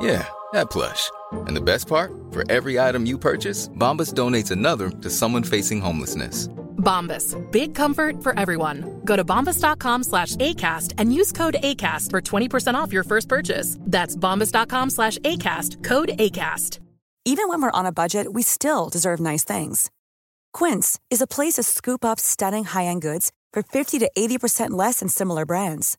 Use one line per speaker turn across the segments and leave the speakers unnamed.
Yeah, that plush. And the best part? For every item you purchase, Bombas donates another to someone facing homelessness.
Bombas. Big comfort for everyone. Go to bombas.com slash ACAST and use code ACAST for 20% off your first purchase. That's bombas.com slash ACAST. Code ACAST.
Even when we're on a budget, we still deserve nice things. Quince is a place to scoop up stunning high-end goods for 50 to 80% less than similar brands.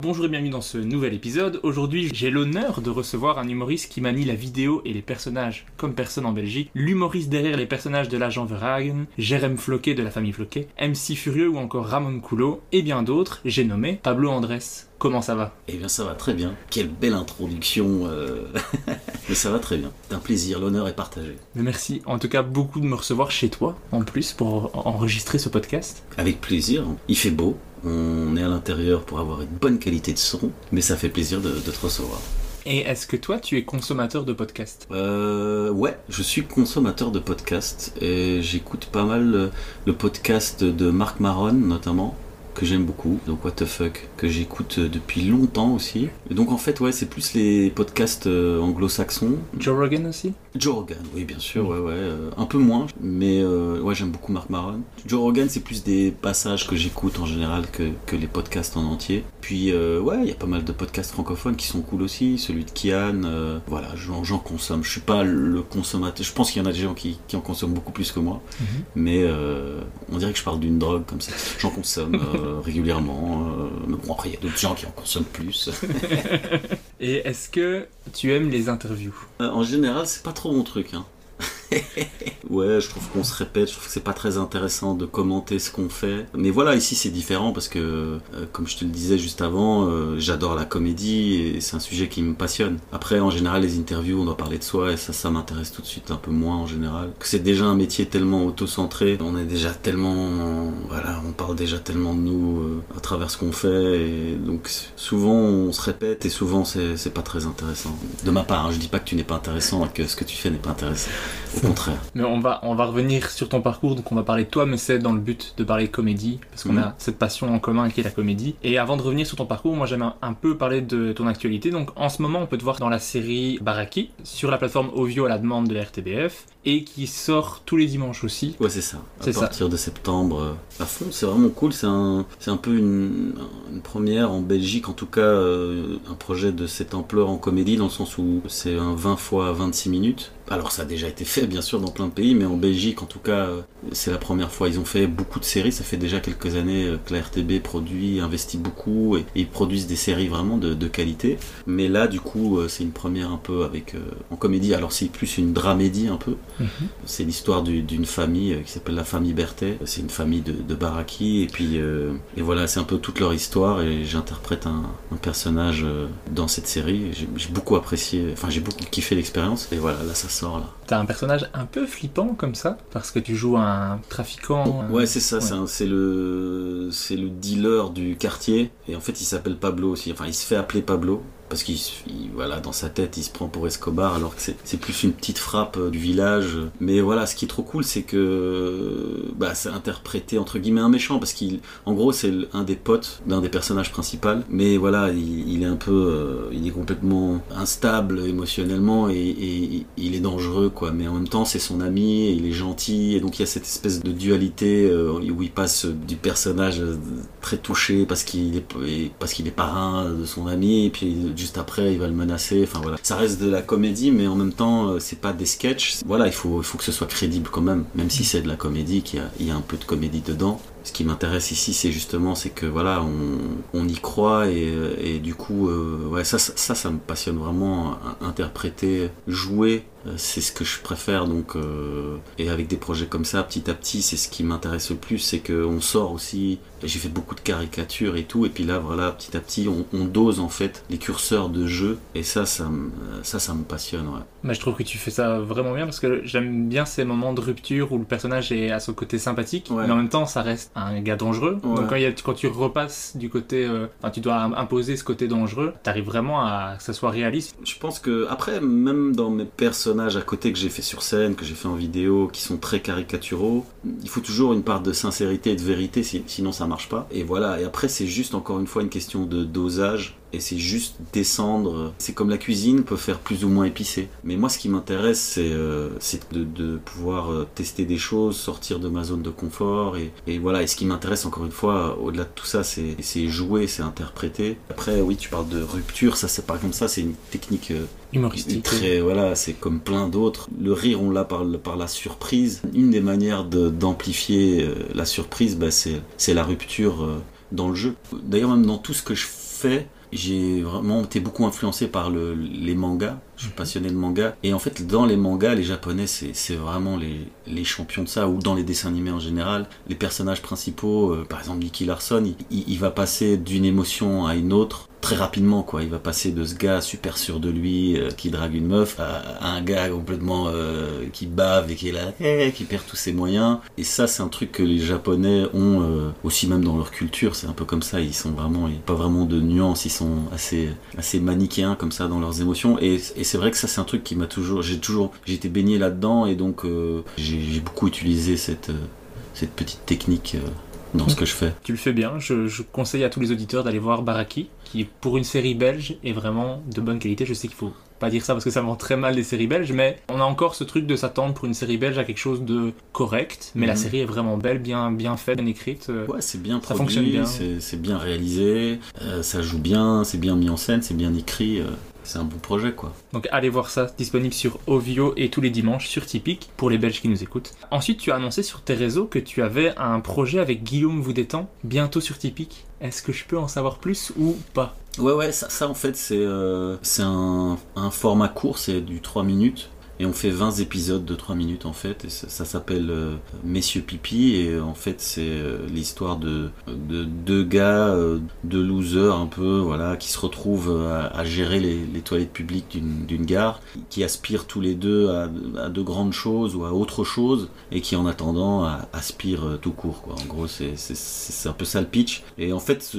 Bonjour et bienvenue dans ce nouvel épisode. Aujourd'hui, j'ai l'honneur de recevoir un humoriste qui manie la vidéo et les personnages comme personne en Belgique. L'humoriste derrière les personnages de l'agent Verhagen, Jérém Floquet de la famille Floquet, MC Furieux ou encore Ramon Coulot et bien d'autres, j'ai nommé Pablo Andrés. Comment ça va?
Eh bien ça va très bien. Quelle belle introduction. euh. Mais ça va très bien. C'est un plaisir, l'honneur est partagé.
Mais merci en tout cas beaucoup de me recevoir chez toi en plus pour enregistrer ce podcast.
Avec plaisir. Il fait beau. On est à l'intérieur pour avoir une bonne qualité de son. Mais ça fait plaisir de, de te recevoir.
Et est-ce que toi tu es consommateur de podcasts?
Euh, ouais, je suis consommateur de podcasts et j'écoute pas mal le, le podcast de Marc Maron notamment que j'aime beaucoup, donc What the Fuck, que j'écoute depuis longtemps aussi. Et donc en fait, ouais, c'est plus les podcasts euh, anglo-saxons.
Joe Rogan aussi?
Joe Rogan, oui, bien sûr, ouais, ouais, euh, un peu moins, mais euh, ouais, j'aime beaucoup Marc Maron. Joe Rogan, c'est plus des passages que j'écoute en général que, que les podcasts en entier. Puis, euh, ouais, il y a pas mal de podcasts francophones qui sont cool aussi, celui de Kian, euh, voilà, j'en consomme. Je suis pas le consommateur, je pense qu'il y en a des gens qui, qui en consomment beaucoup plus que moi, mais euh, on dirait que je parle d'une drogue comme ça. J'en consomme euh, régulièrement, euh, mais bon, après, il y a d'autres gens qui en consomment plus.
Et est-ce que tu aimes les interviews?
Euh, en général, c'est pas trop mon truc, hein. ouais, je trouve qu'on se répète, je trouve que c'est pas très intéressant de commenter ce qu'on fait. Mais voilà, ici c'est différent parce que, euh, comme je te le disais juste avant, euh, j'adore la comédie et c'est un sujet qui me passionne. Après, en général, les interviews, on doit parler de soi et ça, ça m'intéresse tout de suite un peu moins en général. C'est déjà un métier tellement auto-centré, on est déjà tellement, voilà, on parle déjà tellement de nous euh, à travers ce qu'on fait et donc souvent on se répète et souvent c'est pas très intéressant. De ma part, hein, je dis pas que tu n'es pas intéressant et que ce que tu fais n'est pas intéressant. Au contraire.
Mais on va, on va revenir sur ton parcours, donc on va parler de toi, mais c'est dans le but de parler comédie, parce qu'on
Mhm.
a cette passion en commun qui est la comédie. Et avant de revenir sur ton parcours, moi j'aime un, peu parler de ton actualité. Donc en ce moment, on peut te voir dans la série Baraki, sur la plateforme Ovio à la demande de la RTBF, et qui sort tous les dimanches aussi.
Ouais, c'est ça. À
C'est ça.
partir de septembre, euh, à fond, c'est vraiment cool. C'est un, peu une, une première en Belgique, en tout cas, euh, un projet de cette ampleur en comédie, dans le sens où c'est un 20 fois 26 minutes. Alors, ça a déjà été fait, bien sûr, dans plein de pays, mais en Belgique, en tout cas, c'est la première fois. Ils ont fait beaucoup de séries. Ça fait déjà quelques années euh, que la RTB produit, investit beaucoup, et, et ils produisent des séries vraiment de, de qualité. Mais là, du coup, euh, c'est une première un peu avec euh, en comédie. Alors, c'est plus une dramédie un peu. C'est l'histoire du- d'une famille qui s'appelle la famille Berthet. C'est une famille de, de Baraki. Et puis, euh, et voilà, c'est un peu toute leur histoire. Et j'interprète un, un personnage dans cette série. J'ai beaucoup apprécié, enfin, j'ai beaucoup kiffé l'expérience. Et voilà, là, ça sort là.
T'as un personnage un peu flippant comme ça, parce que tu joues un trafiquant. un-
Ouais, c'est ça.
Ouais.
c'est un- C'est le, c'est le dealer du quartier. Et en fait, il s'appelle Pablo aussi. Enfin, il se fait appeler Pablo. Parce qu'il, voilà, dans sa tête, il se prend pour Escobar, alors que c'est, plus une petite frappe euh, du village. Mais voilà, ce qui est trop cool, c'est que, bah, c'est interprété entre guillemets un méchant, parce qu'il, en gros, c'est un des potes d'un des personnages principaux. Mais voilà, il, est un peu, euh, il est complètement instable émotionnellement et, il est dangereux, quoi. Mais en même temps, c'est son ami, et il est gentil, et donc il y a cette espèce de dualité euh, où il passe du personnage très touché parce qu'il est, parce qu'il est parrain de son ami, et puis juste après il va le menacer. Enfin voilà, ça reste de la comédie, mais en même temps euh, c'est pas des sketchs. Voilà, il faut, faut que ce soit crédible quand même, même si c'est de la comédie, qu'il y a, y a un peu de comédie dedans. Ce qui m'intéresse ici, c'est justement, c'est que voilà, on, on y croit et, et du coup, euh, ouais, ça, ça, ça, me passionne vraiment. Interpréter, jouer, euh, c'est ce que je préfère. Donc, euh, et avec des projets comme ça, petit à petit, c'est ce qui m'intéresse le plus, c'est qu'on sort aussi. J'ai fait beaucoup de caricatures et tout, et puis là, voilà, petit à petit, on, on dose en fait les curseurs de jeu, et ça, ça, me- ça, ça me passionne. Ouais.
Je trouve que tu fais ça vraiment bien parce que j'aime bien ces moments de rupture où le personnage est à son côté sympathique,
Ouais.
mais en même temps ça reste un gars dangereux.
Ouais.
Donc quand, il y a- quand tu repasses du côté, euh, enfin tu dois im- imposer ce côté dangereux, t'arrives vraiment à que ça soit réaliste.
Je pense que après, même dans mes personnages à côté que j'ai fait sur scène, que j'ai fait en vidéo, qui sont très caricaturaux, il faut toujours une part de sincérité et de vérité, si- sinon ça marche pas. Et voilà. Et après, c'est juste encore une fois une question de dosage. Et c'est juste descendre. C'est comme la cuisine peut faire plus ou moins épicé. Mais moi, ce qui m'intéresse, c'est euh, de, de pouvoir euh, tester des choses, sortir de ma zone de confort. Et, et voilà. Et ce qui m'intéresse, encore une fois, au-delà de tout ça, c'est jouer, c'est interpréter. Après, oui, tu parles de rupture. Ça, c'est pas comme ça. C'est une technique euh,
Humoristique.
Très, voilà, c'est comme plein d'autres. Le rire, on l'a par, par la surprise. Une des manières de- d'amplifier euh, la surprise, bah, c'est c'est la rupture euh, dans le jeu. D'ailleurs, même dans tout ce que je fais, j'ai vraiment été beaucoup influencé par le- les mangas. Je suis passionné de manga. Et en fait, dans les mangas, les japonais, c'est vraiment les, les champions de ça. Ou dans les dessins animés en général, les personnages principaux, euh, par exemple Nicky Larson, il, il- va passer d'une émotion à une autre très rapidement quoi. Il va passer de ce gars super sûr de lui euh, qui drague une meuf à, un gars complètement euh, qui bave et qui est là eh, qui perd tous ses moyens. Et ça c'est un truc que les japonais ont aussi même dans leur culture. C'est un peu comme ça. Ils sont vraiment il y a pas vraiment de nuances. Ils sont assez assez manichéens comme ça dans leurs émotions. Et c'est vrai que ça c'est un truc qui m'a toujours j'ai toujours été baigné là dedans et donc euh, j'ai beaucoup utilisé cette euh, cette petite technique euh, dans ce que je fais
Tu le fais bien. Je conseille à tous les auditeurs d'aller voir Baraki, qui pour une série belge est vraiment de bonne qualité. Je sais qu'il faut pas dire ça parce que ça vend très mal les séries belges, mais on a encore ce truc de s'attendre pour une série belge à quelque chose de correct. Mais la
Mhm.
série est vraiment belle, bien bien faite, bien écrite. euh,
Ouais, c'est bien
Ça
produit,
fonctionne bien.
c'est bien réalisé, euh, ça joue bien, c'est bien mis en scène, c'est bien écrit. euh, c'est un bon projet, quoi.
Donc allez voir ça, disponible sur Ovio et tous les dimanches sur Tipeee pour les Belges qui nous écoutent. Ensuite, tu as annoncé sur tes réseaux que tu avais un projet avec Guillaume Voudétan bientôt sur Tipeee. Est-ce que je peux en savoir plus ou pas?
Ouais, ouais, ça, en fait, c'est euh, un, format court, c'est du 3 minutes. Et on fait 20 épisodes de 3 minutes en fait, et ça, s'appelle euh, Messieurs Pipi, et euh, en fait c'est euh, l'histoire de, de deux gars, deux losers un peu, voilà, qui se retrouvent à, gérer les, toilettes publiques d'une gare, qui aspirent tous les deux à, de grandes choses ou à autre chose, et qui en attendant aspirent tout court, quoi. En gros, c'est un peu ça le pitch. Et en fait,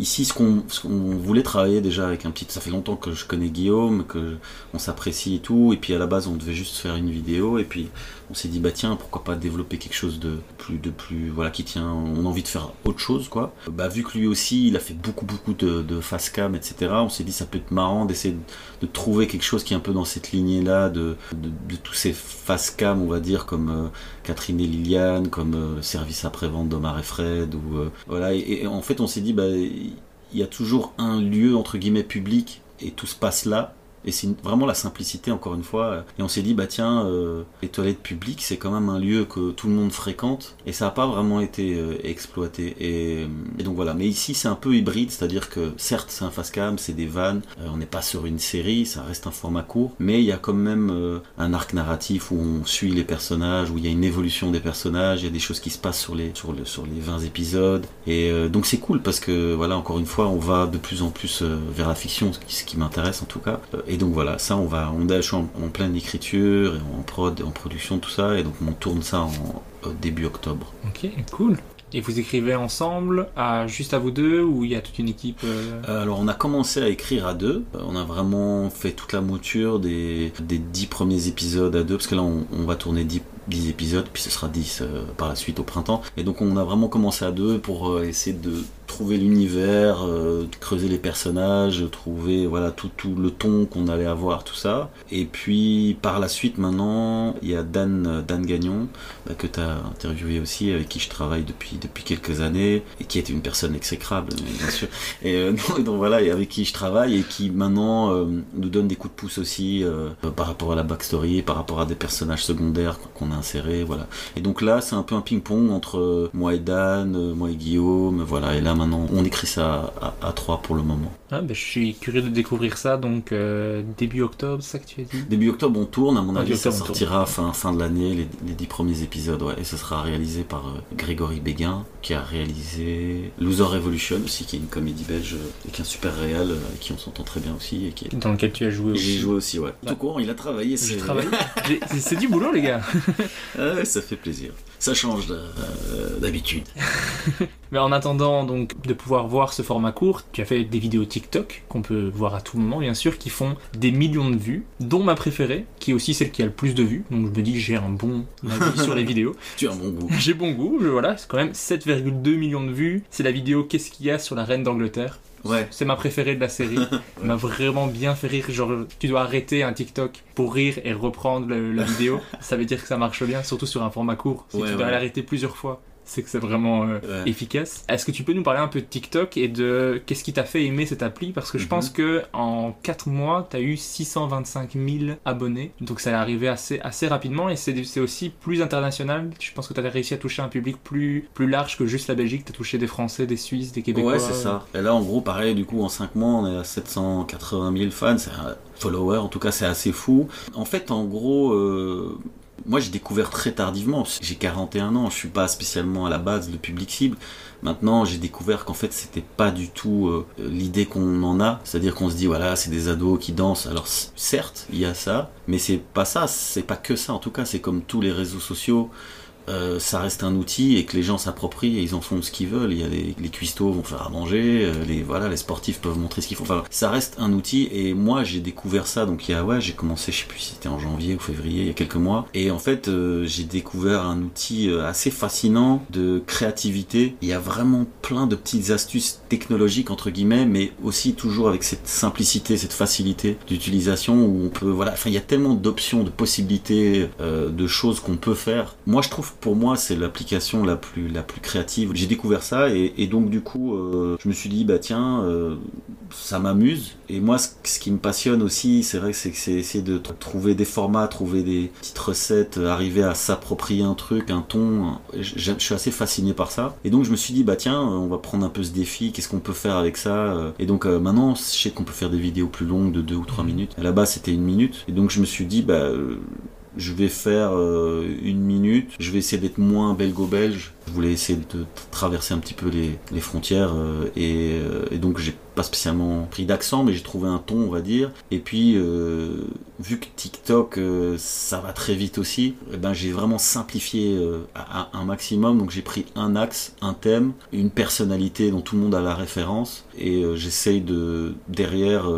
Ici, ce qu'on voulait travailler déjà avec un petit. Ça fait longtemps que je connais Guillaume, que on s'apprécie et tout. Et puis à la base, on devait juste faire une vidéo. Et puis on s'est dit, bah tiens, pourquoi pas développer quelque chose de plus. de plus Voilà, qui tient. On a envie de faire autre chose, quoi. Bah, vu que lui aussi, il a fait beaucoup, beaucoup de, de face cam, etc., on s'est dit, ça peut être marrant d'essayer de, trouver quelque chose qui est un peu dans cette lignée-là, de, de, tous ces face cam, on va dire, comme. euh, Catherine et Liliane, comme euh, service après-vente d'Omar et Fred, ou euh, voilà. Et, et en fait, on s'est dit, bah, il y a toujours un lieu entre guillemets public et tout se passe là. Et c'est vraiment la simplicité, encore une fois. Et on s'est dit, bah tiens, euh, les toilettes publiques, c'est quand même un lieu que tout le monde fréquente. Et ça n'a pas vraiment été euh, exploité. Et, et donc voilà. Mais ici, c'est un peu hybride, c'est-à-dire que certes, c'est un fast cam, c'est des vannes. euh, on n'est pas sur une série, ça reste un format court. Mais il y a quand même euh, un arc narratif où on suit les personnages, où il y a une évolution des personnages, il y a des choses qui se passent sur les, sur le, sur les 20 épisodes. Et euh, donc c'est cool parce que, voilà, encore une fois, on va de plus en plus euh, vers la fiction, ce qui m'intéresse en tout cas. Et donc voilà, ça, on va, on, suis en, en pleine écriture, et en prod, en production, tout ça. Et donc on tourne ça en euh, début octobre.
Ok, cool. Et vous écrivez ensemble, à, juste à vous deux, ou il y a toute une équipe euh,
Euh, Alors on a commencé à écrire à deux. On a vraiment fait toute la mouture des, des dix premiers épisodes à deux, parce que là on, on va tourner dix, épisodes, puis ce sera dix euh, par la suite au printemps. Et donc on a vraiment commencé à deux pour euh, essayer de trouver l'univers, euh, creuser les personnages, trouver voilà tout, tout le ton qu'on allait avoir, tout ça. Et puis par la suite maintenant, il y a Dan, Dan Gagnon, bah, que tu as interviewé aussi, avec qui je travaille depuis, depuis quelques années, et qui est une personne exécrable, bien sûr. Et euh, donc, voilà, et avec qui je travaille, et qui maintenant euh, nous donne des coups de pouce aussi euh, par rapport à la backstory, par rapport à des personnages secondaires qu'on a insérés, voilà. Et donc là, c'est un peu un ping-pong entre euh, moi et Dan, euh, moi et Guillaume, voilà. Et là maintenant, on écrit ça à, à trois pour le moment.
Ah, ben, je suis curieux de découvrir ça, donc euh, début octobre, c'est ça que tu as dit?
Début octobre, on tourne. À mon avis, ça sortira fin, fin de l'année, les, les dix premiers épisodes. Ouais. Et ce sera réalisé par euh, Grégory Béguin, qui a réalisé Loser Revolution aussi, qui est une comédie belge euh, avec un super réal, euh, avec qui on s'entend très bien aussi. Et qui est...
Dans lequel tu as joué
Et J'ai
aussi.
joué aussi, ouais. Tout court, il a travaillé. C'est
du boulot, les gars.
Ah ouais, ça fait plaisir. Ça change euh, d'habitude.
Mais en attendant donc de pouvoir voir ce format court, tu as fait des vidéos TikTok qu'on peut voir à tout moment bien sûr, qui font des millions de vues, dont ma préférée, qui est aussi celle qui a le plus de vues. Donc je me dis j'ai un bon avis sur les vidéos.
Tu as un bon goût.
J'ai bon goût, je- voilà, c'est quand même 7,2 millions de vues. C'est la vidéo Qu'est-ce qu'il y a sur la reine d'Angleterre?
Ouais.
C'est ma préférée de la série. Elle m'a vraiment bien fait rire. Genre, tu dois arrêter un TikTok pour rire et reprendre le- la vidéo. ça veut dire que ça marche bien, surtout sur un format court. Si
Ouais,
tu dois
ouais.
l'arrêter plusieurs fois, c'est que c'est vraiment euh,
Ouais.
efficace. Est-ce que tu peux nous parler un peu de TikTok et de qu'est-ce qui t'a fait aimer cette appli? Parce que je
Mhm.
pense que en 4 mois, tu as eu 625 000 abonnés. Donc ça est arrivé assez, assez rapidement et c'est c'est aussi plus international. Je pense que tu as réussi à toucher un public plus, plus large que juste la Belgique. Tu as touché des Français, des Suisses, des Québécois.
Ouais, c'est ça. Et là, en gros, pareil, du coup, en 5 mois, on est à 780 000 fans. C'est un follower, en tout cas, c'est assez fou. En fait, en gros, euh, moi, j'ai découvert très tardivement. J'ai 41 ans, je suis pas spécialement à la base le public cible. Maintenant, j'ai découvert qu'en fait, c'était pas du tout euh, l'idée qu'on en a. C'est-à-dire qu'on se dit, voilà, c'est des ados qui dansent. Alors, certes, il y a ça, mais c'est pas ça. C'est pas que ça. En tout cas, c'est comme tous les réseaux sociaux. Euh, ça reste un outil et que les gens s'approprient et ils en font ce qu'ils veulent. Il y a les, les cuistots vont faire à manger, euh, les voilà, les sportifs peuvent montrer ce qu'ils font. Enfin, ça reste un outil et moi j'ai découvert ça. Donc il y a ouais, j'ai commencé, je sais plus si c'était en janvier ou février, il y a quelques mois. Et en fait, euh, j'ai découvert un outil euh, assez fascinant de créativité. Il y a vraiment plein de petites astuces technologiques entre guillemets, mais aussi toujours avec cette simplicité, cette facilité d'utilisation où on peut voilà. Enfin, il y a tellement d'options, de possibilités, euh, de choses qu'on peut faire. Moi, je trouve pour moi c'est l'application la plus la plus créative. J'ai découvert ça et, donc du coup euh, je me suis dit bah tiens euh, ça m'amuse et moi ce, qui me passionne aussi c'est vrai que c'est essayer de tr- trouver des formats, trouver des petites recettes, euh, arriver à s'approprier un truc, un ton. Je, suis assez fasciné par ça et donc je me suis dit bah tiens on va prendre un peu ce défi, qu'est-ce qu'on peut faire avec ça et donc maintenant je sais qu'on peut faire des vidéos plus longues de 2 ou 3 minutes. À la base c'était une minute et donc je me suis dit bah je vais faire euh, une minute, je vais essayer d'être moins belgo-belge. Je voulais essayer de traverser un petit peu les, les frontières euh, et, euh, et donc j'ai pas spécialement pris d'accent, mais j'ai trouvé un ton, on va dire. Et puis, euh, vu que TikTok, euh, ça va très vite aussi, eh ben, j'ai vraiment simplifié euh, à, à un maximum. Donc j'ai pris un axe, un thème, une personnalité dont tout le monde a la référence et j'essaye de derrière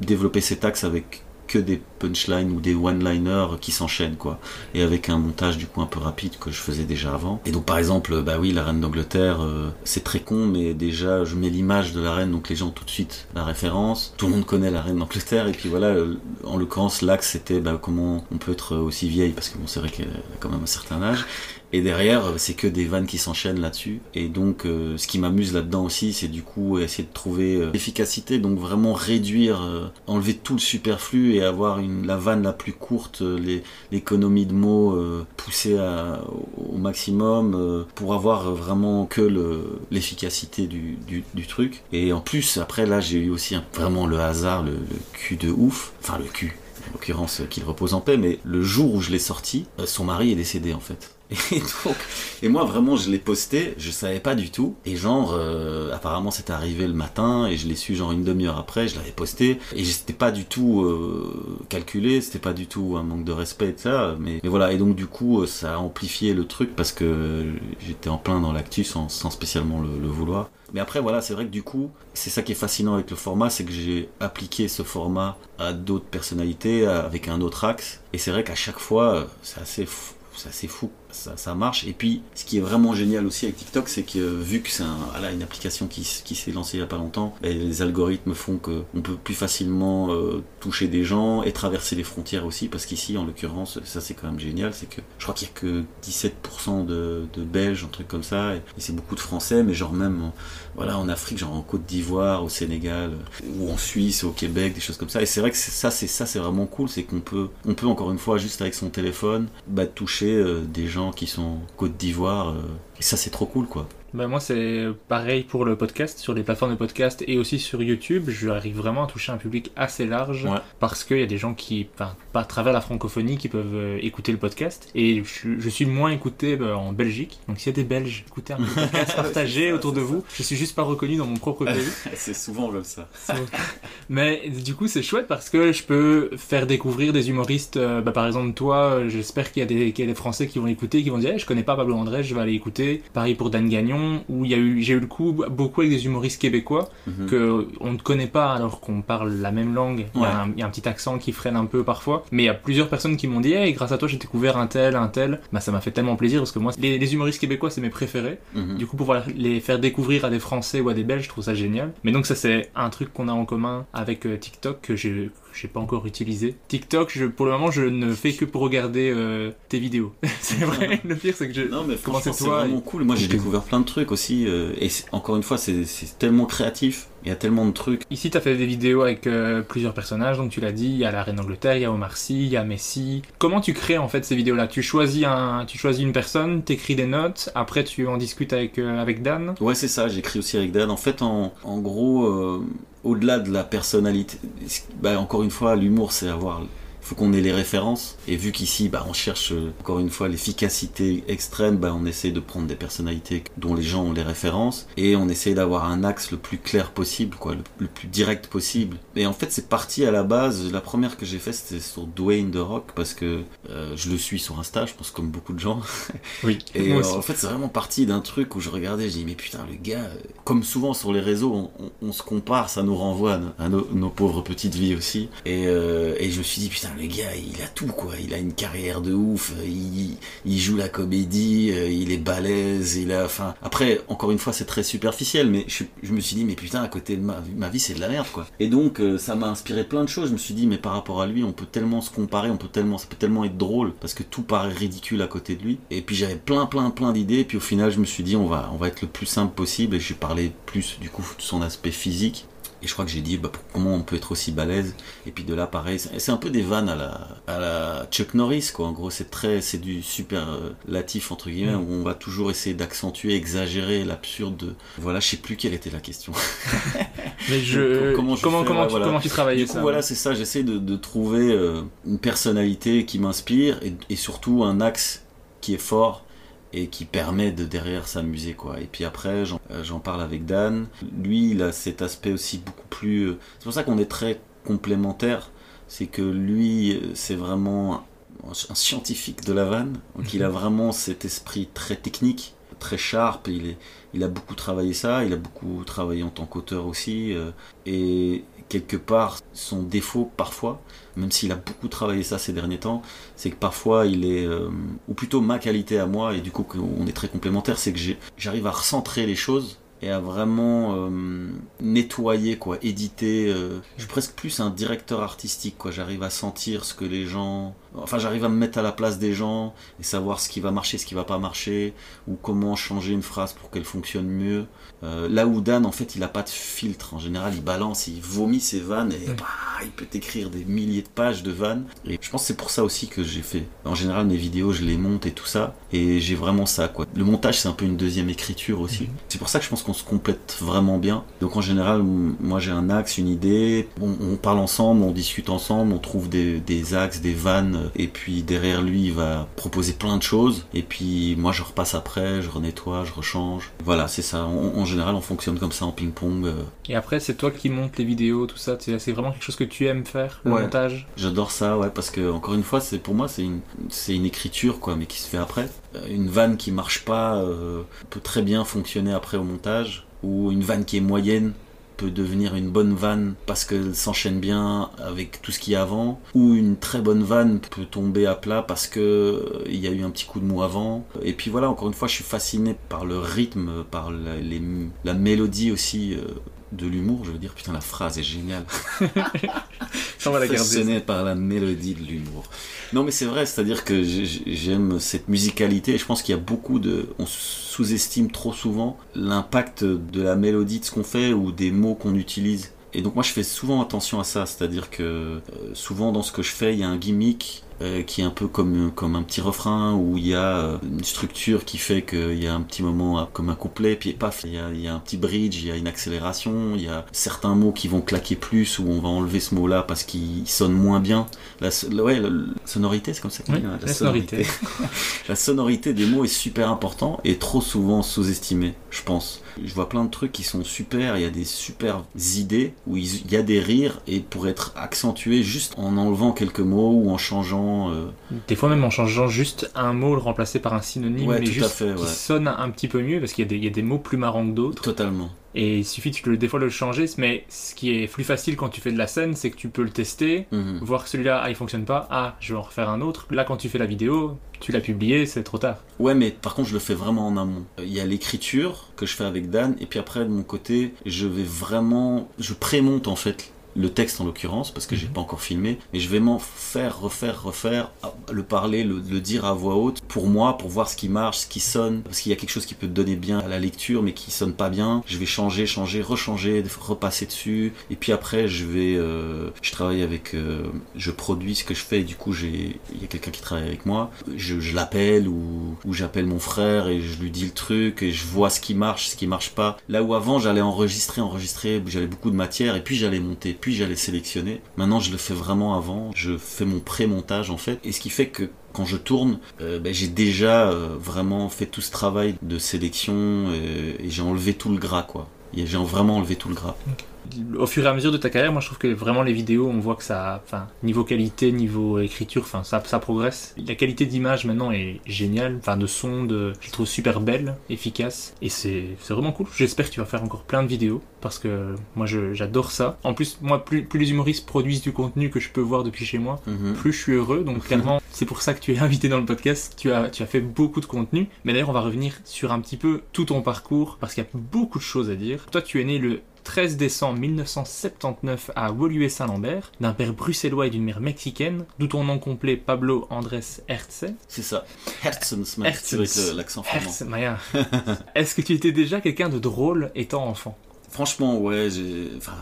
développer cet axe avec que des punchlines ou des one-liners qui s'enchaînent quoi. Et avec un montage du coup un peu rapide que je faisais déjà avant. Et donc par exemple bah oui la reine d'Angleterre euh, c'est très con mais déjà je mets l'image de la reine donc les gens ont tout de suite la référence. Tout le monde connaît la reine d'Angleterre et puis voilà euh, en l'occurrence l'axe c'était bah, comment on peut être aussi vieille parce que bon c'est vrai qu'elle a quand même un certain âge et derrière, euh, c'est que des vannes qui s'enchaînent là-dessus. Et donc, euh, ce qui m'amuse là-dedans aussi, c'est du coup essayer de trouver euh, l'efficacité, donc vraiment réduire, euh, enlever tout le superflu et avoir la vanne la plus courte, euh, l'économie de mots euh, poussée au maximum euh, pour avoir euh, vraiment que le- l'efficacité du, truc. Et en plus, après là, j'ai eu aussi vraiment le hasard, le, cul de ouf, enfin le cul. En l'occurrence, euh, qu'il repose en paix, mais le jour où je l'ai sorti, euh, son mari est décédé en fait. Et donc, et moi vraiment je l'ai posté, je savais pas du tout. Et genre, euh, apparemment c'était arrivé le matin et je l'ai su genre une demi-heure après, je l'avais posté. Et c'était pas du tout euh, calculé, c'était pas du tout un manque de respect et ça. Mais, voilà, et donc du coup euh, ça a amplifié le truc parce que j'étais en plein dans l'actu sans, spécialement le, vouloir. Mais après voilà, c'est vrai que du coup, c'est ça qui est fascinant avec le format, c'est que j'ai appliqué ce format à d'autres personnalités, avec un autre axe. Et c'est vrai qu'à chaque fois, c'est assez c'est assez fou ça, marche. Et puis, ce qui est vraiment génial aussi avec TikTok, c'est que vu que c'est une application qui, s'est lancée il y a pas longtemps, ben, les algorithmes font que on peut plus facilement euh, toucher des gens et traverser les frontières aussi, parce qu'ici, en l'occurrence, ça c'est quand même génial, c'est que je crois qu'il y a que 17% de, Belges, un truc comme ça, et, c'est beaucoup de Français, mais genre même en, voilà, en Afrique, genre en Côte d'Ivoire, au Sénégal, euh, ou en Suisse, au Québec, des choses comme ça. Et c'est vrai que ça, c'est ça, c'est vraiment cool, c'est qu'on peut, on peut encore une fois, juste avec son téléphone, bah, toucher euh, des gens qui sont Côte d'Ivoire. euh, et ça, c'est trop cool, quoi.
Bah, moi, c'est pareil pour le podcast, sur les plateformes de podcast et aussi sur YouTube. J'arrive vraiment à toucher un public assez large
Ouais.
parce qu'il y a des gens qui, à travers la francophonie, qui peuvent euh, écouter le podcast. Et je, je suis moins écouté bah, en Belgique. Donc, s'il y a des Belges, écoutez un peu le podcast, partagez autour de vous. Je suis juste pas reconnu dans mon propre pays.
c'est souvent comme ça.
Mais du coup, c'est chouette parce que je peux faire découvrir des humoristes. euh, bah, par exemple, toi, euh, j'espère qu'il y, a des- qu'il y a des Français qui vont écouter, qui vont dire Eh, Je connais pas Pablo André, je vais aller écouter. Pareil pour Dan Gagnon, où il y a eu, j'ai eu le coup beaucoup avec des humoristes québécois
Mhm.
que on ne connaît pas alors qu'on parle la même langue. Il y,
Ouais.
a un, il y a un petit accent qui freine un peu parfois. Mais il y a plusieurs personnes qui m'ont dit Hey, grâce à toi, j'ai découvert un tel, un tel. Bah, ça m'a fait tellement plaisir parce que moi, les, les humoristes québécois, c'est mes préférés.
Mhm.
Du coup, pouvoir les faire découvrir à des Français ou à des Belges, je trouve ça génial. Mais donc ça, c'est un truc qu'on a en commun avec euh, TikTok que j'ai j'ai pas encore utilisé. TikTok, je, pour le moment, je ne fais que pour regarder euh, tes vidéos. c'est vrai. Le pire, c'est que je.
Non mais franchement
c'est
vraiment
et-
cool. Moi j'ai découvert plein de trucs aussi euh, et encore une fois c'est tellement créatif. Il y a tellement de trucs.
Ici, tu as fait des vidéos avec euh, plusieurs personnages, donc tu l'as dit, il y a la reine d'Angleterre, il y a Omar Sy, il y a Messi. Comment tu crées en fait ces vidéos-là? Tu choisis un, tu choisis une personne, t'écris des notes, après tu en discutes avec euh, avec Dan.
Ouais c'est ça. J'écris aussi avec Dan. En fait en, en gros euh, au-delà de la personnalité, bah, encore une fois l'humour c'est avoir faut qu'on ait les références. Et vu qu'ici, bah, on cherche euh, encore une fois l'efficacité extrême, bah, on essaie de prendre des personnalités dont les gens ont les références et on essaie d'avoir un axe le plus clair possible, quoi, le, le plus direct possible. Et en fait, c'est parti à la base. La première que j'ai fait, c'était sur Dwayne The Rock parce que euh, je le suis sur Insta, je pense comme beaucoup de gens.
Oui.
Et
Moi
euh, en fait, c'est vraiment parti d'un truc où je regardais, je dis mais putain, le gars, comme souvent sur les réseaux, on, on- on se compare, ça nous renvoie à, no- à nos, nos pauvres petites vies aussi. Et, euh, et je me suis dit putain, le gars, il a tout quoi, il a une carrière de ouf, il, joue la comédie, euh, il est balèze, il a, enfin, après, encore une fois, c'est très superficiel, mais je, je me suis dit mais putain, à côté de ma, ma vie, c'est de la merde quoi. Et donc, euh, ça m'a inspiré plein de choses. Je me suis dit mais par rapport à lui, on peut tellement se comparer, on peut tellement, ça peut tellement être drôle parce que tout paraît ridicule à côté de lui. Et puis j'avais plein, plein, plein d'idées. Et puis au final, je me suis dit on va, on va être le plus simple possible. Et j'ai parlé plus du coup de son aspect physique. Et je crois que j'ai dit bah, comment on peut être aussi balèze. Et puis de là, pareil, c'est un peu des vannes à la, à la Chuck Norris, quoi. En gros, c'est très, c'est du super euh, latif entre guillemets, où on va toujours essayer d'accentuer, exagérer l'absurde. de- Voilà, je sais plus quelle était la question.
Mais je.
Comment
Comment,
je
comment,
fais, ouais,
tu,
voilà.
comment tu travaillais
Du coup,
ça
voilà, c'est ça. J'essaie de, de trouver euh, une personnalité qui m'inspire et, et surtout un axe qui est fort et qui permet de derrière s'amuser, quoi. Et puis après, j'en euh, j'en parle avec Dan. Lui, il a cet aspect aussi beaucoup plus. euh, C'est pour ça qu'on est très complémentaires. C'est que lui, euh, c'est vraiment un, scientifique de la vanne. Donc, il a vraiment cet esprit très technique, très sharp. Il est, il a beaucoup travaillé ça. Il a beaucoup travaillé en tant qu'auteur aussi. et quelque part, son défaut parfois, même s'il a beaucoup travaillé ça ces derniers temps, c'est que parfois il est, euh, ou plutôt ma qualité à moi, et du coup qu'on est très complémentaires, c'est que j'arrive à recentrer les choses et à vraiment euh, nettoyer, quoi, éditer. euh, je suis presque plus un directeur artistique, quoi. J'arrive à sentir ce que les gens, enfin j'arrive à me mettre à la place des gens et savoir ce qui va marcher, ce qui va pas marcher, ou comment changer une phrase pour qu'elle fonctionne mieux. Euh, là où Dan, en fait, il a pas de filtre. En général, il balance, il vomit ses vannes et bah, il peut écrire des milliers de pages de vannes. Et je pense que c'est pour ça aussi que j'ai fait. En général, mes vidéos, je les monte et tout ça. Et j'ai vraiment ça, quoi. Le montage, c'est un peu une deuxième écriture aussi. C'est pour ça que je pense qu'on se complète vraiment bien. Donc en général, moi j'ai un axe, une idée. On, on parle ensemble, on discute ensemble, on trouve des, des axes, des vannes. Et puis derrière lui, il va proposer plein de choses. Et puis moi, je repasse après, je renettoie, je rechange. Voilà, c'est ça. Général, on fonctionne comme ça en ping-pong. euh,
Et après, c'est toi qui montes les vidéos, tout ça. C'est vraiment quelque chose que tu aimes faire, le
Ouais.
montage?
J'adore ça, ouais, parce que encore une fois, c'est pour moi, c'est une, c'est une écriture, quoi, mais qui se fait après. Euh, Une vanne qui marche pas euh, peut très bien fonctionner après au montage, ou une vanne qui est moyenne peut devenir une bonne vanne parce qu'elle s'enchaîne bien avec tout ce qu'il y a avant, ou une très bonne vanne peut tomber à plat parce que euh, il y a eu un petit coup de mou avant. Et puis voilà, encore une fois, je suis fasciné par le rythme, par la, la mélodie aussi euh, de l'humour. Je veux dire, putain, la phrase est géniale.
On va la garder.
Par la mélodie de l'humour. Non, mais c'est vrai, c'est-à-dire que j'ai- j'aime cette musicalité. Et je pense qu'il y a beaucoup de. On sous-estime trop souvent l'impact de la mélodie de ce qu'on fait ou des mots qu'on utilise. Et donc moi je fais souvent attention à ça, c'est-à-dire que euh, souvent dans ce que je fais, il y a un gimmick euh, qui est un peu comme, comme un petit refrain où il y a euh, une structure qui fait qu'il y a un petit moment euh, comme un couplet, puis paf, il y, a, il y a un petit bridge, il y a une accélération, il y a certains mots qui vont claquer plus ou on va enlever ce mot-là parce qu'il sonne moins bien. La, so- ouais, la- la sonorité, c'est comme ça
Oui,
hein,
la sonorité.
la sonorité des mots est super important et trop souvent sous-estimée, je pense. Je vois plein de trucs qui sont super, il y a des super idées où il y a des rires et pour être accentué juste en enlevant quelques mots ou en changeant. Euh,
Des fois même en changeant juste un mot, le remplacer par un synonyme,
Ouais,
mais juste
fait,
qui
ouais.
sonne un petit peu mieux, parce qu'il y, a des- il y a des mots plus marrants que d'autres.
totalement.
Et il suffit de des fois de le changer, mais ce qui est plus facile quand tu fais de la scène, c'est que tu peux le tester,
Mhm.
voir que celui-là, ah, il fonctionne pas, ah, je vais en refaire un autre. Là, quand tu fais la vidéo, tu l'as publié, c'est trop tard.
Ouais, mais par contre, je le fais vraiment en amont. Il y a l'écriture que je fais avec Dan, et puis après, de mon côté, je vais vraiment. Je prémonte en fait le texte en l'occurrence, parce que j'ai
Mhm.
pas encore filmé, mais je vais m'en faire, refaire, refaire, le parler, le, le dire à voix haute, pour moi, pour voir ce qui marche, ce qui sonne, parce qu'il y a quelque chose qui peut donner bien à la lecture, mais qui sonne pas bien. Je vais changer, changer, rechanger, repasser dessus, et puis après, je vais. euh, je travaille avec. euh, je produis ce que je fais, et du coup, j'ai. Il y a quelqu'un qui travaille avec moi. Je, je l'appelle, ou, ou j'appelle mon frère, et je lui dis le truc, et je vois ce qui marche, ce qui marche pas. Là où avant, j'allais enregistrer, enregistrer, j'avais beaucoup de matière, et puis j'allais monter, puis j'allais sélectionner. Maintenant, je le fais vraiment avant. Je fais mon pré-montage, en fait, et ce qui fait que quand je tourne, euh, ben, j'ai déjà euh, vraiment fait tout ce travail de sélection euh, et j'ai enlevé tout le gras, quoi. J'ai vraiment enlevé tout le gras.
Au fur et à mesure de ta carrière, moi je trouve que vraiment les vidéos, on voit que ça, enfin, niveau qualité, niveau écriture, enfin, ça, ça progresse. La qualité d'image maintenant est géniale, enfin, de son, de, je la trouve super belle, efficace, et c'est, c'est vraiment cool. J'espère que tu vas faire encore plein de vidéos, parce que moi je- j'adore ça. En plus, moi, plus, plus les humoristes produisent du contenu que je peux voir depuis chez moi,
Mhm.
plus je suis heureux. Donc clairement, c'est pour ça que tu es invité dans le podcast. Tu as, tu as fait beaucoup de contenu. Mais d'ailleurs, on va revenir sur un petit peu tout ton parcours parce qu'il y a beaucoup de choses à dire. Toi, tu es né le 13 décembre 1979 à Woluwe-Saint-Lambert, d'un père bruxellois et d'une mère mexicaine, d'où ton nom complet Pablo Andrés Herze.
C'est ça.
Herzens.
avec l'accent flamand.
Maya. Est-ce que tu étais déjà quelqu'un de drôle étant enfant?
Franchement, ouais, j'ai. Enfin.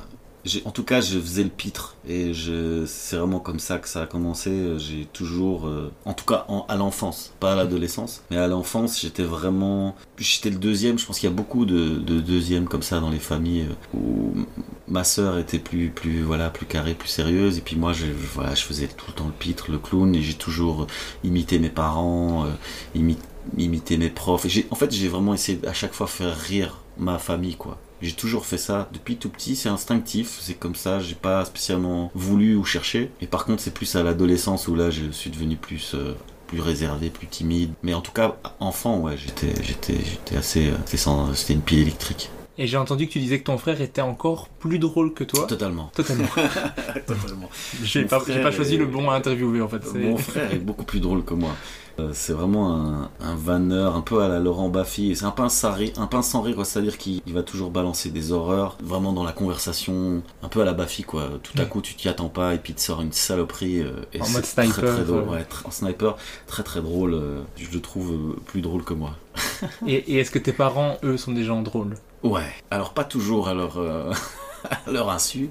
En tout cas, je faisais le pitre et c'est vraiment comme ça que ça a commencé. J'ai toujours, euh, en tout cas à l'enfance, pas à l'adolescence, mais à l'enfance, j'étais vraiment, j'étais le deuxième. Je pense qu'il y a beaucoup de, de deuxièmes comme ça dans les familles euh, où ma sœur était plus, plus, voilà, plus carrée, plus sérieuse, et puis moi, je, voilà, je faisais tout le temps le pitre, le clown, et j'ai toujours imité mes parents, euh, imi- imité mes profs. Et en fait, j'ai vraiment essayé à chaque fois faire rire ma famille, quoi. J'ai toujours fait ça depuis tout petit, c'est instinctif, c'est comme ça, j'ai pas spécialement voulu ou cherché. Et par contre, c'est plus à l'adolescence où là, je suis devenu plus euh, plus réservé, plus timide. Mais en tout cas, enfant, ouais, j'étais j'étais j'étais assez euh, c'était sans- c'était une pile électrique.
Et j'ai entendu que tu disais que ton frère était encore plus drôle que toi.
Totalement.
Totalement.
Totalement.
J'ai pas, pas choisi
est-
le bon à interviewer en fait.
Mon frère est beaucoup plus drôle que moi. Euh, c'est vraiment un, un vanneur, un peu à la Laurent Baffy. C'est un pince sans rire, un pince sans rire, c'est-à-dire qu'il il va toujours balancer des horreurs, vraiment dans la conversation, un peu à la Baffy quoi. Tout à coup, tu t'y attends pas et puis il te sort une saloperie. euh, et
En
c'est
mode
très,
sniper,
Très, drôle,
ouais.
ouais, tr- en sniper, très très drôle. euh, je le trouve euh, plus drôle que moi.
Et, et est-ce que tes parents, eux, sont des gens drôles?
Ouais. Alors pas toujours à leur, à leur insu,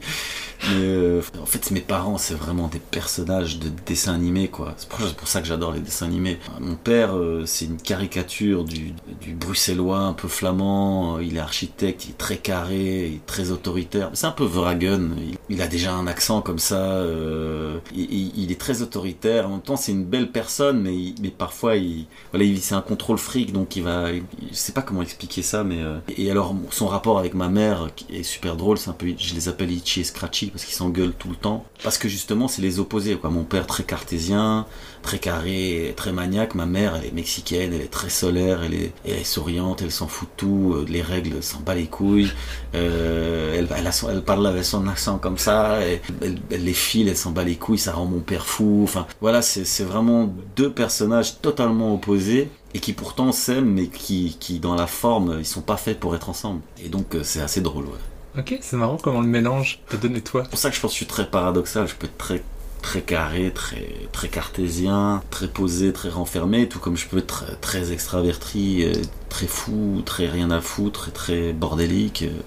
mais euh, en fait mes parents c'est vraiment des personnages de dessins animés quoi. C'est pour, ça que j'adore les dessins animés. Mon père euh, c'est une caricature du, du bruxellois un peu flamand. Il est architecte, il est très carré, il est très autoritaire. C'est un peu Verhagen. Il, a déjà un accent comme ça. euh, il, est très autoritaire. En même temps c'est une belle personne, mais, il- mais parfois il, voilà, il- c'est un contrôle fric, donc il va, je sais pas comment expliquer ça, mais euh, et alors son rapport avec ma mère est super drôle, c'est un peu, je les appelle Itchy et Scratchy parce qu'ils s'engueulent tout le temps. Parce que justement, c'est les opposés. Mon père très cartésien, très carré, très maniaque. Ma mère, elle est mexicaine, elle est très solaire, elle est, elle souriante, elle s'en fout de tout. Euh, Les règles, s'en bat les couilles. Euh, elle, parle avec son accent comme ça. elle, les file, elle s'en bat les couilles. Ça rend mon père fou. Enfin, voilà, c'est vraiment deux personnages totalement opposés et qui pourtant s'aiment, mais qui, qui dans la forme, ils sont pas faits pour être ensemble. Et donc, euh, c'est assez drôle. Ouais.
Ok, c'est marrant comment le mélange te donne toi.
C'est pour ça que je pense que je suis très paradoxal. Je peux être très très carré, très très cartésien, très posé, très renfermé, tout comme je peux être très, extraverti, euh, très fou, très rien à foutre, très bordélique. Euh,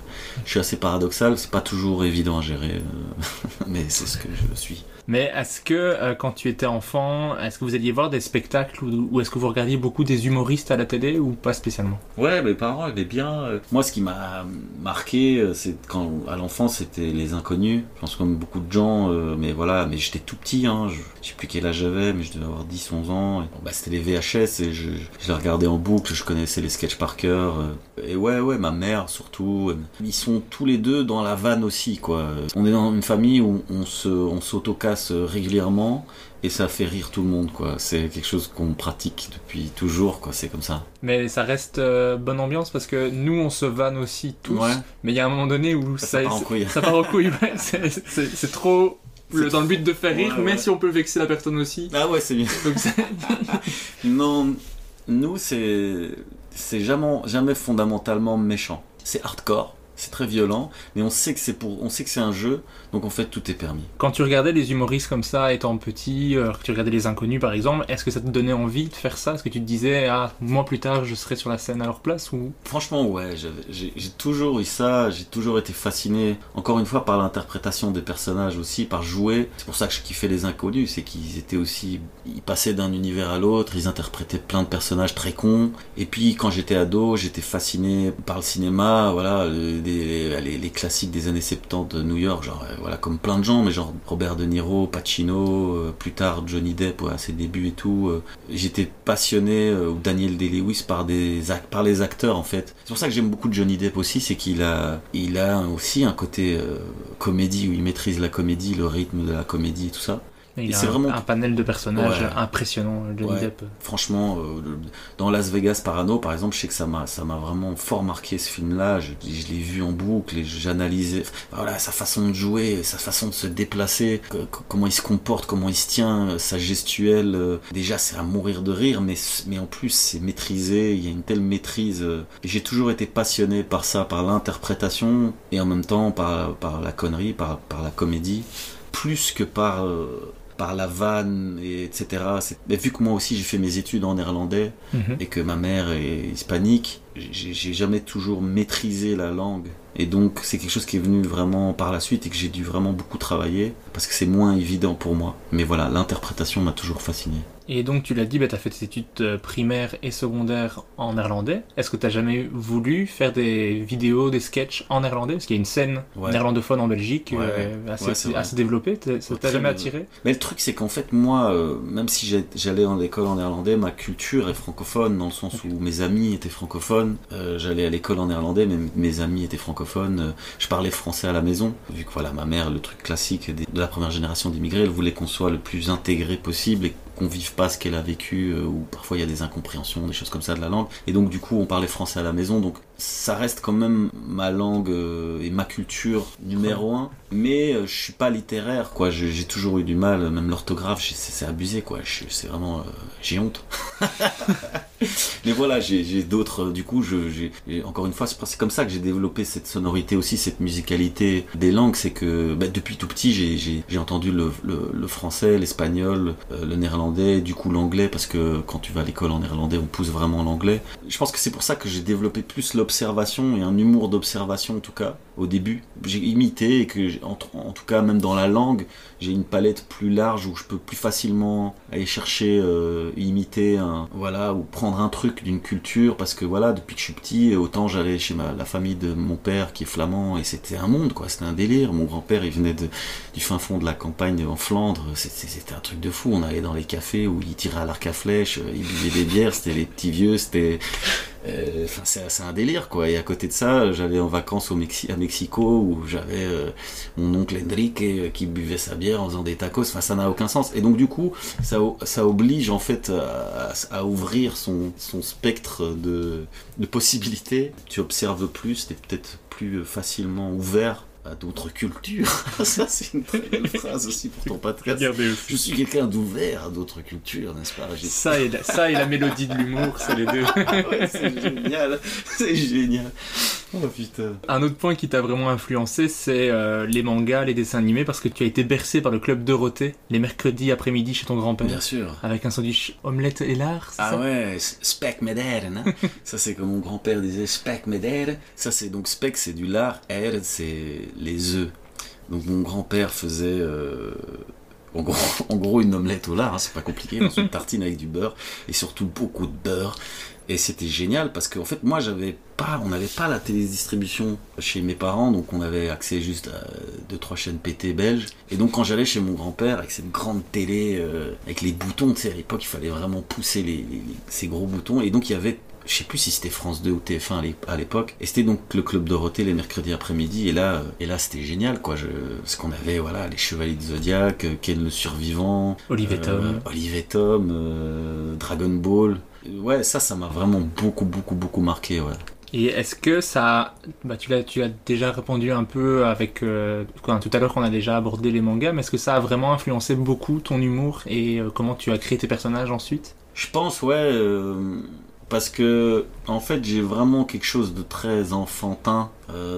Je suis assez paradoxal. C'est pas toujours évident à gérer, euh, mais c'est ce que je suis.
Mais est-ce que euh, quand tu étais enfant, est-ce que vous alliez voir des spectacles ou, est-ce que vous regardiez beaucoup des humoristes à la télé ou pas spécialement?
Ouais, mes parents aimaient bien. euh, Moi, ce qui m'a marqué, euh, c'est quand à l'enfance, c'était les inconnus. Je pense comme beaucoup de gens, mais voilà, mais j'étais tout petit. Hein, je, je sais plus quel âge j'avais, mais je devais avoir 10, 11 ans. Bah, c'était les VHS et je, je les regardais en boucle. Je connaissais les sketchs par cœur. Et ouais, ouais, ma mère surtout. Ils sont tous les deux dans la vanne aussi, quoi. On est dans une famille où on se, on s'autocasse régulièrement. Et ça fait rire tout le monde, quoi. C'est quelque chose qu'on pratique depuis toujours, quoi. C'est comme ça.
Mais ça reste euh, bonne ambiance parce que nous on se vanne aussi tous.
Ouais.
Mais il y a un moment donné où
Ça
ça,
part en couille.
ça part en couille. ouais. C'est- trop le- dans le but de faire rire,
Ouais,
mais si on peut vexer la personne aussi.
Ah ouais, c'est bien.
Donc
Non, nous, c'est c'est jamais, jamais fondamentalement méchant. C'est hardcore, c'est très violent, mais on sait que c'est pour, on sait que c'est un jeu, donc en fait tout est permis.
Quand tu regardais les humoristes comme ça étant petit, euh, que tu regardais les inconnus par exemple, est-ce que ça te donnait envie de faire ça? Est-ce que tu te disais ah moi plus tard je serai sur la scène à leur place ou?
Franchement, ouais, j'ai toujours eu ça, j'ai toujours été fasciné, encore une fois, par l'interprétation des personnages aussi, par jouer. C'est pour ça que je kiffais les inconnus, c'est qu'ils étaient aussi, ils passaient d'un univers à l'autre, ils interprétaient plein de personnages très cons. Et puis, quand j'étais ado, j'étais fasciné par le cinéma, voilà, le- les, les- les classiques des années 70 de New York, genre, euh, voilà, comme plein de gens, mais genre Robert De Niro, Pacino, euh, plus tard Johnny Depp à ses débuts et tout. euh, J'étais passionné, euh, ou Daniel Day-Lewis, par, par les acteurs en fait. C'est pour ça que j'aime beaucoup Johnny Depp aussi, c'est qu'il a, a aussi un côté comédie où il maîtrise la comédie, le rythme de la comédie et tout ça.
Il a
c'est
un,
vraiment-
un panel de personnages
Ouais.
impressionnant Johnny
Ouais.
Depp.
Franchement, euh, dans Las Vegas Parano, par exemple, je sais que ça m'a, ça m'a vraiment fort marqué ce film-là. Je, je l'ai vu en boucle et j'analysais, voilà, sa façon de jouer, sa façon de se déplacer, que- que- comment il se comporte, comment il se tient, euh, sa gestuelle. euh, déjà, c'est à mourir de rire, mais, mais en plus, c'est maîtrisé. Il y a une telle maîtrise. euh, et j'ai toujours été passionné par ça, par l'interprétation et en même temps par, par la connerie, par, par la comédie, plus que par euh, par la vanne, et etc. Mais vu que moi aussi j'ai fait mes études en néerlandais
Mhm.
et que ma mère est hispanique, j'ai j'ai jamais toujours maîtrisé la langue. Et donc c'est quelque chose qui est venu vraiment par la suite et que j'ai dû vraiment beaucoup travailler parce que c'est moins évident pour moi. Mais voilà, l'interprétation m'a toujours fasciné.
Et donc tu l'as dit, bah, tu as fait tes études euh, primaires et secondaires en néerlandais. Est-ce que tu as jamais voulu faire des vidéos, des sketchs en néerlandais? Parce qu'il y a une scène
Ouais.
néerlandophone en Belgique
Ouais,
euh, assez,
ouais,
assez développée. Ça t'a jamais attiré?
Mais le truc, c'est qu'en fait, moi, euh, même si j'allais en école en néerlandais, ma culture est francophone, dans le sens où mes amis étaient francophones. Euh, j'allais à l'école en néerlandais, mais mes amis étaient francophones. Euh, je parlais français à la maison, vu que voilà, ma mère, le truc classique de la première génération d'immigrés, elle voulait qu'on soit le plus intégré possible et qu'on vive pas ce qu'elle a vécu, euh, où parfois il y a des incompréhensions, des choses comme ça de la langue. Et donc, du coup, on parlait français à la maison, donc ça reste quand même ma langue euh, et ma culture numéro un. Mais euh, je suis pas littéraire, quoi. J'ai toujours eu du mal, même l'orthographe, c'est abusé, quoi. C'est vraiment, euh, j'ai honte. Mais voilà, j'ai d'autres. Du coup, je, encore une fois, c'est comme ça que j'ai développé cette sonorité aussi, cette musicalité des langues. C'est que bah, depuis tout petit, j'ai- entendu le, le, le français, l'espagnol, le néerlandais, du coup l'anglais, parce que quand tu vas à l'école en néerlandais, on pousse vraiment l'anglais. Je pense que c'est pour ça que j'ai développé plus l'observation et un humour d'observation en tout cas au début. J'ai imité et que en, en tout cas même dans la langue, j'ai une palette plus large où je peux plus facilement aller chercher, euh, imiter un, voilà, ou prendre un truc d'une culture parce que voilà, depuis que je suis petit, autant j'allais chez ma, la famille de mon père qui est flamand et c'était un monde quoi, c'était un délire. Mon grand-père il venait du fin fond de la campagne en Flandre, c'était c'était un truc de fou. On allait dans les cafés où il tirait à l'arc à flèche, il buvait des bières, c'était les petits vieux, c'était Euh, c'est un délire, quoi. Et à côté de ça, j'allais en vacances au Mexi- à Mexico où j'avais euh, mon oncle Enrique euh, qui buvait sa bière en faisant des tacos. Enfin, ça n'a aucun sens. Et donc, du coup, ça, ça oblige en fait à- à ouvrir son, son spectre de, de possibilités. Tu observes plus, t'es peut-être plus facilement ouvert à d'autres cultures. ça, c'est une très belle phrase aussi pour ton podcast. Je suis quelqu'un d'ouvert à d'autres cultures, n'est-ce pas
Ça et, la, ça et la mélodie de l'humour, c'est les deux.
Ouais, c'est génial, c'est génial. Oh putain.
Un autre point qui t'a vraiment influencé, c'est euh, les mangas, les dessins animés, parce que tu as été bercé par le club Dorothée les mercredis après-midi chez ton
Bien
grand-père.
sûr.
Avec un sandwich omelette et lard,
Ah
ça?
ouais, speck medern. Hein? Ça c'est comme mon grand-père disait, speck medern. Ça c'est donc speck c'est du lard, er c'est les œufs. Donc mon grand-père faisait euh, en, gros, en gros une omelette au lard, hein, c'est pas compliqué, dans une tartine avec du beurre et surtout beaucoup de beurre. Et c'était génial parce qu'en fait moi j'avais pas, on n'avait pas la télédistribution chez mes parents, donc on avait accès juste à deux trois chaînes PT belges. Et donc quand j'allais chez mon grand-père avec cette grande télé euh, avec les boutons, tu sais à l'époque il fallait vraiment pousser les, les- les- ces gros boutons. Et donc il y avait je sais plus si c'était France 2 ou TF1 à l'é- à l'époque. Et c'était donc le club Dorothée les mercredis après-midi. Et là, euh, et là c'était génial, quoi. Je, parce qu'on avait, voilà, les Chevaliers du Zodiac, euh, Ken le Survivant,
Olivier Tom.
euh, Olivier Tom, euh, Dragon Ball. Ouais, ça, ça m'a vraiment beaucoup, beaucoup, beaucoup marqué, ouais.
Et est-ce que ça... Bah, tu l'as tu as déjà répondu un peu avec... euh, tout à l'heure qu'on a déjà abordé les mangas, mais est-ce que ça a vraiment influencé beaucoup ton humour et euh, comment tu as créé tes personnages ensuite?
Je pense, ouais, euh, parce que en fait, j'ai vraiment quelque chose de très enfantin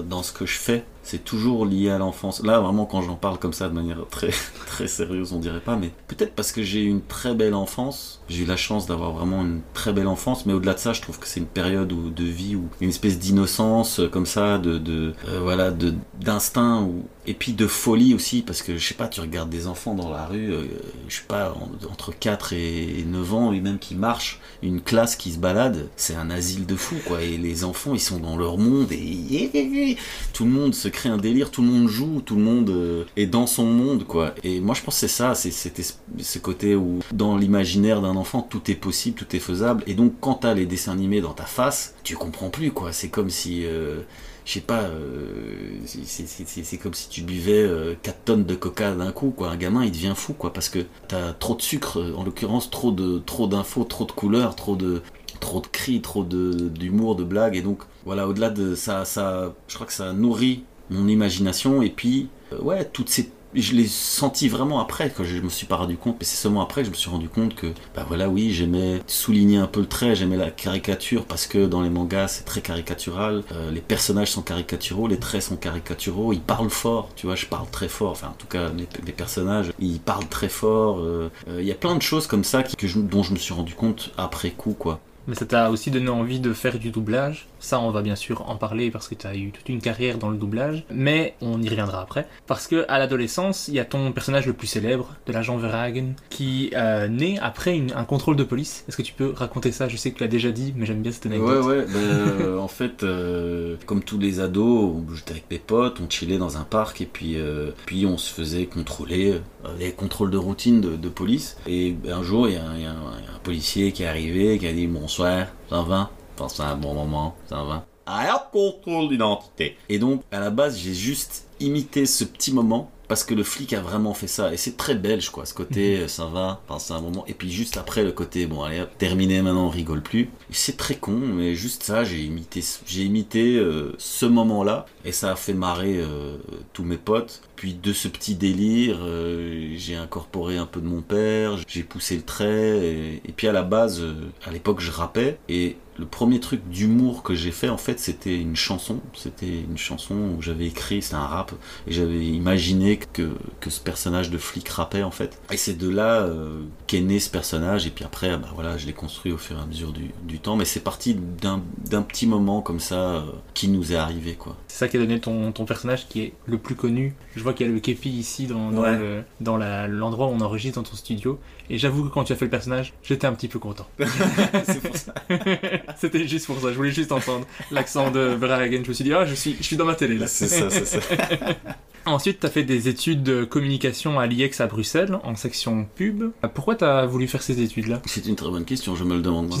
dans ce que je fais. C'est toujours lié à l'enfance. Là, vraiment, quand j'en parle comme ça de manière très très sérieuse, on dirait pas, mais peut-être parce que j'ai eu une très belle enfance. J'ai eu la chance d'avoir vraiment une très belle enfance, mais au-delà de ça, je trouve que c'est une période où, de vie où une espèce d'innocence euh, comme ça, de, de euh, voilà, d'instinct ou et puis de folie aussi parce que je sais pas, tu regardes des enfants dans la rue, euh, je sais pas, en- entre 4 et 9 ans et même qui marchent, une classe qui se balade, c'est un asile de fous quoi et les enfants, ils sont dans leur monde et tout le monde se crée un délire, tout le monde joue, tout le monde euh, est dans son monde quoi. Et moi je pense que c'est ça, c'est ce côté où dans l'imaginaire d'un tout est possible, tout est faisable et donc quand t'as les dessins animés dans ta face, tu comprends plus quoi. C'est comme si euh, je sais pas, euh, c'est- comme si tu buvais 4 tonnes de coca d'un coup, quoi. Un gamin, il devient fou, quoi, parce que t'as trop de sucre, en l'occurrence, trop de trop d'infos, trop de couleurs, trop de trop de cris, trop de d'humour, de blagues, et donc voilà, au-delà de ça, ça, je crois que ça nourrit mon imagination, et puis euh, ouais, toutes ces je l'ai senti vraiment après que je me suis pas rendu compte mais c'est seulement après que je me suis rendu compte que bah voilà oui j'aimais souligner un peu le trait j'aimais la caricature parce que dans les mangas c'est très caricatural. Euh, les personnages sont caricaturaux les traits sont caricaturaux ils parlent fort tu vois je parle très fort. Enfin en tout cas les personnages ils parlent très fort euh, euh, il y a plein de choses comme ça que dont je me suis rendu compte après coup quoi
Mais ça t'a aussi donné envie de faire du doublage. Ça, on va bien sûr en parler parce que tu as eu toute une carrière dans le doublage. Mais on y reviendra après. Parce que à l'adolescence, il y a ton personnage le plus célèbre, de l'agent Verhagen, qui euh, naît après un contrôle de police. Est-ce que tu peux raconter ça? Je sais que tu l'as déjà dit, mais j'aime bien cette
Ouais,
anecdote.
ouais, ben, euh, en fait, euh, comme tous les ados, j'étais avec mes potes, on chillait dans un parc et puis, puis on se faisait contrôler, des contrôles de routine de, police. Et un jour, il y a un policier qui est arrivé, qui a dit bonsoir, ça va Pense à un bon moment, ça va Ah, contrôle d'identité. Et donc, à la base, j'ai juste imité ce petit moment parce que le flic a vraiment fait ça. Et c'est très belge quoi ce côté euh, ça va pense à un moment. Et puis juste après le côté bon allez hop, terminé maintenant on rigole plus. C'est très con mais juste ça j'ai imité j'ai imité euh, ce moment là et ça a fait marrer euh, tous mes potes. Puis de ce petit délire euh, j'ai incorporé un peu de mon père j'ai poussé le trait. Et, et puis à la base à l'époque je rappais. Et le premier truc d'humour que j'ai fait en fait c'était une chanson. C'était une chanson où j'avais écrit c'était un rap et j'avais imaginé que, ce personnage de flic rappait en fait. Et c'est de là euh, qu'est né ce personnage et puis après bah je l'ai construit au fur et à mesure du, temps. Mais c'est parti d'un petit moment comme ça euh, qui nous est arrivé quoi.
C'est ça qui a donné ton personnage qui est le plus connu. Je vois qu'il y a le képi ici dans, dans
Ouais.
le- dans la- l'endroit où on enregistre dans ton studio. Et j'avoue que quand tu as fait le personnage, j'étais un petit peu content.
c'est pour ça
C'était juste pour ça, je voulais juste entendre l'accent de Verhagen. Je me suis dit, ah, je suis, je suis dans ma télé là.
C'est ça, c'est ça.
Ensuite, tu as fait des études de communication à l'IEX à Bruxelles, en section pub. Pourquoi tu as voulu faire ces études-là?
C'est une très bonne question, je me le demande. moi.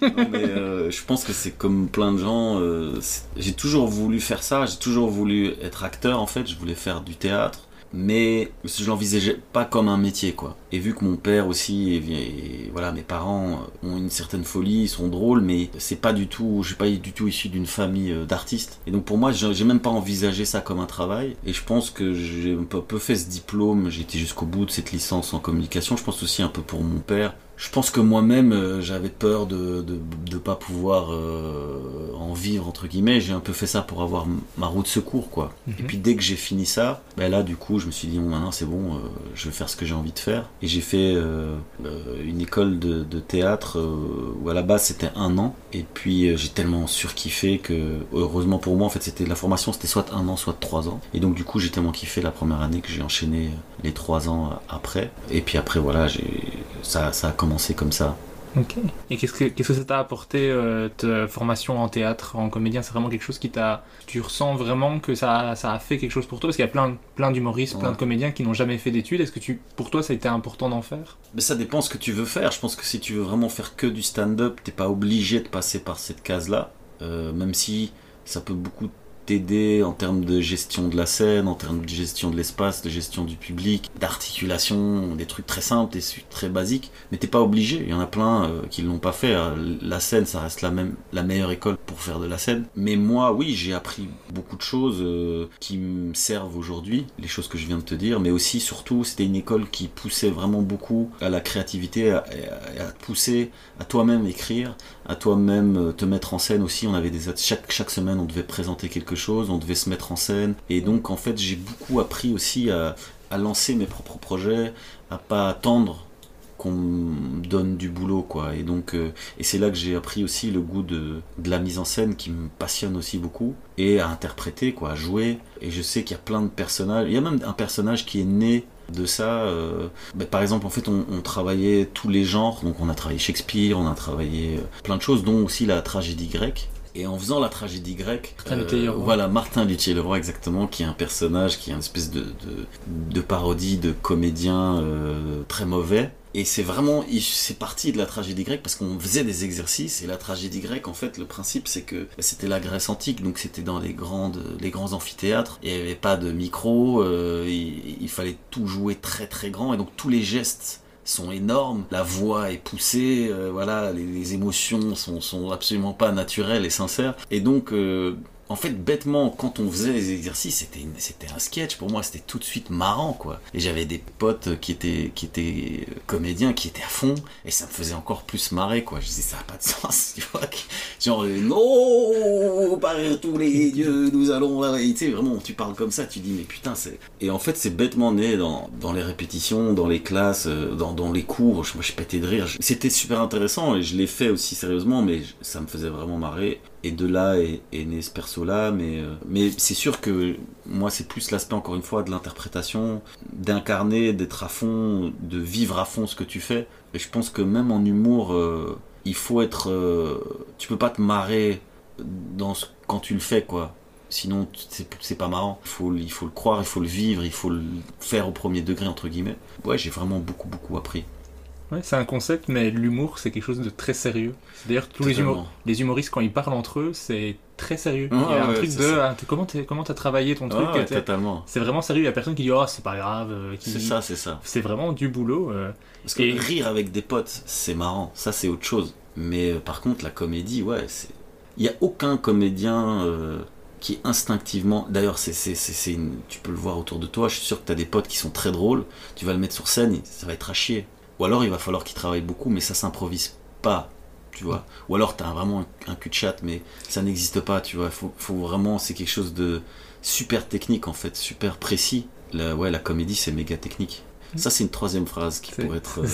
Non, mais, euh, je pense que c'est comme plein de gens. euh, j'ai toujours voulu faire ça, j'ai toujours voulu être acteur en fait, je voulais faire du théâtre. Mais je l'envisageais pas comme un métier quoi. Et vu que mon père aussi, et, voilà, mes parents ont une certaine folie, ils sont drôles, mais c'est pas du tout, je suis pas du tout issu d'une famille euh, d'artistes. Et donc pour moi, j'ai même pas envisagé ça comme un travail. Et je pense que j'ai un peu, fait ce diplôme, été jusqu'au bout de cette licence en communication. Je pense aussi un peu pour mon père. Je pense que moi-même, euh, j'avais peur de, de pas pouvoir euh, en vivre entre guillemets. J'ai un peu fait ça pour avoir ma roue de secours, quoi. Et puis dès que j'ai fini ça, ben là, du coup, je me suis dit bon, maintenant c'est bon, euh, je vais faire ce que j'ai envie de faire. Et j'ai fait une école de, de théâtre où à la base c'était un an. Et puis j'ai tellement surkiffé que heureusement pour moi, en fait, c'était la formation, c'était soit un an, soit trois ans. Et donc du coup, j'ai tellement kiffé la première année que j'ai enchaîné les trois ans après. Et puis après, voilà, j'ai ça, ça a commencé comme ça.
Ok. Et qu'est-ce que, qu'est-ce que ça t'a apporté, euh, ta formation en théâtre, en comédien? C'est vraiment quelque chose qui t'a... Tu ressens vraiment que ça, ça a fait quelque chose pour toi? Parce qu'il y a plein, plein d'humoristes, plein de comédiens qui n'ont jamais fait d'études. Est-ce que tu, pour toi, ça a été important d'en faire?
Mais ça dépend ce que tu veux faire. Je pense que si tu veux vraiment faire que du stand-up, t'es pas obligé de passer par cette case-là. Euh, même si ça peut beaucoup en termes de gestion de la scène, en termes de gestion de l'espace, de gestion du public, d'articulation, des trucs très simples, des trucs très basiques. Mais t'es pas obligé. Il y en a plein euh, qui l'ont pas fait. La scène, ça reste la même, la meilleure école pour faire de la scène. Mais moi, oui, j'ai appris beaucoup de choses euh, qui me servent aujourd'hui, les choses que je viens de te dire. Mais aussi, surtout, c'était une école qui poussait vraiment beaucoup à la créativité, à, à- pousser à toi-même écrire, à toi-même euh, te mettre en scène aussi. On avait des chaque chaque semaine, on devait présenter quelque chose, on devait se mettre en scène. Et donc, en fait, j'ai beaucoup appris aussi à, à lancer mes propres projets, à pas attendre qu'on me donne du boulot quoi et donc euh, et c'est là que j'ai appris aussi le goût de, de la mise en scène qui me passionne aussi beaucoup et à interpréter quoi à jouer et je sais qu'il y a plein de personnages il y a même un personnage qui est né de ça euh, bah, par exemple en fait on, on travaillait tous les genres. Donc on a travaillé Shakespeare on a travaillé euh, plein de choses dont aussi la tragédie grecque et en faisant la tragédie grecque,
Martin Luthier-Leroy.
voilà Martin Luthier-Leroy exactement, qui est un personnage qui est une espèce de, de, de parodie de comédien euh, très mauvais. Et c'est vraiment, c'est parti de la tragédie grecque parce qu'on faisait des exercices et la tragédie grecque, en fait, le principe c'est que bah, c'était la Grèce antique, donc c'était dans les grandes, les grands amphithéâtres. Et il n'y avait pas de micro, euh, il, il fallait tout jouer très très grand et donc tous les gestes sont énormes, la voix est poussée, euh, voilà, les, émotions sont, sont absolument pas naturelles et sincères. Et donc, euh, en fait, bêtement, quand on faisait les exercices, c'était un sketch. Pour moi, c'était tout de suite marrant, quoi. Et j'avais des potes qui étaient euh, comédiens, qui étaient à fond, et ça me faisait encore plus marrer, quoi. Je disais ça a pas de sens, tu vois. Genre euh, non, par tous les dieux, nous allons. Et tu sais, vraiment, tu parles comme ça, tu dis mais putain, c'est. Et en fait, c'est bêtement né dans les répétitions, dans les classes, euh, dans les cours. Moi, je pétais de rire. C'était super intéressant et je l'ai fait aussi sérieusement, mais ça me faisait vraiment marrer. Et de là est, est né ce perso-là, mais, euh, mais c'est sûr que moi, c'est plus l'aspect, encore une fois, de l'interprétation, d'incarner, d'être à fond, de vivre à fond ce que tu fais. Et je pense que même en humour, euh, il faut être. euh, tu peux pas te marrer dans ce, quand tu le fais, quoi. Sinon, c'est pas marrant. Il faut, il faut le croire, il faut le vivre, il faut le faire au premier degré, entre guillemets. Ouais, j'ai vraiment beaucoup, beaucoup appris.
Ouais, c'est un concept, mais l'humour, c'est quelque chose de très sérieux. D'ailleurs, tous les,
Totalement.
humor- les humoristes, quand ils parlent entre eux, c'est très sérieux.
Ouais,
il y a un
ouais,
truc de ah, comment t'es- comment t'as travaillé ton truc
Ah, ouais,
t'es-
totalement.
C'est vraiment sérieux. Il y a personne qui dit oh c'est pas grave. euh, qui-
C'est ça, c'est ça.
C'est vraiment du boulot. euh.
Parce que
Et-
rire avec des potes, c'est marrant, ça c'est autre chose. Mais euh, par contre, la comédie, ouais, c'est. Il y a aucun comédien qui instinctivement. D'ailleurs, c'est, une- tu peux le voir autour de toi. Je suis sûr que tu as des potes qui sont très drôles. Tu vas le mettre sur scène, et ça va être à chier. Ou alors, il va falloir qu'il travaille beaucoup, mais ça s'improvise pas. Tu vois. Ou alors, tu as vraiment un, un cul de chat, mais ça n'existe pas. Tu vois. Faut, faut vraiment. C'est quelque chose de super technique, en fait, super précis. La, ouais, la comédie, c'est méga technique. Ça, c'est une troisième phrase qui pourrait être. euh,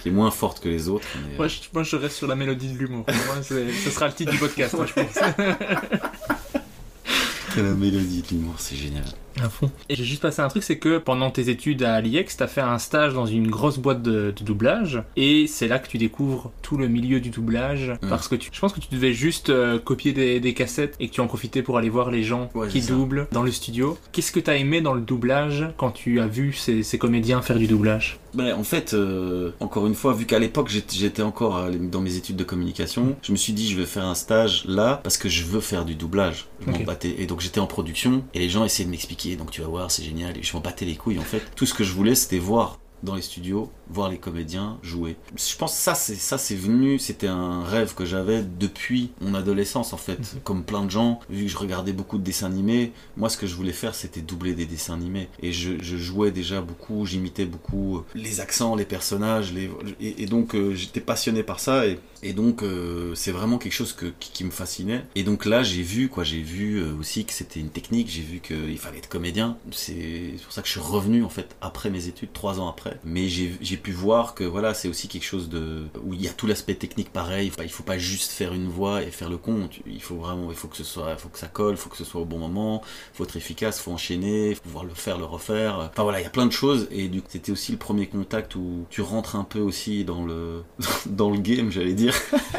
qui est moins forte que les autres. mais, euh,
Moi, je, moi, je reste sur la mélodie de l'humour. Moi, ce sera le titre du podcast, moi, je pense.
la mélodie de l'humour, c'est génial.
À fond. Et j'ai juste passé un truc, c'est que pendant tes études à l'IEX, t'as fait un stage dans une grosse boîte de, de doublage, et c'est là que tu découvres tout le milieu du doublage, parce que tu, je pense que tu devais juste euh, copier des, des cassettes et que tu en profitais pour aller voir les gens
Ouais,
qui
ça.
doublent dans le studio. Qu'est-ce que t'as aimé dans le doublage quand tu as vu ces, ces comédiens faire du doublage?
Ben, en fait, euh, encore une fois, vu qu'à l'époque j'étais encore à- dans mes études de communication, je me suis dit je vais faire un stage là parce que je veux faire du doublage. Je m'en
Ok.
battais. Et donc j'étais en production et les gens essayaient de m'expliquer. Donc tu vas voir, c'est génial. Et je m'en battais les couilles en fait. Tout ce que je voulais c'était voir dans les studios, voir les comédiens jouer. Je pense que ça c'est ça c'est venu, c'était un rêve que j'avais depuis mon adolescence en fait. Comme plein de gens, vu que je regardais beaucoup de dessins animés, moi ce que je voulais faire c'était doubler des dessins animés et je, je jouais déjà beaucoup, j'imitais beaucoup euh, les accents, les personnages, les et, et donc euh, j'étais passionné par ça et, et donc euh, c'est vraiment quelque chose que, qui, qui me fascinait. Et donc là j'ai vu quoi, j'ai vu aussi que c'était une technique, j'ai vu qu'il fallait être comédien. C'est pour ça que je suis revenu en fait après mes études, trois ans après. Mais j'ai pu voir que voilà c'est aussi quelque chose de où il y a tout l'aspect technique pareil. Il faut pas juste faire une voix et faire le con. Tu- Il faut vraiment, il faut que ce soit, faut que ça colle, il faut que ce soit au bon moment, il faut être efficace, il faut enchaîner, il faut pouvoir le faire, le refaire. Enfin voilà, il y a plein de choses et du coup c'était aussi le premier contact où tu rentres un peu aussi dans le dans le game, j'allais dire.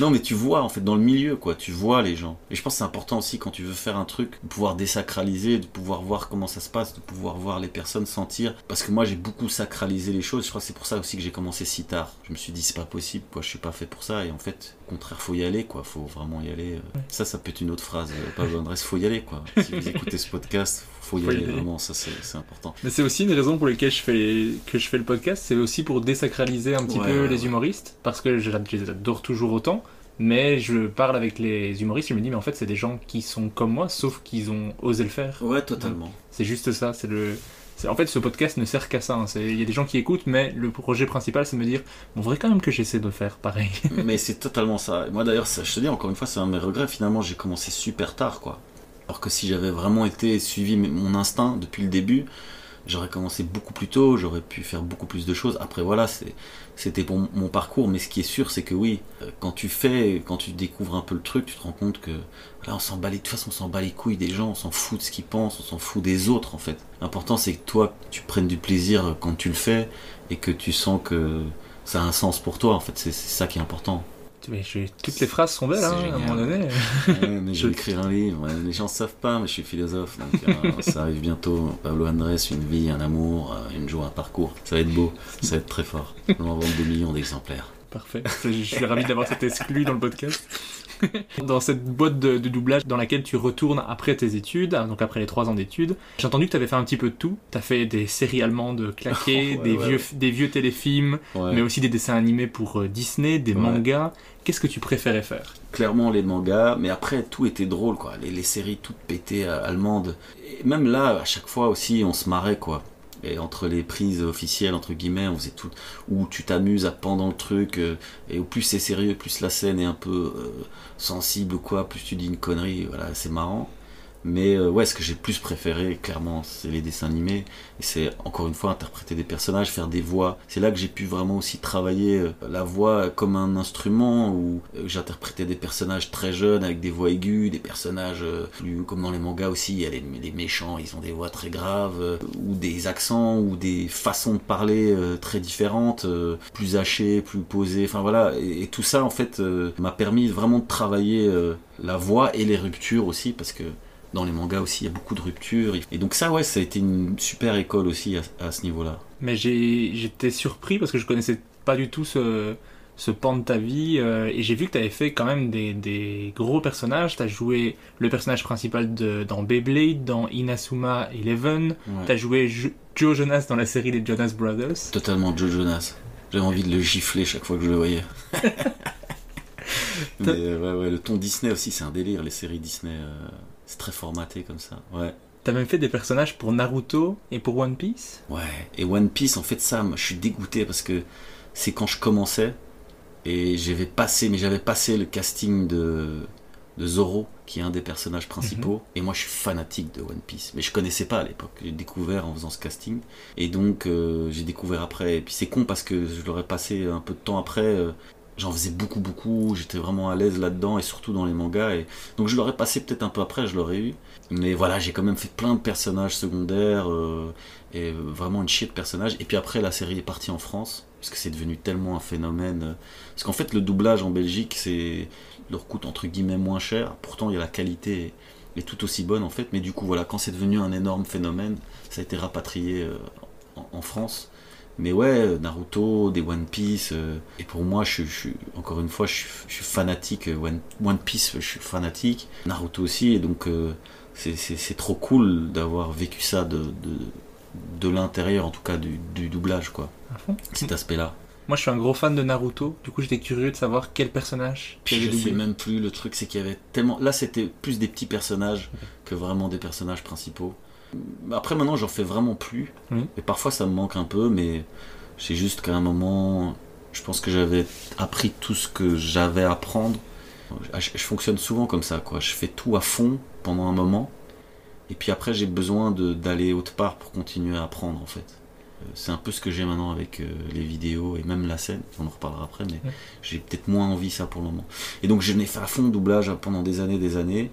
Non, mais tu vois, en fait, dans le milieu, quoi, tu vois les gens. Et je pense que c'est important aussi quand tu veux faire un truc, de pouvoir désacraliser, de pouvoir voir comment ça se passe, de pouvoir voir les personnes sentir. Parce que moi, j'ai beaucoup sacralisé les choses. Je crois que c'est pour ça aussi que j'ai commencé si tard. Je me suis dit, c'est pas possible, quoi, je suis pas fait pour ça. Et en fait, au contraire, faut y aller, quoi, faut vraiment y aller. Ça, ça peut être une autre phrase. euh, Pablo Andrés, faut y aller, quoi. Si vous écoutez ce podcast, faut y
Faut y
aller, vraiment, ça, c'est important.
Mais c'est aussi une raison pour laquelle je fais, que je fais le podcast, c'est aussi pour désacraliser un petit
Ouais,
peu
ouais,
les
ouais.
humoristes, parce que je les adore toujours autant, mais je parle avec les humoristes, je me dis, mais en fait, c'est des gens qui sont comme moi, sauf qu'ils ont osé le faire.
Ouais, totalement.
C'est juste ça, c'est le... En fait, ce podcast ne sert qu'à ça. hein. Il y a des gens qui écoutent, mais le projet principal, c'est de me dire, on voudrait quand même que j'essaie de faire pareil.
Mais c'est totalement ça. Moi d'ailleurs, je te dis encore une fois, c'est un de mes regrets. Finalement, j'ai commencé super tard, quoi. Alors que si j'avais vraiment été suivi mon instinct depuis le début, j'aurais commencé beaucoup plus tôt, j'aurais pu faire beaucoup plus de choses. Après, voilà, c'était pour mon parcours. Mais ce qui est sûr, c'est que oui, euh, quand tu fais, quand tu découvres un peu le truc, tu te rends compte que là, on s'en bat les, de toute façon, on s'en bat les couilles des gens, on s'en fout de ce qu'ils pensent, on s'en fout des autres, en fait. L'important, c'est que toi, tu prennes du plaisir quand tu le fais et que tu sens que ça a un sens pour toi. En fait, c'est ça qui est important.
Mais je- Toutes les phrases sont belles, hein, à un moment donné.
Ouais, mais je vais écrire un livre. Ouais, Les gens ne savent pas, mais je suis philosophe. Donc euh, ça arrive bientôt. Pablo Andrés, une vie, un amour, euh, une joie, un parcours. Ça va être beau. Ça va être très fort. On en vend des millions d'exemplaires.
Parfait. Je suis ravi d'avoir cet exclu dans le podcast. dans cette boîte de, de doublage dans laquelle tu retournes après tes études, hein, donc après les trois ans d'études, j'ai entendu que tu avais fait un petit peu de tout. Tu as fait des séries allemandes claquées,
Ouais,
des,
ouais,
vieux,
ouais.
des vieux téléfilms, mais aussi des dessins animés pour euh, Disney, des mangas. Qu'est-ce que tu préférais faire?
Clairement les mangas, mais après tout était drôle quoi. Les, les séries toutes pétées euh, allemandes. Et même là, à chaque fois aussi, on se marrait quoi. Et entre les prises officielles, entre guillemets, on faisait tout. Où tu t'amuses à pendant le truc, euh, et au plus c'est sérieux, plus la scène est un peu euh, sensible ou quoi, plus tu dis une connerie, voilà, c'est marrant. Mais euh, ouais, ce que j'ai plus préféré, clairement, c'est les dessins animés. Et c'est encore une fois interpréter des personnages, faire des voix. C'est là que j'ai pu vraiment aussi travailler euh, la voix comme un instrument où euh, j'interprétais des personnages très jeunes avec des voix aiguës, des personnages plus comme dans les mangas aussi. Il y a les, les méchants, ils ont des voix très graves, ou des accents, ou des façons de parler très différentes, plus hachées, plus posées. Enfin voilà. Et, tout ça en fait m'a permis vraiment de travailler la voix et les ruptures aussi parce que dans les mangas aussi, il y a beaucoup de ruptures. Et donc ça, ouais, ça a été une super école aussi à, à ce niveau-là.
Mais j'étais surpris parce que je connaissais pas du tout ce, ce pan de ta vie euh, et j'ai vu que tu avais fait quand même des, des gros personnages. Tu as joué le personnage principal de, dans Beyblade, dans Inazuma Eleven.
Ouais.
Tu as joué Jo- Joe Jonas dans la série des Jonas Brothers.
Totalement Joe Jonas. J'avais envie de le gifler chaque fois que je le voyais. Mais euh, ouais, ouais, le ton Disney aussi, c'est un délire. Les séries Disney, euh, c'est très formaté comme ça. Ouais.
T'as même fait des personnages pour Naruto et pour One Piece?
Ouais. Et One Piece, en fait, ça, moi, je suis dégoûté parce que c'est quand je commençais et j'avais passé, mais j'avais passé le casting de, de Zoro, qui est un des personnages principaux. Et moi, je suis fanatique de One Piece. Mais je connaissais pas à l'époque. J'ai découvert en faisant ce casting. Et donc, euh, j'ai découvert après. Et puis, c'est con parce que je l'aurais passé un peu de temps après. euh, j'en faisais beaucoup, beaucoup. J'étais vraiment à l'aise là-dedans et surtout dans les mangas. Et... Donc je l'aurais passé peut-être un peu après, je l'aurais eu. Mais voilà, j'ai quand même fait plein de personnages secondaires euh, et vraiment une chier de personnages. Et puis après, la série est partie en France parce que c'est devenu tellement un phénomène. Parce qu'en fait, le doublage en Belgique, c'est leur coûte entre guillemets moins cher. Pourtant, il y a la qualité est tout aussi bonne en fait. Mais du coup, voilà, quand c'est devenu un énorme phénomène, ça a été rapatrié euh, en France. Mais ouais, Naruto, des One Piece. euh, et pour moi, je, suis, encore une fois, je suis, je suis fanatique. euh, One, One Piece, je suis fanatique. Naruto aussi. Et donc, euh, c'est- trop cool d'avoir vécu ça de, de, de l'intérieur, en tout cas du, du doublage, quoi. Cet aspect-là.
Moi, je suis un gros fan de Naruto. Du coup, j'étais curieux de savoir quel personnage
Puis je sais même plus, le truc c'est qu'il y avait tellement... Là c'était plus des petits personnages que vraiment des personnages principaux. Après maintenant j'en fais vraiment plus.
Oui.
Et parfois ça me manque un peu, mais c'est juste qu'à un moment, je pense que j'avais appris tout ce que j'avais à apprendre. Je, je fonctionne souvent comme ça, quoi. Je fais tout à fond pendant un moment. Et puis après j'ai besoin d'aller autre part pour continuer à apprendre en fait. Euh, C'est un peu ce que j'ai maintenant avec euh, les vidéos et même la scène, on en reparlera après, mais j'ai peut-être moins envie ça pour le moment. Et donc je n'ai fait à fond doublage pendant des années, des années.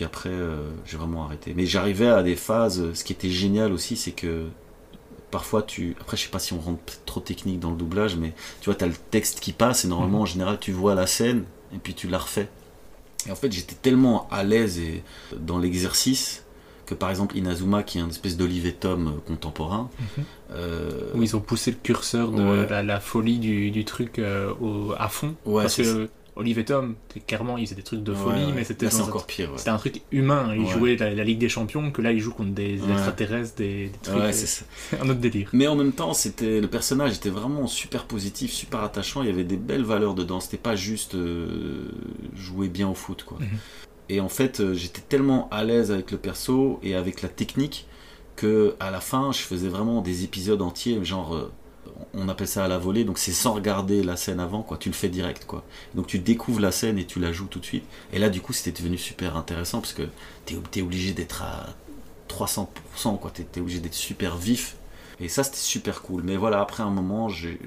Puis après, euh, j'ai vraiment arrêté. Mais j'arrivais à des phases. Ce qui était génial aussi, c'est que parfois tu. Après, je sais pas si on rentre trop technique dans le doublage, mais tu vois, tu as le texte qui passe et normalement,
Mhm.
en général, tu vois la scène et puis tu la refais. Et en fait, j'étais tellement à l'aise et dans l'exercice que par exemple Inazuma, qui est un espèce d'Olivier Tom euh, contemporain,
Mhm.
euh,
Où ils ont poussé le curseur de
Ouais.
la, la folie du, du truc euh, au- à fond.
Ouais,
Parce
c'est
que Olivier Tom, clairement, il faisait des trucs de folie,
ouais,
mais c'était
encore pire. ouais.
C'était un truc humain. Il
Ouais.
jouait la, la Ligue des Champions, que là, il joue contre des extraterrestres, des, des trucs.
Ouais,
euh,
c'est
un autre délire.
Mais en même temps, c'était le personnage était vraiment super positif, super attachant. Il y avait des belles valeurs dedans. C'était pas juste euh, jouer bien au foot, quoi.
Mhm.
Et en fait, euh, j'étais tellement à l'aise avec le perso et avec la technique que à la fin, je faisais vraiment des épisodes entiers, genre. Euh, on appelle ça à la volée, donc c'est sans regarder la scène avant, quoi. Tu le fais direct, quoi. Donc tu découvres la scène et tu la joues tout de suite. Et là, du coup, c'était devenu super intéressant parce que t'es es obligé d'être à 300%, quoi. T'es es obligé d'être super vif. Et ça, c'était super cool. Mais voilà, après un moment, j'ai-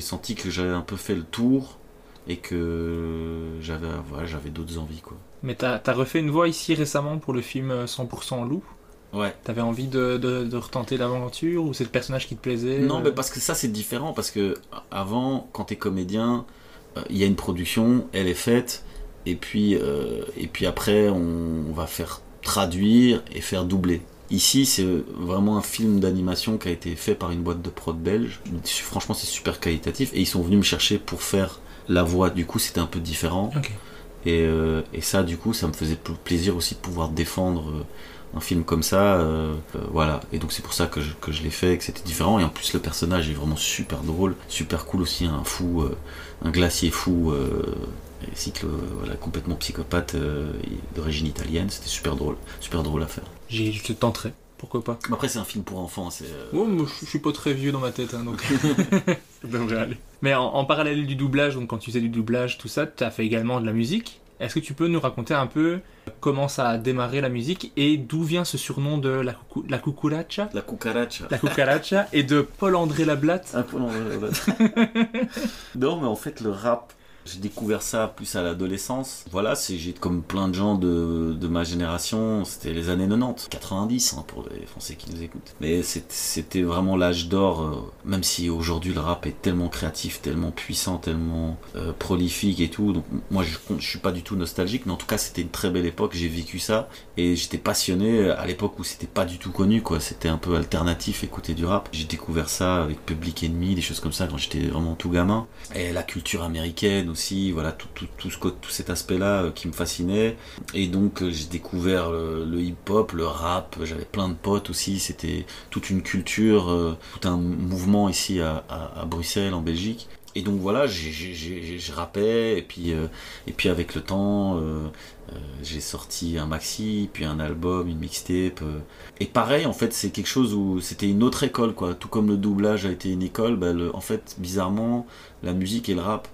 senti que j'avais un peu fait le tour et que j'avais voilà, d'autres envies, quoi.
Mais t'as as refait une voix ici récemment pour le film euh, 100% loup?
Ouais.
T'avais envie de, de, de retenter l'aventure ou c'est le personnage qui te plaisait
Non,
euh,
mais parce que ça, c'est différent. Parce que avant, quand t'es comédien, euh, il y a une production, elle est faite, et puis, euh, et puis après, on, on va faire traduire et faire doubler. Ici, c'est vraiment un film d'animation qui a été fait par une boîte de prod belge. Franchement, c'est super qualitatif. Et ils sont venus me chercher pour faire la voix. Du coup, c'était un peu différent. Et, euh, et ça, du coup, ça me faisait pl- plaisir aussi de pouvoir défendre euh, un film comme ça. euh, euh, voilà. Et donc, c'est pour ça que je, que je l'ai fait et que c'était différent. Et en plus, le personnage est vraiment super drôle, super cool aussi. Un fou, euh, un glacier fou, euh, et cycle, euh, voilà, complètement psychopathe euh, d'origine italienne. C'était super drôle, super drôle à faire.
J'ai- Je te tenterai, pourquoi pas?
Mais Après, c'est un film pour enfants. C'est, euh,
Oh, moi, je je suis pas très vieux dans ma tête, hein, donc ça devrait aller. Mais en, en parallèle du doublage, donc quand tu faisais du doublage, tout ça, tu as fait également de la musique? Est-ce que tu peux nous raconter un peu comment ça a démarré la musique et d'où vient ce surnom de la, coucou, la cucaracha?
La cucaracha.
La cucaracha et de Paul-André Lablatte?
Un peu l'envers. non, mais en fait, le rap, j'ai découvert ça plus à l'adolescence. Voilà, j'ai comme plein de gens de, de ma génération, c'était les années 90, 90 hein, pour les Français qui nous écoutent. Mais c'était vraiment l'âge d'or, euh, même si aujourd'hui le rap est tellement créatif, tellement puissant, tellement euh, prolifique et tout. Donc moi, je, je suis pas du tout nostalgique, mais en tout cas, c'était une très belle époque. J'ai vécu ça et j'étais passionné à l'époque où c'était pas du tout connu, quoi. C'était un peu alternatif, écouter du rap. J'ai découvert ça avec Public Enemy, des choses comme ça quand j'étais vraiment tout gamin. Et la culture américaine aussi, voilà, tout, tout, tout, ce, cet aspect-là euh, qui me fascinait. Et donc, euh, j'ai découvert le, hip-hop, le rap. J'avais plein de potes aussi. C'était toute une culture, euh, tout un mouvement ici à, Bruxelles, en Belgique. Et donc voilà, je rappais, et puis, et puis avec le temps, j'ai sorti un maxi, puis un album, une mixtape. Et pareil, en fait, c'est quelque chose où c'était une autre école, quoi. Tout comme le doublage a été une école, bah, en fait, bizarrement, la musique et le rap,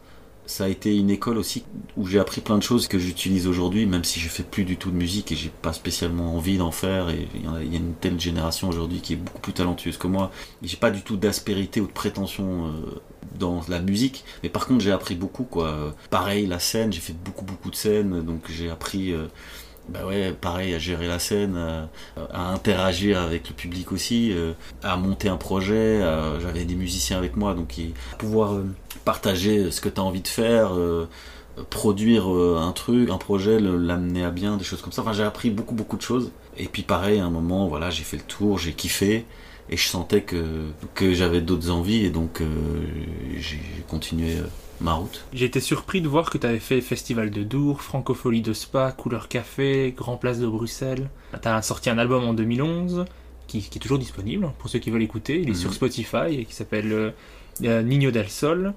ça a été une école aussi où j'ai appris plein de choses que j'utilise aujourd'hui, même si je fais plus du tout de musique et j'ai pas spécialement envie d'en faire. Et il y, a, une telle génération aujourd'hui qui est beaucoup plus talentueuse que moi. J'ai pas du tout d'aspérité ou de prétention euh, dans la musique. Mais par contre, j'ai appris beaucoup, quoi. Pareil, la scène, j'ai fait beaucoup, beaucoup de scènes, donc j'ai appris. Euh, bah ouais, pareil, à gérer la scène, à, à interagir avec le public aussi, euh, à monter un projet. euh, J'avais des musiciens avec moi, donc pouvoir euh, partager ce que tu as envie de faire, euh, produire euh, un truc, un projet, l'amener à bien, des choses comme ça. Enfin, j'ai appris beaucoup, beaucoup de choses. Et puis pareil, à un moment, voilà, j'ai fait le tour, j'ai kiffé. Et je sentais que, que j'avais d'autres envies et donc euh, j'ai continué euh, ma route.
J'ai été surpris de voir que tu avais fait Festival de Dour, Francophonie de Spa, Couleur Café, Grand Place de Bruxelles. Tu as sorti un album en 2011 qui, qui est toujours disponible pour ceux qui veulent écouter. Il est
Mhm.
sur Spotify et qui s'appelle euh, euh, Niño del Sol.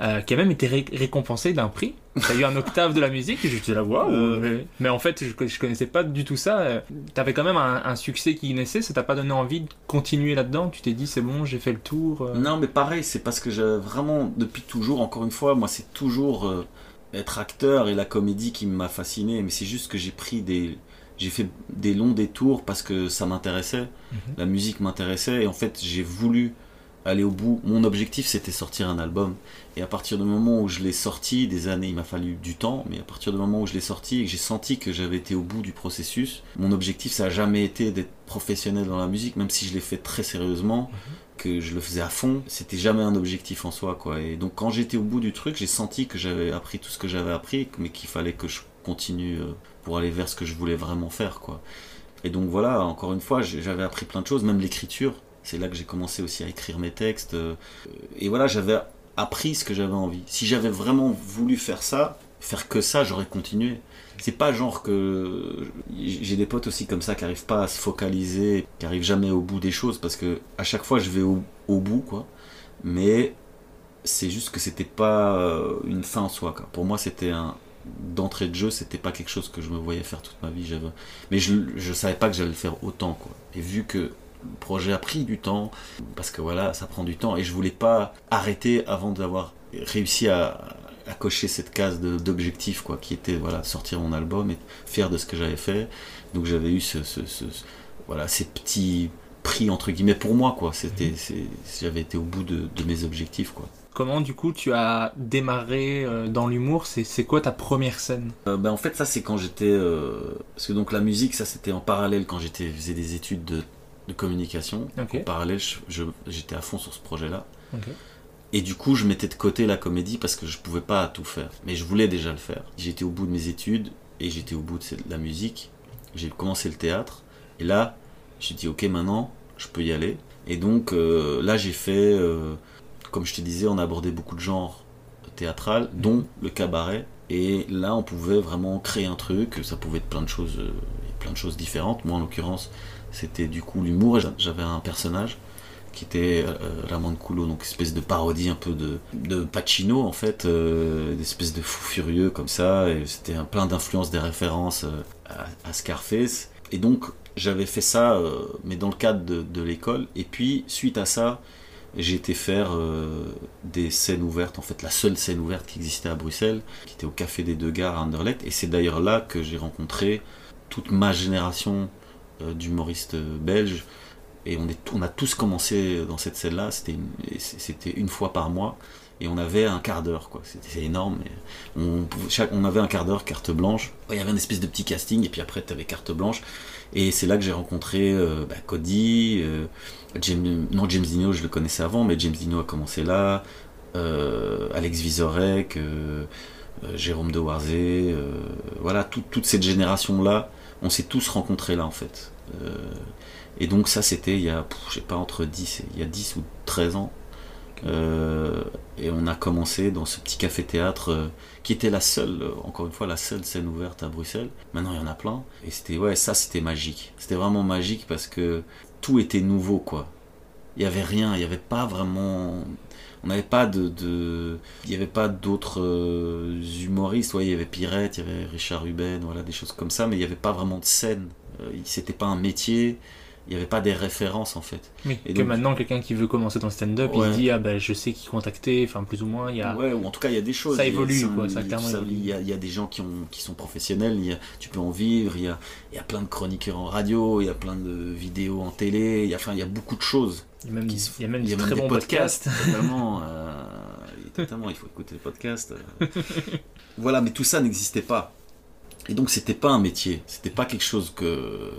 Euh, qui a même été ré- récompensé d'un prix. T'as eu un octave de la musique et j'étais là, waouh!
Euh.
Mais, en fait, je, je connaissais pas du tout ça. Euh, T'avais quand même un, un succès qui naissait, ça t'a pas donné envie de continuer là-dedans? Tu t'es dit, c'est bon, j'ai fait le tour. euh.
Non, mais pareil, c'est parce que j'ai vraiment, depuis toujours, encore une fois, moi, c'est toujours euh, être acteur et la comédie qui m'a fasciné. Mais c'est juste que j'ai pris des. J'ai fait des longs détours parce que ça m'intéressait, la musique m'intéressait, et en fait, j'ai voulu aller au bout. Mon objectif, c'était sortir un album. Et à partir du moment où je l'ai sorti, des années, il m'a fallu du temps, mais à partir du moment où je l'ai sorti et que j'ai senti que j'avais été au bout du processus, mon objectif, ça n'a jamais été d'être professionnel dans la musique, même si je l'ai fait très sérieusement que je le faisais à fond, c'était jamais un objectif en soi quoi. Et donc quand j'étais au bout du truc, j'ai senti que j'avais appris tout ce que j'avais appris, mais qu'il fallait que je continue euh, pour aller vers ce que je voulais vraiment faire quoi. Et donc voilà, encore une fois, j'avais appris plein de choses, même l'écriture. C'est là que j'ai commencé aussi à écrire mes textes. euh, Et voilà, j'avais appris ce que j'avais envie. Si j'avais vraiment voulu faire ça, faire que ça, j'aurais continué. C'est pas genre que j'ai des potes aussi comme ça qui arrivent pas à se focaliser, qui arrivent jamais au bout des choses parce que à chaque fois je vais au, bout quoi. Mais c'est juste que c'était pas euh, une fin en soi quoi. Pour moi c'était un d'entrée de jeu, c'était pas quelque chose que je me voyais faire toute ma vie. Mais je je savais pas que j'allais le faire autant quoi. Et vu que le projet a pris du temps parce que voilà ça prend du temps et je voulais pas arrêter avant d'avoir réussi à à cocher cette case d'objectif quoi qui était voilà sortir mon album et fier de ce que j'avais fait. Donc j'avais eu ce, ce- ce- ce- voilà ces petits prix entre guillemets pour moi quoi. C'était c'est- j'avais été au bout de, de mes objectifs quoi.
Comment, du coup, tu as démarré euh, dans l'humour? C'est c'est quoi ta première scène?
Euh, ben, en fait ça c'est quand j'étais euh, parce que donc la musique ça c'était en parallèle quand j'étais faisais des études de, de communication en parallèle j'étais à fond sur ce projet là
Ok.
Et du coup, je mettais de côté la comédie parce que je pouvais pas tout faire. Mais je voulais déjà le faire. J'étais au bout de mes études et j'étais au bout de la musique. J'ai commencé le théâtre. Et là, j'ai dit, ok, maintenant, je peux y aller. Et donc, euh, là, j'ai fait, euh, comme je te disais, on a abordé beaucoup de genres théâtrales, dont le cabaret. Et là, on pouvait vraiment créer un truc. Ça pouvait être plein de choses, euh, plein de choses différentes. Moi, en l'occurrence, c'était du coup l'humour. J'avais un personnage qui était euh, Ramon Culo, donc espèce de parodie un peu de, de Pacino en fait, euh, espèce de fou furieux comme ça, et c'était plein d'influences, des références euh, à, à Scarface. Et donc j'avais fait ça, euh, mais dans le cadre de, de l'école, et puis suite à ça, j'ai été faire euh, des scènes ouvertes, en fait la seule scène ouverte qui existait à Bruxelles, qui était au Café des Deux Gares à Anderlecht, et c'est d'ailleurs là que j'ai rencontré toute ma génération euh, d'humoristes belges, et on, est, on a tous commencé dans cette scène-là, c'était une, fois par mois, et on avait un quart d'heure, quoi. C'était c'est énorme. on, chaque- on avait un quart d'heure, carte blanche. Il y avait une espèce de petit casting, et puis après, tu avais carte blanche. Et c'est là que j'ai rencontré euh, bah, Cody, euh, non James Dino, je le connaissais avant, mais James Dino a commencé là, euh, Alex Vizorek, euh, euh, Jérôme de Warzé, euh, voilà, tout- toute cette génération-là, on s'est tous rencontrés là en fait. Euh, et donc ça c'était il y a, je sais pas, entre 10, et- il y a 10 ou 13 ans. Euh, et on a commencé dans ce petit café-théâtre euh, qui était la seule, encore une fois, la seule scène ouverte à Bruxelles. Maintenant, il y en a plein. Et c'était, ouais, ça, c'était magique. C'était vraiment magique parce que tout était nouveau, quoi. Il y avait rien, il n'y avait pas vraiment. On n'avait pas de, Il n'y avait pas d'autres euh, humoristes. Ouais, il y avait Pirette, il y avait Richard Ruben, voilà, des choses comme ça, mais il n'y avait pas vraiment de scène. Euh, C'était pas un métier. Il n'y avait pas des références, en fait. Et
que
donc-
maintenant, quelqu'un qui veut commencer dans le stand-up, il
Ouais.
se dit, ah ben je sais qui contacter, enfin plus ou moins, il y a...
Ouais, ou en tout cas, il y a des choses.
Ça
Il
évolue, quoi, ça clairement
ça-
évolué.
Il y a, il y a des gens qui, ont, qui sont professionnels, il y a- tu peux en vivre, il y a, il y a plein de chroniqueurs en radio, il y a plein de vidéos en télé, il y a, enfin, il y a beaucoup de choses.
Il y a même,
qui se-
il y a même
il y
des très bons
podcasts,
podcasts.
Vraiment, euh, totalement. Il faut écouter le podcast. euh. voilà, mais tout ça n'existait pas. Et donc, c'était pas un métier. C'était pas quelque chose que.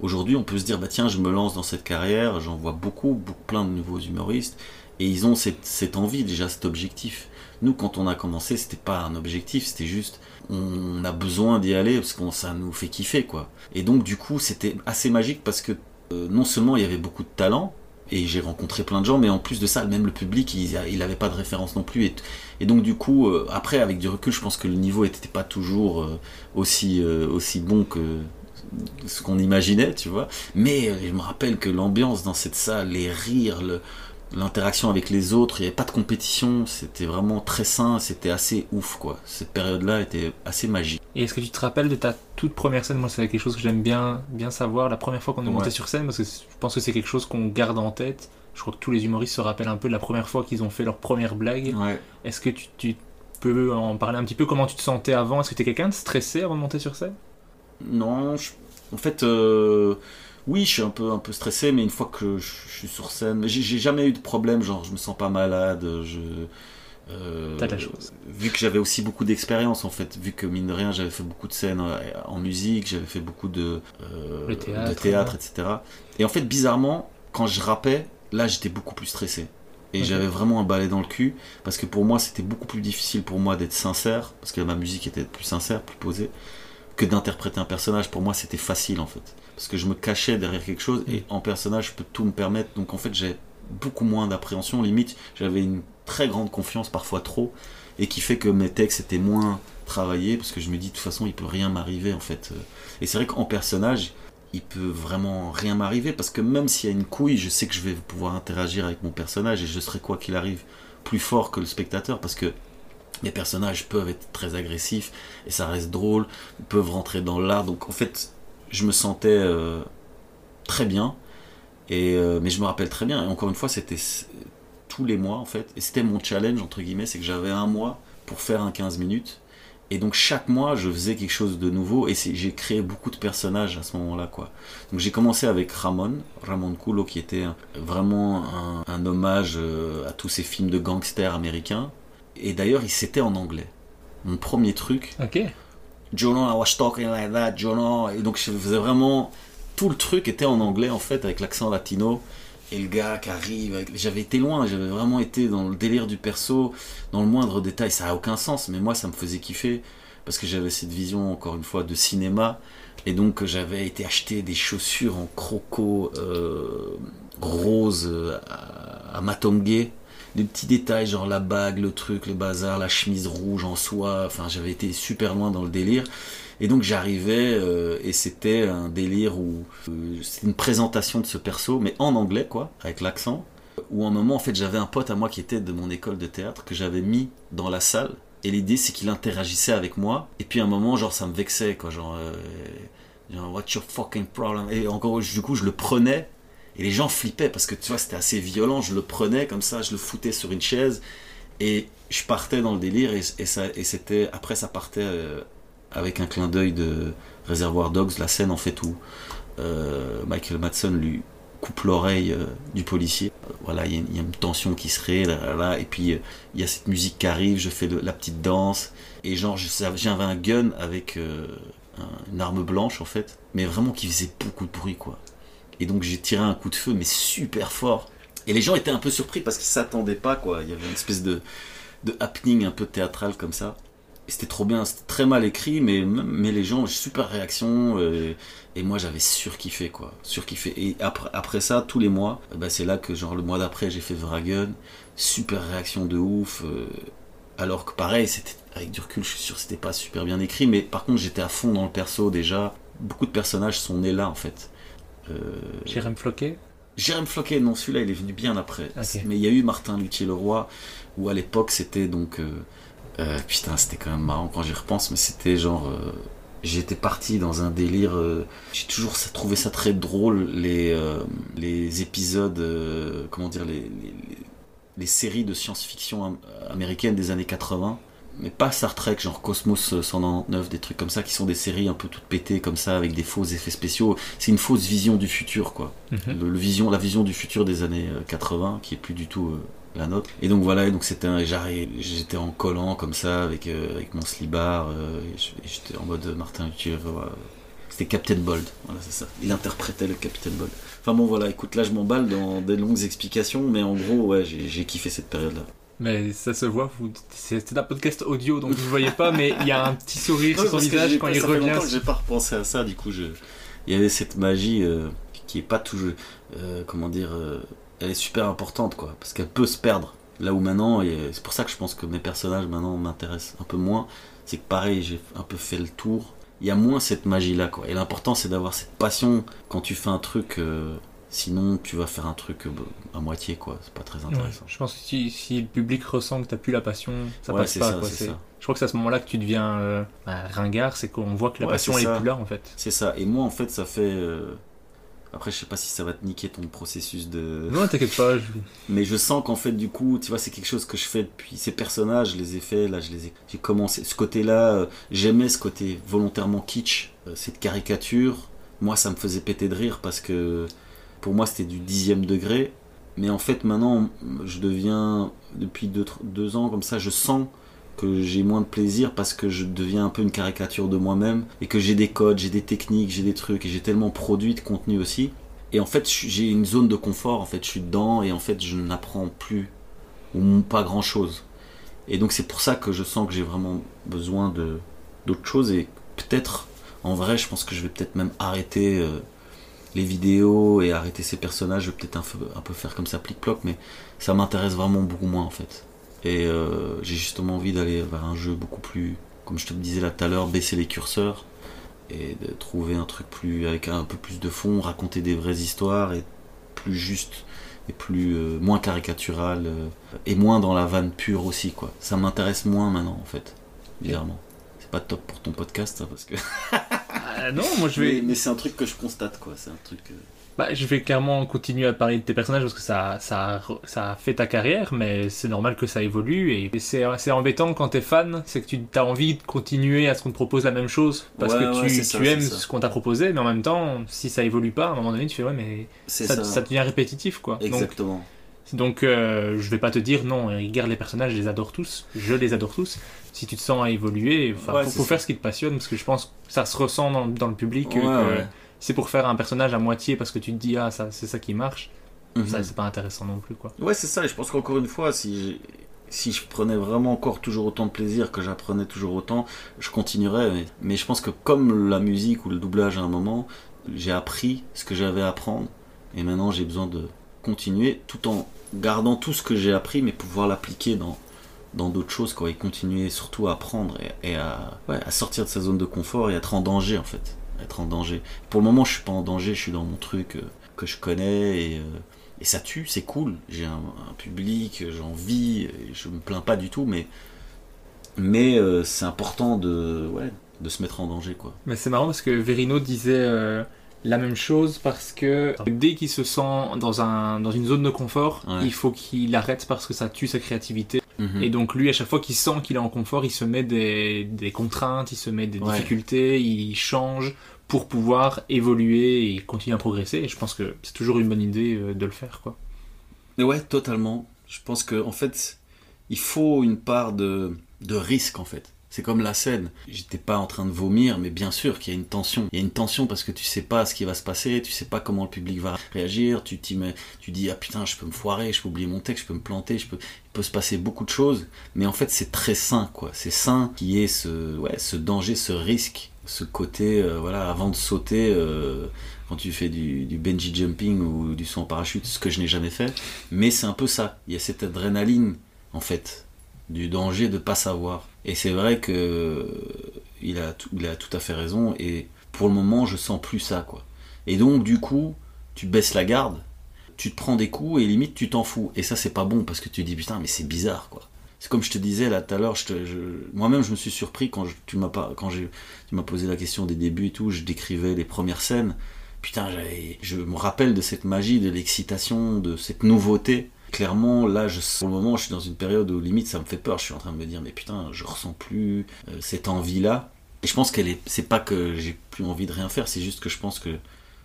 Aujourd'hui, on peut se dire, bah tiens, je me lance dans cette carrière. J'en vois beaucoup, plein de nouveaux humoristes. Et ils ont cette, envie, déjà, cet objectif. Nous, quand on a commencé, c'était pas un objectif, c'était juste, on a besoin d'y aller parce que ça nous fait kiffer, quoi. Et donc, du coup, c'était assez magique parce que euh, non seulement il y avait beaucoup de talent, et j'ai rencontré plein de gens, mais en plus de ça, même le public, il, il avait pas de référence non plus. Et, donc, du coup, euh, après, avec du recul, je pense que le niveau était pas toujours euh, aussi bon que ce qu'on imaginait, tu vois. Mais je me rappelle que l'ambiance dans cette salle, les rires, le- l'interaction avec les autres, il n'y avait pas de compétition, c'était vraiment très sain, c'était assez ouf, quoi. Cette période-là était assez magique.
Et est-ce que tu te rappelles de ta toute première scène? Moi, c'est quelque chose que j'aime bien, bien savoir. La première fois qu'on est monté sur scène, parce que je pense que c'est quelque chose qu'on garde en tête. Je crois que tous les humoristes se rappellent un peu de la première fois qu'ils ont fait leur première blague.
Ouais.
Est-ce que tu, tu peux en parler un petit peu? Comment tu te sentais avant? Est-ce que tu es quelqu'un de stressé avant de monter sur scène?
Non, je- en fait, euh, oui, je suis un peu, un peu stressé, mais une fois que je, je suis sur scène, j'ai jamais eu de problème, genre je me sens pas malade, je. euh,
T'as de la chance.
Vu que j'avais aussi beaucoup d'expérience en fait, vu que mine de rien j'avais fait beaucoup de scènes euh, en musique, j'avais fait beaucoup de, euh,
Le théâtre,
de théâtre,
ouais.
etc. Et en fait, bizarrement, quand je rappais, là j'étais beaucoup plus stressé. Et j'avais vraiment un balai dans le cul, parce que pour moi c'était beaucoup plus difficile pour moi d'être sincère, parce que ma musique était plus sincère, plus posée que d'interpréter un personnage. Pour moi, c'était facile en fait. Parce que je me cachais derrière quelque chose et en personnage, je peux tout me permettre. Donc en fait, j'ai beaucoup moins d'appréhension. Limite, j'avais une très grande confiance, parfois trop, et qui fait que mes textes étaient moins travaillés parce que je me dis de toute façon, il peut rien m'arriver en fait. Et c'est vrai qu'en personnage, il peut vraiment rien m'arriver parce que même s'il y a une couille, je sais que je vais pouvoir interagir avec mon personnage et je serai quoi qu'il arrive plus fort que le spectateur parce que les personnages peuvent être très agressifs et ça reste drôle, peuvent rentrer dans l'art. Donc en fait, je me sentais euh, très bien. Et, euh, mais je me rappelle très bien, et encore une fois, c'était tous les mois en fait. Et c'était mon challenge, entre guillemets, c'est que j'avais un mois pour faire un 15 minutes. Et donc chaque mois, je faisais quelque chose de nouveau et j'ai créé beaucoup de personnages à ce moment-là. quoi. Donc j'ai commencé avec Ramon, Ramon Culo, qui était vraiment un, un hommage euh, à tous ces films de gangsters américains. Et d'ailleurs, il c'était en anglais. Mon premier truc,
Ok.
Jono, I was talking like that, Jono. Et donc je faisais vraiment. Tout le truc était en anglais en fait, avec l'accent latino. Et le gars qui arrive, avec- j'avais été loin, j'avais vraiment été dans le délire du perso, dans le moindre détail. Ça a aucun sens, mais moi ça me faisait kiffer parce que j'avais cette vision, encore une fois, de cinéma. Et donc j'avais été acheter des chaussures en croco euh, rose euh, à, à Matongué. Des petits détails, genre la bague, le truc, le bazar, la chemise rouge en soie. Enfin, j'avais été super loin dans le délire. Et donc j'arrivais euh, et c'était un délire où euh, c'était une présentation de ce perso, mais en anglais quoi, avec l'accent. Où un moment en fait j'avais un pote à moi qui était de mon école de théâtre que j'avais mis dans la salle. Et l'idée c'est qu'il interagissait avec moi. Et puis à un moment genre ça me vexait quoi, genre, euh, genre what's your fucking problem? Et encore du coup je le prenais et les gens flippaient parce que tu vois c'était assez violent. Je le prenais comme ça, je le foutais sur une chaise et je partais dans le délire et, ça et c'était après ça partait. euh, avec un clin d'œil de Reservoir Dogs, la scène en fait où euh, Michael Madsen lui coupe l'oreille euh, du policier. Voilà, il y, a une- tension qui se crée, là, et puis il y a cette musique qui arrive, je fais la petite danse, et genre j'avais un gun avec un- une arme blanche en fait, mais vraiment qui faisait beaucoup de bruit quoi. Et donc j'ai tiré un coup de feu, mais super fort. Et les gens étaient un peu surpris parce qu'ils s'attendaient pas quoi. Il y avait une espèce de, de happening un peu théâtral comme ça. Et C'était trop bien, c'était très mal écrit, mais, mais les gens, super réaction. euh, et moi, j'avais surkiffé, quoi. Surkiffé. Et après, après ça, tous les mois, bah, c'est là que, genre, le mois d'après, j'ai fait Vragun. Super réaction de ouf. euh, alors que, pareil, c'était, avec du recul, je suis sûr c'était pas super bien écrit. Mais par contre, j'étais à fond dans le perso déjà. Beaucoup de personnages sont nés là, en fait. Euh,
Jérém Floquet
Jérém Floquet, non, celui-là, il est venu bien après. Mais il y a eu Martin Luthier-Leroy, où à l'époque, c'était donc. euh, euh, putain, c'était quand même marrant quand j'y repense, mais c'était genre. euh, J'étais parti dans un délire. euh, J'ai toujours trouvé ça très drôle, les, les épisodes. comment dire, les, les, séries de science-fiction am- américaines des années 80. Mais pas Star Trek, genre Cosmos 199, des trucs comme ça, qui sont des séries un peu toutes pétées comme ça, avec des faux effets spéciaux. C'est une fausse vision du futur, quoi
Mhm.
le, le vision, la vision du futur des années euh, 80, qui est plus du tout euh, la nôtre. Et donc voilà, et donc c'était j'étais en collant comme ça avec, euh, avec mon slibard, euh, et j'étais en mode Martin Luthier. voilà. C'était Captain Bold, voilà c'est ça. Il interprétait le Captain Bold. Enfin bon voilà, écoute là je m'emballe dans des longues explications, mais en gros ouais j'ai j'ai kiffé cette période-là.
Mais ça se voit, vous... c'est un podcast audio donc vous ne voyez pas, mais il y a un petit sourire sur son visage quand
pas-
il
ça fait
revient.
que j'ai pas repensé à ça, du coup, je... il y avait cette magie euh, qui est pas toujours, euh, comment dire, euh, elle est super importante, quoi, parce qu'elle peut se perdre. Là où maintenant, et c'est pour ça que je pense que mes personnages maintenant m'intéressent un peu moins, c'est que pareil, j'ai un peu fait le tour. Il y a moins cette magie-là, quoi. Et l'important, c'est d'avoir cette passion quand tu fais un truc. Sinon, tu vas faire un truc euh, à moitié, quoi. C'est pas très
Ouais,
intéressant.
je pense que si, si le public ressent que t'as plus la passion, ça
Ouais,
passe pas.
ça,
quoi.
ça.
Je crois que c'est à ce moment-là que tu deviens euh, bah, ringard, c'est qu'on voit que la
Ouais,
passion elle est
ça.
plus là en fait.
C'est ça. Et moi, en fait, ça fait. euh, Après, je sais pas si ça va te niquer ton processus de.
Non, t'inquiète pas. je-
Mais je sens qu'en fait, du coup, tu vois, c'est quelque chose que je fais depuis ces personnages, je les ai faits, là, je les ai. J'ai commencé. Ce côté-là, euh, j'aimais ce côté volontairement kitsch, cette caricature. Moi, ça me faisait péter de rire parce que pour moi, c'était du dixième degré. Mais en fait, maintenant, je deviens, depuis deux, ans, comme ça, je sens que j'ai moins de plaisir parce que je deviens un peu une caricature de moi-même et que j'ai des codes, j'ai des techniques, j'ai des trucs et j'ai tellement produit de contenu aussi. Et en fait, j'ai une zone de confort, en fait, je suis dedans et en fait, je n'apprends plus ou pas grand chose. Et donc, c'est pour ça que je sens que j'ai vraiment besoin d'autres choses et peut-être, en vrai, je pense que je vais peut-être même arrêter euh, les vidéos et arrêter ces personnages. Je vais peut-être un, peu- faire comme ça, plic-ploc, mais ça m'intéresse vraiment beaucoup moins en fait. Et euh, j'ai justement envie d'aller vers un jeu beaucoup plus, comme je te le disais là tout à l'heure, baisser les curseurs et de trouver un truc plus avec un peu plus de fond, raconter des vraies histoires et plus juste et plus euh, moins caricatural euh, et moins dans la vanne pure aussi quoi. Ça m'intéresse moins maintenant en fait, bizarrement. C'est pas top pour ton podcast ça, parce que
Ah, non, moi je vais.
mais, mais c'est un truc que je constate quoi, c'est un truc euh,
Bah, je vais clairement continuer à parler de tes personnages parce que ça, ça, ça a fait ta carrière, mais c'est normal que ça évolue et c'est c'est embêtant quand t'es fan, c'est que tu as envie de continuer à ce qu'on te propose la même chose parce
Ouais,
que
ouais,
tu,
ça,
aimes ce qu'on t'a proposé, mais en même temps, si ça évolue pas, à un moment donné, tu fais ouais, mais ça,
ça.
ça devient répétitif quoi.
Exactement.
donc euh, je vais pas te dire non, regarde les personnages, je les adore tous, je les adore tous. Si tu te sens à évoluer,
Ouais,
faut, faire ce qui te passionne parce que je pense que ça se ressent dans, dans le public.
Ouais,
que
ouais.
C'est pour faire un personnage à moitié parce que tu te dis ah ça c'est ça qui marche.
Mhm.
Ça, c'est pas intéressant non plus, quoi.
Ouais, c'est ça, et je pense qu'encore une fois, si, si je prenais vraiment encore toujours autant de plaisir, que j'apprenais toujours autant, je continuerais. Mais, mais je pense que comme la musique ou le doublage à un moment, j'ai appris ce que j'avais à apprendre, et maintenant j'ai besoin de continuer tout en gardant tout ce que j'ai appris, mais pouvoir l'appliquer dans dans d'autres choses quoi et continuer surtout à apprendre et, à, à sortir de sa zone de confort et être en danger en fait. Être en danger. Pour le moment je suis pas en danger je suis dans mon truc euh, que je connais et, euh, et ça tue c'est cool. J'ai un, public j'en vis je me plains pas du tout mais mais euh, c'est important de ouais de se mettre en danger quoi.
Mais c'est marrant parce que Verino disait la même chose parce que dès qu'il se sent dans, un, dans une zone de confort,
Ouais.
il faut qu'il arrête parce que ça tue sa créativité.
Mhm.
Et donc lui, à chaque fois qu'il sent qu'il est en confort, il se met des, des contraintes, il se met des
Ouais.
difficultés, il change pour pouvoir évoluer et continuer à progresser. Et je pense que c'est toujours une bonne idée euh, de le faire, quoi.
Mais ouais, totalement. Je pense que en fait, il faut une part de, de risque en fait. C'est comme la scène. J'étais pas en train de vomir, mais bien sûr qu'il y a une tension. Il y a une tension parce que tu sais pas ce qui va se passer, tu sais pas comment le public va réagir. Tu t'y mets, tu dis ah putain, je peux me foirer, je peux oublier mon texte, je peux me planter, je peux, il peut se passer beaucoup de choses. Mais en fait, c'est très sain quoi. C'est sain qui est ce, ouais, ce danger, ce risque, ce côté, euh, voilà, avant de sauter. euh, quand tu fais du, du bungee jumping ou du saut en parachute, ce que je n'ai jamais fait. Mais c'est un peu ça. Il y a cette adrénaline, en fait, du danger de pas savoir. Et c'est vrai que il a, tout, il a tout à fait raison. Et pour le moment, je sens plus ça, quoi. Et donc, du coup, tu baisses la garde, tu te prends des coups et limite, tu t'en fous. Et ça, c'est pas bon parce que tu te dis, putain, mais c'est bizarre, quoi. C'est comme je te disais là tout à l'heure, moi-même je me suis surpris quand tu m'as quand tu m'as posé la question des débuts et tout, je décrivais les premières scènes. Putain, je me rappelle de cette magie, de l'excitation, de cette nouveauté. Clairement, là, je, pour le moment, je suis dans une période où limite ça me fait peur. Je suis en train de me dire, mais putain, je ressens plus euh, cette envie-là. Et je pense qu'elle est, c'est pas que j'ai plus envie de rien faire, c'est juste que je pense que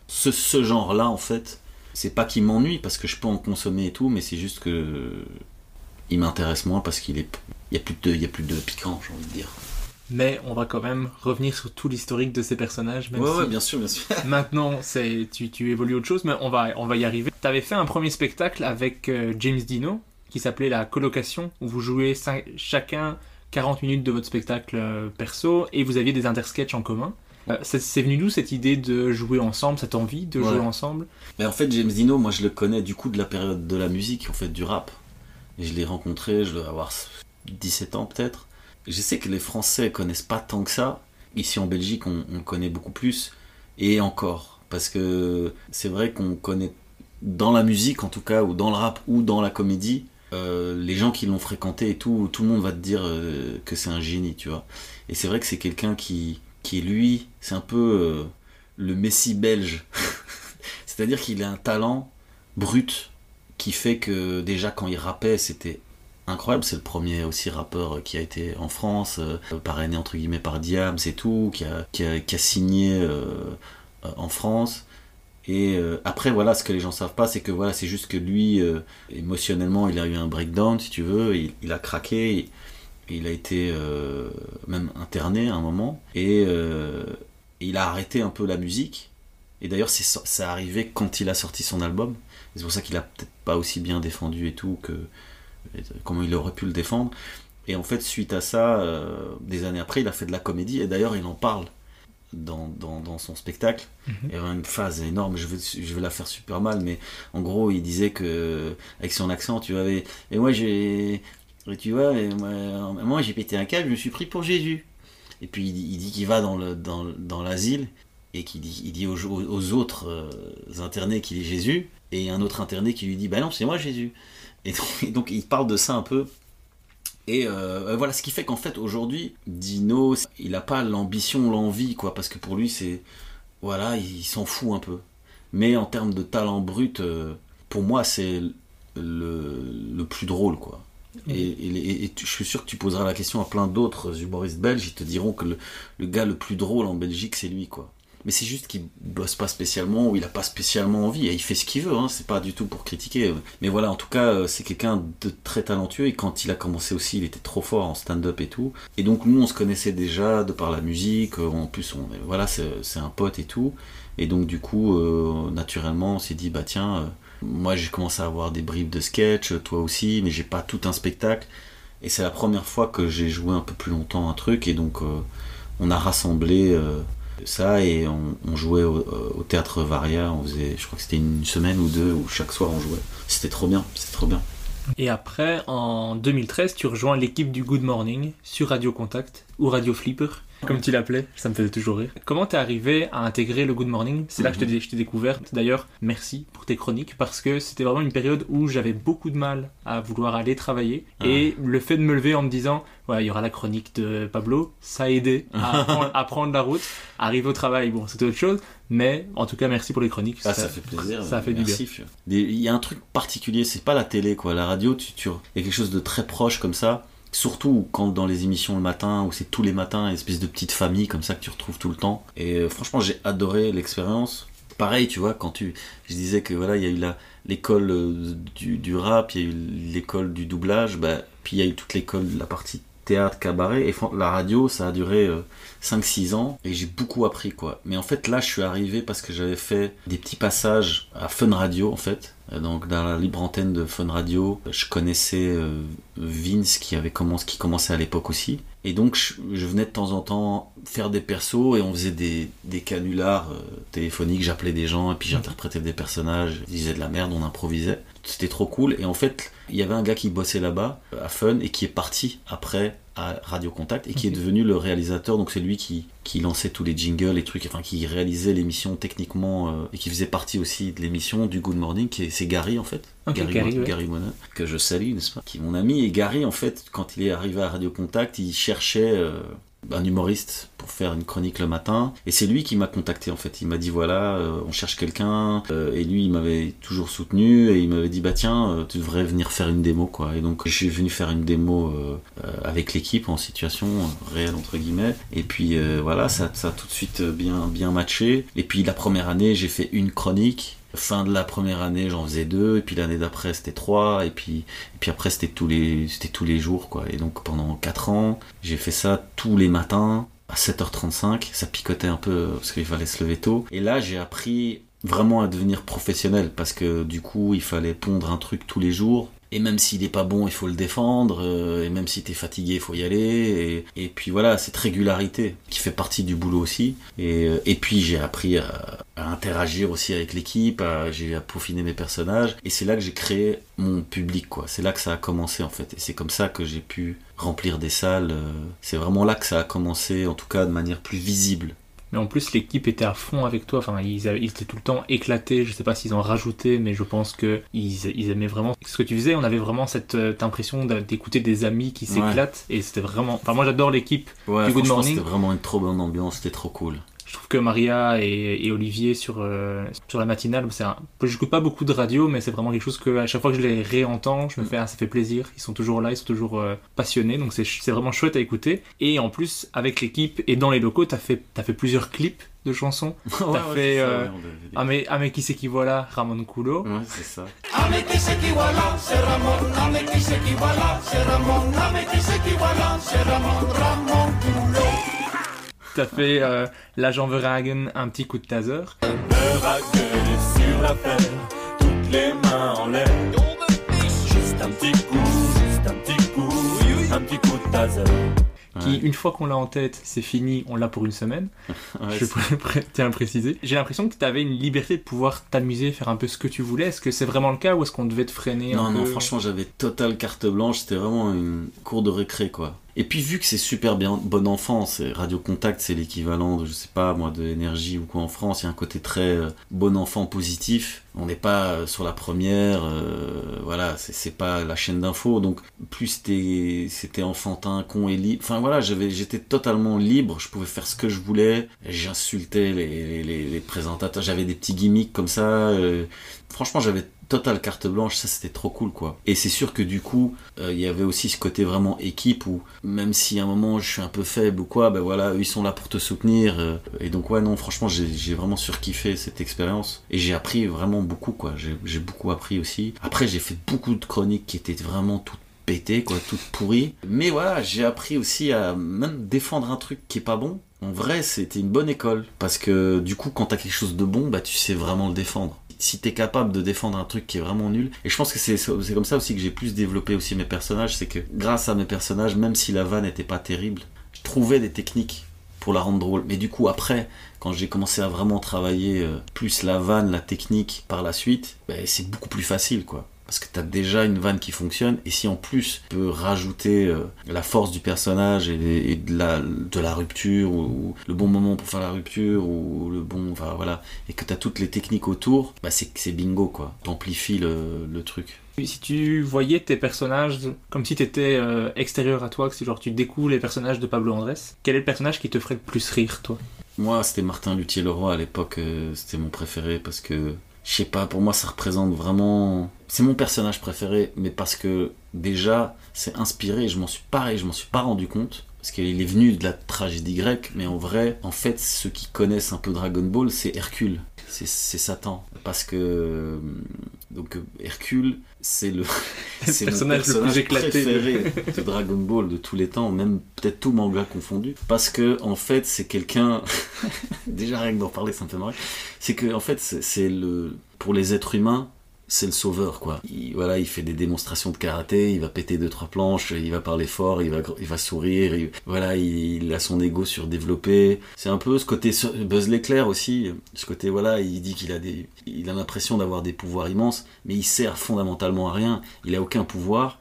ce, ce genre-là, en fait, c'est pas qu'il m'ennuie parce que je peux en consommer et tout, mais c'est juste que il m'intéresse moins parce qu'il est, il y a plus de, il y a plus de piquant, j'ai envie de dire.
Mais on va quand même revenir sur tout l'historique de ces personnages. Même
ouais,
si
ouais, bien sûr, bien sûr.
Maintenant, c'est tu, tu évolues autre chose, mais on va, on va y arriver. Tu avais fait un premier spectacle avec euh, James Dino qui s'appelait La Colocation, où vous jouez cinq- chacun 40 minutes de votre spectacle euh, perso et vous aviez des intersketchs en commun. Euh, c'est venu d'où cette idée de jouer ensemble, cette envie de
Ouais.
jouer ensemble?
Mais en fait, James Dino, moi je le connais du coup de la période de la musique, en fait, du rap. Et je l'ai rencontré, je dois avoir 17 ans peut-être. Je sais que les Français connaissent pas tant que ça. Ici en Belgique, on, on connaît beaucoup plus. Et encore. Parce que c'est vrai qu'on connaît dans la musique en tout cas, ou dans le rap, ou dans la comédie, euh, les gens qui l'ont fréquenté et tout, tout le monde va te dire euh, que c'est un génie, tu vois. Et c'est vrai que c'est quelqu'un qui, qui lui, c'est un peu euh, le Messi belge. C'est-à-dire qu'il a un talent brut qui fait que déjà quand il rappait, c'était incroyable. C'est le premier aussi rappeur qui a été en France, euh, parrainé entre guillemets par Diams et tout, qui a, qui a, qui a signé euh, euh, en France. Et euh, après, voilà, ce que les gens savent pas, c'est que voilà, c'est juste que lui, euh, émotionnellement, il a eu un breakdown, si tu veux, il, a craqué, il, a été euh, même interné à un moment, et euh, il a arrêté un peu la musique. Et d'ailleurs, c'est c'est arrivé quand il a sorti son album. C'est pour ça qu'il a peut-être pas aussi bien défendu et tout que comment il aurait pu le défendre. Et en fait, suite à ça, euh, des années après, il a fait de la comédie. Et d'ailleurs, il en parle dans, dans, dans son spectacle. Il y avait une phase énorme, je vais, je vais la faire super mal, mais en gros, il disait que, avec son accent, tu vois, et, et moi, j'ai. Tu vois, et moi, moi, j'ai pété un câble, je me suis pris pour Jésus. Et puis, il, dit- il dit qu'il va dans le- dans, dans l'asile et qu'il dit, il dit aux, aux autres euh, internés qu'il est Jésus. Et un autre interné qui lui dit Bah non, c'est moi Jésus. Et donc, et donc, il parle de ça un peu. Et euh, voilà ce qui fait qu'en fait aujourd'hui, Dino, il n'a pas l'ambition, l'envie, quoi, parce que pour lui c'est. Voilà, il s'en fout un peu. Mais en termes de talent brut, euh, pour moi c'est le, le plus drôle, quoi. Et, et- et je suis sûr que tu poseras la question à plein d'autres humoristes belges, ils te diront que le, le gars le plus drôle en Belgique c'est lui, quoi. Mais c'est juste qu'il bosse pas spécialement ou il a pas spécialement envie et il fait ce qu'il veut, hein, c'est pas du tout pour critiquer. Mais voilà, en tout cas, euh, c'est quelqu'un de très talentueux et quand il a commencé aussi, il était trop fort en stand-up et tout. Et donc nous, on se connaissait déjà de par la musique, euh, en plus, on, voilà, c'est un pote et tout. Et donc du coup, euh, naturellement, on s'est dit, bah tiens, moi j'ai commencé à avoir des bribes de sketch, toi aussi, mais j'ai pas tout un spectacle. Et c'est la première fois que j'ai joué un peu plus longtemps un truc et donc on a rassemblé euh, ça et on, jouait au, au théâtre Varia, on faisait, je crois que c'était une semaine ou deux où chaque soir on jouait. C'était trop bien, c'était trop bien.
Et après, en 2013, tu rejoins l'équipe du Good Morning sur Radio Contact ou Radio Flipper, comme tu l'appelais, ça me faisait toujours rire. Comment t'es arrivé à intégrer le Good Morning? C'est là que je t'ai- je t'ai découvert. D'ailleurs, merci pour tes chroniques parce que c'était vraiment une période où j'avais beaucoup de mal à vouloir aller travailler et le fait de me lever en me disant ouais, il y aura la chronique de Pablo, ça a aidé à, prendre, à prendre la route, arriver au travail, bon, c'était autre chose, mais en tout cas, merci pour les chroniques.
Ah, ça, fait plaisir.
Ça fait du bien.
Il y a un truc particulier, c'est pas la télé, quoi. La radio, tu, tu, il y a quelque chose de très proche comme ça. Surtout quand dans les émissions le matin, où c'est tous les matins, une espèce de petite famille comme ça que tu retrouves tout le temps. Et euh, franchement, j'ai adoré l'expérience. Pareil, tu vois, quand tu, je disais que voilà, il y a eu l'école euh, du, rap, il y a eu l'école du doublage, bah, puis il y a eu toute l'école de la partie théâtre, cabaret, et la radio, ça a duré euh, 5-6 ans, et j'ai beaucoup appris, quoi. Mais en fait, là, je suis arrivé parce que j'avais fait des petits passages à Fun Radio, en fait, donc dans la libre antenne de Fun Radio. Je connaissais euh, Vince, qui, avait commencé, commençait à l'époque aussi, et donc je, je venais de temps en temps faire des persos, et on faisait des, des canulars euh, téléphoniques, j'appelais des gens, et puis j'interprétais des personnages, je disais de la merde, on improvisait. C'était trop cool, et en fait, il y avait un gars qui bossait là-bas, euh, à Fun, et qui est parti après à Radio Contact, et qui est devenu le réalisateur, donc c'est lui qui, qui lançait tous les jingles, les trucs, enfin qui réalisait l'émission techniquement, euh, et qui faisait partie aussi de l'émission du Good Morning, c'est Gary en fait,
Gary,
Mo-
ouais.
Gary Mona, que je salue, n'est-ce pas, qui est mon ami, et Gary en fait, quand il est arrivé à Radio Contact, il cherchait... euh, un humoriste pour faire une chronique le matin et c'est lui qui m'a contacté en fait. Il m'a dit voilà euh, on cherche quelqu'un euh, et lui il m'avait toujours soutenu et il m'avait dit bah tiens euh, tu devrais venir faire une démo quoi. Et donc je suis venu faire une démo euh, euh, avec l'équipe en situation euh, réelle entre guillemets. Et puis voilà ça, ça a tout de suite bien bien matché. Et puis la première année j'ai fait une chronique Fin de la première année, j'en faisais deux, et puis l'année d'après, c'était trois, et puis, et puis après, c'était tous les, c'était tous les jours, quoi. Et donc pendant quatre ans, j'ai fait ça tous les matins à 7h35. Ça picotait un peu parce qu'il fallait se lever tôt. Et là, j'ai appris vraiment à devenir professionnel parce que du coup, il fallait pondre un truc tous les jours. Et même s'il n'est pas bon, il faut le défendre. euh, Et même si t'es fatigué, il faut y aller. Et, et puis voilà, cette régularité qui fait partie du boulot aussi. Et, euh, et puis j'ai appris à, à interagir aussi avec l'équipe. J'ai à peaufiner mes personnages. Et c'est là que j'ai créé mon public, quoi. C'est là que ça a commencé en fait. Et c'est comme ça que j'ai pu remplir des salles. euh, C'est vraiment là que ça a commencé, en tout cas de manière plus visible.
Mais en plus, l'équipe était à fond avec toi. Enfin, ils, étaient tout le temps éclatés. Je sais pas s'ils ont rajouté, mais je pense que ils, ils aimaient vraiment ce que tu faisais. On avait vraiment cette euh, impression d'écouter des amis qui
Ouais.
s'éclatent. Et c'était vraiment. Enfin, moi, j'adore l'équipe.
Ouais,
Du Good Morning.
c'était vraiment une trop bonne ambiance, c'était trop cool.
Je que Maria et, et Olivier sur, euh, sur la matinale, c'est un... j'écoute pas beaucoup de radio, mais c'est vraiment quelque chose que à chaque fois que je les réentends, je me fais, ah, ça fait plaisir. Ils sont toujours là, ils sont toujours euh, passionnés, donc c'est, c'est vraiment chouette à écouter. Et en plus, avec l'équipe et dans les locaux, t'as fait, t'as fait plusieurs clips de chansons.
Ouais, ouais,
fait,
c'est ça,
euh,
ouais, on avait dit.
Ah mais, ah mais qui c'est qui voilà Ramon Culo.
Ouais, c'est ça.
T'as fait euh, l'agent Verhagen, un petit coup de taser.
sur la terre, toutes les mains en l'air. Juste un petit coup, juste un petit coup, un petit coup de taser.
Qui,
Ouais.
une fois qu'on l'a en tête, c'est fini, on l'a pour une semaine.
Ouais,
je tiens à le préciser. J'ai l'impression que tu avais une liberté de pouvoir t'amuser, faire un peu ce que tu voulais. Est-ce que c'est vraiment le cas ou est-ce qu'on devait te freiner
Non,
un
non,
peu?
franchement, j'avais totale carte blanche. C'était vraiment une cour de récré, quoi. Et puis, vu que c'est super bien, bon enfant, Radio Contact, c'est l'équivalent de, je sais pas, moi, de énergie ou quoi en France. Il y a un côté très euh, bon enfant positif. On n'est pas euh, sur la première, euh, voilà, c'est- pas la chaîne d'info. Donc, plus c'était enfantin, con et libre. Enfin, voilà, j'étais totalement libre. Je pouvais faire ce que je voulais. J'insultais les, présentateurs. J'avais des petits gimmicks comme ça. franchement, j'avais totale carte blanche, ça c'était trop cool quoi. Et c'est sûr que du coup, euh, il y avait aussi ce côté vraiment équipe où même si à un moment je suis un peu faible ou quoi, ben voilà, ils sont là pour te soutenir. euh, et donc ouais, non, franchement, j'ai vraiment surkiffé cette expérience. Et j'ai appris vraiment beaucoup quoi. J'ai beaucoup appris aussi. Après, j'ai fait beaucoup de chroniques qui étaient vraiment toutes pétées quoi, toutes pourries. Mais voilà, j'ai appris aussi à même défendre un truc qui est pas bon. En vrai, c'était une bonne école. Parce que du coup, quand t'as quelque chose de bon, bah tu sais vraiment le défendre si t'es capable de défendre un truc qui est vraiment nul et je pense que c'est comme ça aussi que j'ai plus développé aussi mes personnages c'est que grâce à mes personnages même si la vanne n'était pas terrible je trouvais des techniques pour la rendre drôle. Mais du coup après quand j'ai commencé à vraiment travailler euh, plus la vanne la technique par la suite ben, c'est beaucoup plus facile quoi parce que t'as déjà une vanne qui fonctionne et si en plus tu peux rajouter euh, la force du personnage et, et de, la, de la rupture ou, ou le bon moment pour faire la rupture ou le bon enfin voilà et que t'as toutes les techniques autour bah c'est c'est bingo quoi. T'amplifies le, le truc.
Si tu voyais tes personnages comme si tu étais extérieur à toi, que si genre tu découvres les personnages de Pablo Andrés, quel est le personnage qui te ferait le plus rire toi?
Moi c'était Martin Luthier Leroy à l'époque euh, c'était mon préféré parce que je sais pas pour moi ça représente vraiment c'est mon personnage préféré mais parce que déjà c'est inspiré et je m'en suis pareil je m'en suis pas rendu compte parce qu'il est venu de la tragédie grecque, mais en vrai, en fait, ceux qui connaissent un peu Dragon Ball, c'est Hercule, c'est Satan, parce que euh, donc Hercule, c'est le c'est
personnage le plus éclaté.
préféré de Dragon Ball de tous les temps, même peut-être tout manga confondu, parce que en fait, c'est quelqu'un déjà rien que d'en parler, ça me fait marrer. C'est que en fait, c'est le pour les êtres humains, c'est le sauveur quoi. Il, voilà, il fait des démonstrations de karaté, il va péter deux trois planches, il va parler fort, il va il va sourire, il- voilà, il, il a son ego surdéveloppé. C'est un peu ce côté Buzz l'éclair aussi, ce côté voilà, il dit qu'il a des il a l'impression d'avoir des pouvoirs immenses, mais il sert fondamentalement à rien, il a aucun pouvoir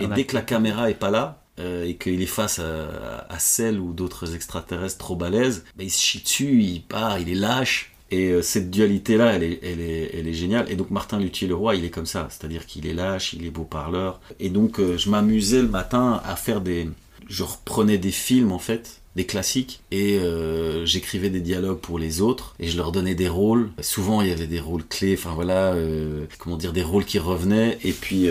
et dès que la caméra est pas là euh, et qu'il est face à, à celle ou d'autres extraterrestres trop balèzes, bah, il se chie dessus, il part, il est lâche. Et euh, cette dualité-là, elle est, elle, est, elle est géniale. Et donc Martin Luthier-Leroy, il est comme ça. C'est-à-dire qu'il est lâche, il est beau parleur. Et donc euh, je m'amusais le matin à faire des... Je reprenais des films en fait, des classiques, et euh, j'écrivais des dialogues pour les autres, et je leur donnais des rôles. Souvent il y avait des rôles clés, enfin voilà, comment dire, des rôles qui revenaient, et puis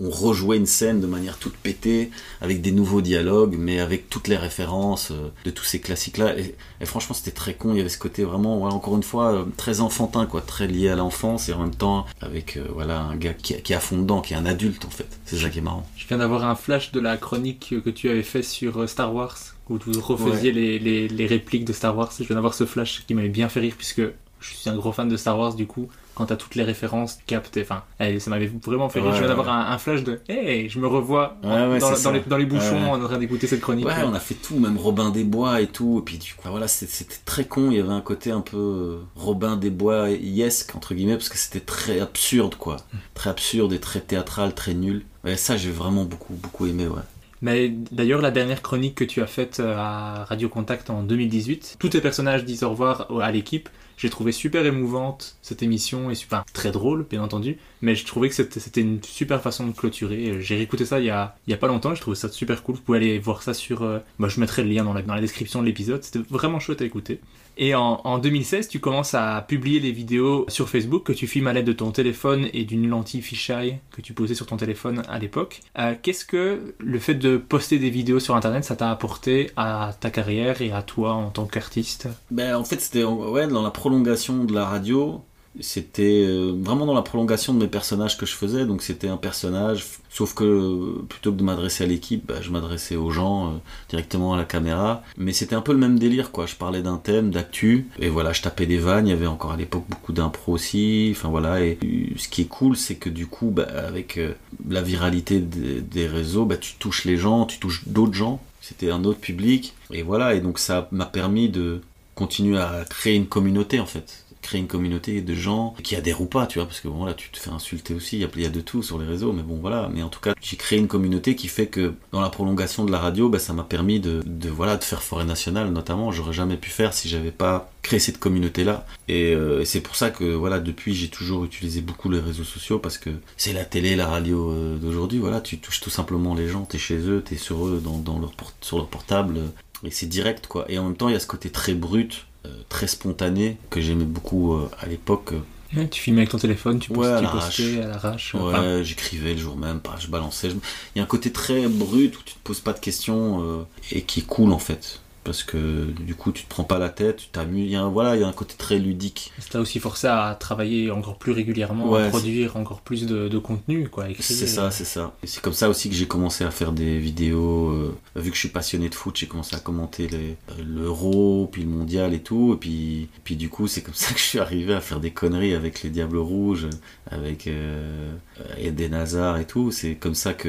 on rejouait une scène de manière toute pétée, avec des nouveaux dialogues, mais avec toutes les références euh, de tous ces classiques-là. Et, et franchement, c'était très con. Il y avait ce côté vraiment, voilà, encore une fois, euh, très enfantin, quoi, très lié à l'enfance et en même temps avec euh, voilà un gars qui, qui est à fond dedans, qui est un adulte en fait. C'est ça qui est marrant.
Je viens d'avoir un flash de la chronique que tu avais fait sur Star Wars, où vous refaisiez les, les, les répliques de Star Wars. Je viens d'avoir ce flash qui m'avait bien fait rire, puisque je suis un gros fan de Star Wars, du coup, quand t'as toutes les références captées, enfin, allez, ça m'avait vraiment fait rire. Je viens d'avoir un, un flash de Hey, je me revois en- dans, les, dans les bouchons en train d'écouter cette chronique.
Ouais, on a fait tout, même Robin des Bois et tout. Et puis du coup, voilà, c'était c'était très con. Il y avait un côté un peu euh, Robin des Bois yesque entre guillemets parce que c'était très absurde, quoi. Très absurde et très théâtral, très nul. Ouais, ça j'ai vraiment beaucoup beaucoup aimé, ouais.
Mais d'ailleurs, la dernière chronique que tu as faite euh, à Radio Contact en 2018, tous tes personnages disent au revoir à l'équipe. J'ai trouvé super émouvante cette émission et super très drôle, bien entendu. Mais je trouvais que c'était une super façon de clôturer. J'ai réécouté ça il y a, il y a pas longtemps. Je trouvais ça super cool. Vous pouvez aller voir ça sur. euh, bah, je mettrai le lien dans la, dans la description de l'épisode. C'était vraiment chouette à écouter. Et en, en 2016, tu commences à publier les vidéos sur Facebook que tu filmes à l'aide de ton téléphone et d'une lentille fisheye que tu posais sur ton téléphone à l'époque. Euh, Qu'est-ce que le fait de poster des vidéos sur Internet, ça t'a apporté à ta carrière et à toi en tant qu'artiste?
Ben, en fait, c'était ouais, dans la prolongation de la radio. C'était euh, vraiment dans la prolongation de mes personnages que je faisais. Donc, c'était un personnage, sauf que euh, plutôt que de m'adresser à l'équipe, bah, je m'adressais aux gens euh, directement à la caméra. Mais c'était un peu le même délire, quoi. Je parlais d'un thème, d'actu, et voilà, je tapais des vannes. Il y avait encore à l'époque beaucoup d'impro aussi. Enfin voilà. Et ce qui est cool, c'est que du coup, bah, avec la viralité des, des réseaux, bah, tu touches les gens, tu touches d'autres gens. C'était un autre public. Et voilà. Et donc, ça m'a permis de continuer à créer une communauté en fait créer une communauté de gens qui adhèrent ou pas tu vois parce que bon là tu te fais insulter aussi il y a, de tout sur les réseaux mais bon voilà. Mais en tout cas j'ai créé une communauté qui fait que dans la prolongation de la radio bah, ça m'a permis de, voilà de faire forêt nationale notamment. J'aurais jamais pu faire si j'avais pas créé cette communauté là et, euh, et c'est pour ça que voilà depuis j'ai toujours utilisé beaucoup les réseaux sociaux parce que c'est la télé la radio euh, d'aujourd'hui. Voilà tu touches tout simplement les gens t'es chez eux t'es sur eux dans, leur sur leur portable et c'est direct quoi. Et en même temps il y a ce côté très brut très spontané que j'aimais beaucoup euh, à l'époque
Ouais, Tu filmais avec ton téléphone, tu
Ouais,
postais,
à l'arrache.
postais à l'arrache.
ouais
Enfin,
j'écrivais le jour même je balançais je- il y a un côté très brut où tu te poses pas de questions euh, et qui est cool en fait parce que du coup tu te prends pas la tête tu t'amuses il y a un, voilà il y a un côté très ludique
ça t'a aussi forcé à travailler encore plus régulièrement,
Ouais,
à produire encore plus de, de contenu, quoi.
C'est ça, c'est ça. C'est comme ça aussi que j'ai commencé à faire des vidéos. euh, vu que je suis passionné de foot, j'ai commencé à commenter euh, l'Euro, puis le Mondial et tout. Et puis, puis du coup, c'est comme ça que je suis arrivé à faire des conneries avec les Diables Rouges, avec euh, Eden Hazard et tout. C'est comme ça que.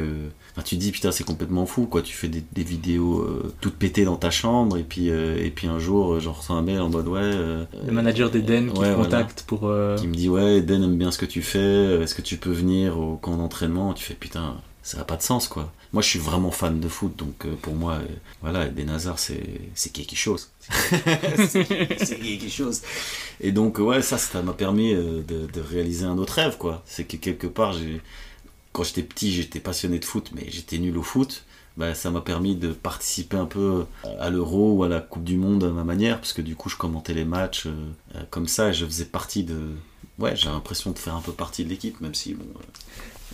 Enfin, tu te dis, putain, c'est complètement fou, quoi. Tu fais des, des vidéos euh, toutes pétées dans ta chambre, et puis, euh, et puis un jour, euh, j'en reçois un mail en mode, ouais. euh,
Le manager d'Eden qui
ouais,
te
voilà
contacte pour. euh,
qui me dit ouais Eden aime bien ce que tu fais est-ce que tu peux venir au camp d'entraînement? Tu fais putain ça n'a pas de sens quoi. Moi je suis vraiment fan de foot donc euh, pour moi euh, voilà Eden Hazard c'est quelque chose. C'est quelque chose. Et donc ouais ça ça m'a permis euh, de, réaliser un autre rêve quoi. C'est que quelque part quand j'étais petit j'étais passionné de foot mais j'étais nul au foot. Bah, ça m'a permis de participer un peu à l'Euro ou à la Coupe du Monde à ma manière, parce que du coup je commentais les matchs euh, euh, comme ça et je faisais partie de. Ouais, j'ai l'impression de faire un peu partie de l'équipe, même si, bon, euh,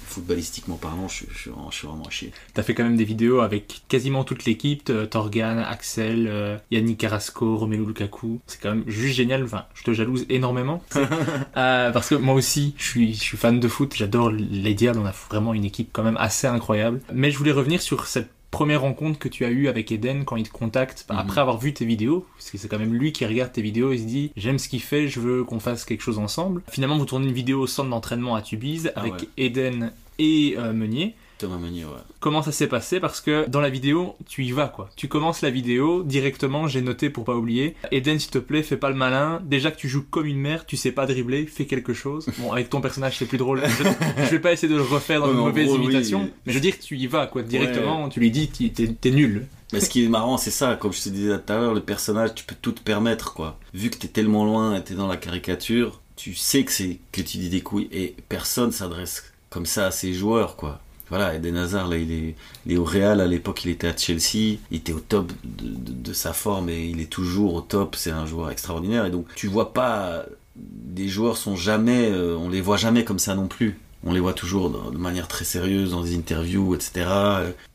footballistiquement parlant, je, suis- je vraiment- je suis vraiment à chier.
T'as fait quand même des vidéos avec quasiment toute l'équipe, t- Torgan, Axel, euh, Yannick Carrasco, Romelu Lukaku. C'est quand même juste génial. Enfin, je te jalouse énormément. Euh, parce que moi aussi, je suis, je suis fan de foot. J'adore les Diables. On a vraiment une équipe quand même assez incroyable. Mais je voulais revenir sur cette première rencontre que tu as eue avec Eden quand il te contacte bah,
Mhm.
après avoir vu tes vidéos parce que c'est quand même lui qui regarde tes vidéos il se dit j'aime ce qu'il fait je veux qu'on fasse quelque chose ensemble finalement vous tournez une vidéo au centre d'entraînement à Tubize
Ah
avec
ouais.
Eden et euh, Meunier
Thomas Meunier, ouais.
comment ça s'est passé? Parce que dans la vidéo tu y vas quoi. Tu commences la vidéo directement, j'ai noté pour pas oublier. Eden s'il te plaît, fais pas le malin. Déjà que tu joues comme une mère, tu sais pas dribbler, fais quelque chose. Bon avec ton personnage c'est plus drôle. Je, je vais pas essayer de le refaire dans
Ouais,
une mauvaise
gros, oui.
imitation, mais je veux dire que tu y vas quoi directement. Tu lui dis t'es- t'es t'es nul.
Mais ce qui est marrant, c'est ça, comme je te disais tout à l'heure, le personnage, tu peux tout te permettre, quoi. Vu que t'es tellement loin et t'es dans la caricature, tu sais que c'est que tu dis des couilles et personne s'adresse comme ça à ses joueurs, quoi. Voilà, Eden Hazard, là, il est, au Real, à l'époque, il était à Chelsea, il était au top de, sa forme et il est toujours au top, c'est un joueur extraordinaire. Et donc, tu vois pas, des joueurs sont jamais, euh, on les voit jamais comme ça non plus. on les voit toujours de manière très sérieuse dans des interviews, etc.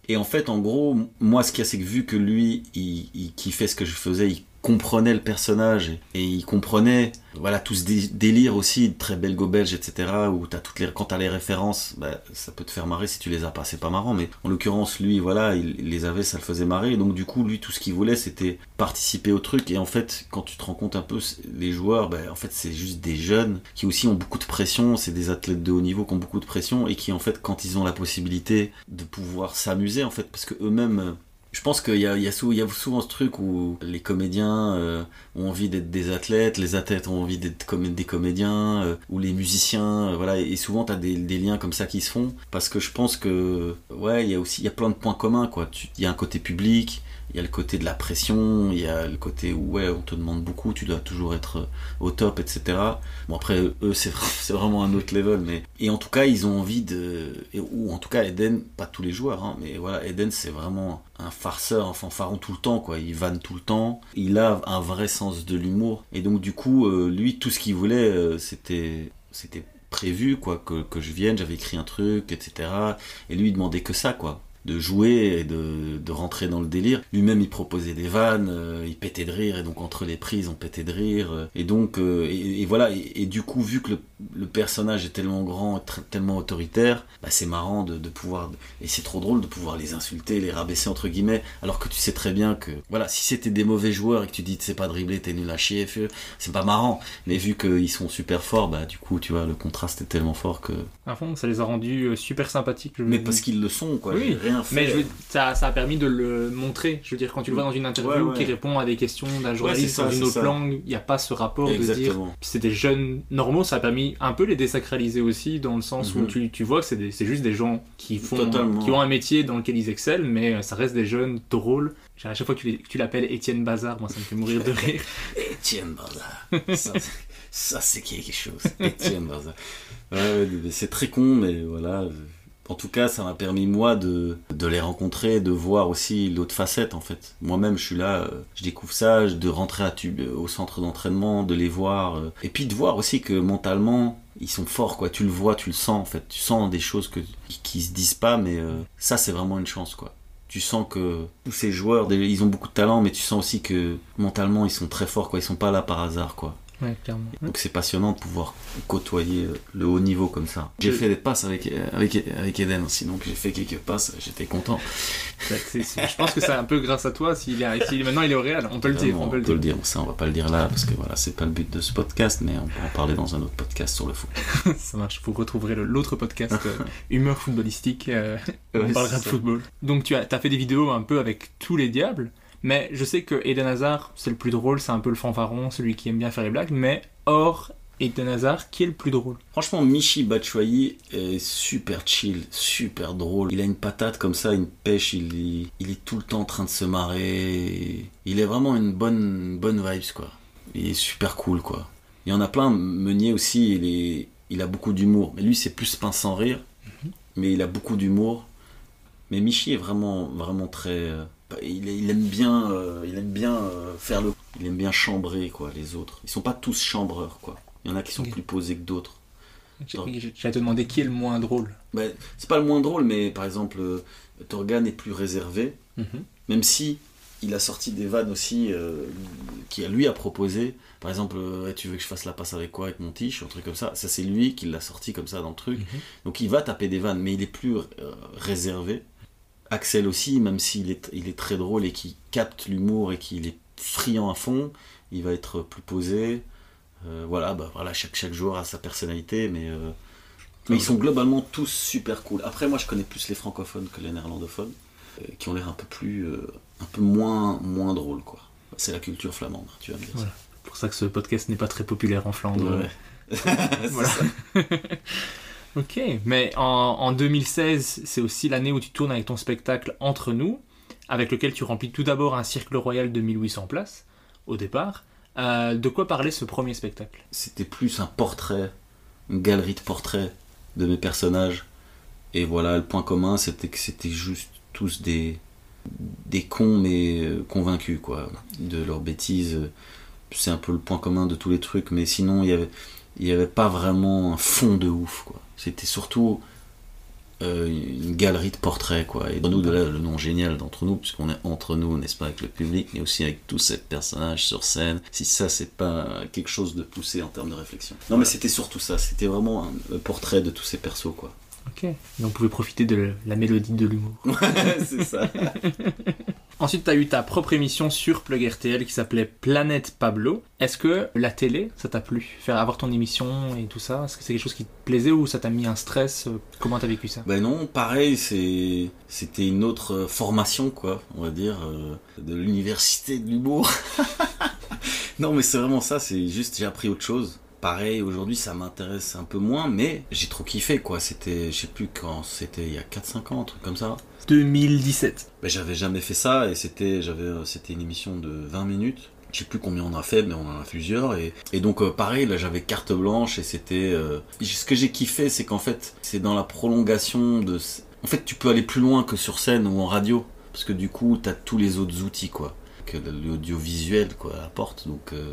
Et en fait, en gros, moi, ce qu'il y a, c'est que vu que lui, il, il kiffait ce que je faisais, il comprenait le personnage et, il comprenait, voilà, tout ce dé- délire aussi, très belgo-belge, etc. Où t'as toutes les, quand t'as les références, bah, ça peut te faire marrer si tu les as pas, c'est pas marrant. Mais en l'occurrence, lui, voilà, il, les avait, ça le faisait marrer. Et donc, du coup, lui, tout ce qu'il voulait, c'était participer au truc. Et en fait, quand tu te rends compte un peu, les joueurs, bah, en fait, c'est juste des jeunes qui aussi ont beaucoup de pression. C'est des athlètes de haut niveau qui ont beaucoup de pression et qui, en fait, quand ils ont la possibilité de pouvoir s'amuser, en fait, parce que eux-mêmes, je pense qu'il y y, a souvent ce truc où les comédiens euh, ont envie d'être des athlètes, les athlètes ont envie d'être des comédiens, euh, ou les musiciens, euh, voilà. Et souvent, tu as des, des liens comme ça qui se font, parce que je pense que, ouais, il y a aussi, il y a plein de points communs, quoi. Il y a un côté public, il y a le côté de la pression, il y a le côté où, ouais, on te demande beaucoup, tu dois toujours être euh, au top, etc. Bon, après, eux, c'est vra- c'est vraiment un autre level, mais. Et en tout cas, ils ont envie de. Ou en tout cas, Eden, pas tous les joueurs, hein, mais voilà, Eden, c'est vraiment un farceur, un fanfaron tout le temps, quoi. Il vanne tout le temps. Il a un vrai sens de l'humour. Et donc, du coup, euh, lui, tout ce qu'il voulait, euh, c'était. C'était prévu, quoi, que, que je vienne, j'avais écrit un truc, etc. Et lui, il demandait que ça, quoi de jouer et de, de rentrer dans le délire. Lui-même, il proposait des vannes, euh, il pétait de rire, et donc entre les prises, on pétait de rire. euh, et donc, euh, et, voilà, et, et du coup, vu que le, le personnage est tellement grand, tellement autoritaire, bah, c'est marrant de, de pouvoir, et c'est trop drôle de pouvoir les insulter, les rabaisser entre guillemets, alors que tu sais très bien que, voilà, si c'était des mauvais joueurs et que tu dis tu sais pas dribbler, t'es nul à chier, c'est pas marrant. Mais vu qu'ils sont super forts, bah du coup, tu vois, le contraste est tellement fort que.
À fond, ça les a rendus euh, super sympathiques. je-
Mais parce qu'ils le sont, quoi.
Oui,
rien fait.
Mais je veux- ça, ça a permis de le montrer. Je veux dire, quand tu le vois dans une interview
Ouais, ouais.
qui répond à des questions d'un journaliste
ça,
dans une autre
ça.
langue, il n'y a pas ce rapport de dire c'est des jeunes normaux. Ça a permis un peu les désacraliser aussi, dans le sens où
Mhm.
tu, tu vois que c'est juste des gens qui, font,
Totalement.
qui ont un métier dans lequel ils excellent, mais euh, ça reste des jeunes drôles. À chaque fois que tu l'appelles Étienne Bazar, moi ça me fait mourir de rire.
Étienne Bazar. Ça, c'est- ça, c'est quelque chose. Étienne Bazar. Ouais, c'est très con, mais voilà. En tout cas, ça m'a permis, moi, de, les rencontrer, de voir aussi l'autre facette, en fait. Moi-même, je suis là, euh, je découvre ça, de rentrer au centre d'entraînement, de les voir. euh, et puis de voir aussi que mentalement, ils sont forts, quoi. Tu le vois, tu le sens, en fait. Tu sens des choses qui, se disent pas, mais euh, ça, c'est vraiment une chance, quoi. Tu sens que tous ces joueurs, ils ont beaucoup de talent, mais tu sens aussi que mentalement, ils sont très forts, quoi. Ils sont pas là par hasard, quoi.
Ouais, clairement.
Donc c'est passionnant de pouvoir côtoyer euh, le haut niveau comme ça. J'ai fait des passes avec, euh, avec, avec Eden aussi, donc j'ai fait quelques passes, j'étais content.
Je pense que c'est un peu grâce à toi s'il est, maintenant il est au Real. On peut le dire.
Vraiment,
On peut le dire.
Ça, on va pas le dire là, parce que voilà, c'est pas le but de ce podcast, mais on peut en parler dans un autre podcast sur le foot.
Ça marche, vous retrouverez l'autre podcast euh, Humeur footballistique, euh, on parlera de football. Donc tu as, as fait des vidéos un peu avec tous les diables, mais je sais que Eden Hazard, c'est le plus drôle, c'est un peu le fanfaron, celui qui aime bien faire les blagues, mais hors Eden Hazard, qui est le plus drôle?
Franchement, Michi Batshuayi est super chill, super drôle. Il a une patate comme ça, une pêche, il, est- il est tout le temps en train de se marrer. Il est vraiment une bonne, bonne vibes, quoi. Il est super cool, quoi. Il y en a plein, Meunier aussi, il, est, il a beaucoup d'humour. Mais lui, c'est plus pince sans rire, mais il a beaucoup d'humour. Mais Michi est vraiment, vraiment très... il, il aime bien, euh, il aime bien euh, faire le... Il aime bien chambrer, quoi, les autres. Ils sont pas tous chambreurs, quoi. Il y en a qui sont plus posés que d'autres.
J'allais te demander qui est le moins drôle.
Bah, c'est pas le moins drôle, mais par exemple, euh, Torgan est plus réservé, même si il a sorti des vannes aussi euh, qui lui a proposé. Par exemple, tu veux que je fasse la passe avec quoi Avec mon tiche, un truc comme ça. Ça, c'est lui qui l'a sorti comme ça dans le truc. Donc il va taper des vannes, mais il est plus euh, réservé. Axel aussi, même s'il est, il est très drôle et qu'il capte l'humour et qu'il est friand à fond, il va être plus posé. Euh, voilà, bah, voilà chaque, chaque joueur a sa personnalité, mais, euh, mais ils sont globalement tous super cool. Après, moi, je connais plus les francophones que les néerlandophones, euh, qui ont l'air un peu plus, un peu moins, moins drôles, quoi. C'est la culture flamande, tu vas me dire.
Voilà. C'est pour ça que ce podcast n'est pas très populaire en. Flandre.
Ouais. C'est
Voilà. Ok, mais en, en 2016, c'est aussi l'année où tu tournes avec ton spectacle Entre nous, avec lequel tu remplis tout d'abord un cercle royal de 1800 places, au départ. Euh, de quoi parlait ce premier spectacle?
C'était plus un portrait, une galerie de portraits de mes personnages. Et voilà, le point commun, c'était que c'était juste tous des, des cons, mais euh, convaincus, quoi, de leurs bêtises. C'est un peu le point commun de tous les trucs, mais sinon, il y avait, il y avait pas vraiment un fond de ouf, quoi. C'était surtout euh, une galerie de portraits, quoi. Et nous, de là, le nom génial d'entre nous, puisqu'on est entre nous, n'est-ce pas, avec le public, mais aussi avec tous ces personnages sur scène. Si ça, c'est pas quelque chose de poussé en termes de réflexion. Non, mais c'était surtout ça. C'était vraiment un, un portrait de tous ces persos, quoi.
Ok. Et on pouvait profiter de la mélodie de l'humour.
Ouais, c'est ça.
Ensuite, tu as eu ta propre émission sur Plug RTL qui s'appelait Planète Pablo. Est-ce que la télé, ça t'a plu Faire avoir ton émission et tout ça? Est-ce que c'est quelque chose qui te plaisait ou ça t'a mis un stress? Comment t'as vécu ça?
Ben non, pareil, c'est c'était une autre formation, quoi, on va dire, euh, de l'université de l'humour. non, mais c'est vraiment ça, c'est juste j'ai appris autre chose. Pareil, aujourd'hui ça m'intéresse un peu moins, mais j'ai trop kiffé quoi. C'était, je sais plus quand, c'était il y a 4-5 ans, un truc comme ça.
2017.
Ben, j'avais jamais fait ça et c'était, j'avais, c'était une émission de 20 minutes. Je sais plus combien on a fait, mais on en a plusieurs. Et, et donc, euh, pareil, là, j'avais carte blanche et c'était. euh, ce que j'ai kiffé, c'est qu'en fait, c'est dans la prolongation de. En fait, tu peux aller plus loin que sur scène ou en radio. Parce que du coup, t'as tous les autres outils, quoi. Que l'audiovisuel, quoi, apporte. Donc, euh,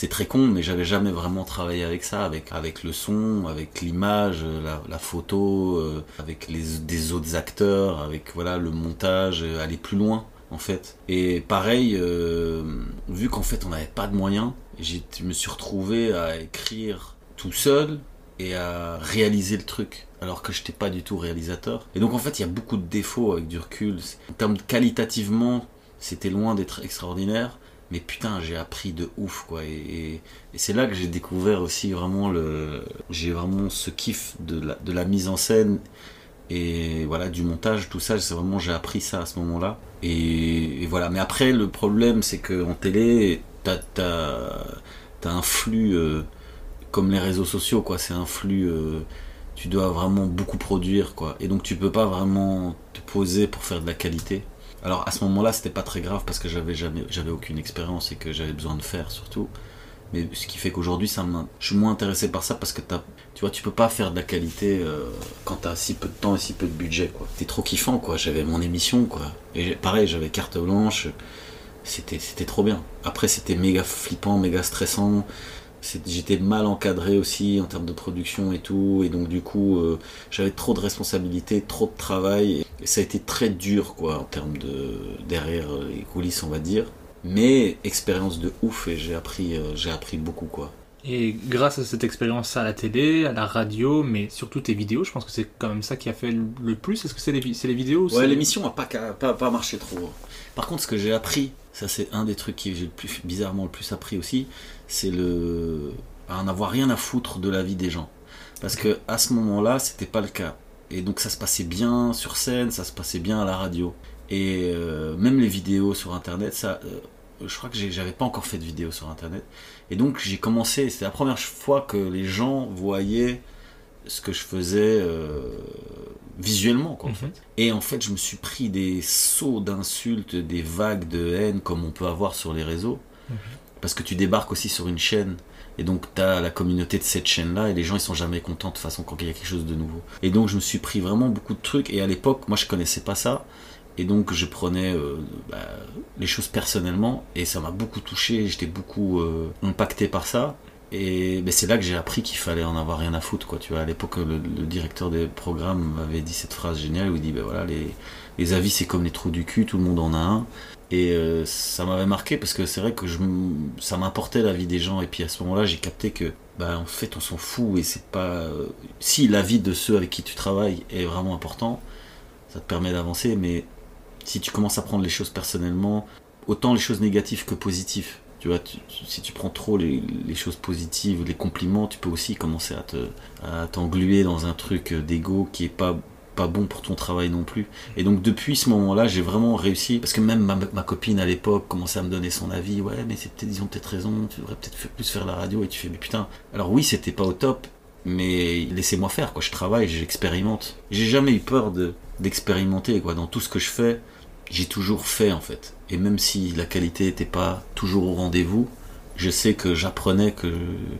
c'est très con, mais j'avais jamais vraiment travaillé avec ça, avec, avec le son, avec l'image, la, la photo, euh, avec les, des autres acteurs, avec voilà le montage, euh, aller plus loin en fait. Et pareil, euh, vu qu'en fait on n'avait pas de moyens, je me suis retrouvé à écrire tout seul et à réaliser le truc alors que je n'étais pas du tout réalisateur. Et donc en fait il y a beaucoup de défauts avec du recul. En termes qualitativement, c'était loin d'être extraordinaire. Mais putain, j'ai appris de ouf, quoi. Et, c'est là que j'ai découvert aussi vraiment le. J'ai vraiment ce kiff de la, mise en scène et voilà, du montage, tout ça. C'est vraiment, j'ai appris ça à ce moment-là. Et, voilà. Mais après, le problème, c'est qu'en télé, t'as un flux euh, comme les réseaux sociaux, quoi. C'est un flux. euh, tu dois vraiment beaucoup produire, quoi. Et donc, tu peux pas vraiment te poser pour faire de la qualité. Alors à ce moment-là, c'était pas très grave parce que j'avais jamais, j'avais aucune expérience et que j'avais besoin de faire surtout. Mais ce qui fait qu'aujourd'hui, ça je suis moins intéressé par ça parce que tu vois, tu peux pas faire de la qualité euh, quand t'as si peu de temps et si peu de budget, quoi. C'était trop kiffant, quoi. J'avais mon émission, quoi. Et pareil, j'avais carte blanche. C'était, c'était trop bien. Après, c'était méga flippant, méga stressant. J'étais mal encadré aussi en termes de production et tout, et donc du coup euh, j'avais trop de responsabilités, trop de travail, et ça a été très dur quoi en termes de derrière les coulisses on va dire, mais expérience de ouf et j'ai appris euh, j'ai appris beaucoup quoi.
Et grâce à cette expérience à la télé, à la radio, mais surtout tes vidéos, je pense que c'est quand même ça qui a fait le- plus. Est-ce que c'est les, c'est les vidéos ou
Ouais l'émission a pas, pas pas marché trop. Par contre ce que j'ai appris, ça c'est un des trucs que j'ai le plus bizarrement le plus appris aussi, c'est le à en avoir rien à foutre de la vie des gens. Parce que à ce moment-là, c'était pas le cas. Et donc ça se passait bien sur scène, ça se passait bien à la radio. Et euh, même les vidéos sur internet, ça, euh, je crois que j'avais pas encore fait de vidéos sur internet. Et donc j'ai commencé, c'était la première fois que les gens voyaient ce que je faisais euh, visuellement, quoi, en
Mhm.
fait. Et en fait, je me suis pris des sauts d'insultes, des vagues de haine comme on peut avoir sur les réseaux. Parce que tu débarques aussi sur une chaîne. Et donc, tu as la communauté de cette chaîne-là, et les gens, ils sont jamais contents de façon quand il y a quelque chose de nouveau. Et donc, je me suis pris vraiment beaucoup de trucs. Et à l'époque, moi, je connaissais pas ça. Et donc, je prenais euh, bah, les choses personnellement. Et ça m'a beaucoup touché. J'étais beaucoup euh, impacté par ça. Et c'est là que j'ai appris qu'il fallait en avoir rien à foutre. Quoi, tu vois, à l'époque, le, directeur des programmes m'avait dit cette phrase géniale où il dit ben voilà, les, les avis, c'est comme les trous du cul, tout le monde en a un. Et euh, ça m'avait marqué parce que c'est vrai que je, ça m'importait la vie des gens. Et puis à ce moment-là, j'ai capté que, bah, en fait, on s'en fout. Et c'est pas. euh, si la vie de ceux avec qui tu travailles est vraiment important, ça te permet d'avancer. Mais si tu commences à prendre les choses personnellement, autant les choses négatives que positives. Tu vois, si tu prends trop les, choses positives, les compliments, tu peux aussi commencer à te à t'engluer dans un truc d'ego qui est pas pas bon pour ton travail non plus. Et donc depuis ce moment-là, j'ai vraiment réussi parce que même ma, copine à l'époque commençait à me donner son avis. Ouais, mais c'est peut-être, ils peut-être raison. Tu devrais peut-être plus faire la radio. Et tu fais, mais putain. Alors oui, c'était pas au top, mais laissez-moi faire. Quoi, je travaille, j'expérimente. J'ai jamais eu peur de d'expérimenter. Quoi, dans tout ce que je fais, j'ai toujours fait en fait. Et même si la qualité n'était pas toujours au rendez-vous, je sais que j'apprenais que,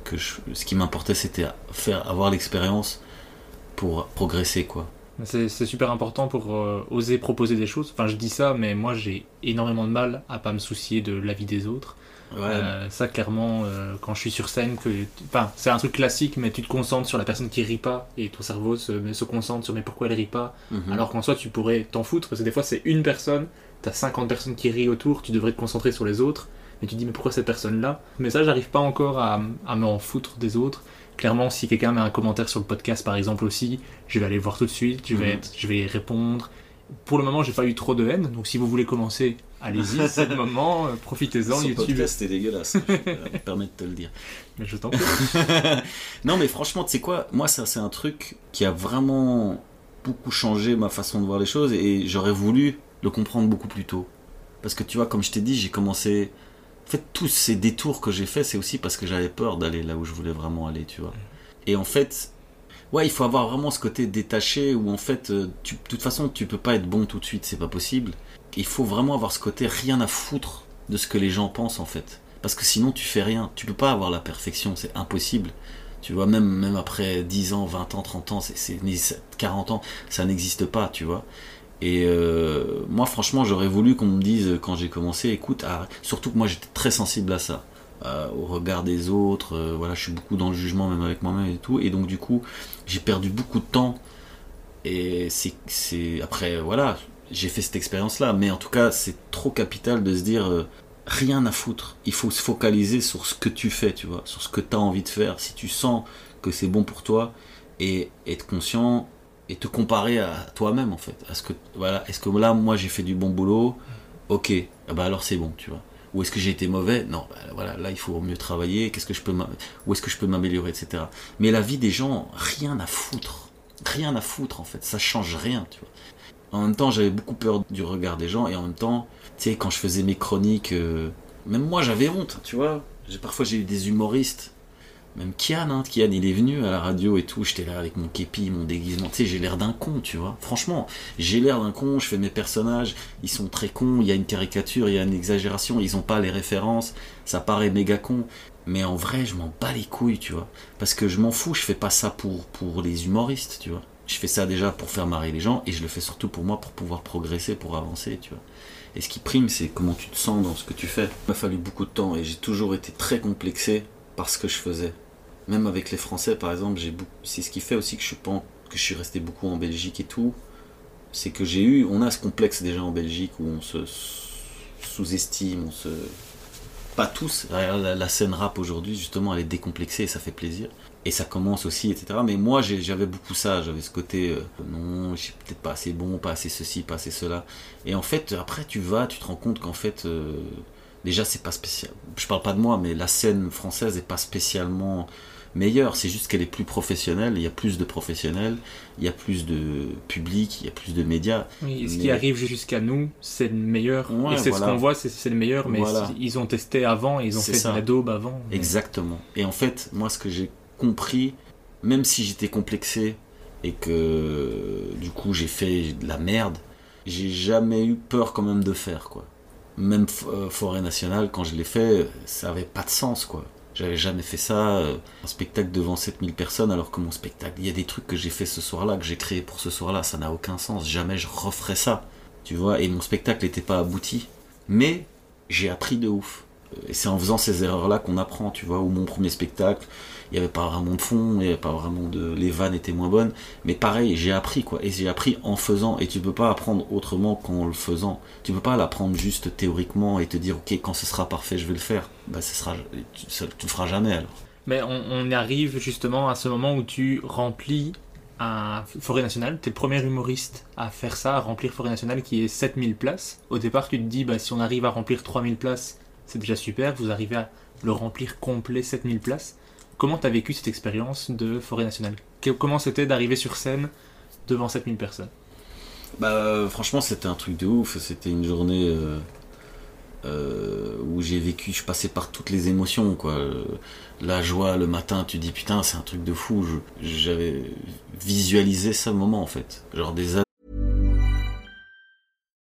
que ce qui m'importait c'était faire avoir l'expérience pour progresser quoi.
C'est super important pour euh, oser proposer des choses. Enfin, je dis ça, mais moi j'ai énormément de mal à pas me soucier de l'avis des autres.
Ouais,
Euh, ça, clairement, euh, quand je suis sur scène, que, enfin, c'est un truc classique, mais tu te concentres sur la personne qui rit pas et ton cerveau se, se concentre sur mais pourquoi elle rit pas?
mhm.
Alors qu'en soi, tu pourrais t'en foutre parce que des fois, c'est une personne, t'as 50 personnes qui rient autour, tu devrais te concentrer sur les autres, mais tu te dis mais pourquoi cette personne-là? Mais ça, j'arrive pas encore à, à m'en foutre des autres. Clairement, si quelqu'un met un commentaire sur le podcast, par exemple aussi, je vais aller le voir tout de suite, je vais,
Mhm.
être- je vais répondre. Pour le moment, j'ai pas eu trop de haine, donc si vous voulez commencer, allez-y, c'est le moment, euh, profitez-en, YouTube.
podcast c'est dégueulasse, je me de te le dire.
Mais je t'en prie.
non mais franchement, tu sais quoi, moi ça c'est un truc qui a vraiment beaucoup changé ma façon de voir les choses et j'aurais voulu le comprendre beaucoup plus tôt. Parce que tu vois, comme je t'ai dit, j'ai commencé... En fait, tous ces détours que j'ai fait, c'est aussi parce que j'avais peur d'aller là où je voulais vraiment aller, tu vois. Et en fait, ouais, il faut avoir vraiment ce côté détaché où en fait, euh, de toute façon, tu peux pas être bon tout de suite, c'est pas possible. Il faut vraiment avoir ce côté rien à foutre de ce que les gens pensent en fait. Parce que sinon, tu fais rien. Tu peux pas avoir la perfection, c'est impossible. Tu vois, même, même après 10 ans, 20 ans, 30 ans, c'est, 40 ans, ça n'existe pas, tu vois. Et euh, moi, franchement, j'aurais voulu qu'on me dise quand j'ai commencé, écoute, ah, surtout que moi j'étais très sensible à ça, euh, au regard des autres, euh, voilà, je suis beaucoup dans le jugement, même avec moi-même et tout, et donc du coup, j'ai perdu beaucoup de temps. Et c'est, après, voilà, j'ai fait cette expérience-là, mais en tout cas, c'est trop capital de se dire rien à foutre. Il faut se focaliser sur ce que tu fais, tu vois, sur ce que tu as envie de faire. Si tu sens que c'est bon pour toi, et être conscient et te comparer à toi-même en fait. À ce que voilà, est-ce que là moi j'ai fait du bon boulot? Ok, ah bah alors c'est bon, tu vois. Ou est-ce que j'ai été mauvais? Non, bah voilà, là il faut mieux travailler. Qu'est-ce que je peux où est-ce que je peux m'améliorer, etc. Mais la vie des gens, rien à foutre, rien à foutre en fait. Ça change rien, tu vois. En même temps, j'avais beaucoup peur du regard des gens et en même temps, tu sais, quand je faisais mes chroniques, euh, même moi j'avais honte, tu vois. Parfois j'ai eu des humoristes même Kian, hein, Kian, il est venu à la radio et tout, j'étais là avec mon képi, mon déguisement, tu sais, j'ai l'air d'un con, tu vois. Franchement, j'ai l'air d'un con, je fais mes personnages, ils sont très cons, il y a une caricature, il y a une exagération, ils ont pas les références, ça paraît méga con. Mais en vrai, je m'en bats les couilles, tu vois. Parce que je m'en fous, je fais pas ça pour, pour les humoristes, tu vois. Je fais ça déjà pour faire marrer les gens et je le fais surtout pour moi, pour pouvoir progresser, pour avancer, tu vois. Et ce qui prime, c'est comment tu te sens dans ce que tu fais. Il m'a fallu beaucoup de temps et j'ai toujours été très complexé par ce que je faisais. Même avec les Français, par exemple, j'ai c'est ce qui fait aussi que je suis que je suis resté beaucoup en Belgique et tout. C'est que j'ai eu, on a ce complexe déjà en Belgique où on se sous-estime, on se pas tous. La, scène rap aujourd'hui, justement, elle est décomplexée et ça fait plaisir. Et ça commence aussi, etc. Mais moi, j'avais beaucoup ça. J'avais ce côté, euh, non, je suis peut-être pas assez bon, pas assez ceci, pas assez cela. Et en fait, après, tu vas, tu te rends compte qu'en fait, euh, déjà, c'est pas spécial. Je parle pas de moi, mais la scène française est pas spécialement meilleure. C'est juste qu'elle est plus professionnelle. Il y a plus de professionnels, il y a plus de public, il y a plus de médias.
Oui, et ce
Mais-
qui arrive jusqu'à nous, c'est le meilleur.
Ouais,
et c'est
voilà.
ce qu'on voit, c'est- le meilleur, mais
Voilà.
ils ont testé avant, ils ont fait
ça.
de la daube avant. mais-
Exactement. Et en fait, moi, ce que j'ai compris, même si j'étais complexé et que du coup j'ai fait de la merde, j'ai jamais eu peur quand même de faire quoi. Même euh, Forêt Nationale, quand je l'ai fait, ça avait pas de sens quoi. J'avais jamais fait ça, euh, un spectacle devant 7000 personnes, alors que mon spectacle, il y a des trucs que j'ai fait ce soir-là, que j'ai créé pour ce soir-là, ça n'a aucun sens, jamais je referais ça, tu vois, et mon spectacle n'était pas abouti. Mais j'ai appris de ouf. Et c'est en faisant ces erreurs-là qu'on apprend, tu vois, ou mon premier spectacle, il n'y avait pas vraiment de fond, il avait pas vraiment de... Les vannes étaient moins bonnes, mais pareil, j'ai appris, quoi, et j'ai appris en faisant, et tu peux pas apprendre autrement qu'en le faisant. Tu peux pas l'apprendre juste théoriquement et te dire, ok, quand ce sera parfait, je vais le faire. Bah, ce sera... tu, ça- tu le feras jamais, alors.
Mais on, on arrive justement à ce moment où tu remplis un Forêt Nationale. Tu es le premier humoriste à faire ça, à remplir Forêt Nationale qui est 7000 places. Au départ, tu te dis, bah, si on arrive à remplir 3000 places, c'est déjà super. Vous arrivez à le remplir complet 7000 places. Comment tu as vécu cette expérience de Forêt Nationale Comment c'était d'arriver sur scène devant 7000 personnes?
Bah euh, franchement c'était un truc de ouf, c'était une journée euh, euh, où j'ai vécu, je passais par toutes les émotions quoi. La joie le matin, tu dis putain c'est un truc de fou, j'avais visualisé ce moment en fait, genre des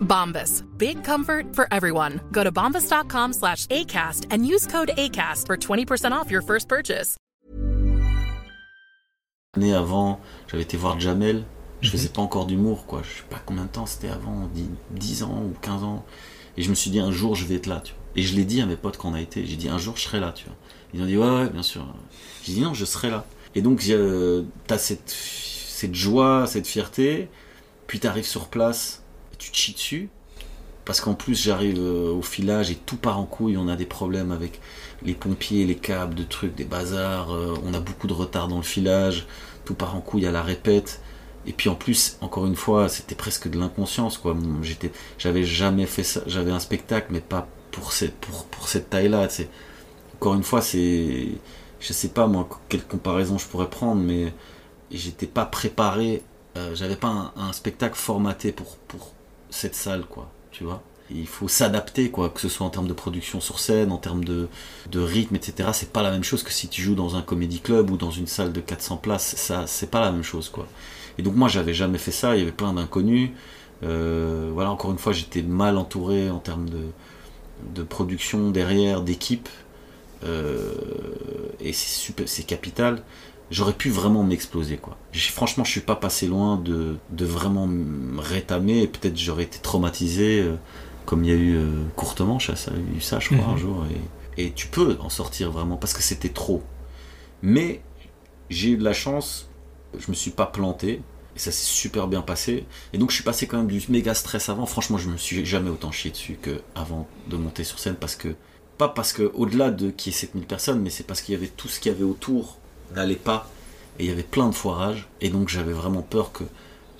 Bombas. Big comfort for everyone. Go to bombas.com slash ACAST and use code ACAST for 20% off your first purchase.
L'année avant, j'avais été voir Jamel. Je
Mhm.
faisais pas encore d'humour, quoi. Je sais pas combien de temps c'était avant, 10, 10 ans ou 15 ans. Et je me suis dit, un jour, je vais être là, tu vois. Et je l'ai dit à mes potes quand on a été. J'ai dit, un jour, je serai là, tu vois. Ils ont dit, ouais, ouais, bien sûr. J'ai dit, non, je serai là. Et donc, euh, t'as cette, cette joie, cette fierté. Puis t'arrives sur place, tu te chies dessus. Parce qu'en plus, j'arrive euh, au filage et tout part en couille. On a des problèmes avec les pompiers, les câbles, de trucs, des bazars. euh, on a beaucoup de retard dans le filage. Tout part en couille à la répète. Et puis en plus, encore une fois, c'était presque de l'inconscience, quoi. J'étais, j'avais jamais fait ça. J'avais un spectacle, mais pas pour cette, pour, pour cette taille-là. C'est encore une fois, c'est, je sais pas moi quelle comparaison je pourrais prendre, mais j'étais pas préparé. euh, j'avais pas un, un spectacle formaté pour pour cette salle, quoi. Tu vois. Il faut s'adapter, quoi, que ce soit en termes de production sur scène, en termes de, rythme, etc. C'est pas la même chose que si tu joues dans un comédie club ou dans une salle de 400 places. Ça, c'est pas la même chose, quoi. Et donc moi, j'avais jamais fait ça. Il y avait plein d'inconnus. Euh, voilà, encore une fois, j'étais mal entouré en termes de, de production derrière, d'équipe. Euh, et c'est super, c'est capital. J'aurais pu vraiment m'exploser, quoi. Franchement, je suis pas passé loin de, de vraiment me rétamer. Et peut-être j'aurais été traumatisé, euh, comme il y a eu euh, courtement, ça a eu ça, je crois,
Mhm.
un jour. Et, et tu peux en sortir vraiment parce que c'était trop. Mais j'ai eu de la chance, je me suis pas planté. Et ça s'est super bien passé. Et donc je suis passé quand même du méga stress avant. Franchement, je me suis jamais autant chié dessus que avant de monter sur scène parce que pas parce que au-delà de qu'il y ait 7000 personnes, mais c'est parce qu'il y avait tout ce qu'il y avait autour n'allait pas et il y avait plein de foirages et donc j'avais vraiment peur que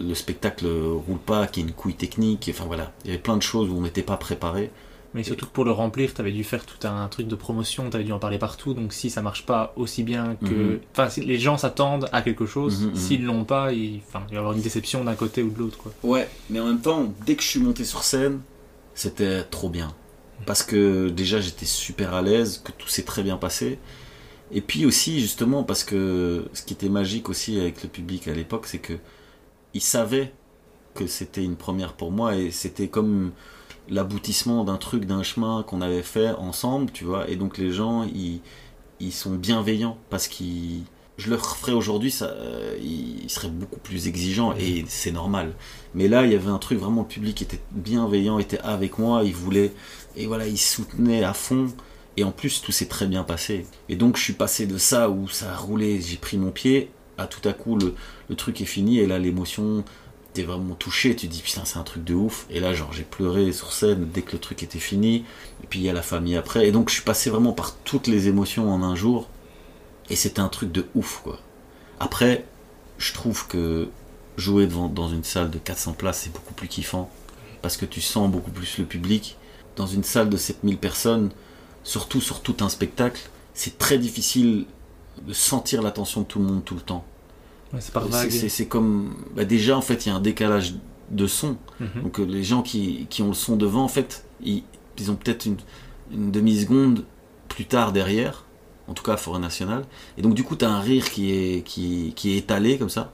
le spectacle roule pas, qu'il y ait une couille technique. Enfin voilà, il y avait plein de choses où on n'était pas préparé.
Mais surtout que pour le remplir, t'avais dû faire tout un truc de promotion, t'avais dû en parler partout, donc si ça marche pas aussi bien que...
Mhm.
Enfin, si les gens s'attendent à quelque chose,
Mhm, mhm.
s'ils l'ont pas, il... Enfin, il va y avoir une déception d'un côté ou de l'autre, quoi.
Ouais, mais en même temps, dès que je suis monté sur scène, c'était trop bien. Parce que déjà j'étais super à l'aise, que tout s'est très bien passé. Et puis aussi, justement, parce que ce qui était magique aussi avec le public à l'époque, c'est que ils savaient que c'était une première pour moi et c'était comme l'aboutissement d'un truc, d'un chemin qu'on avait fait ensemble, tu vois. Et donc les gens, ils, sont bienveillants parce qu'ils. Je le referais aujourd'hui, ça, euh, ils seraient beaucoup plus exigeants et c'est normal. Mais là, il y avait un truc vraiment, le public était bienveillant, était avec moi, il voulait, et voilà, il soutenait à fond. Et en plus, tout s'est très bien passé. Et donc, je suis passé de ça où ça a roulé, j'ai pris mon pied, à tout à coup, le, truc est fini, et là, l'émotion, t'es vraiment touché, tu te dis putain, c'est un truc de ouf. Et là, genre, j'ai pleuré sur scène dès que le truc était fini. Et puis, il y a la famille après. Et donc, je suis passé vraiment par toutes les émotions en un jour. Et c'était un truc de ouf, quoi. Après, je trouve que jouer devant, dans une salle de 400 places, c'est beaucoup plus kiffant. Parce que tu sens beaucoup plus le public. Dans une salle de 7000 personnes, surtout sur tout un spectacle, c'est très difficile de sentir l'attention de tout le monde tout le temps.
Ouais, c'est par vague.
C'est- comme. bah, déjà, en fait, il y a un décalage de son.
Mhm.
Donc, euh, les gens qui, qui ont le son devant, en fait, ils, ils ont peut-être une, une demi-seconde plus tard derrière, en tout cas à Forêt Nationale. Et donc, du coup, tu as un rire qui est, qui, qui est étalé comme ça.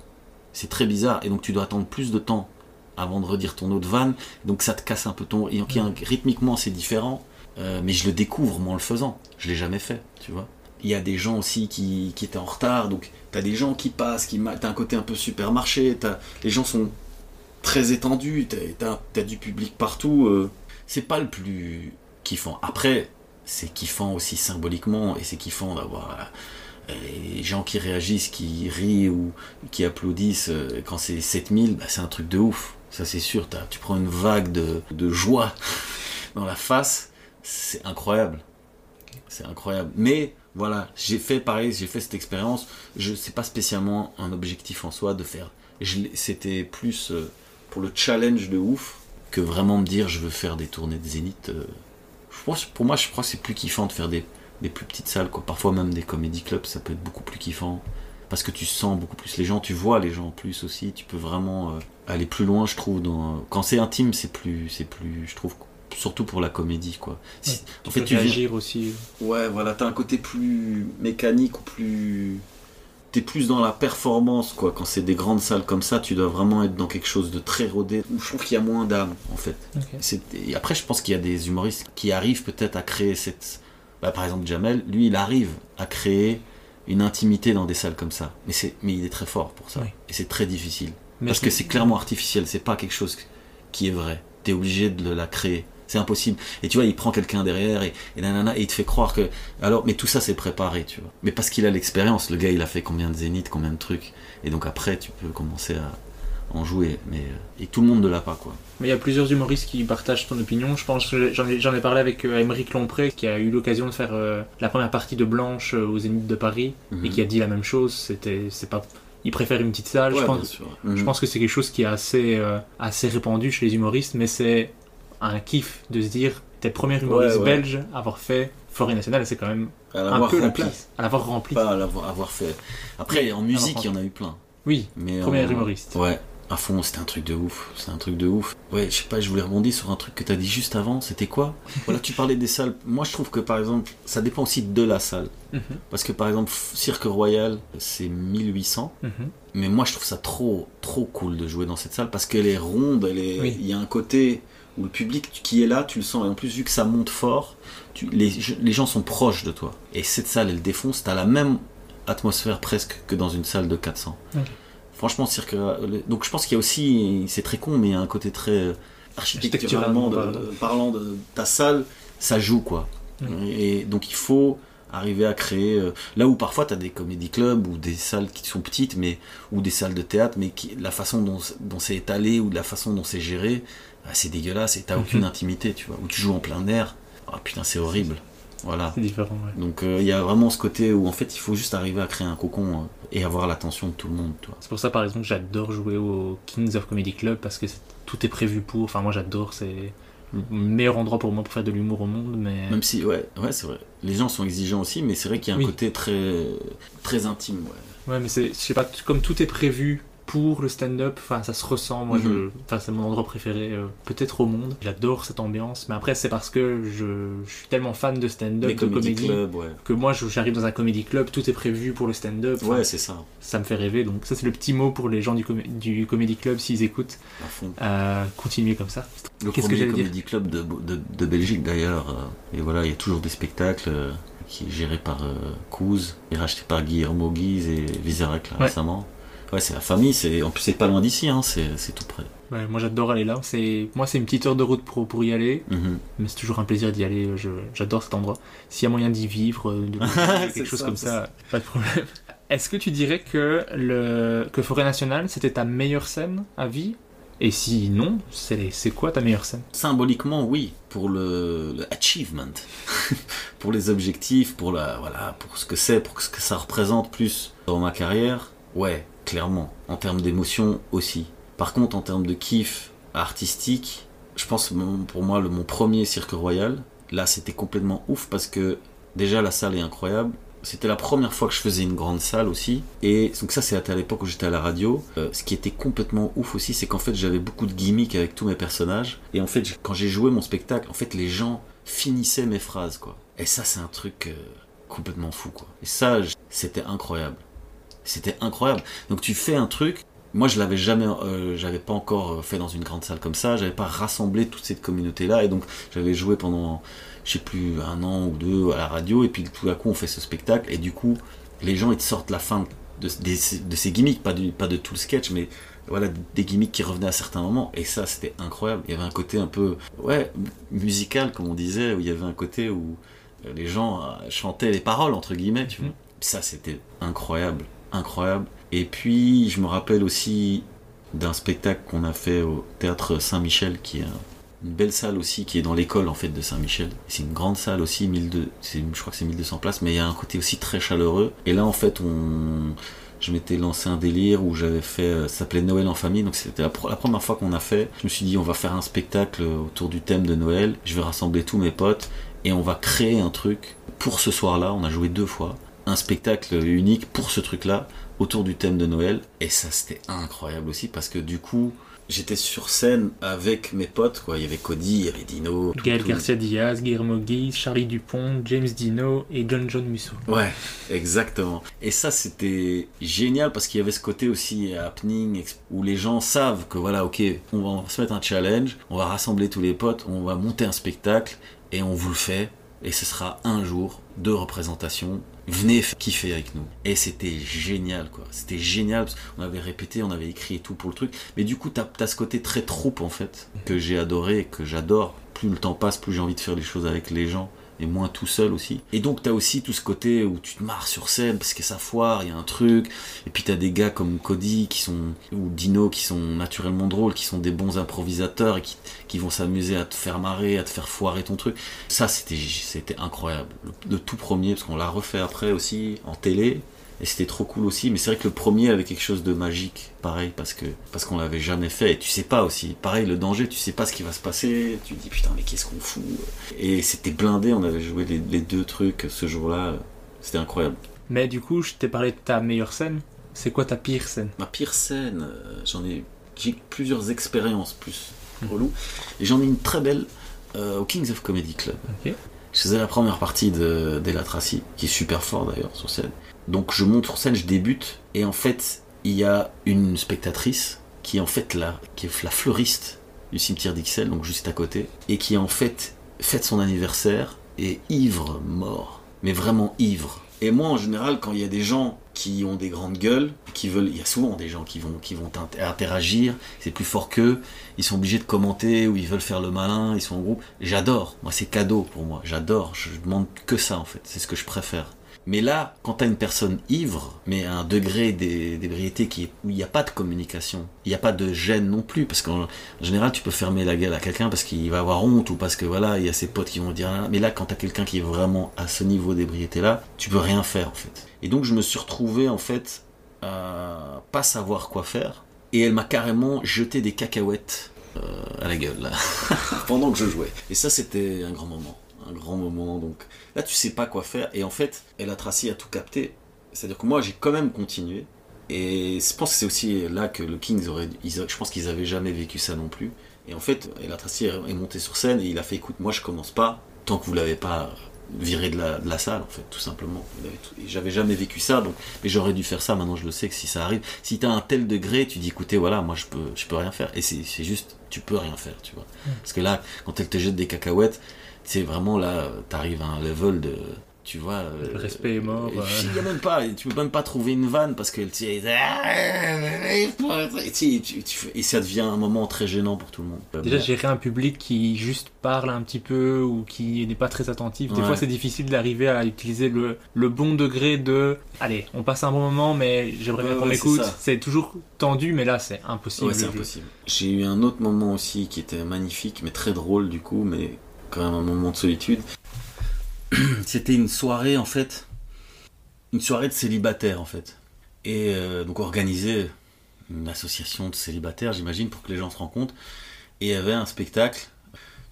C'est très bizarre. Et donc, tu dois attendre plus de temps avant de redire ton autre vanne. Donc, ça te casse un peu ton. Et a un- rythmiquement, c'est différent. Euh, mais je le découvre, en le faisant. Je l'ai jamais fait, tu vois. Il y a des gens aussi qui, qui étaient en retard, donc t'as des gens qui passent, qui t'as un côté un peu supermarché, t'as, les gens sont très étendus, t'as, t'as du public partout. euh, c'est pas le plus kiffant. Après, c'est kiffant aussi symboliquement et c'est kiffant d'avoir les gens qui réagissent, qui rient ou qui applaudissent, euh, quand c'est 7000, bah, c'est un truc de ouf. Ça, c'est sûr. Tu prends une vague de, de joie dans la face, c'est incroyable. C'est incroyable. Mais voilà, j'ai fait pareil, j'ai fait cette expérience. Je c'est pas spécialement un objectif en soi de faire. C'était plus euh, pour le challenge de ouf que vraiment me dire je veux faire des tournées de zénith. euh. Je pense, pour moi, je crois que c'est plus kiffant de faire des, plus petites salles. Quoi. Parfois même des comédie clubs, ça peut être beaucoup plus kiffant. Parce que tu sens beaucoup plus les gens, tu vois les gens plus aussi. Tu peux vraiment euh, aller plus loin, je trouve. Quand c'est intime, c'est plus, c'est plus, je trouve, surtout pour la comédie, quoi. Si-
Tu peux réagir aussi.
Ouais, voilà, t'as un côté plus mécanique ou plus. T'es plus dans la performance, quoi. Quand c'est des grandes salles comme ça, tu dois vraiment être dans quelque chose de très rodé. Je trouve qu'il y a moins d'âme, en fait. Et après, je pense qu'il y a des humoristes qui arrivent peut-être à créer cette. Bah, par exemple, Jamel, lui, il arrive à créer une intimité dans des salles comme ça. Mais, c'est... Mais il est très fort pour ça.
Oui.
Et c'est très difficile.
Mais
Parce que c'est clairement artificiel, c'est pas quelque chose qui est vrai. T'es obligé de la créer. C'est impossible. Et tu vois, il prend quelqu'un derrière et, et nanana, et il te fait croire que. Alors, mais tout ça, c'est préparé, tu vois. Mais parce qu'il a l'expérience, le gars, il a fait combien de zéniths, combien de trucs. Et donc après, tu peux commencer à en jouer. Mais, euh, et tout le monde ne l'a pas, quoi.
Mais il y a plusieurs humoristes qui partagent ton opinion. Je pense que j'en ai, parlé avec euh, Émeric Lompré, qui a eu l'occasion de faire euh, la première partie de Blanche euh, au Zénith de Paris,
Mhm.
et qui a dit la même chose. C'était, c'est pas, il préfère une petite salle. je pense, je
Mhm.
pense que c'est quelque chose qui est assez, euh, assez répandu chez les humoristes, mais c'est un kiff de se dire, t'es le premier humoriste
Ouais, ouais.
belge à avoir fait Forêt Nationale, c'est quand même un peu la
rempli.
place, à l'avoir rempli.
Pas à l'avoir avoir fait. Après, en musique, il y en a eu plein.
Oui,
Mais
premier
en-
humoriste.
Ouais, à fond, c'était un truc de ouf. C'est un truc de ouf. Ouais, je sais pas, je voulais rebondir sur un truc que t'as dit juste avant. C'était quoi? Voilà, tu parlais des salles. Moi, je trouve que par exemple, ça dépend aussi de la salle.
Mhm.
Parce que par exemple, Cirque Royal, c'est 1800.
Mhm.
Mais moi, je trouve ça trop, trop cool de jouer dans cette salle parce qu'elle est ronde. Elle est.
Oui.
Il y a un côté où le public qui est là, tu le sens. Et en plus, vu que ça monte fort, tu- les, les gens sont proches de toi. Et cette salle, elle défonce. T'as la même atmosphère presque que dans une salle de 400.
Ok.
Franchement, cirque. Donc je pense qu'il y a aussi, c'est très con, mais il y a un côté très euh, architecturalement de- de- parlant de ta salle, ça joue quoi. Et donc il faut arriver à créer euh, là où parfois tu as des comédie clubs ou des salles qui sont petites mais ou des salles de théâtre mais qui, la façon dont, dont c'est étalé ou la façon dont c'est géré bah, c'est dégueulasse et t'as aucune
Mhm.
intimité tu vois où tu joues en plein air ah putain c'est horrible voilà
C'est différent, ouais.
donc euh, il y a vraiment ce côté où en fait il faut juste arriver à créer un cocon euh, et avoir l'attention de tout le monde tu vois.
C'est pour ça, par exemple, que j'adore jouer au Kings of Comedy Club parce que tout est prévu pour. Enfin, moi, j'adore. C'est le meilleur endroit pour moi pour faire de l'humour au monde. Mais
Même si, ouais, ouais c'est vrai. Les gens sont exigeants aussi, mais c'est vrai qu'il y a un
Oui.
côté très, très intime. Ouais.
ouais, mais c'est, je sais pas, comme tout est prévu pour le stand-up, enfin, ça se ressent. Moi,
Mhm.
enfin, c'est mon endroit préféré, euh, peut-être au monde. J'adore cette ambiance. Mais après, c'est parce que je, je suis tellement fan de stand-up, de
comédie ouais.
que moi, j'arrive dans un comédie club, tout est prévu pour le stand-up. Enfin,
Ouais, c'est ça.
ça me fait rêver. Donc ça, c'est le petit mot pour les gens du, comé- du comédie club s'ils écoutent.
À fond.
Euh, continuez comme ça.
Le
Qu'est-ce que j'allais
comédie club de, de, de Belgique d'ailleurs. euh, Et voilà, il y a toujours des spectacles qui est géré par euh, Kouz, et racheté par Guillermo Guise et Vizerac là,
Ouais.
récemment. Ouais, c'est la famille, c'est en plus c'est pas loin d'ici, hein, c'est tout près.
Ouais, moi j'adore aller là. C'est moi c'est une petite heure de route pour, pour y aller,
Mhm.
mais c'est toujours un plaisir d'y aller. J'adore cet endroit. S'il y a moyen d'y vivre, euh, de quelque chose
ça,
comme ça, pas de problème. Est-ce que tu dirais que le que Forêt Nationale c'était ta meilleure scène à vie? Et si non, c'est c'est quoi ta meilleure scène?
Symboliquement, oui, pour le, le achievement, pour les objectifs, pour la, voilà, pour ce que c'est, pour ce que ça représente plus dans ma carrière. Ouais, clairement. En termes d'émotion aussi. Par contre, en termes de kiff artistique, je pense pour moi le mon premier cirque royal. Là, c'était complètement ouf parce que déjà la salle est incroyable. C'était la première fois que je faisais une grande salle aussi. Et donc ça, c'était à l'époque où j'étais à la radio. Euh, ce qui était complètement ouf aussi, c'est qu'en fait, j'avais beaucoup de gimmicks avec tous mes personnages. Et en fait, quand j'ai joué mon spectacle, en fait, les gens finissaient mes phrases, quoi. Et ça, c'est un truc euh, complètement fou, quoi. Et ça, c'était incroyable. C'était incroyable. Donc tu fais un truc. Moi, je l'avais jamais, euh, j'avais pas encore euh, fait dans une grande salle comme ça. J'avais pas rassemblé toute cette communauté-là. Et donc, j'avais joué pendant, je sais plus, un an ou deux à la radio. Et puis, tout à coup, on fait ce spectacle. Et du coup, les gens, ils te sortent la fin de, des- de ces gimmicks, pas, du, pas de tout le sketch, mais voilà, des gimmicks qui revenaient à certains moments. Et ça, c'était incroyable. Il y avait un côté un peu, ouais, musical, comme on disait, où il y avait un côté où euh, les gens chantaient les paroles, entre guillemets, tu vois. Ça, c'était incroyable, incroyable. Et puis, je me rappelle aussi d'un spectacle qu'on a fait au théâtre Saint-Michel, qui est une belle salle aussi, qui est dans l'école en fait de Saint-Michel. C'est une grande salle aussi, 1200, je crois que c'est 1200 places, mais il y a un côté aussi très chaleureux. Et là, en fait, on, je m'étais lancé un délire où j'avais fait, euh, ça s'appelait Noël en famille, donc c'était la, la, première fois qu'on a fait. Je me suis dit, on va faire un spectacle autour du thème de Noël. Je vais rassembler tous mes potes et on va créer un truc pour ce soir-là. On a joué deux fois un spectacle unique pour ce truc-là autour du thème de Noël. Et ça, c'était incroyable aussi parce que du coup, j'étais sur scène avec mes potes. Quoi. Il y avait Cody, il y avait Dino.
Gaël Garcia Diaz, Guillermo Guy, Charlie Dupont, James Dino et John John Musso.
Ouais, exactement. Et ça, c'était génial parce qu'il y avait ce côté aussi happening où les gens savent que voilà, ok, on va se mettre un challenge, on va rassembler tous les potes, on va monter un spectacle et on vous le fait. Et ce sera un jour de représentation venez kiffer avec nous. Et c'était génial, quoi. C'était génial, parce qu'on avait répété, on avait écrit et tout pour le truc. Mais du coup, t'as as ce côté très troupe, en fait, que j'ai adoré, que j'adore. Plus le temps passe, plus j'ai envie de faire les choses avec les gens et moins tout seul aussi. Et donc t'as aussi tout ce côté où tu te marres sur scène parce que ça foire, il y a un truc. Et puis t'as des gars comme Cody qui sont ou Dino qui sont naturellement drôles, qui sont des bons improvisateurs et qui, qui vont s'amuser à te faire marrer, à te faire foirer ton truc. Ça c'était c'était incroyable. Le, le tout premier parce qu'on l'a refait après aussi en télé. Et c'était trop cool aussi, mais c'est vrai que le premier avait quelque chose de magique, pareil, parce que parce qu'on l'avait jamais fait. Et tu sais pas aussi, pareil, le danger, tu sais pas ce qui va se passer. Tu te dis putain, mais qu'est-ce qu'on fout? Et c'était blindé, on avait joué les, les deux trucs ce jour-là. C'était incroyable.
Mais du coup, je t'ai parlé de ta meilleure scène. C'est quoi ta pire scène?
Ma pire scène, euh, j'en ai, j'ai plusieurs expériences plus relou. Et j'en ai une très belle euh, au Kings of Comedy Club.
Ok.
Je faisais la première partie de d'Ella Tracy, qui est super fort d'ailleurs sur scène. Donc je monte sur scène, je débute, et en fait, il y a une spectatrice qui est en fait la, qui est la fleuriste du cimetière d'Ixelles, donc juste à côté, et qui en fait fête son anniversaire et ivre mort, mais vraiment ivre. Et moi, en général, quand il y a des gens qui ont des grandes gueules, qui veulent, il y a souvent des gens qui vont, qui vont interagir, c'est plus fort qu'eux, ils sont obligés de commenter ou ils veulent faire le malin, ils sont en groupe. J'adore, moi c'est cadeau pour moi, j'adore, je demande que ça en fait, c'est ce que je préfère. Mais là, quand t'as une personne ivre, mais à un degré d'ébriété qui où il n'y a pas de communication, il n'y a pas de gêne non plus, parce qu'en général, tu peux fermer la gueule à quelqu'un parce qu'il va avoir honte ou parce que voilà, il y a ses potes qui vont dire. Mais là, quand t'as quelqu'un qui est vraiment à ce niveau d'ébriété là, tu peux rien faire en fait. Et donc, je me suis retrouvé en fait à pas savoir quoi faire, et elle m'a carrément jeté des cacahuètes euh, à la gueule là, pendant que je jouais. Et ça, c'était un grand moment un grand moment. Donc là, tu sais pas quoi faire. Et en fait, elle a tracé à tout capté. C'est-à-dire que moi, j'ai quand même continué. Et je pense que c'est aussi là que le Kings aurait. Ils, je pense qu'ils avaient jamais vécu ça non plus. Et en fait, El Tracy est monté sur scène et il a fait écoute, moi je commence pas tant que vous l'avez pas viré de la, de la, salle, en fait, tout simplement. J'avais jamais vécu ça, donc, mais j'aurais dû faire ça. Maintenant, je le sais que si ça arrive, si tu as un tel degré, tu dis écoutez, voilà, moi je peux, je peux rien faire. Et c'est juste, tu peux rien faire, tu vois. Parce que là, quand elle te jette des cacahuètes, c'est vraiment là, t'arrives à un level de. Tu vois. euh,
Le respect est mort. euh.
il y a même pas, tu peux même pas trouver une vanne parce tu fais- Et ça devient un moment très gênant pour tout le monde.
Déjà, gérer un public qui juste parle un petit peu ou qui n'est pas très attentif, des
Ouais.
fois c'est difficile d'arriver à utiliser le, le bon degré de allez, on passe un bon moment, mais j'aimerais bien
Ouais,
qu'on
ouais,
m'écoute.
c'est
toujours tendu, mais là c'est.
Ouais, impossible. J'ai eu un autre moment aussi qui était magnifique, mais très drôle du coup, mais quand même un moment de solitude. C'était une soirée en fait, une soirée de célibataires en fait. Et euh, donc organisée, une association de célibataires, j'imagine, pour que les gens se rencontrent. Et il y avait un spectacle.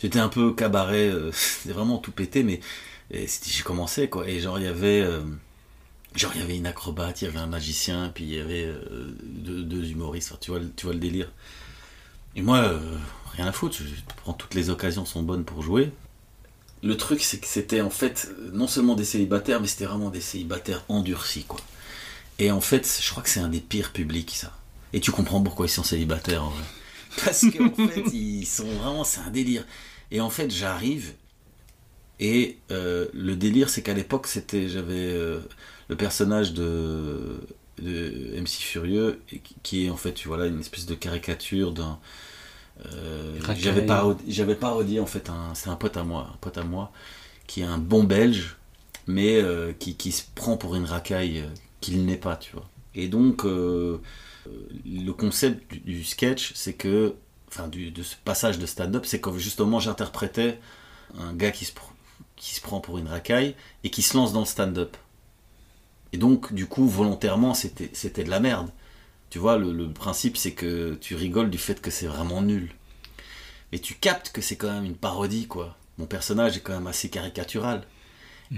J'étais un peu cabaret, euh, c'était vraiment tout pété, mais j'ai commencé quoi. Et genre il y avait. euh, Genre, il y avait une acrobate, il y avait un magicien, puis il y avait euh, deux, humoristes. Tu, vois, le- délire. Et moi, rien à foutre, je, prends toutes les occasions sont bonnes pour jouer. Le truc, c'est que c'était en fait non seulement des célibataires, mais c'était vraiment des célibataires endurcis, quoi. Et en fait, je crois que c'est un des pires publics, ça. Et tu comprends pourquoi ils sont célibataires, en vrai. Parce qu'en fait, ils sont vraiment, c'est un délire. Et en fait, j'arrive, et euh, le délire, c'est qu'à l'époque, c'était, j'avais euh, le personnage de, de MC Furieux, qui, est en fait, tu vois là, une espèce de caricature d'un. Euh, j'avais parodi- j'avais parodié en fait un, c'est un pote à moi, un pote à moi, qui est un bon Belge, mais euh, qui, qui se prend pour une racaille euh, qu'il n'est pas, tu vois. Et donc, le concept du, du sketch, c'est que, enfin, du, de ce passage de stand-up, c'est que justement, j'interprétais un gars qui se, qui se prend pour une racaille et qui se lance dans le stand-up. Et donc, du coup, volontairement, c'était c'était de la merde. Tu vois, le, le principe, c'est que tu rigoles du fait que c'est vraiment nul. Et tu captes que c'est quand même une parodie, quoi. Mon personnage est quand même assez caricatural.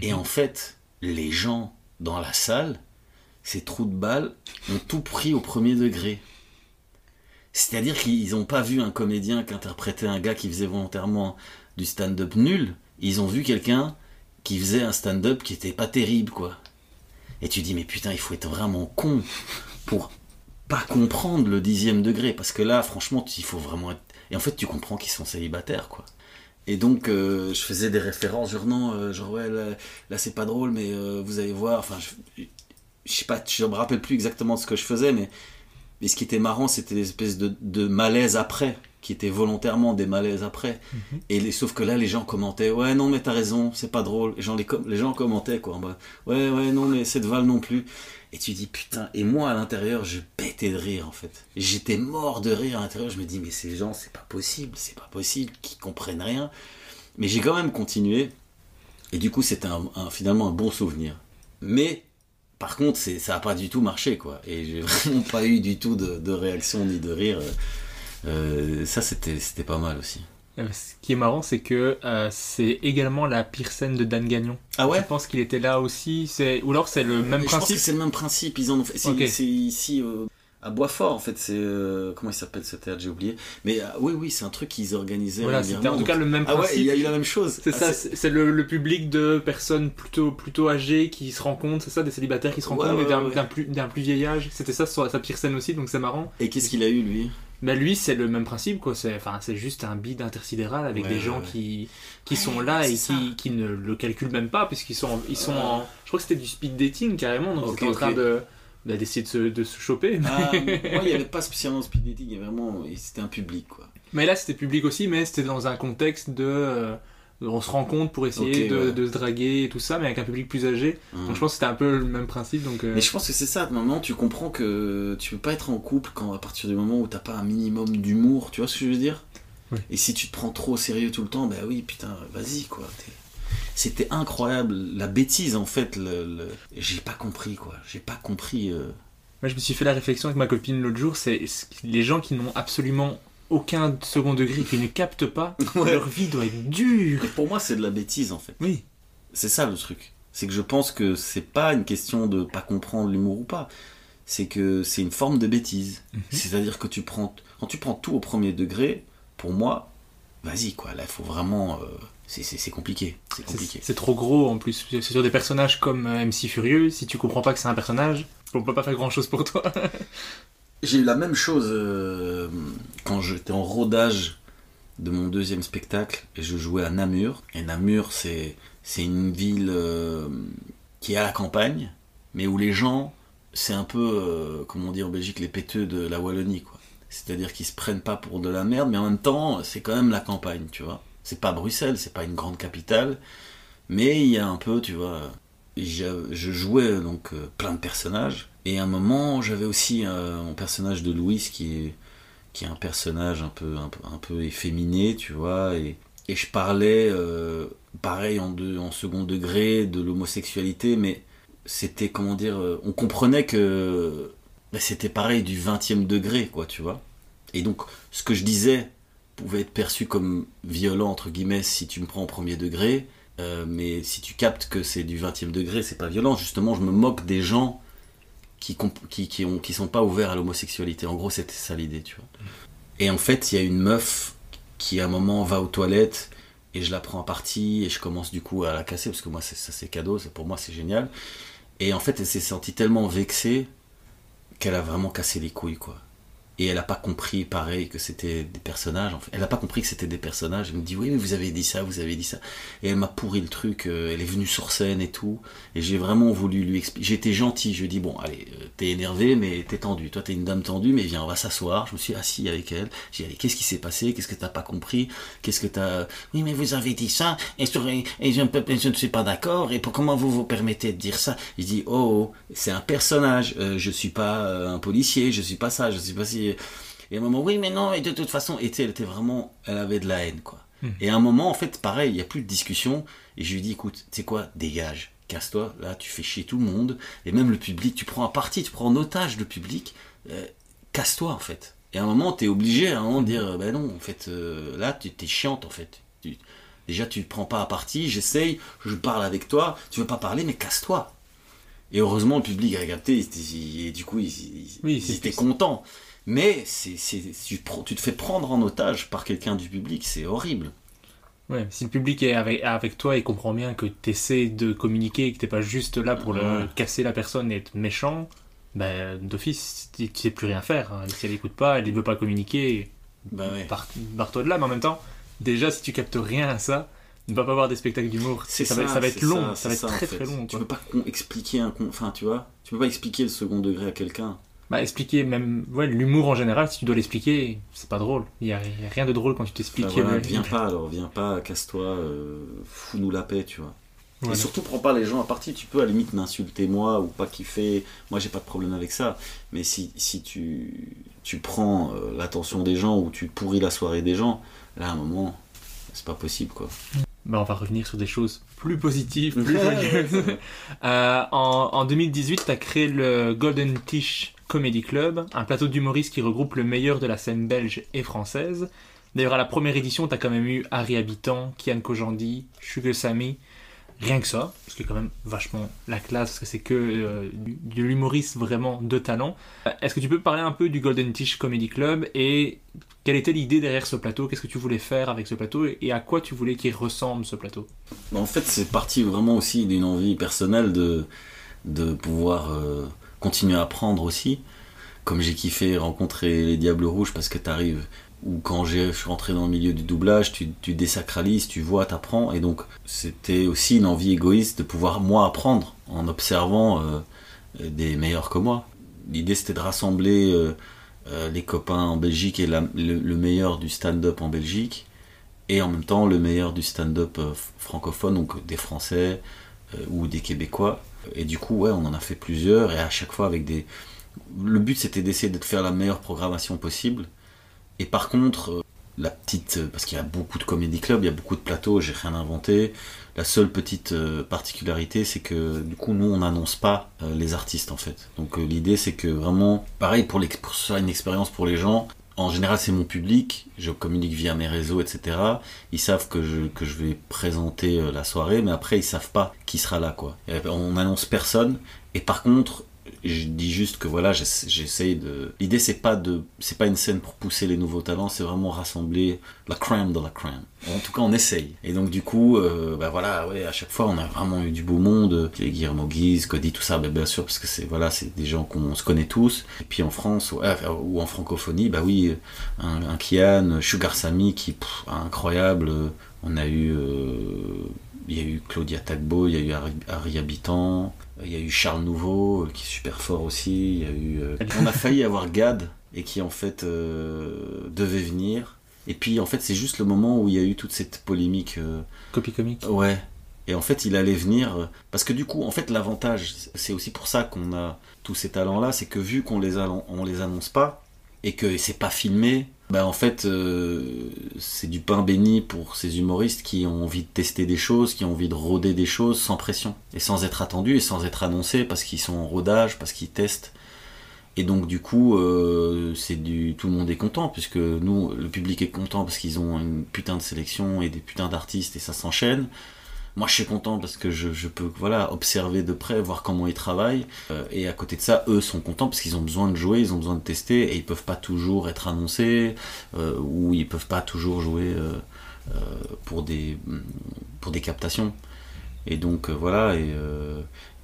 Et en fait, les gens dans la salle, ces trous de balles, ont tout pris au premier degré. C'est-à-dire qu'ils n'ont pas vu un comédien qui interprétait un gars qui faisait volontairement du stand-up nul. Ils ont vu quelqu'un qui faisait un stand-up qui était pas terrible, quoi. Et tu dis, mais putain, il faut être vraiment con pour pas comprendre le dixième degré. Parce que là, franchement, il faut vraiment être. Et en fait, tu comprends qu'ils sont célibataires, quoi. Et donc, euh, je faisais des références, genre non, euh, genre ouais, là, c'est pas drôle, mais euh, vous allez voir. Enfin, je, sais pas, je me rappelle plus exactement de ce que je faisais, mais, mais ce qui était marrant, c'était des espèces de, de malaise après, qui étaient volontairement des malaises après. Et les, sauf que là, les gens commentaient, ouais, non, mais t'as raison, c'est pas drôle. Les gens, les, gens commentaient, quoi, ouais, ouais, non, mais cette val non plus. Et tu dis, putain, et moi, à l'intérieur, je pétais de rire, en fait. J'étais mort de rire à l'intérieur. Je me dis, mais ces gens, c'est pas possible, c'est pas possible, qu'ils comprennent rien. Mais j'ai quand même continué. Et du coup, c'était un, un- finalement un bon souvenir. Mais, par contre, c'est, ça a pas du tout marché, quoi. Et j'ai vraiment pas eu du tout de, de réaction ni de rire. Euh, ça, c'était, c'était pas mal aussi.
Euh, Ce qui est marrant, c'est que euh, c'est également la pire scène de Dan Gagnon.
Ah ouais
Je pense qu'il était là aussi. C'est ou alors c'est le même
Mais Je pense
principe.
que c'est le même principe. Ils en ont fait. C'est, ici euh, à Boisfort en fait. C'est euh, comment il s'appelle ce théâtre J'ai oublié. Mais oui, oui, c'est un truc qu'ils organisaient.
Voilà, c'était en tout cas le même
Ah ouais,
principe.
il y a eu la même chose.
C'est
Ah,
ça, c'est c'est le, le public de personnes plutôt plutôt âgées qui se rencontrent, c'est ça, des célibataires qui se rencontrent,
ouais,
d'un
ouais.
d'un plus, d'un plus vieil âge. C'était ça sa pire scène aussi, donc c'est marrant.
Et qu'est-ce qu'il a eu lui?
Bah lui, c'est le même principe, quoi. C'est enfin, c'est juste un bide intersidéral avec
Ouais,
des gens
ouais.
qui qui
Ouais,
sont là et qui, qui ne le calculent même pas, puisqu'ils sont en- ils sont en, je crois que c'était du speed dating carrément, donc
Ok,
ils étaient en train de bah, d'essayer de se, de se choper. mais-
Ah, Moi, il n'y avait pas spécialement de speed dating. Il y avait vraiment. C'était un public quoi.
Mais là, c'était public aussi, mais c'était dans un contexte de. On se rencontre pour essayer de,
ouais.
de se draguer et tout ça, mais avec un public plus âgé.
Hum.
Donc je pense que c'était un peu le même principe. Donc, euh,
Mais je pense que c'est ça, maintenant tu comprends que tu peux pas être en couple quand à partir du moment où t'as pas un minimum d'humour, tu vois ce que je veux dire?
Oui.
Et si tu te prends trop au sérieux tout le temps, bah oui, putain, vas-y quoi. C'était incroyable, la bêtise en fait, le, le- j'ai pas compris quoi, j'ai pas compris. euh,
Moi, je me suis fait la réflexion avec ma copine l'autre jour, c'est les gens qui n'ont absolument aucun second degré, qui ne captent pas,
Ouais.
leur vie doit être dure.
Et pour moi c'est de la bêtise en fait.
Oui.
C'est ça le truc. C'est que je pense que c'est pas une question de pas comprendre l'humour ou pas. C'est que c'est une forme de bêtise.
Mhm.
C'est-à-dire que tu prends, quand tu prends tout au premier degré, pour moi, vas-y quoi. Là, il faut vraiment. euh, c'est- compliqué. C'est
C'est
compliqué.
c'est trop gros en plus. C'est sur des personnages comme euh, MC Furieux, si tu comprends pas que c'est un personnage, on peut pas faire grand chose pour toi.
J'ai eu la même chose euh, quand j'étais en rodage de mon deuxième spectacle et je jouais à Namur. Et Namur, c'est une ville euh, qui est à la campagne, mais où les gens, c'est un peu, euh, comment on dit en Belgique, les péteux de la Wallonie, quoi. C'est-à-dire qu'ils se prennent pas pour de la merde, mais en même temps, c'est quand même la campagne, tu vois. C'est pas Bruxelles, c'est pas une grande capitale, mais il y a un peu, tu vois. Je, je jouais donc euh, plein de personnages, et à un moment, j'avais aussi euh, mon personnage de Louise qui est, qui est un personnage un peu, un peu, efféminé, tu vois, et, et je parlais, euh, pareil, en, deux, en second degré de l'homosexualité, mais c'était, comment dire, euh, on comprenait que bah, c'était pareil du 20e degré, quoi, tu vois. Et donc, ce que je disais pouvait être perçu comme violent, entre guillemets, si tu me prends en premier degré, euh, mais si tu captes que c'est du 20e degré, c'est pas violent. Justement, je me moque des gens qui, qui, ont, qui sont pas ouverts à l'homosexualité. En gros, c'était ça l'idée, tu vois. Et en fait, il y a une meuf qui, à un moment, va aux toilettes et je la prends en partie et je commence du coup à la casser parce que moi, ça, c'est cadeau, pour moi, c'est génial. Et en fait, elle s'est sentie tellement vexée qu'elle a vraiment cassé les couilles, quoi. Et elle a pas compris, pareil, que c'était des personnages. Elle a pas compris que c'était des personnages. Elle me dit, oui, mais vous avez dit ça, vous avez dit ça. Et elle m'a pourri le truc. euh, elle est venue sur scène et tout. Et j'ai vraiment voulu lui expliquer. J'étais gentil. Je lui ai dit, bon, allez, euh, T'es énervé, mais t'es tendu. Toi, t'es une dame tendue, mais viens, on va s'asseoir. Je me suis assis avec elle. J'ai dit, allez, qu'est-ce qui s'est passé? Qu'est-ce que t'as pas compris? Qu'est-ce que t'as... Oui, mais vous avez dit ça, et, je ne suis pas d'accord, et pour comment vous vous permettez de dire ça? Il dit, oh, oh, c'est un personnage, euh, je suis pas euh, un policier, je suis pas ça, je suis pas si... Et à un moment, oui, mais non, et de toute façon, et elle était vraiment, elle avait de la haine, quoi. Et à un moment, en fait, pareil, il n'y a plus de discussion. Et je lui dis, écoute, tu sais quoi, dégage, casse-toi, là, tu fais chier tout le monde. Et même le public, tu prends à partie, tu prends en otage le public. euh, casse-toi, en fait. Et à un moment, tu es obligé à un moment de dire, ben non, en fait, euh, là, tu es chiante, en fait. Tu- déjà, tu ne prends pas à partie, j'essaye, je parle avec toi, tu veux pas parler, mais casse-toi. Et heureusement, le public a capté, et du coup, ils il,
Oui,
il
c'est-
étaient contents. Mais c'est, tu, tu te fais prendre en otage par quelqu'un du public, c'est horrible.
Ouais, si le public est avec, avec toi et comprend bien que tu essaies de communiquer et que t'es pas juste là pour le,
Ouais.
casser la personne et être méchant, ben, d'office, tu sais plus rien faire. hein. Si elle écoute pas, elle ne veut pas communiquer,
Bah ouais.
barre- barre-toi de là. Mais en même temps, déjà, si tu captes rien à ça, ne va pas avoir des spectacles d'humour. Ça, va, ça va être long,
ça,
ça, va être
en
très
fait.
très long.
Tu peux pas expliquer un con- enfin tu vois, tu peux pas expliquer le second degré à quelqu'un.
Bah, expliquer même ouais, l'humour en général, si tu dois l'expliquer, c'est pas drôle. Il y a, rien de drôle quand tu t'expliques.
Voilà,
euh,
viens pas alors, viens pas, casse-toi, euh, fous-nous la paix, tu vois.
Voilà.
Et surtout, prends pas les gens à partie. Tu peux à la limite m'insulter moi ou pas kiffer. Moi, j'ai pas de problème avec ça. Mais si, si tu, tu prends euh, l'attention des gens ou tu pourris la soirée des gens, là, à un moment, c'est pas possible, quoi.
Bah, on va revenir sur des choses plus positives, plus joyeuses. Euh, en, en 2018, tu as créé le Golden Tish Comedy Club, un plateau d'humoristes qui regroupe le meilleur de la scène belge et française. D'ailleurs, à la première édition, tu as quand même eu Harry Habitant, Kian Kojandi, Sugar Sammy. Rien que ça, ce qui est quand même vachement la classe, parce que c'est que euh, de l'humoriste vraiment de talent. Euh, Est-ce que tu peux parler un peu du Golden Tish Comedy Club et quelle était l'idée derrière ce plateau? Qu'est-ce que tu voulais faire avec ce plateau et- et à quoi tu voulais qu'il ressemble ce plateau?
Bah, En fait, c'est parti vraiment aussi d'une envie personnelle de, de pouvoir euh, continuer à apprendre aussi. Comme j'ai kiffé rencontrer les Diables Rouges parce que t'arrives, ou quand je suis rentré dans le milieu du doublage, tu, désacralises, tu vois, t'apprends. Et donc, c'était aussi une envie égoïste de pouvoir moi apprendre en observant euh, des meilleurs que moi. L'idée c'était de rassembler euh, euh, les copains en Belgique et la- le, le meilleur du stand-up en Belgique et en même temps le meilleur du stand-up francophone, donc des Français ou des Québécois. Et du coup, ouais, on en a fait plusieurs et à chaque fois avec des. Le but c'était d'essayer de faire la meilleure programmation possible. Et par contre, euh, la petite. euh, Parce qu'il y a beaucoup de comédie clubs, il y a beaucoup de plateaux, j'ai rien inventé. La seule petite euh, particularité, c'est que du coup, nous, on n'annonce pas les artistes en fait. Donc l'idée, c'est que vraiment, pareil pour, pour ça, une expérience pour les gens. En général, c'est mon public, je communique via mes réseaux, etc. Ils savent que je, vais présenter euh, la soirée, mais après, ils savent pas qui sera là, quoi. Et on n'annonce personne. Et par contre, je dis juste que voilà, j'essa- j'essaye de. L'idée, c'est pas de, c'est pas une scène pour pousser les nouveaux talents, c'est vraiment rassembler la crème de la crème. En tout cas, on essaye. Et donc, du coup, euh, bah voilà, ouais, à chaque fois, on a vraiment eu du beau monde. Les Guillermo Guise, Cody, tout ça, bah, bien sûr, parce que c'est voilà, c'est des gens qu'on se connaît tous. Et puis en France ou en francophonie, bah oui, un, un Kian, Sugar Sammy qui pff, incroyable. On a eu, euh, il y a eu Claudia Tagbo, il y a eu Harry, Harry Habitant, il y a eu Charles Nouveau euh, qui est super fort aussi. Il y a eu, euh, on a failli avoir Gad et qui en fait euh, devait venir. Et puis en fait c'est juste le moment où il y a eu toute cette polémique. euh,
Copie comique
Ouais. Et en fait, il allait venir euh, parce que du coup, en fait, l'avantage, c'est aussi pour ça qu'on a tous ces talents-là, c'est que vu qu'on les a- on les annonce pas et que c'est pas filmé, bah en fait, euh, c'est du pain béni pour ces humoristes qui ont envie de tester des choses, qui ont envie de roder des choses sans pression et sans être attendus et sans être annoncés parce qu'ils sont en rodage, parce qu'ils testent. Et donc du coup, euh, c'est du tout le monde est content puisque nous, le public est content parce qu'ils ont une putain de sélection et des putains d'artistes et ça s'enchaîne. Moi, je suis content parce que je, peux voilà observer de près, voir comment ils travaillent. Euh, et à côté de ça, eux sont contents parce qu'ils ont besoin de jouer, ils ont besoin de tester et ils peuvent pas toujours être annoncés euh, ou ils peuvent pas toujours jouer euh, pour des pour des captations. Et donc voilà.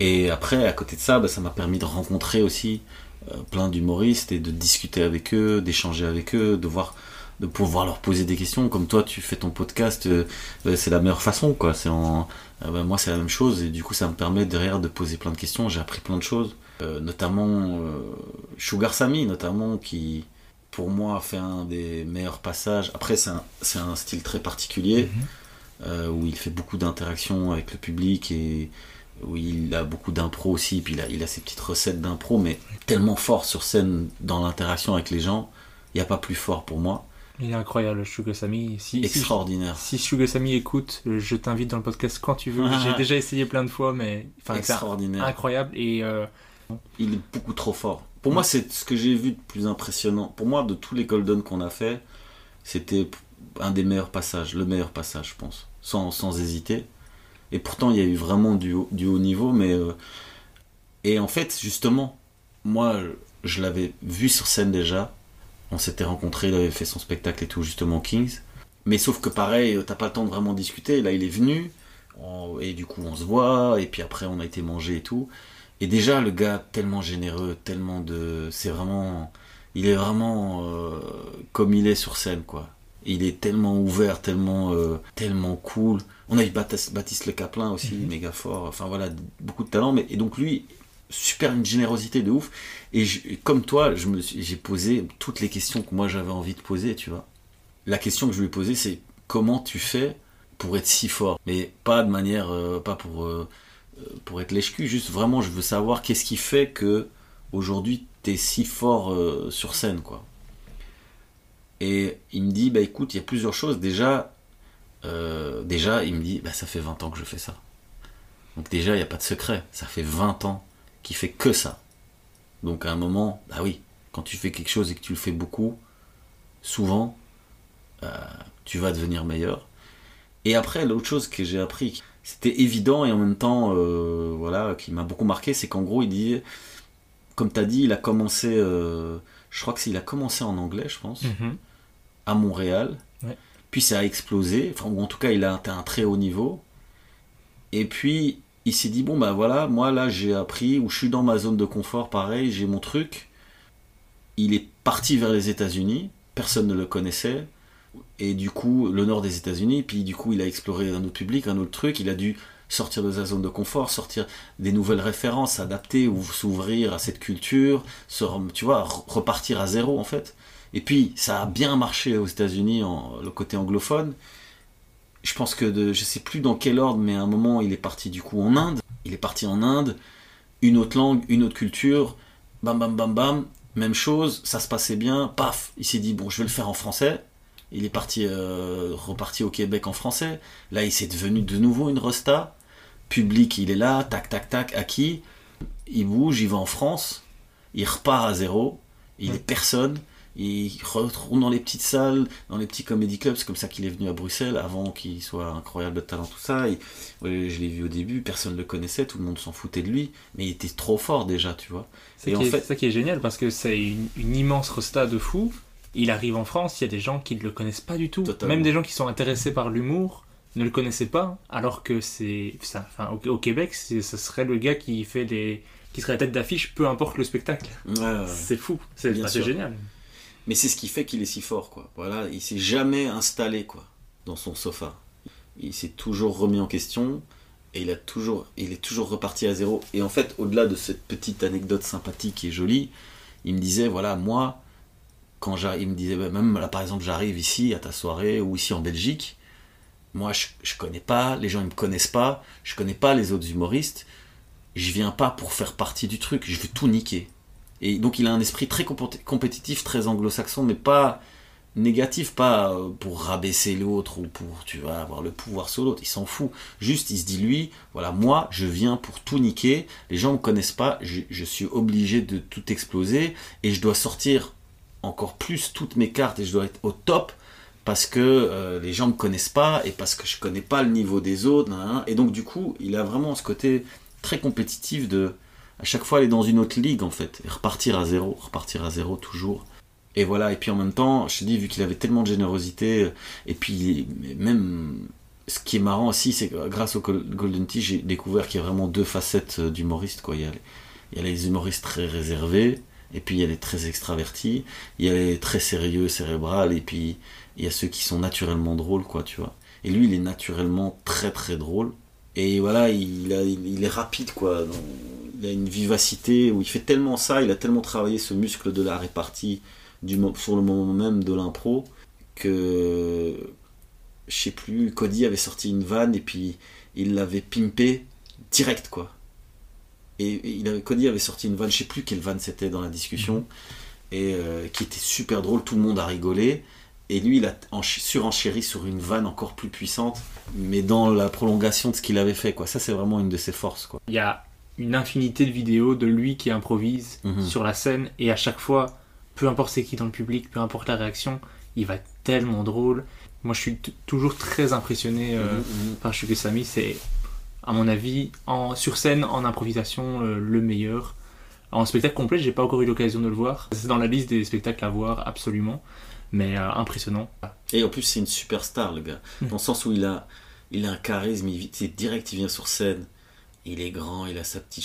Et, après, à côté de ça, bah, ça m'a permis de rencontrer aussi plein d'humoristes et de discuter avec eux, d'échanger avec eux, de voir de pouvoir leur poser des questions comme toi tu fais ton podcast euh, euh, c'est la meilleure façon quoi c'est en euh, bah, moi c'est la même chose et du coup ça me permet derrière de poser plein de questions j'ai appris plein de choses Euh, notamment Sugar Sammy, notamment, qui pour moi a fait un des meilleurs passages. Après, c'est un, c'est un style très particulier, euh, où il fait beaucoup d'interactions avec le public et où il a beaucoup d'impro aussi, puis il a, il a ses petites recettes d'impro, mais tellement fort sur scène dans l'interaction avec les gens, il n'y a pas plus fort pour moi.
Il est incroyable, Shugasami. Si,
Extraordinaire.
Si, si Shugasami écoute, je t'invite dans le podcast quand tu veux.
Ah.
J'ai déjà essayé plein de fois, mais enfin,
Extraordinaire.
incroyable. Et euh,
Il est beaucoup trop fort. Pour moi, c'est ce que j'ai vu de plus impressionnant. Pour moi, de tous les Golden qu'on a fait, c'était un des meilleurs passages, le meilleur passage, je pense, sans, sans hésiter. Et pourtant, il y a eu vraiment du haut, du haut niveau, mais. euh, Et en fait, justement, moi, je l'avais vu sur scène déjà. On s'était rencontrés, il avait fait son spectacle et tout, justement, Kings. Mais sauf que pareil, t'as pas le temps de vraiment discuter. Là, il est venu, on- et du coup, on se voit, et puis après, on a été manger et tout. Et déjà, le gars, tellement généreux, tellement de. C'est vraiment. Il est vraiment euh, comme il est sur scène, quoi. Il est tellement ouvert, tellement, euh, tellement cool. On a eu Baptiste, Baptiste Le Caplin aussi, méga fort. Enfin voilà, beaucoup de talent. Mais, et donc lui, super une générosité de ouf. Et comme toi, je me j'ai posé toutes les questions que moi j'avais envie de poser, tu vois. La question que je lui ai posée, c'est comment tu fais pour être si fort? Mais pas de manière, euh, pas pour, euh, euh, pour être lèche-cul, juste vraiment, je veux savoir qu'est-ce qui fait que aujourd'hui t'es si fort sur scène, quoi. Et il me dit, bah écoute, il y a plusieurs choses. Déjà, déjà, il me dit, bah ça fait 20 ans que je fais ça. Donc déjà, il n'y a pas de secret. Ça fait 20 ans qu'il fait que ça. Donc à un moment, bah oui, quand tu fais quelque chose et que tu le fais beaucoup, souvent, euh, tu vas devenir meilleur. Et après, l'autre chose que j'ai appris, c'était évident et en même temps, euh, voilà, qui m'a beaucoup marqué, c'est qu'en gros, il dit, comme tu as dit, il a commencé, euh, je crois que c'est, il a commencé en anglais, je pense,
Mhm.
à Montréal.
Ouais.
Puis ça a explosé, enfin, ou en tout cas, il a atteint un très haut niveau. Et puis, il s'est dit, bon, bah voilà, moi là, j'ai appris, ou je suis dans ma zone de confort, pareil, j'ai mon truc. Il est parti vers les États-Unis, personne ne le connaissait. Et du coup, le nord des États-Unis, puis du coup, il a exploré un autre public, un autre truc. Il a dû sortir de sa zone de confort, sortir des nouvelles références, s'adapter ou s'ouvrir à cette culture, se tu vois, re- repartir à zéro en fait. Et puis, ça a bien marché aux États-Unis, le côté anglophone. Je pense que de, je sais plus dans quel ordre, mais à un moment, il est parti du coup en Inde. Il est parti en Inde, une autre langue, une autre culture, bam bam bam bam, même chose, ça se passait bien, paf, il s'est dit bon, je vais le faire en français. Il est parti, euh, reparti au Québec en français. Là, il s'est devenu de nouveau une resta. Public, il est là, tac tac tac, acquis. Il bouge, il va en France. Il repart à zéro. Il est personne. Il retourne dans les petites salles, dans les petits comedy clubs. C'est comme ça qu'il est venu à Bruxelles avant qu'il soit incroyable de talent, tout ça. Ouais, je l'ai vu au début, personne ne le connaissait, tout le monde s'en foutait de lui. Mais il était trop fort déjà, tu vois.
C'est
en fait,
ça qui est génial parce que c'est une, une immense resta de fou. Il arrive en France, il y a des gens qui ne le connaissent pas du tout.
Totalement.
Même des gens qui sont intéressés par l'humour ne le connaissaient pas, alors que c'est. Enfin, au, au Québec, ce serait le gars qui fait les. qui serait la tête d'affiche, peu importe le spectacle.
ouais, ouais, ouais.
C'est fou, c'est génial.
Mais c'est ce qui fait qu'il est si fort, quoi. Voilà, il s'est jamais installé, quoi, dans son sofa. Il s'est toujours remis en question et il a toujours, il est toujours reparti à zéro. Et en fait, au-delà de cette petite anecdote sympathique et jolie, il me disait, voilà, moi, quand j'arrive, il me disait, bah, même là, par exemple, j'arrive ici à ta soirée ou ici en Belgique, moi, je, je connais pas, les gens ils me connaissent pas, je connais pas les autres humoristes, je viens pas pour faire partie du truc, je veux tout niquer. Et donc il a un esprit très compé- compétitif, très anglo-saxon, mais pas négatif, pas euh, pour rabaisser l'autre ou pour, tu vois, avoir le pouvoir sur l'autre. Il s'en fout. Juste, il se dit, lui, voilà, moi, je viens pour tout niquer. Les gens me connaissent pas. Je, suis obligé de tout exploser et je dois sortir encore plus toutes mes cartes et je dois être au top parce que euh, les gens me connaissent pas et parce que je connais pas le niveau des autres. Et donc, du coup, il a vraiment ce côté très compétitif de à chaque fois aller dans une autre ligue en fait repartir à zéro, repartir à zéro toujours. Et voilà, et puis en même temps, je te dis, vu qu'il avait tellement de générosité, et puis même ce qui est marrant aussi, c'est que grâce au Gol- Golden Tee, j'ai découvert qu'il y a vraiment deux facettes euh, d'humoristes. Il, y a les, humoristes très réservés, et puis il y a les très extravertis, il y a les très sérieux, cérébrales, et puis il y a ceux qui sont naturellement drôles, quoi, tu vois. Et lui, il est naturellement très très drôle. Et voilà, il, est rapide, quoi. Il a une vivacité où il fait tellement ça, il a tellement travaillé ce muscle de la répartie du, sur le moment même de l'impro que je sais plus, Cody avait sorti une vanne et puis il l'avait pimpé direct quoi. Et et il avait, Cody avait sorti une vanne, je sais plus quelle vanne c'était dans la discussion, et euh, qui était super drôle, tout le monde a rigolé. Et lui, il a ench- surenchéri sur une vanne encore plus puissante, mais dans la prolongation de ce qu'il avait fait. Quoi. Ça, c'est vraiment une de ses forces. Quoi.
Il y a une infinité de vidéos de lui qui improvise
Mhm.
sur la scène et à chaque fois, peu importe c'est qui dans le public, peu importe la réaction, il va tellement drôle. Moi, je suis toujours très impressionné euh,
Mhm, mhm.
par Shugo Sami. C'est, à mon avis, en, sur scène, en improvisation, euh, le meilleur. En spectacle complet, j'ai pas encore eu l'occasion de le voir. C'est dans la liste des spectacles à voir, absolument. Mais euh, impressionnant.
Et en plus, c'est une superstar, le gars. Dans le sens où il a, il a un charisme, il, c'est direct, il vient sur scène. Il est grand, il a sa petite.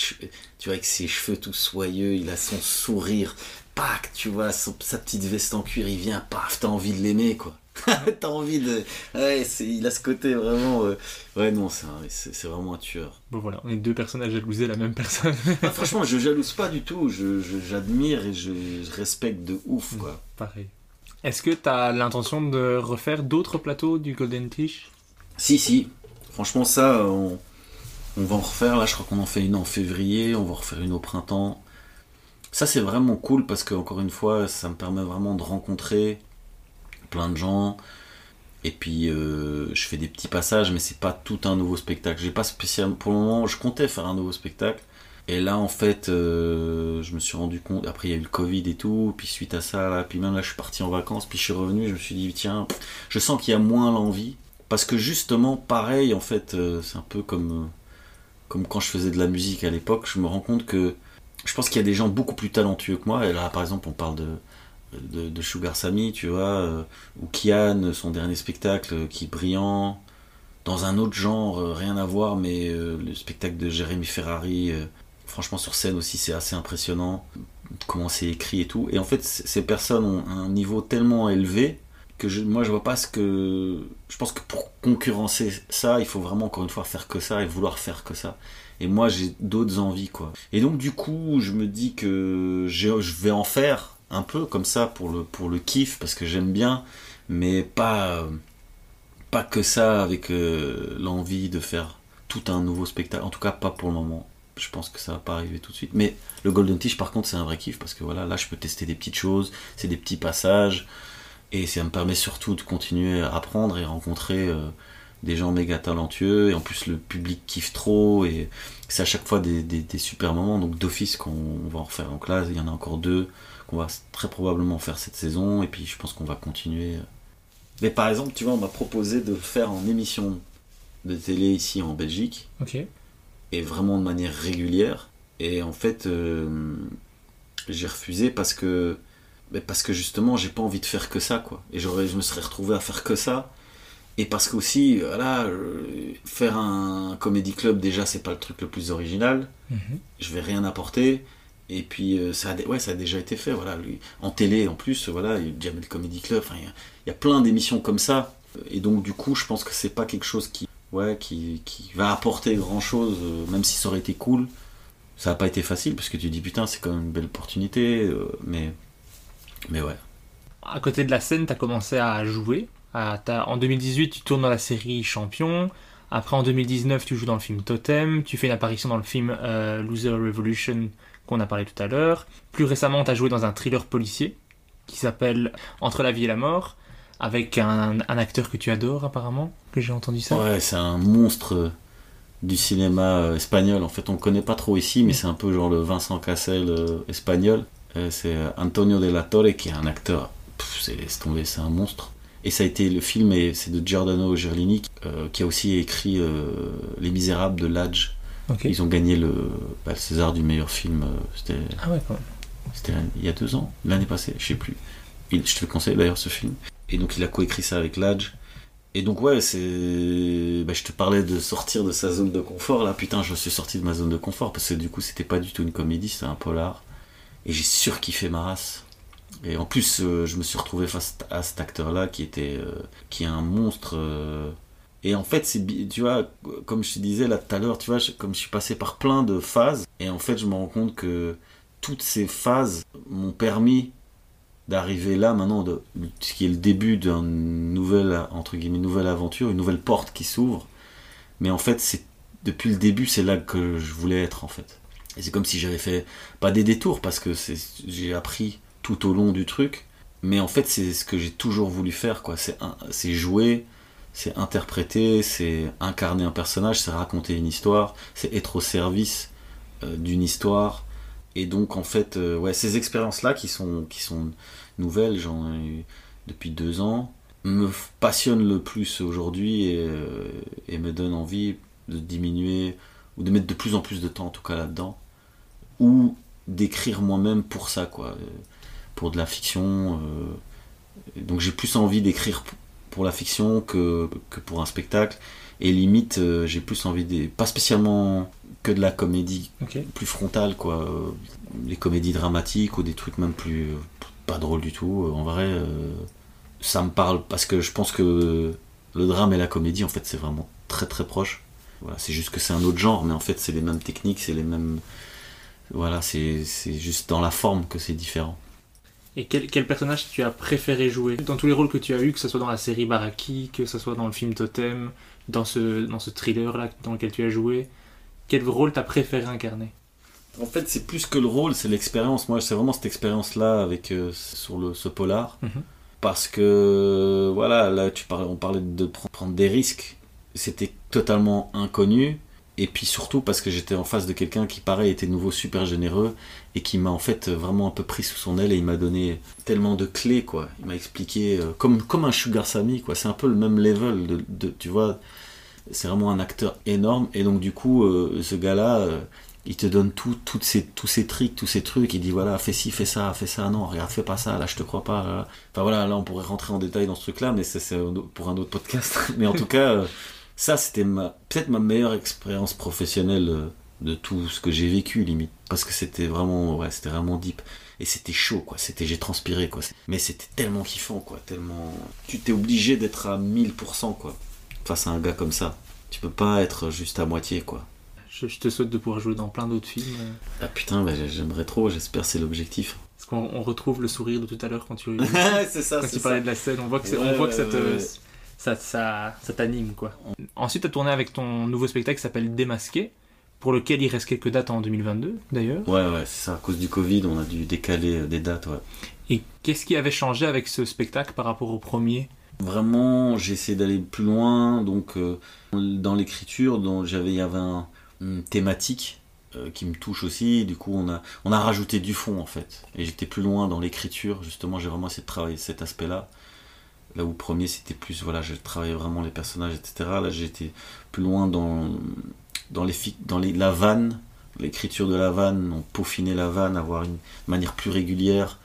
Tu vois, avec ses cheveux tout soyeux, il a son sourire. Pac, tu vois, son- sa petite veste en cuir, il vient, paf, t'as envie de l'aimer, quoi. t'as envie de. Ouais, il a ce côté vraiment. euh, Ouais, non, c'est, vraiment un tueur.
Bon voilà, on est deux personnes à jalouser la même personne.
Ah, franchement, je jalouse pas du tout. Je, je- j'admire et je, je respecte de ouf, quoi.
Pareil. Est-ce que tu as l'intention de refaire d'autres plateaux du Golden Tish?
Si, si. Franchement, ça, on, on va en refaire. Là, je crois qu'on en fait une en février. On va en refaire une au printemps. Ça, c'est vraiment cool parce que, encore une fois, ça me permet vraiment de rencontrer plein de gens. Et puis, euh, je fais des petits passages, mais c'est pas tout un nouveau spectacle. J'ai pas spécialement. Pour le moment, je comptais faire un nouveau spectacle. Et là, en fait, euh, je me suis rendu compte. Après, il y a eu le Covid et tout. Puis, suite à ça, puis même là, je suis parti en vacances. Puis, je suis revenu. Je me suis dit, tiens, je sens qu'il y a moins l'envie. Parce que justement, pareil, en fait, euh, c'est un peu comme, comme quand je faisais de la musique à l'époque. Je me rends compte que je pense qu'il y a des gens beaucoup plus talentueux que moi. Et là, par exemple, on parle de, Sugar Sammy, tu vois, euh, ou Kian, son dernier spectacle euh, qui est brillant. Dans un autre genre, euh, rien à voir, mais le spectacle de Jérémy Ferrari, franchement, sur scène aussi, c'est assez impressionnant. Comment c'est écrit et tout. Et en fait, ces personnes ont un niveau tellement élevé moi je vois pas ce que je pense que pour concurrencer ça il faut vraiment encore une fois faire que ça et vouloir faire que ça. Et moi j'ai d'autres envies quoi. Et donc du coup je me dis que je vais en faire un peu comme ça pour le pour le kiff parce que j'aime bien mais pas pas que ça avec euh, l'envie de faire tout un nouveau spectacle. En tout cas pas pour le moment. Je pense que ça va pas arriver tout de suite. Mais le Golden Tish par contre c'est un vrai kiff parce que voilà là je peux tester des petites choses c'est des petits passages et ça me permet surtout de continuer à apprendre et rencontrer euh, des gens méga talentueux. Et en plus, le public kiffe trop. Et c'est à chaque fois des, des- des super moments. Donc, d'office, qu'on on va en refaire. Donc là, il y en a encore deux qu'on va très probablement faire cette saison. Et puis, je pense qu'on va continuer. Mais par exemple, tu vois, on m'a proposé de faire en émission de télé ici en Belgique.
Ok.
Et vraiment de manière régulière. Et en fait, euh, j'ai refusé parce que mais parce que justement j'ai pas envie de faire que ça quoi. Et je me serais retrouvé à faire que ça. Et parce qu'aussi voilà euh, faire un comédie club déjà c'est pas le truc le plus original. Je vais rien apporter. Et puis euh, ça a, ouais, ça a déjà été fait voilà. En télé en plus voilà il y a Jamel Comedy Club enfin il y a- il y, a plein d'émissions comme ça. Et donc du coup je pense que c'est pas quelque chose qui ouais qui, qui va apporter grand chose même si ça aurait été cool. Ça a pas été facile parce que tu dis putain c'est quand même une belle opportunité euh, mais mais ouais
À côté de la scène, tu as commencé à jouer. À- t'as- en 2018, tu tournes dans la série Champion. Après, en 2019, tu joues dans le film Totem. Tu fais une apparition dans le film euh, Loser Revolution qu'on a parlé tout à l'heure. Plus récemment, tu as joué dans un thriller policier qui s'appelle Entre la vie et la mort, avec un, un acteur que tu adores apparemment, que j'ai entendu ça.
Ouais, c'est un monstre du cinéma euh, espagnol. En fait, on le connaît pas trop ici, mais c'est un peu genre le Vincent Cassel euh, espagnol. Euh, c'est euh, Antonio de la Torre qui est un acteur. C'est laisse tomber, c'est un monstre. Et ça a été le film, et c'est de Giordano Gerlini euh, qui a aussi écrit euh, Les Misérables de Ladj.
Ok.
Ils ont gagné le, bah, le César du meilleur film. C'était
Ah ouais, quand même.
c'était l'année- il y a deux ans, l'année passée, je sais plus. Il- je te le conseille d'ailleurs ce film. Et donc il a coécrit ça avec Ladj. Et donc ouais, c'est, bah, je te parlais de sortir de sa zone de confort là. Putain, je suis sorti de ma zone de confort parce que du coup c'était pas du tout une comédie, c'était un polar. Et j'ai surkiffé ma race. Et en plus, euh, je me suis retrouvé face à cet acteur-là qui était, euh, qui est un monstre. euh, Et en fait, c'est, tu vois, comme je te disais là tout à l'heure, tu vois, comme je suis passé par plein de phases, et en fait, je me rends compte que toutes ces phases m'ont permis d'arriver là maintenant, de, ce qui est le début d'une nouvelle, entre guillemets, nouvelle aventure, une nouvelle porte qui s'ouvre. Mais en fait, c'est depuis le début, c'est là que je voulais être en fait. Et c'est comme si j'avais fait pas des détours parce que j'ai appris tout au long du truc, mais en fait, c'est ce que j'ai toujours voulu faire, quoi. C'est, jouer, c'est interpréter, c'est incarner un personnage, c'est raconter une histoire, c'est être au service euh, d'une histoire. Et donc, en fait, euh, ouais, ces expériences-là qui sont, qui sont nouvelles, j'en ai eu depuis deux ans, me passionnent le plus aujourd'hui et, euh, et me donnent envie de diminuer ou de mettre de plus en plus de temps, en tout cas là-dedans, ou d'écrire moi-même pour ça, quoi, euh, pour de la fiction. euh, donc, j'ai plus envie d'écrire pour la fiction que, que pour un spectacle. Et limite, euh, j'ai plus envie des. Pas spécialement que de la comédie plus frontale, quoi. les comédies dramatiques ou des trucs même plus. pas drôles du tout. En vrai, ça me parle parce que je pense que le drame et la comédie, en fait, c'est vraiment très très proche. Voilà, c'est juste que c'est un autre genre, mais en fait, c'est les mêmes techniques, c'est les mêmes. Voilà, c'est c'est juste dans la forme que c'est différent.
Et quel, quel personnage tu as préféré jouer? Dans tous les rôles que tu as eu, que ce soit dans la série Baraki, que ce soit dans le film Totem, dans ce, dans ce thriller-là dans lequel tu as joué, quel rôle t'as préféré incarner?
En fait, c'est plus que le rôle, c'est l'expérience. Moi, c'est vraiment cette expérience-là avec euh, sur le, ce polar.
Mhm.
Parce que, voilà, là, tu parlais, on parlait de pre- prendre des risques. C'était totalement inconnu. Et puis surtout parce que j'étais en face de quelqu'un qui, pareil, était nouveau super généreux et qui m'a en fait vraiment un peu pris sous son aile et il m'a donné tellement de clés, quoi. Il m'a expliqué, euh, comme, comme un sugar sammy, quoi. C'est un peu le même level, de, tu vois. C'est vraiment un acteur énorme. Et donc, du coup, euh, ce gars-là, euh, il te donne tout, toutes ces, tous ces tricks, tous ces trucs. Il dit voilà, fais ci, fais ça, fais ça. Non, regarde, fais pas ça. Là, je te crois pas. là. Enfin voilà, là, on pourrait rentrer en détail dans ce truc-là, mais c'est pour un autre podcast. mais en tout cas, ça, c'était ma, peut-être ma meilleure expérience professionnelle euh, de tout ce que j'ai vécu, limite. Parce que c'était vraiment, ouais, c'était vraiment deep. Et c'était chaud, quoi. C'était, j'ai transpiré, quoi. Mais c'était tellement kiffant, quoi. Tellement. Tu t'es obligé d'être à 1000%, quoi. Face à un gars comme ça. Tu peux pas être juste à moitié, quoi.
je, je te souhaite de pouvoir jouer dans plein d'autres films.
Ah putain, bah, j'aimerais trop, j'espère c'est l'objectif.
Parce qu'on on retrouve le sourire de tout à l'heure quand tu,
c'est ça,
quand
c'est
tu parlais
ça.
de la scène. On voit que,
Ouais,
on voit que ça te.
ouais.
Ça, ça, ça t'anime quoi. Ensuite, tu as tourné avec ton nouveau spectacle qui s'appelle Démasqué, pour lequel il reste quelques dates en 2022 d'ailleurs.
Ouais, ouais, c'est ça. À cause du Covid, on a dû décaler euh, des dates, ouais.
Et qu'est-ce qui avait changé avec ce spectacle par rapport au premier?
Vraiment, j'ai essayé d'aller plus loin. Donc, euh, dans l'écriture, dont j'avais, il y avait un- une thématique euh, qui me touche aussi. Du coup, on a, on a rajouté du fond en fait. Et j'étais plus loin dans l'écriture. Justement, j'ai vraiment essayé de travailler cet aspect-là. Là où premier, c'était plus, voilà, je travaillais vraiment les personnages, etc. Là, j'étais plus loin dans, dans, les, dans les, la vanne, l'écriture de la vanne, on peaufinait la vanne, avoir une manière plus régulière.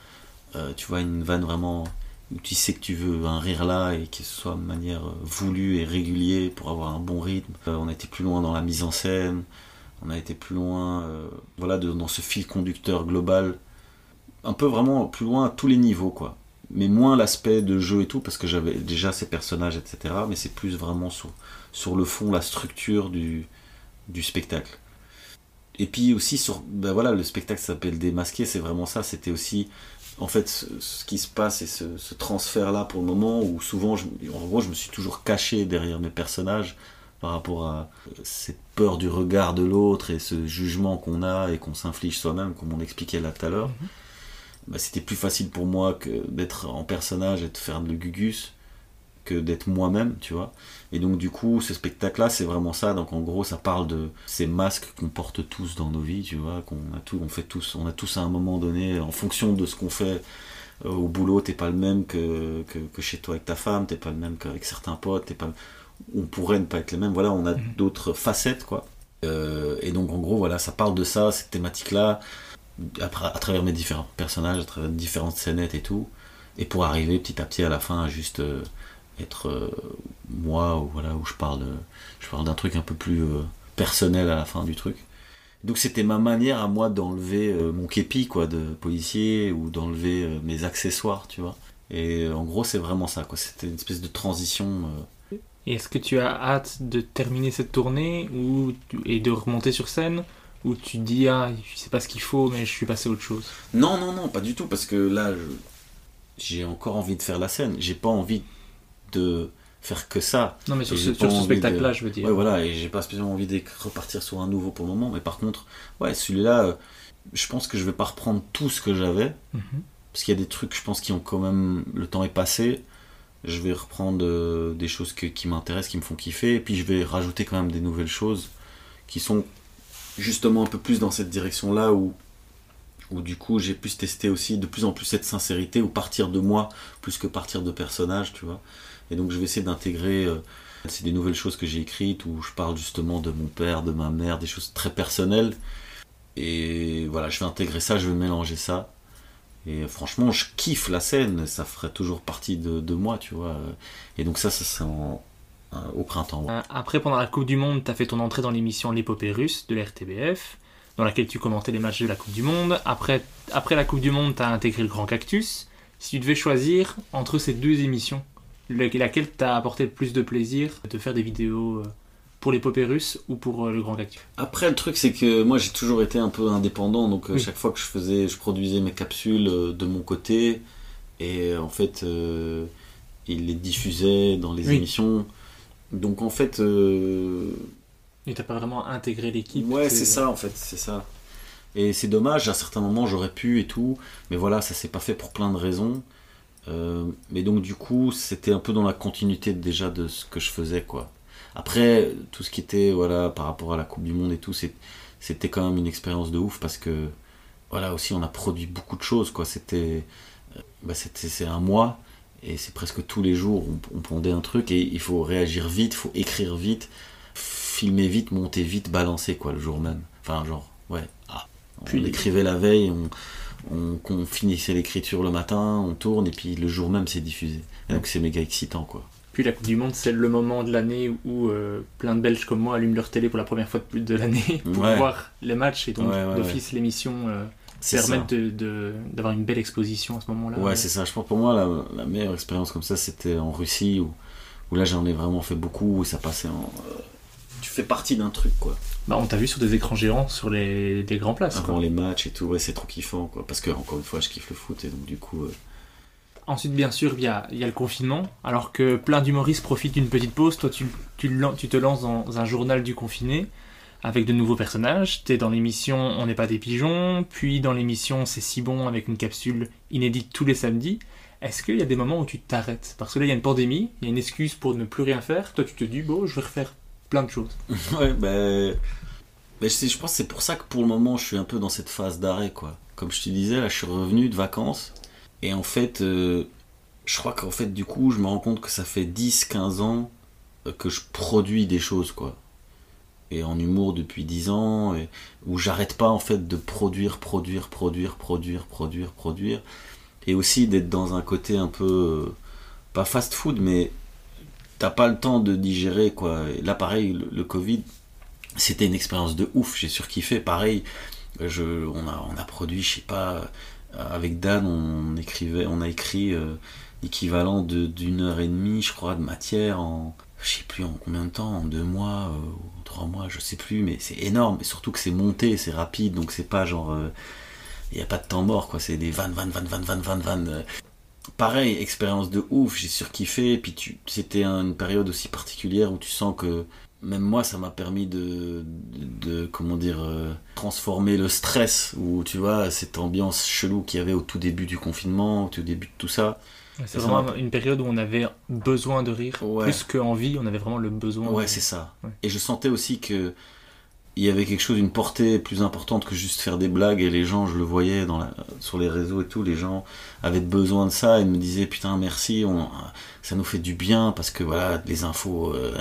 Euh, tu vois, une vanne vraiment où tu sais que tu veux un rire là et que ce soit de manière euh, voulue et régulier pour avoir un bon rythme. Euh, on a été plus loin dans la mise en scène, on a été plus loin voilà, dans ce fil conducteur global. Un peu vraiment plus loin à tous les niveaux, quoi. Mais moins l'aspect de jeu et tout, parce que j'avais déjà ces personnages, etc. Mais c'est plus vraiment sur, sur le fond, la structure du, du spectacle. Et puis aussi sur, ben voilà, le spectacle s'appelle Démasqué, c'est vraiment ça. C'était aussi, en fait, ce, qui se passe et ce, transfert-là pour le moment où souvent, en gros, je me suis toujours caché derrière mes personnages par rapport à euh, cette peur du regard de l'autre et ce jugement qu'on a et qu'on s'inflige soi-même, comme on expliquait là tout à l'heure. Bah, c'était plus facile pour moi que d'être en personnage et de faire le gugus que d'être moi-même, tu vois. Et donc du coup, ce spectacle-là, c'est vraiment ça. Donc en gros, ça parle de ces masques qu'on porte tous dans nos vies, tu vois, qu'on a tout, on fait tous, on a tous à un moment donné, en fonction de ce qu'on fait euh, au boulot, t'es pas le même que, que, que chez toi avec ta femme, t'es pas le même qu'avec certains potes, t'es pas, on pourrait ne pas être les mêmes. Voilà, on a d'autres facettes, quoi. Euh, et donc en gros, voilà, ça parle de ça, cette thématique-là, à, tra- à travers mes différents personnages, à travers différentes scénettes et tout, et pour arriver petit à petit à la fin à juste euh, être euh, moi, ou voilà, où je parle, je parle d'un truc un peu plus euh, personnel à la fin du truc. Donc c'était ma manière à moi d'enlever mon képi quoi de policier ou d'enlever mes accessoires, tu vois. Et en gros c'est vraiment ça quoi. C'était une espèce de transition.
est-ce que tu as hâte de terminer cette tournée ou et de remonter sur scène ou tu te dis ah je sais pas ce qu'il faut mais je suis passé à autre chose
Non, non, non, pas du tout, parce que là, j'ai encore envie de faire la scène. J'ai pas envie de faire que ça.
Non, mais sur ce- spectacle-là,
de-
je veux dire.
Ouais, voilà, et j'ai pas spécialement envie de repartir sur un nouveau pour le moment. Mais par contre, ouais, celui-là, euh, je pense que je vais pas reprendre tout ce que j'avais.
Mhm.
Parce qu'il y a des trucs, je pense, qui ont quand même. Le temps est passé. Je vais reprendre euh, des choses que- qui m'intéressent, qui me font kiffer. Et puis je vais rajouter quand même des nouvelles choses qui sont justement un peu plus dans cette direction-là où, où du coup j'ai pu tester aussi de plus en plus cette sincérité ou partir de moi plus que partir de personnages, tu vois. Et donc je vais essayer d'intégrer. euh, c'est des nouvelles choses que j'ai écrites où je parle justement de mon père, de ma mère, des choses très personnelles. Et voilà, je vais intégrer ça, je vais mélanger ça. Et franchement, je kiffe la scène, ça ferait toujours partie de, de moi, tu vois. Et donc ça, ça c'est en- au printemps.
Euh, Après, pendant la Coupe du Monde, tu as fait ton entrée dans l'émission L'épopée russe de la RTBF, dans laquelle tu commentais les matchs de la Coupe du Monde. Après, après la Coupe du Monde, tu as intégré le Grand Cactus. Si tu devais choisir entre ces deux émissions, le- laquelle t'a apporté le plus de plaisir de faire des vidéos euh, pour l'épopée russe ou pour euh, le Grand Cactus?
Après, le truc, c'est que moi, j'ai toujours été un peu indépendant. Donc, euh,
Oui.
chaque fois que je faisais, je produisais mes capsules euh, de mon côté. Et euh, en fait, euh, il les diffusait dans les
Oui.
émissions. Donc, en fait. euh,
Et t'as pas vraiment intégré l'équipe
Ouais, c'est ça, en fait, c'est ça. Et c'est dommage, à certains moments, j'aurais pu et tout. Mais voilà, ça s'est pas fait pour plein de raisons. Euh, mais donc, du coup, c'était un peu dans la continuité déjà de ce que je faisais, quoi. Après, tout ce qui était, voilà, par rapport à la Coupe du Monde et tout, c'était quand même une expérience de ouf parce que, voilà, aussi, on a produit beaucoup de choses, quoi. C'était, euh, bah, c'était, c'est un mois et c'est presque tous les jours, on, on pondait un truc et il faut réagir vite, il faut écrire vite, filmer vite, monter vite, balancer, quoi, le jour même. Enfin, genre, ouais, ah.
Puis-
on écrivait la veille, on, on, finissait l'écriture le matin, on tourne et puis le jour même c'est diffusé. Et donc c'est méga excitant, quoi.
Puis la Coupe du Monde, c'est le moment de l'année où euh, plein de Belges comme moi allument leur télé pour la première fois de, de l'année pour
Ouais.
voir les matchs et donc
Ouais, ouais,
d'office l'émission euh,
C'est
permettent
ça.
de- de- d'avoir une belle exposition à ce moment-là.
Ouais, c'est ça. Je pense pour moi, la, la meilleure expérience comme ça, c'était en Russie, où, où là j'en ai vraiment fait beaucoup, où ça passait en. euh, tu fais partie d'un truc, quoi.
Bah, on t'a vu sur des écrans géants sur les, des grands places.
Avant
quoi.
les matchs et tout, ouais, c'est trop kiffant, quoi. Parce que, encore une fois, je kiffe le foot, et donc du coup. euh,
Ensuite, bien sûr, il y a, il y a le confinement. Alors que plein d'humoristes profitent d'une petite pause, toi, tu, tu, tu te lances dans un journal du confiné avec de nouveaux personnages. T'es dans l'émission On n'est pas des pigeons, puis dans l'émission C'est si bon avec une capsule inédite tous les samedis. Est-ce qu'il y a des moments où tu t'arrêtes? Parce que là, il y a une pandémie, il y a une excuse pour ne plus rien faire. Toi, tu te dis, bon, je vais refaire plein de choses.
Ouais, ben. je, sais- je pense que c'est pour ça que pour le moment, je suis un peu dans cette phase d'arrêt, quoi. Comme je te disais, là, je suis revenu de vacances. Et en fait, euh, je crois qu'en fait, du coup, je me rends compte que ça fait 10-15 ans euh, que je produis des choses, quoi. Et en humour depuis 10 ans, où j'arrête pas, en fait, de produire, produire, produire, produire, produire, produire. Et aussi d'être dans un côté un peu. euh, pas fast food, mais t'as pas le temps de digérer quoi. Là pareil, le, Covid, c'était une expérience de ouf, j'ai surkiffé. Pareil, je, on, a, a produit, je sais pas, euh, avec Dan, on a écrit euh, l'équivalent d'une heure et demie, je crois, de matière en, je sais plus en combien de temps, en deux mois euh, ou trois mois, je sais plus, mais c'est énorme. Et surtout que c'est monté, c'est rapide, donc c'est pas genre, il n'y a pas de temps mort, quoi. C'est des vannes, vannes, vannes, vannes, vannes, vannes, vannes. euh, pareil, expérience de ouf, j'ai surkiffé. Puis tu, c'était une période aussi particulière où tu sens que même moi, ça m'a permis de, comment dire, euh, transformer le stress ou tu vois cette ambiance chelou qu'il y avait au tout début du confinement, au tout début de tout ça.
C'est vraiment une période où on avait besoin de rire.
Ouais.
Plus qu'envie, on avait vraiment le besoin.
Ouais,
de-
c'est ça.
Ouais.
Et je sentais aussi que il y avait quelque chose, une portée plus importante que juste faire des blagues. Et les gens, je le voyais dans la, sur les réseaux et tout, les gens avaient besoin de ça et me disaient putain merci, on, ça nous fait du bien parce que voilà, les infos, euh,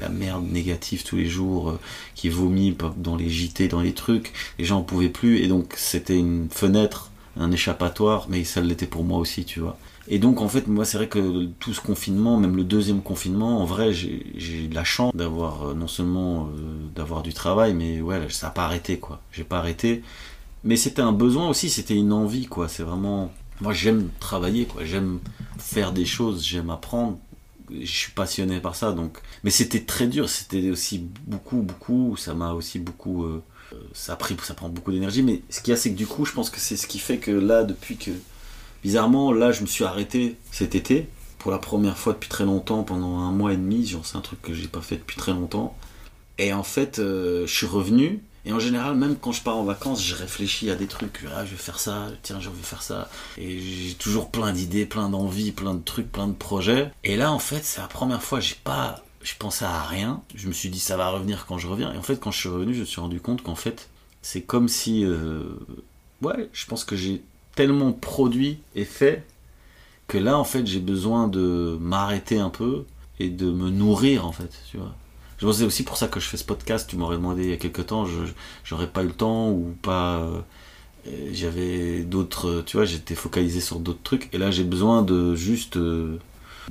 la merde négative tous les jours euh, qui vomit dans les JT, dans les trucs, les gens en pouvaient plus. Et donc c'était une fenêtre, un échappatoire, mais ça l'était pour moi aussi, tu vois. Et donc en fait moi c'est vrai que tout ce confinement, même le deuxième confinement, en vrai j'ai eu la chance d'avoir euh, non seulement euh, d'avoir du travail, mais ouais ça n'a pas arrêté quoi. J'ai pas arrêté. Mais c'était un besoin aussi, c'était une envie quoi. C'est vraiment moi j'aime travailler quoi, j'aime faire des choses, j'aime apprendre. je suis passionné par ça. Donc, mais c'était très dur. C'était aussi beaucoup, beaucoup. Ça m'a aussi beaucoup. euh, ça a pris, ça prend beaucoup d'énergie. Mais ce qu'il y a, c'est que du coup, je pense que c'est ce qui fait que là, depuis que, bizarrement, là, je me suis arrêté cet été pour la première fois depuis très longtemps, pendant un mois et demi. Genre, c'est un truc que j'ai pas fait depuis très longtemps. Et en fait, euh, je suis revenu. Et en général, même quand je pars en vacances, je réfléchis à des trucs. Ah, je vais faire ça, tiens, je vais faire ça. Et j'ai toujours plein d'idées, plein d'envies, plein de trucs, plein de projets. Et là, en fait, c'est la première fois, j'ai pas. Je pensais à rien. Je me suis dit, ça va revenir quand je reviens. Et en fait, quand je suis revenu, je me suis rendu compte qu'en fait, c'est comme si. euh, Ouais, je pense que j'ai tellement produit et fait que là, en fait, j'ai besoin de m'arrêter un peu et de me nourrir, en fait, tu vois. Je pense c'est aussi pour ça que je fais ce podcast. Tu m'aurais demandé il y a quelques temps, j'aurais pas eu le temps ou pas. euh, euh, J'avais d'autres, tu vois, j'étais focalisé sur d'autres trucs. Et là, j'ai besoin de juste euh,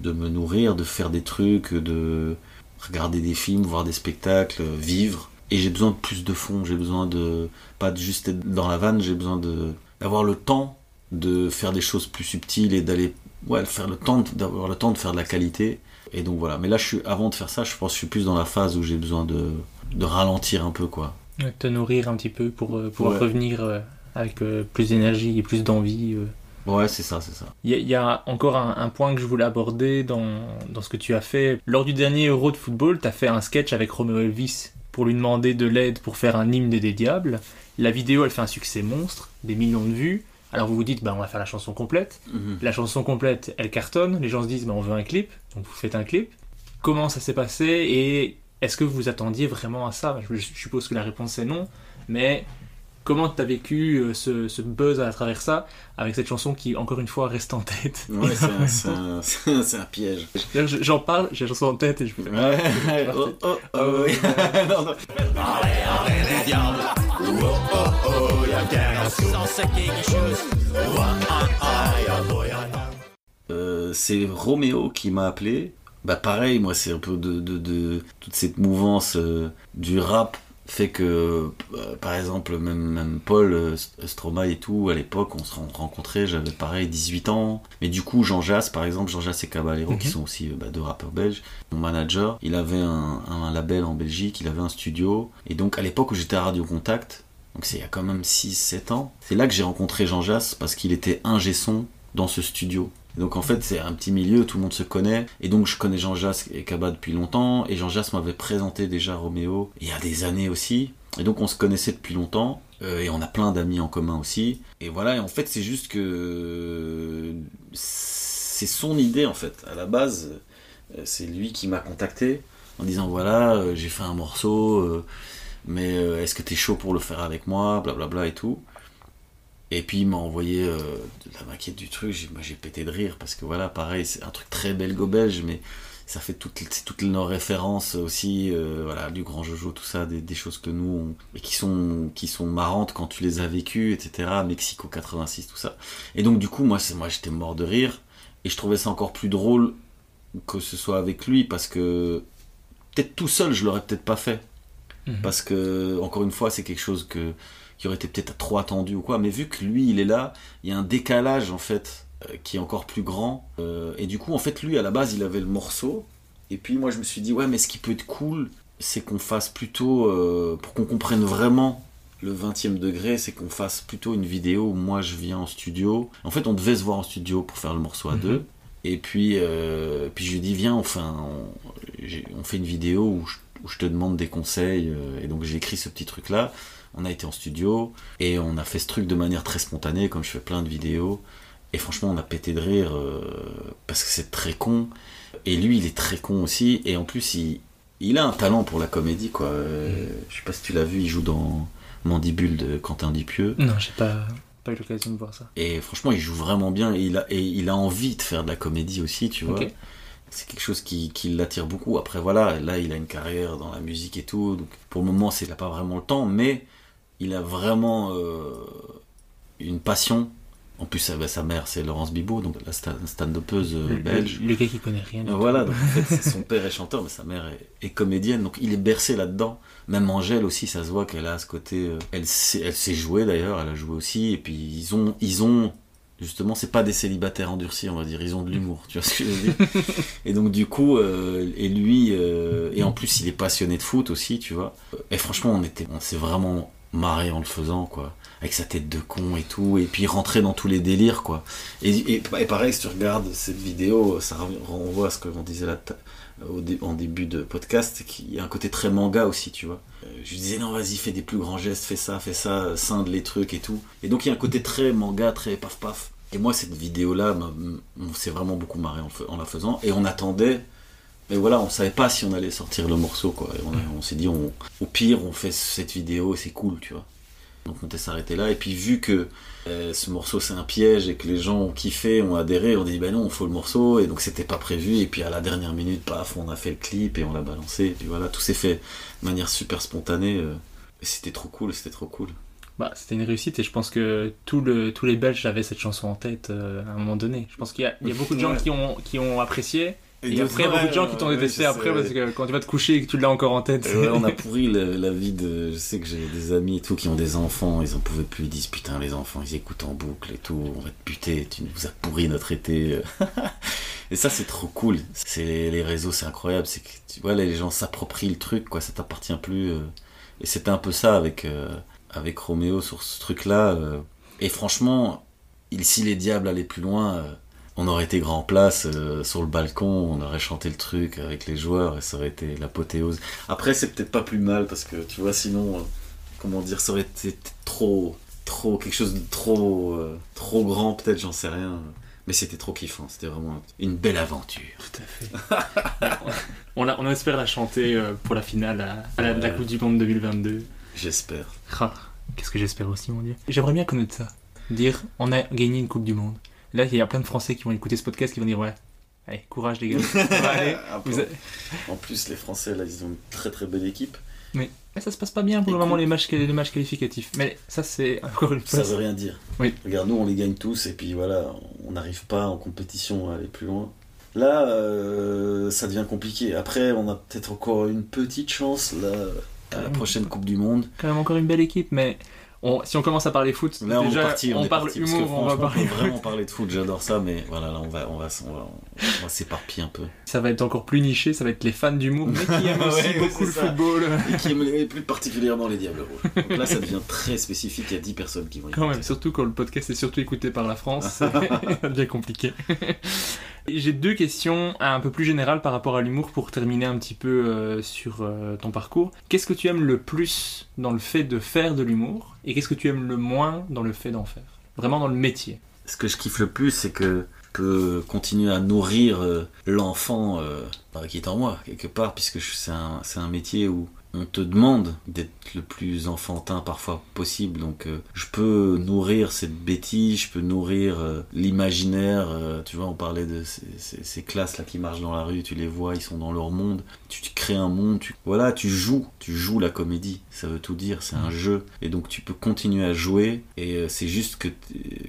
de me nourrir, de faire des trucs, de regarder des films, voir des spectacles, euh, vivre. Et j'ai besoin de plus de fond. J'ai besoin de pas juste être dans la vanne. J'ai besoin d'avoir le temps de faire des choses plus subtiles et d'aller ouais faire le temps de- d'avoir le temps de faire de la qualité. Et donc voilà. Mais là, je suis avant de faire ça, je pense que je suis plus dans la phase où j'ai besoin de de ralentir un peu quoi.
Te nourrir un petit peu pour euh, pouvoir
Ouais.
revenir euh, avec euh, plus d'énergie et plus d'envie. euh.
Ouais, c'est ça, c'est ça.
Il y, a- il y a encore un, un point que je voulais aborder dans, dans ce que tu as fait. Lors du dernier Euro de football, tu as fait un sketch avec Romeo Elvis pour lui demander de l'aide pour faire un hymne des diables. La vidéo, elle fait un succès monstre, des millions de vues. Alors vous vous dites, bah, on va faire la chanson complète.
Mhm.
La chanson complète, elle cartonne. Les gens se disent, bah, on veut un clip. Donc vous faites un clip. Comment ça s'est passé et est-ce que vous attendiez vraiment à ça? Je, je suppose que la réponse est non. Mais comment tu as vécu euh, ce, ce buzz à travers ça avec cette chanson qui, encore une fois, reste en tête
Ouais, c'est un, piège.
J'en parle, j'ai la chanson en tête et je fais.
Ouais, oh, oh, oh, oui. Non, non. Euh, c'est Roméo qui m'a appelé. Bah pareil, moi c'est un peu de, de, de- toute cette mouvance euh, du rap fait que, euh, par exemple, même, même Paul euh, Stromae et tout, à l'époque, on se ren- rencontrait, j'avais pareil 18 ans. Mais du coup, Jean Jass, par exemple, Jean Jass et Caballero, qui
Mhm.
sont aussi euh, bah, deux rappeurs belges, mon manager, il avait un, un label en Belgique, il avait un studio. Et donc, à l'époque où j'étais à Radio Contact, donc c'est il y a quand même 6-7 ans, c'est là que j'ai rencontré Jean Jass parce qu'il était ingé son dans ce studio. Donc en fait c'est un petit milieu, tout le monde se connaît. Et donc je connais Jean Jass et Kaba depuis longtemps. Et Jean Jass m'avait présenté déjà Roméo il y a des années aussi. Et donc on se connaissait depuis longtemps. Euh, et on a plein d'amis en commun aussi. Et voilà, et en fait c'est juste que c'est son idée en fait. À la base, euh, c'est lui qui m'a contacté en disant voilà, euh, j'ai fait un morceau, mais est-ce que t'es chaud pour le faire avec moi, blablabla et tout. Et puis il m'a envoyé euh, de la maquette du truc, j'ai, moi j'ai pété de rire parce que voilà, pareil, c'est un truc très belgo-belge, mais ça fait toutes, toutes nos références aussi, euh, voilà, du grand Jojo, tout ça, des, des choses que nous, on, et qui sont, qui sont marrantes quand tu les as vécues, etc. Mexico 86, tout ça. Et donc du coup, moi, c'est, moi j'étais mort de rire, et je trouvais ça encore plus drôle que ce soit avec lui parce que peut-être tout seul, je l'aurais peut-être pas fait.
Mhm.
Parce que, encore une fois, c'est quelque chose que, qui aurait été peut-être trop attendu ou quoi. Mais vu que lui, il est là, il y a un décalage, en fait, euh, qui est encore plus grand. Euh, et du coup, en fait, lui, à la base, il avait le morceau. Et puis, moi, je me suis dit, ouais, mais ce qui peut être cool, c'est qu'on fasse plutôt, euh, pour qu'on comprenne vraiment le 20e degré, c'est qu'on fasse plutôt une vidéo où moi, je viens en studio. En fait, on devait se voir en studio pour faire le morceau à
Mhm.
deux. Et puis, euh, puis je lui dis, viens, on fait, un- on, fait une vidéo où je, où je te demande des conseils. et donc j'ai écrit ce petit truc-là. On a été en studio et on a fait ce truc de manière très spontanée, comme je fais plein de vidéos. Et franchement, on a pété de rire euh, parce que c'est très con. Et lui, il est très con aussi. Et en plus, il, il a un talent pour la comédie, quoi. Euh, Je sais pas si tu l'as vu, il joue dans Mandibule de Quentin Dupieux.
Non, j'ai pas, pas eu l'occasion de voir ça.
Et franchement, il joue vraiment bien. Et il a, et il a envie de faire de la comédie aussi, tu vois. C'est quelque chose qui, qui l'attire beaucoup. Après, voilà, là, il a une carrière dans la musique et tout. Donc, pour le moment, c'est- il n'a pas vraiment le temps, mais il a vraiment euh, une passion. En plus, sa, sa mère, c'est Laurence Bibot, donc la sta- stand-upeuse euh, belge.
le- le gars qui connaît rien. du
Euh,
tout.
Voilà, donc en fait, c'est- son père est chanteur, mais sa mère est, est comédienne, donc il est bercé là-dedans. Même Angèle aussi, ça se voit qu'elle a ce côté. euh, elle, sait, elle sait jouer d'ailleurs, elle a joué aussi, et puis ils ont, ils ont justement, c'est pas des célibataires endurcis, on va dire, ils ont de l'humour, tu vois ce que je veux dire Et donc du coup, euh, et lui, euh, et en plus il est passionné de foot aussi, tu vois. Et franchement, on était, on s'est vraiment marré en le faisant, quoi. Avec sa tête de con et tout, et puis rentrer dans tous les délires, quoi. Et, et- et pareil, si tu regardes cette vidéo, ça renvoie à ce qu'on disait là t- au en début de podcast, qu'il y a un côté très manga aussi, tu vois. Euh, Je disais non, vas-y, fais des plus grands gestes, fais ça, fais ça, scinde les trucs et tout. Et donc il y a un côté très manga, très paf paf. Et moi, cette vidéo-là, on s'est vraiment beaucoup marré en, en la faisant. Et on attendait, mais voilà, on savait pas si on allait sortir le morceau, quoi. Et on, s'est dit, on- au pire, on fait cette vidéo et c'est cool, tu vois. Donc on était s'arrêter là. Et puis vu que euh, ce morceau c'est un piège et que les gens ont kiffé, ont adhéré, on a dit ben non, on faut le morceau. Et donc c'était pas prévu. Et puis à la dernière minute, paf, on a fait le clip et on l'a balancé. Et puis voilà, tout s'est fait de manière super spontanée. euh, et c'était trop cool, c'était trop cool.
Bah, c'était une réussite et je pense que tout le, tous les Belges avaient cette chanson en tête euh, à un moment donné. Je pense qu'il y, a- il y a beaucoup de gens
Ouais.
qui, ont, qui ont apprécié.
Et
Et, après, il y a beaucoup de gens qui t'ont détesté après parce que quand tu vas te coucher et que tu l'as encore en tête.
Ouais, on a pourri la vie de. Je sais que j'ai des amis et tout qui ont des enfants, ils en pouvaient plus, ils disent putain, les enfants, ils écoutent en boucle et tout, on va te buter, tu nous as pourri notre été. et ça, c'est trop cool. C'est les réseaux, c'est incroyable. C'est que tu vois, là, les gens s'approprient le truc, quoi, ça t'appartient plus. euh. Et c'était un peu ça avec, euh, avec Roméo sur ce truc-là. euh. Et franchement, il, si les diables allaient plus loin. On aurait été grand place euh, sur le balcon, on aurait chanté le truc avec les joueurs et ça aurait été l'apothéose. Après, c'est peut-être pas plus mal parce que tu vois, sinon, euh, comment dire, ça aurait été trop, trop, quelque chose de trop, euh, trop grand, peut-être, j'en sais rien. Mais c'était trop kiffant, c'était vraiment une belle aventure.
Tout à fait. on, la- on espère la chanter pour la finale à, à la, de la. Coupe du Monde 2022.
J'espère.
Ah, Qu'est-ce que j'espère aussi, mon dieu. J'aimerais bien connaître ça. Dire, on a gagné une Coupe du Monde. Là, il y a plein de Français qui vont écouter ce podcast qui vont dire, ouais, allez, courage les gars. On va aller.
Après,
Vous a-
En plus, les Français, là, ils ont une très très belle équipe.
Mais, mais ça se passe pas bien pour le
Écoute.
moment, les matchs, les matchs qualificatifs. Mais ça, c'est encore une fois.
Ça veut rien dire.
Oui.
Regarde, nous, on les gagne tous et puis voilà, on n'arrive pas en compétition à aller plus loin. Là, euh, ça devient compliqué. Après, on a peut-être encore une petite chance là à la prochaine Coupe du Monde.
quand même encore une belle équipe, mais on- si on commence à parler foot,
Là, on
déjà,
est parti. On, est
parle
parti,
humour, on va parler
peut vraiment
foot.
parler de foot. J'adore ça, mais voilà, là, on va, on va, on va, on va s'éparpiller un peu.
Ça va être encore plus niché, ça va être les fans d'humour, mais qui aiment aussi
Ouais,
beaucoup le
ça.
football.
Et qui aime les- plus particulièrement les Diables Rouges. Donc là, ça devient très spécifique. Il y a 10 personnes qui vont y
Quand même,
écouter.
surtout quand le podcast est surtout écouté par la France, ça devient compliqué. J'ai deux questions un peu plus générales par rapport à l'humour pour terminer un petit peu euh, sur euh, ton parcours. Qu'est-ce que tu aimes le plus dans le fait de faire de l'humour et qu'est-ce que tu aimes le moins dans le fait d'en faire? Vraiment dans le métier.
Ce que je kiffe le plus, c'est que je peux continuer à nourrir euh, l'enfant euh, bah, qui est en moi, quelque part, puisque c'est un, c'est un métier où on te demande d'être le plus enfantin parfois possible. Donc euh, je peux nourrir cette bêtise, je peux nourrir euh, l'imaginaire. euh, tu vois, on parlait de ces, classes-là qui marchent dans la rue, tu les vois, ils sont dans leur monde. Tu, tu crées un monde, tu, voilà, tu joues, tu joues la comédie. Ça veut tout dire, c'est un jeu. Et donc tu peux continuer à jouer. Et c'est juste que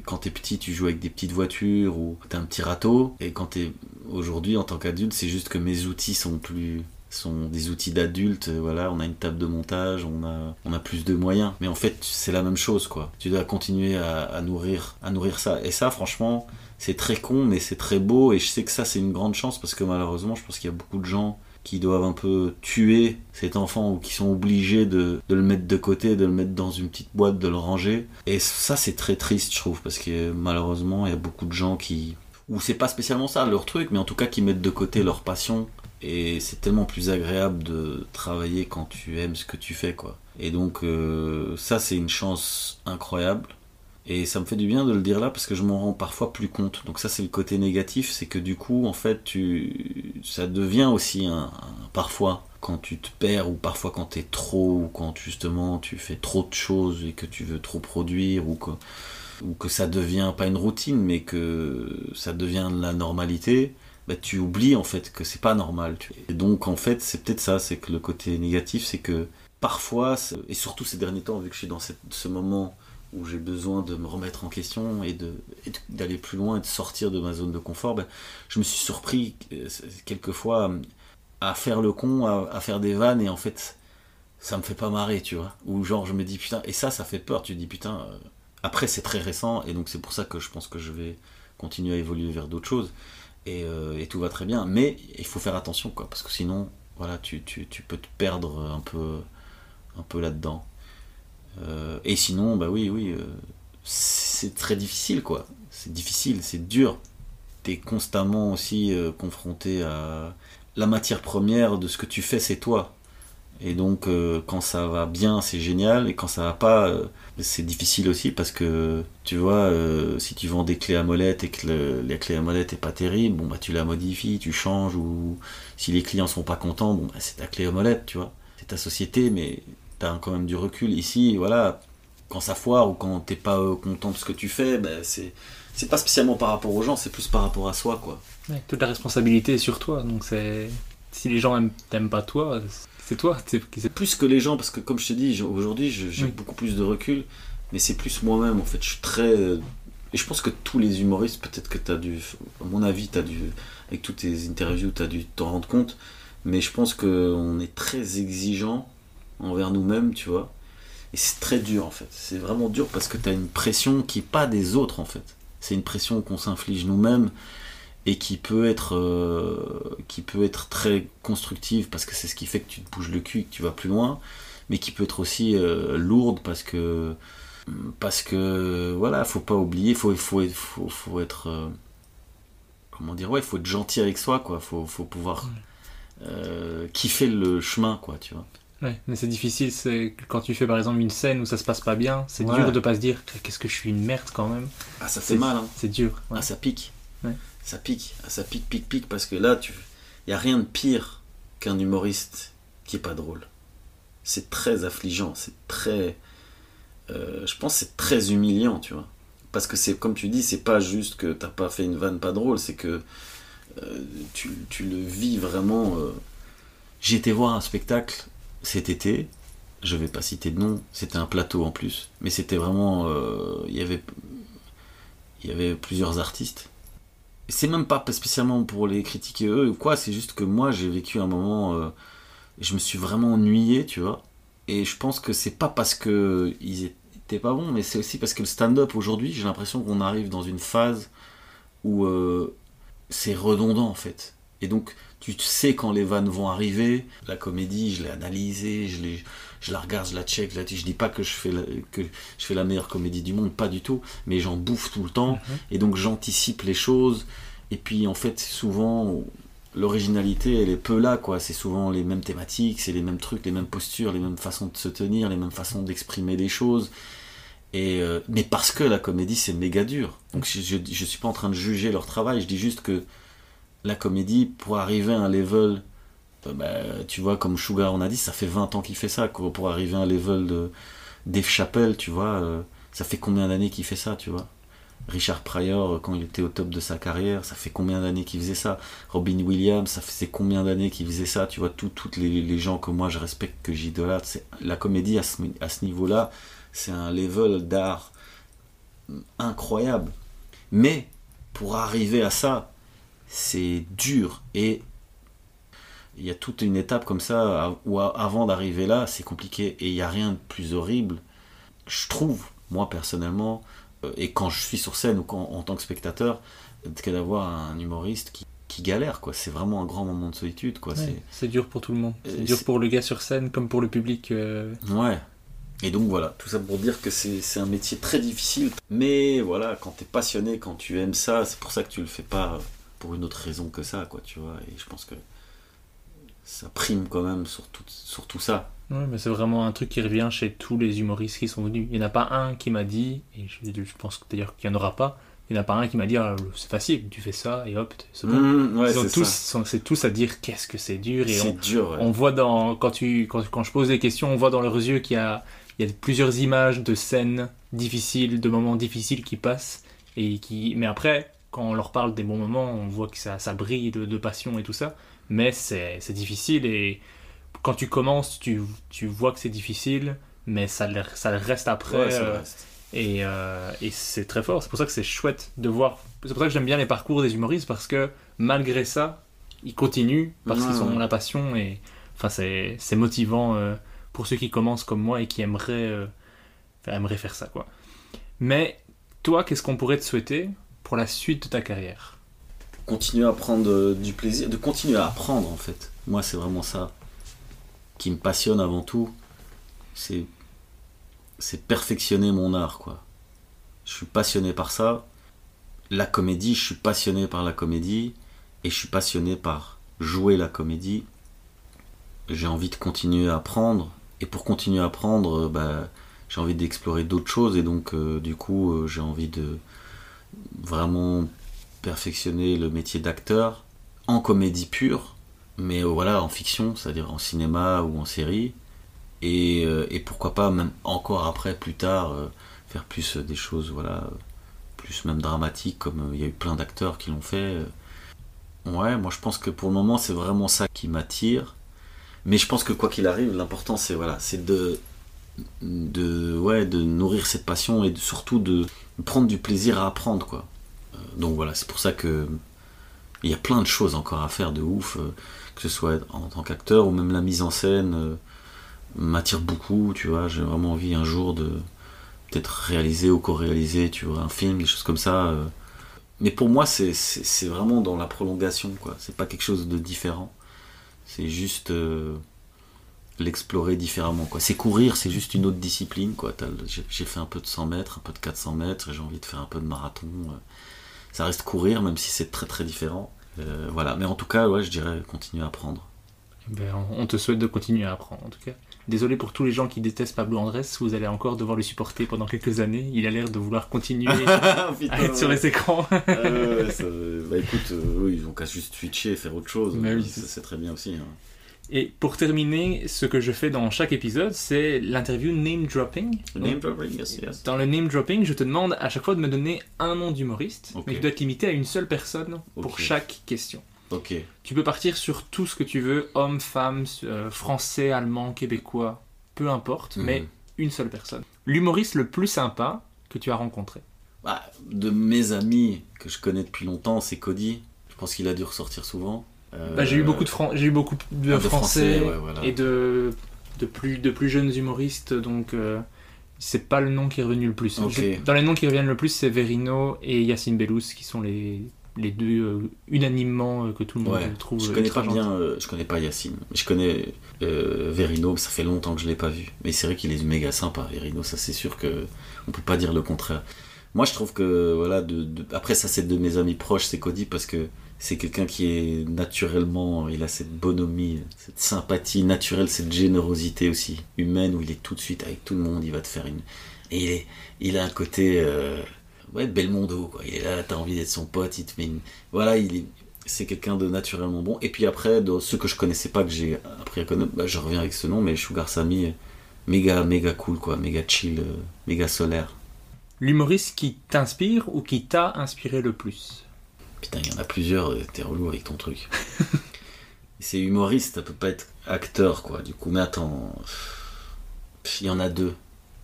quand t'es petit, tu joues avec des petites voitures ou t'as un petit râteau. Et quand t'es aujourd'hui en tant qu'adulte, c'est juste que mes outils sont plus sont des outils d'adultes, euh, voilà, on a une table de montage, on a, on a plus de moyens. Mais en fait, c'est la même chose, quoi. Tu dois continuer à, nourrir, à nourrir ça. Et ça, franchement, c'est très con, mais c'est très beau. Et je sais que ça, c'est une grande chance parce que malheureusement, je pense qu'il y a beaucoup de gens qui doivent un peu tuer cet enfant ou qui sont obligés de, de le mettre de côté, de le mettre dans une petite boîte, de le ranger. Et ça, c'est très triste, je trouve, parce que malheureusement, il y a beaucoup de gens qui. Ou c'est pas spécialement ça leur truc, mais en tout cas qui mettent de côté leur passion. Et c'est tellement plus agréable de travailler quand tu aimes ce que tu fais, quoi. Et donc, euh, ça, c'est une chance incroyable. Et ça me fait du bien de le dire là parce que je m'en rends parfois plus compte. Donc ça c'est le côté négatif, c'est que du coup en fait tu ça devient aussi un, parfois quand tu te perds ou parfois quand t'es trop ou quand justement tu fais trop de choses et que tu veux trop produire ou que ou que ça devient pas une routine mais que ça devient de la normalité. Bah, tu oublies en fait que c'est pas normal. Et donc en fait c'est peut-être ça, c'est que le côté négatif c'est que parfois, et surtout ces derniers temps vu que je suis dans ce moment où j'ai besoin de me remettre en question et d'aller plus loin et de sortir de ma zone de confort, ben, je me suis surpris euh, quelquefois à faire le con, à, à faire des vannes et en fait ça me fait pas marrer, tu vois. Ou genre je me dis putain, et ça ça fait peur, tu te dis putain, euh, Après, c'est très récent, et donc c'est pour ça que je pense que je vais continuer à évoluer vers d'autres choses, et, euh, et tout va très bien. Mais il faut faire attention, quoi, parce que sinon, voilà, tu, tu, tu peux te perdre un peu, un peu là-dedans. Euh, et sinon, bah oui, oui, euh, c'est très difficile, quoi. C'est difficile, c'est dur. T'es constamment aussi confronté à la matière première de ce que tu fais, c'est toi. Et donc, euh, quand ça va bien, c'est génial. Et quand ça va pas, euh, c'est difficile aussi parce que, tu vois, euh, si tu vends des clés à molette et que le- la clé à molette est pas terrible, bon, bah, tu la modifies, tu changes. Ou si les clients sont pas contents, bon, bah, c'est ta clé à molette, tu vois. C'est ta société, mais t'as quand même du recul. Ici, voilà, quand ça foire ou quand t'es pas content de ce que tu fais, bah, c'est. C'est pas spécialement par rapport aux gens, c'est plus par rapport à soi, quoi.
Toute la responsabilité est sur toi, donc c'est. Si les gens aiment- t'aiment pas toi, c'est toi. C'est
plus que les gens, parce que comme je te dis, aujourd'hui j'ai
Oui.
beaucoup plus de recul, mais c'est plus moi-même en fait. Je suis très. euh, Et je pense que tous les humoristes, peut-être que tu as dû. À mon avis, tu as dû. Avec toutes tes interviews, tu as dû t'en rendre compte, mais je pense qu'on est très exigeant envers nous-mêmes, tu vois. Et c'est très dur en fait. C'est vraiment dur parce que tu as une pression qui n'est pas des autres en fait. C'est une pression qu'on s'inflige nous-mêmes et qui peut être euh, qui peut être très constructive parce que c'est ce qui fait que tu te bouges le cul et que tu vas plus loin mais qui peut être aussi euh, lourde parce que parce que voilà faut pas oublier faut faut faut, faut être euh, comment dire ouais faut être gentil avec soi quoi faut faut pouvoir kiffer le chemin quoi tu vois
Ouais, mais c'est difficile, c'est quand tu fais par exemple une scène où ça se passe pas bien, c'est
Ouais.
dur de pas se dire qu'est-ce que je suis une merde quand même.
ah ça
C'est-
fait mal hein.
C'est dur. ouais.
Ah, ça pique.
Ouais.
Ça pique. Ça pique, pique, pique, parce que là, tu... n'y a rien de pire qu'un humoriste qui est pas drôle. C'est très affligeant, c'est très. euh, je pense c'est très humiliant, tu vois. Parce que c'est, comme tu dis, c'est pas juste que t'as pas fait une vanne pas drôle, c'est que euh, tu, le vis vraiment. euh. J'ai été voir un spectacle cet été, je vais pas citer de nom, c'était un plateau en plus, mais c'était vraiment. euh, y avait il y avait plusieurs artistes. C'est même pas spécialement pour les critiquer eux ou quoi, c'est juste que moi j'ai vécu un moment, euh, je me suis vraiment ennuyé, tu vois. Et je pense que c'est pas parce que ils étaient pas bons, mais c'est aussi parce que le stand-up aujourd'hui, j'ai l'impression qu'on arrive dans une phase où euh, c'est redondant en fait. Et donc tu sais quand les vannes vont arriver, la comédie, je l'ai analysée, je, l'ai- je la regarde, je la check, je, la- je dis pas que je, fais la, que je fais la meilleure comédie du monde, pas du tout, mais j'en bouffe tout le temps, et donc j'anticipe les choses, et puis en fait souvent l'originalité elle est peu là quoi, c'est souvent les mêmes thématiques, c'est les mêmes trucs, les mêmes postures, les mêmes façons de se tenir, les mêmes façons d'exprimer les choses, et euh, mais parce que la comédie c'est méga dur, donc je, je, je suis pas en train de juger leur travail, je dis juste que la comédie pour arriver à un level bah, tu vois comme Sugar on a dit ça fait 20 ans qu'il fait ça pour arriver à un level de Dave Chappelle tu vois euh, ça fait combien d'années qu'il fait ça tu vois? Richard Pryor euh, quand il était au top de sa carrière ça fait combien d'années qu'il faisait ça? Robin Williams ça faisait combien d'années qu'il faisait ça tu vois? Tout- toutes les, les gens que moi je respecte que j'idolâtre la comédie à ce, à ce niveau là c'est un level d'art incroyable. Mais pour arriver à ça c'est dur et il y a toute une étape comme ça où avant d'arriver là c'est compliqué et il n'y a rien de plus horrible je trouve moi personnellement euh, et quand je suis sur scène ou quand, en tant que spectateur que d'avoir un humoriste qui, qui galère quoi c'est vraiment un grand moment de solitude quoi
Ouais,
c'est
dur pour tout le monde.
Euh,
C'est dur pour le gars sur scène comme pour le public. euh,
Ouais. Et donc voilà, tout ça pour dire que c'est c'est un métier très difficile. Mais voilà, quand t'es passionné, quand tu aimes ça, c'est pour ça que tu le fais pas pour une autre raison que ça, quoi, tu vois. Et je pense que ça prime quand même sur tout, sur tout ça.
Ouais, mais c'est vraiment un truc qui revient chez tous les humoristes qui sont venus. Il n'y en a pas un qui m'a dit, et je, je pense d'ailleurs qu'il n'y en aura pas, il n'y en a pas un qui m'a dit Ah, c'est facile, tu fais ça et hop, c'est bon.
Mmh, ouais,
Ils ont
c'est
tous, à dire qu'est-ce que c'est dur et
C'est
on,
dur, ouais.
on voit dans quand tu quand, quand je pose des questions, on voit dans leurs yeux qu'il y a il y a plusieurs images de scènes difficiles, de moments difficiles qui passent et qui mais après quand on leur parle des bons moments, on voit que ça, ça brille de, de passion et tout ça, mais c'est difficile et quand tu commences, tu, tu vois que c'est difficile, mais ça, le- ça le reste après.
Ouais, ça le
euh,
reste.
Et, euh, et c'est très fort. C'est pour ça que c'est chouette de voir. C'est pour ça que j'aime bien les parcours des humoristes parce que malgré ça, ils continuent parce
Ouais,
qu'ils ont
ouais.
la passion et enfin c'est motivant euh, pour ceux qui commencent comme moi et qui aimeraient euh, aimeraient faire ça quoi. Mais toi, qu'est-ce qu'on pourrait te souhaiter pour la suite de ta carrière?
Continuer à prendre euh, du plaisir, de continuer à apprendre en fait. Moi, c'est vraiment ça qui me passionne avant tout. C'est c'est perfectionner mon art quoi. Je suis passionné par ça. La comédie, je suis passionné par la comédie et je suis passionné par jouer la comédie. J'ai envie de continuer à apprendre et pour continuer à apprendre, euh, bah, j'ai envie d'explorer d'autres choses et donc euh, du coup, j'ai envie de vraiment perfectionner le métier d'acteur en comédie pure, mais voilà, en fiction, c'est-à-dire en cinéma ou en série. Et, et, pourquoi pas, même encore après, plus tard, faire plus des choses, voilà, plus même dramatiques, comme il y a eu plein d'acteurs qui l'ont fait. Ouais, moi je pense que pour le moment, c'est vraiment ça qui m'attire. Mais je pense que quoi qu'il arrive, l'important c'est voilà, c'est de, de, ouais, de nourrir cette passion et surtout de prendre du plaisir à apprendre. Quoi. Euh, donc voilà, c'est pour ça que il y a plein de choses encore à faire de ouf, euh, que ce soit en tant qu'acteur ou même la mise en scène euh, m'attire beaucoup, tu vois. J'ai vraiment envie un jour de peut-être réaliser ou co-réaliser, tu vois, un film, des choses comme ça. Mais pour moi, c'est vraiment dans la prolongation, quoi. C'est pas quelque chose de différent. C'est juste l'explorer différemment. C'est courir, c'est juste une autre discipline. Quoi. J'ai fait un peu de 100 mètres, un peu de 400 mètres, j'ai envie de faire un peu de marathon. Euh. Ça reste courir, même si c'est très très différent. Euh, voilà. Mais en tout cas, ouais, je dirais continuer à apprendre.
Ben, on te souhaite de continuer à apprendre, en tout cas. Désolé pour tous les gens qui détestent Pablo Andrés, vous allez encore devoir le supporter pendant quelques années. Il a l'air de vouloir continuer à être sur les écrans.
ah, bah écoute, euh, ils vont qu'à juste switcher et faire autre chose. Mais oui, c'est très bien aussi. Hein.
Et pour terminer, ce que je fais dans chaque épisode, c'est l'interview name dropping.
Name dropping, yes, yes.
Dans le name dropping, je te demande à chaque fois de me donner un nom d'humoriste, mais tu dois te limiter à une seule personne pour chaque question.
Ok.
Tu peux partir sur tout ce que tu veux, homme, femme, euh, français, allemand, québécois, peu importe, mhm. mais une seule personne. L'humoriste le plus sympa que tu as rencontré
bah, De mes amis que je connais depuis longtemps, c'est Cody. Je pense qu'il a dû ressortir souvent.
Euh, bah, j'ai eu beaucoup de, j'ai eu beaucoup de, ah, français, et de, de, plus, de plus jeunes humoristes, donc euh, c'est pas le nom qui est revenu le plus. Dans les noms qui reviennent le plus, c'est Verino et Yacine Bellous qui sont les, les deux euh, unanimement que tout le monde trouve.
Je connais pas bien, je connais pas Yacine. Je connais Verino, ça fait longtemps que je l'ai pas vu. Mais c'est vrai qu'il est méga sympa, Verino, ça c'est sûr que on peut pas dire le contraire. Moi je trouve que voilà, de, après ça c'est de mes amis proches, c'est Cody parce que c'est quelqu'un qui est naturellement, il a cette bonhomie, cette sympathie naturelle, cette générosité aussi humaine où il est tout de suite avec tout le monde, il va te faire une. Et il, a un côté. Euh, ouais, Belmondo, quoi. Il est là, t'as envie d'être son pote, il te met une. Voilà, il est. C'est quelqu'un de naturellement bon. Et puis après, ceux que je connaissais pas, que j'ai appris à connaître, bah, je reviens avec ce nom, mais Sugar Sammy, méga, méga cool, quoi. Méga chill, euh, méga solaire.
L'humoriste qui t'inspire ou qui t'a inspiré le plus?
Putain, il y en a plusieurs, euh, t'es relou avec ton truc. c'est humoriste, ça peut pas être acteur, quoi. Du coup, mais attends, il y en a deux.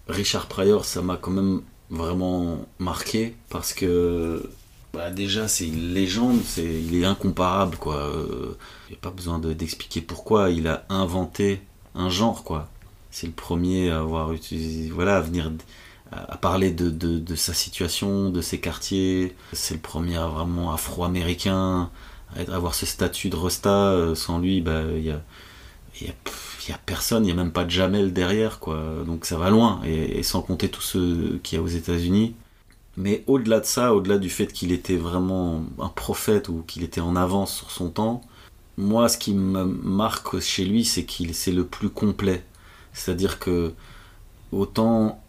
Richard Pryor, ça m'a quand même vraiment marqué parce que bah, déjà c'est une légende, c'est il est incomparable quoi. Euh, il n'y a pas besoin d'expliquer pourquoi. Il a inventé un genre quoi. C'est le premier à avoir utilisé, voilà, à venir à parler de, de, sa situation, de ses quartiers. C'est le premier vraiment afro-américain à avoir ce statut de Rosta. Euh, sans lui, bah, il y, a, y, a, personne, il n'y a même pas de Jamel derrière. quoi. Donc ça va loin, et, sans compter tous ceux qu'il y a aux États-Unis. Mais au-delà de ça, au-delà du fait qu'il était vraiment un prophète ou qu'il était en avance sur son temps, moi, ce qui me marque chez lui, c'est qu'il c'est le plus complet. C'est-à-dire que autant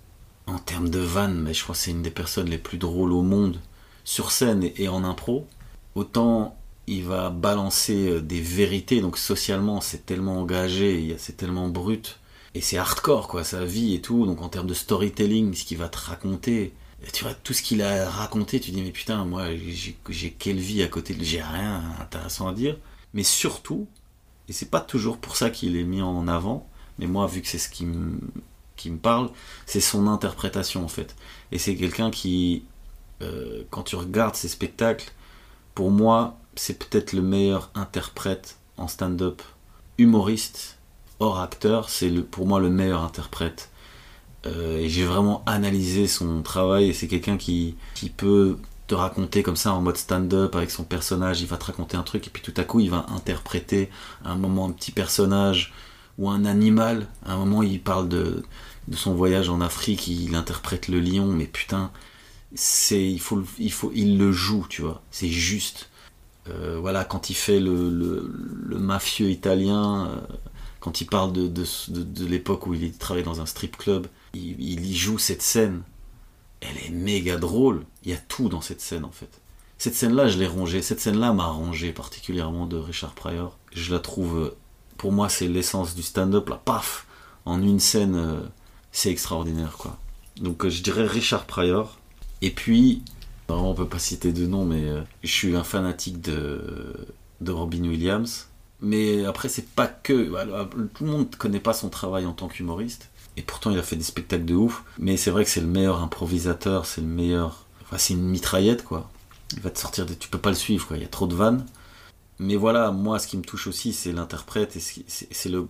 en termes de vannes, mais je crois que c'est une des personnes les plus drôles au monde, sur scène et en impro. Autant il va balancer euh, des vérités, donc socialement c'est tellement engagé, c'est tellement brut, et c'est hardcore quoi, sa vie et tout, donc en termes de storytelling, ce qu'il va te raconter, tu vois, tout ce qu'il a raconté, tu dis mais putain, moi j'ai quelle vie à côté de j'ai rien intéressant à dire, mais surtout, et c'est pas toujours pour ça qu'il est mis en avant, mais moi vu que c'est ce qui qui me parle, c'est son interprétation en fait. Et c'est quelqu'un qui, euh, quand tu regardes ses spectacles, pour moi, c'est peut-être le meilleur interprète en stand-up. Humoriste, hors acteur, c'est pour moi le meilleur interprète. Euh, et j'ai vraiment analysé son travail. Et c'est quelqu'un qui, qui peut te raconter comme ça en mode stand-up avec son personnage. Il va te raconter un truc et puis tout à coup il va interpréter à un moment un petit personnage ou un animal. À un moment il parle de, de son voyage en Afrique, il interprète le lion. Mais putain, c'est il faut, il faut il le joue, tu vois. C'est juste. Euh, voilà, quand il fait le, le, mafieux italien, euh, quand il parle de, de, de- l'époque où il travaillait dans un strip club, il, il y joue cette scène. Elle est méga drôle. Il y a tout dans cette scène en fait. Cette scène-là, je l'ai rongée. Cette scène-là m'a rangé particulièrement de Richard Pryor. Je la trouve, pour moi, c'est l'essence du stand-up. Là, paf, en une scène, euh, c'est extraordinaire quoi. Donc euh, je dirais Richard Pryor. Et puis, alors, on peut pas citer de nom, mais euh, je suis un fanatique de, de Robin Williams. Mais après, c'est pas que. voilà, tout le monde connaît pas son travail en tant qu'humoriste. Et pourtant, il a fait des spectacles de ouf. Mais c'est vrai que c'est le meilleur improvisateur, c'est le meilleur. Enfin, c'est une mitraillette, quoi. Il va te sortir des. Tu peux pas le suivre, quoi. Il y a trop de vannes. Mais voilà, moi, ce qui me touche aussi, c'est l'interprète et c'est le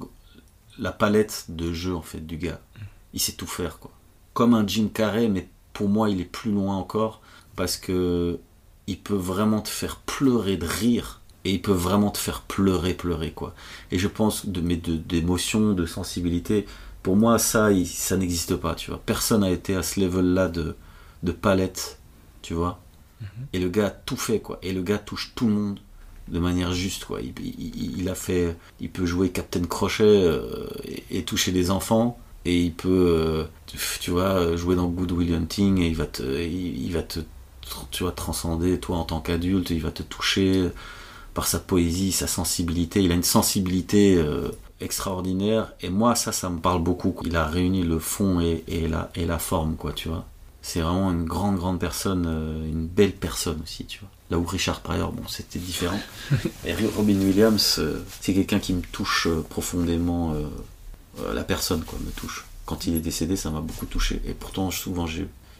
la palette de jeu, en fait, du gars. Il sait tout faire, quoi. Comme un Jim Carrey, mais pour moi, il est plus loin encore parce que il peut vraiment te faire pleurer de rire et il peut vraiment te faire pleurer, pleurer, quoi. Et je pense de mais de d'émotion, de sensibilité. Pour moi, ça, il- ça n'existe pas, tu vois. Personne n'a été à ce level-là de, de palette, tu vois. Et le gars a tout fait, quoi. Et le gars touche tout le monde de manière juste, quoi. Il, il- il a fait, il peut jouer Captain Crochet euh, et, et toucher des enfants. Et il peut, euh, tu- vois, jouer dans Good Will Hunting et il va te, il, il va te, tu vois, transcender, toi, en tant qu'adulte. Il va te toucher par sa poésie, sa sensibilité. Il a une sensibilité euh, extraordinaire. Et moi, ça, ça me parle beaucoup. Il a réuni le fond et, et la, et la forme, quoi, tu vois. C'est vraiment une grande, grande personne, euh, une belle personne aussi, tu vois. Là où Richard Pryor, bon, c'était différent. Et Robin Williams, c'est quelqu'un qui me touche profondément. Euh, la personne, quoi, me touche. Quand il est décédé, ça m'a beaucoup touché. Et pourtant, souvent,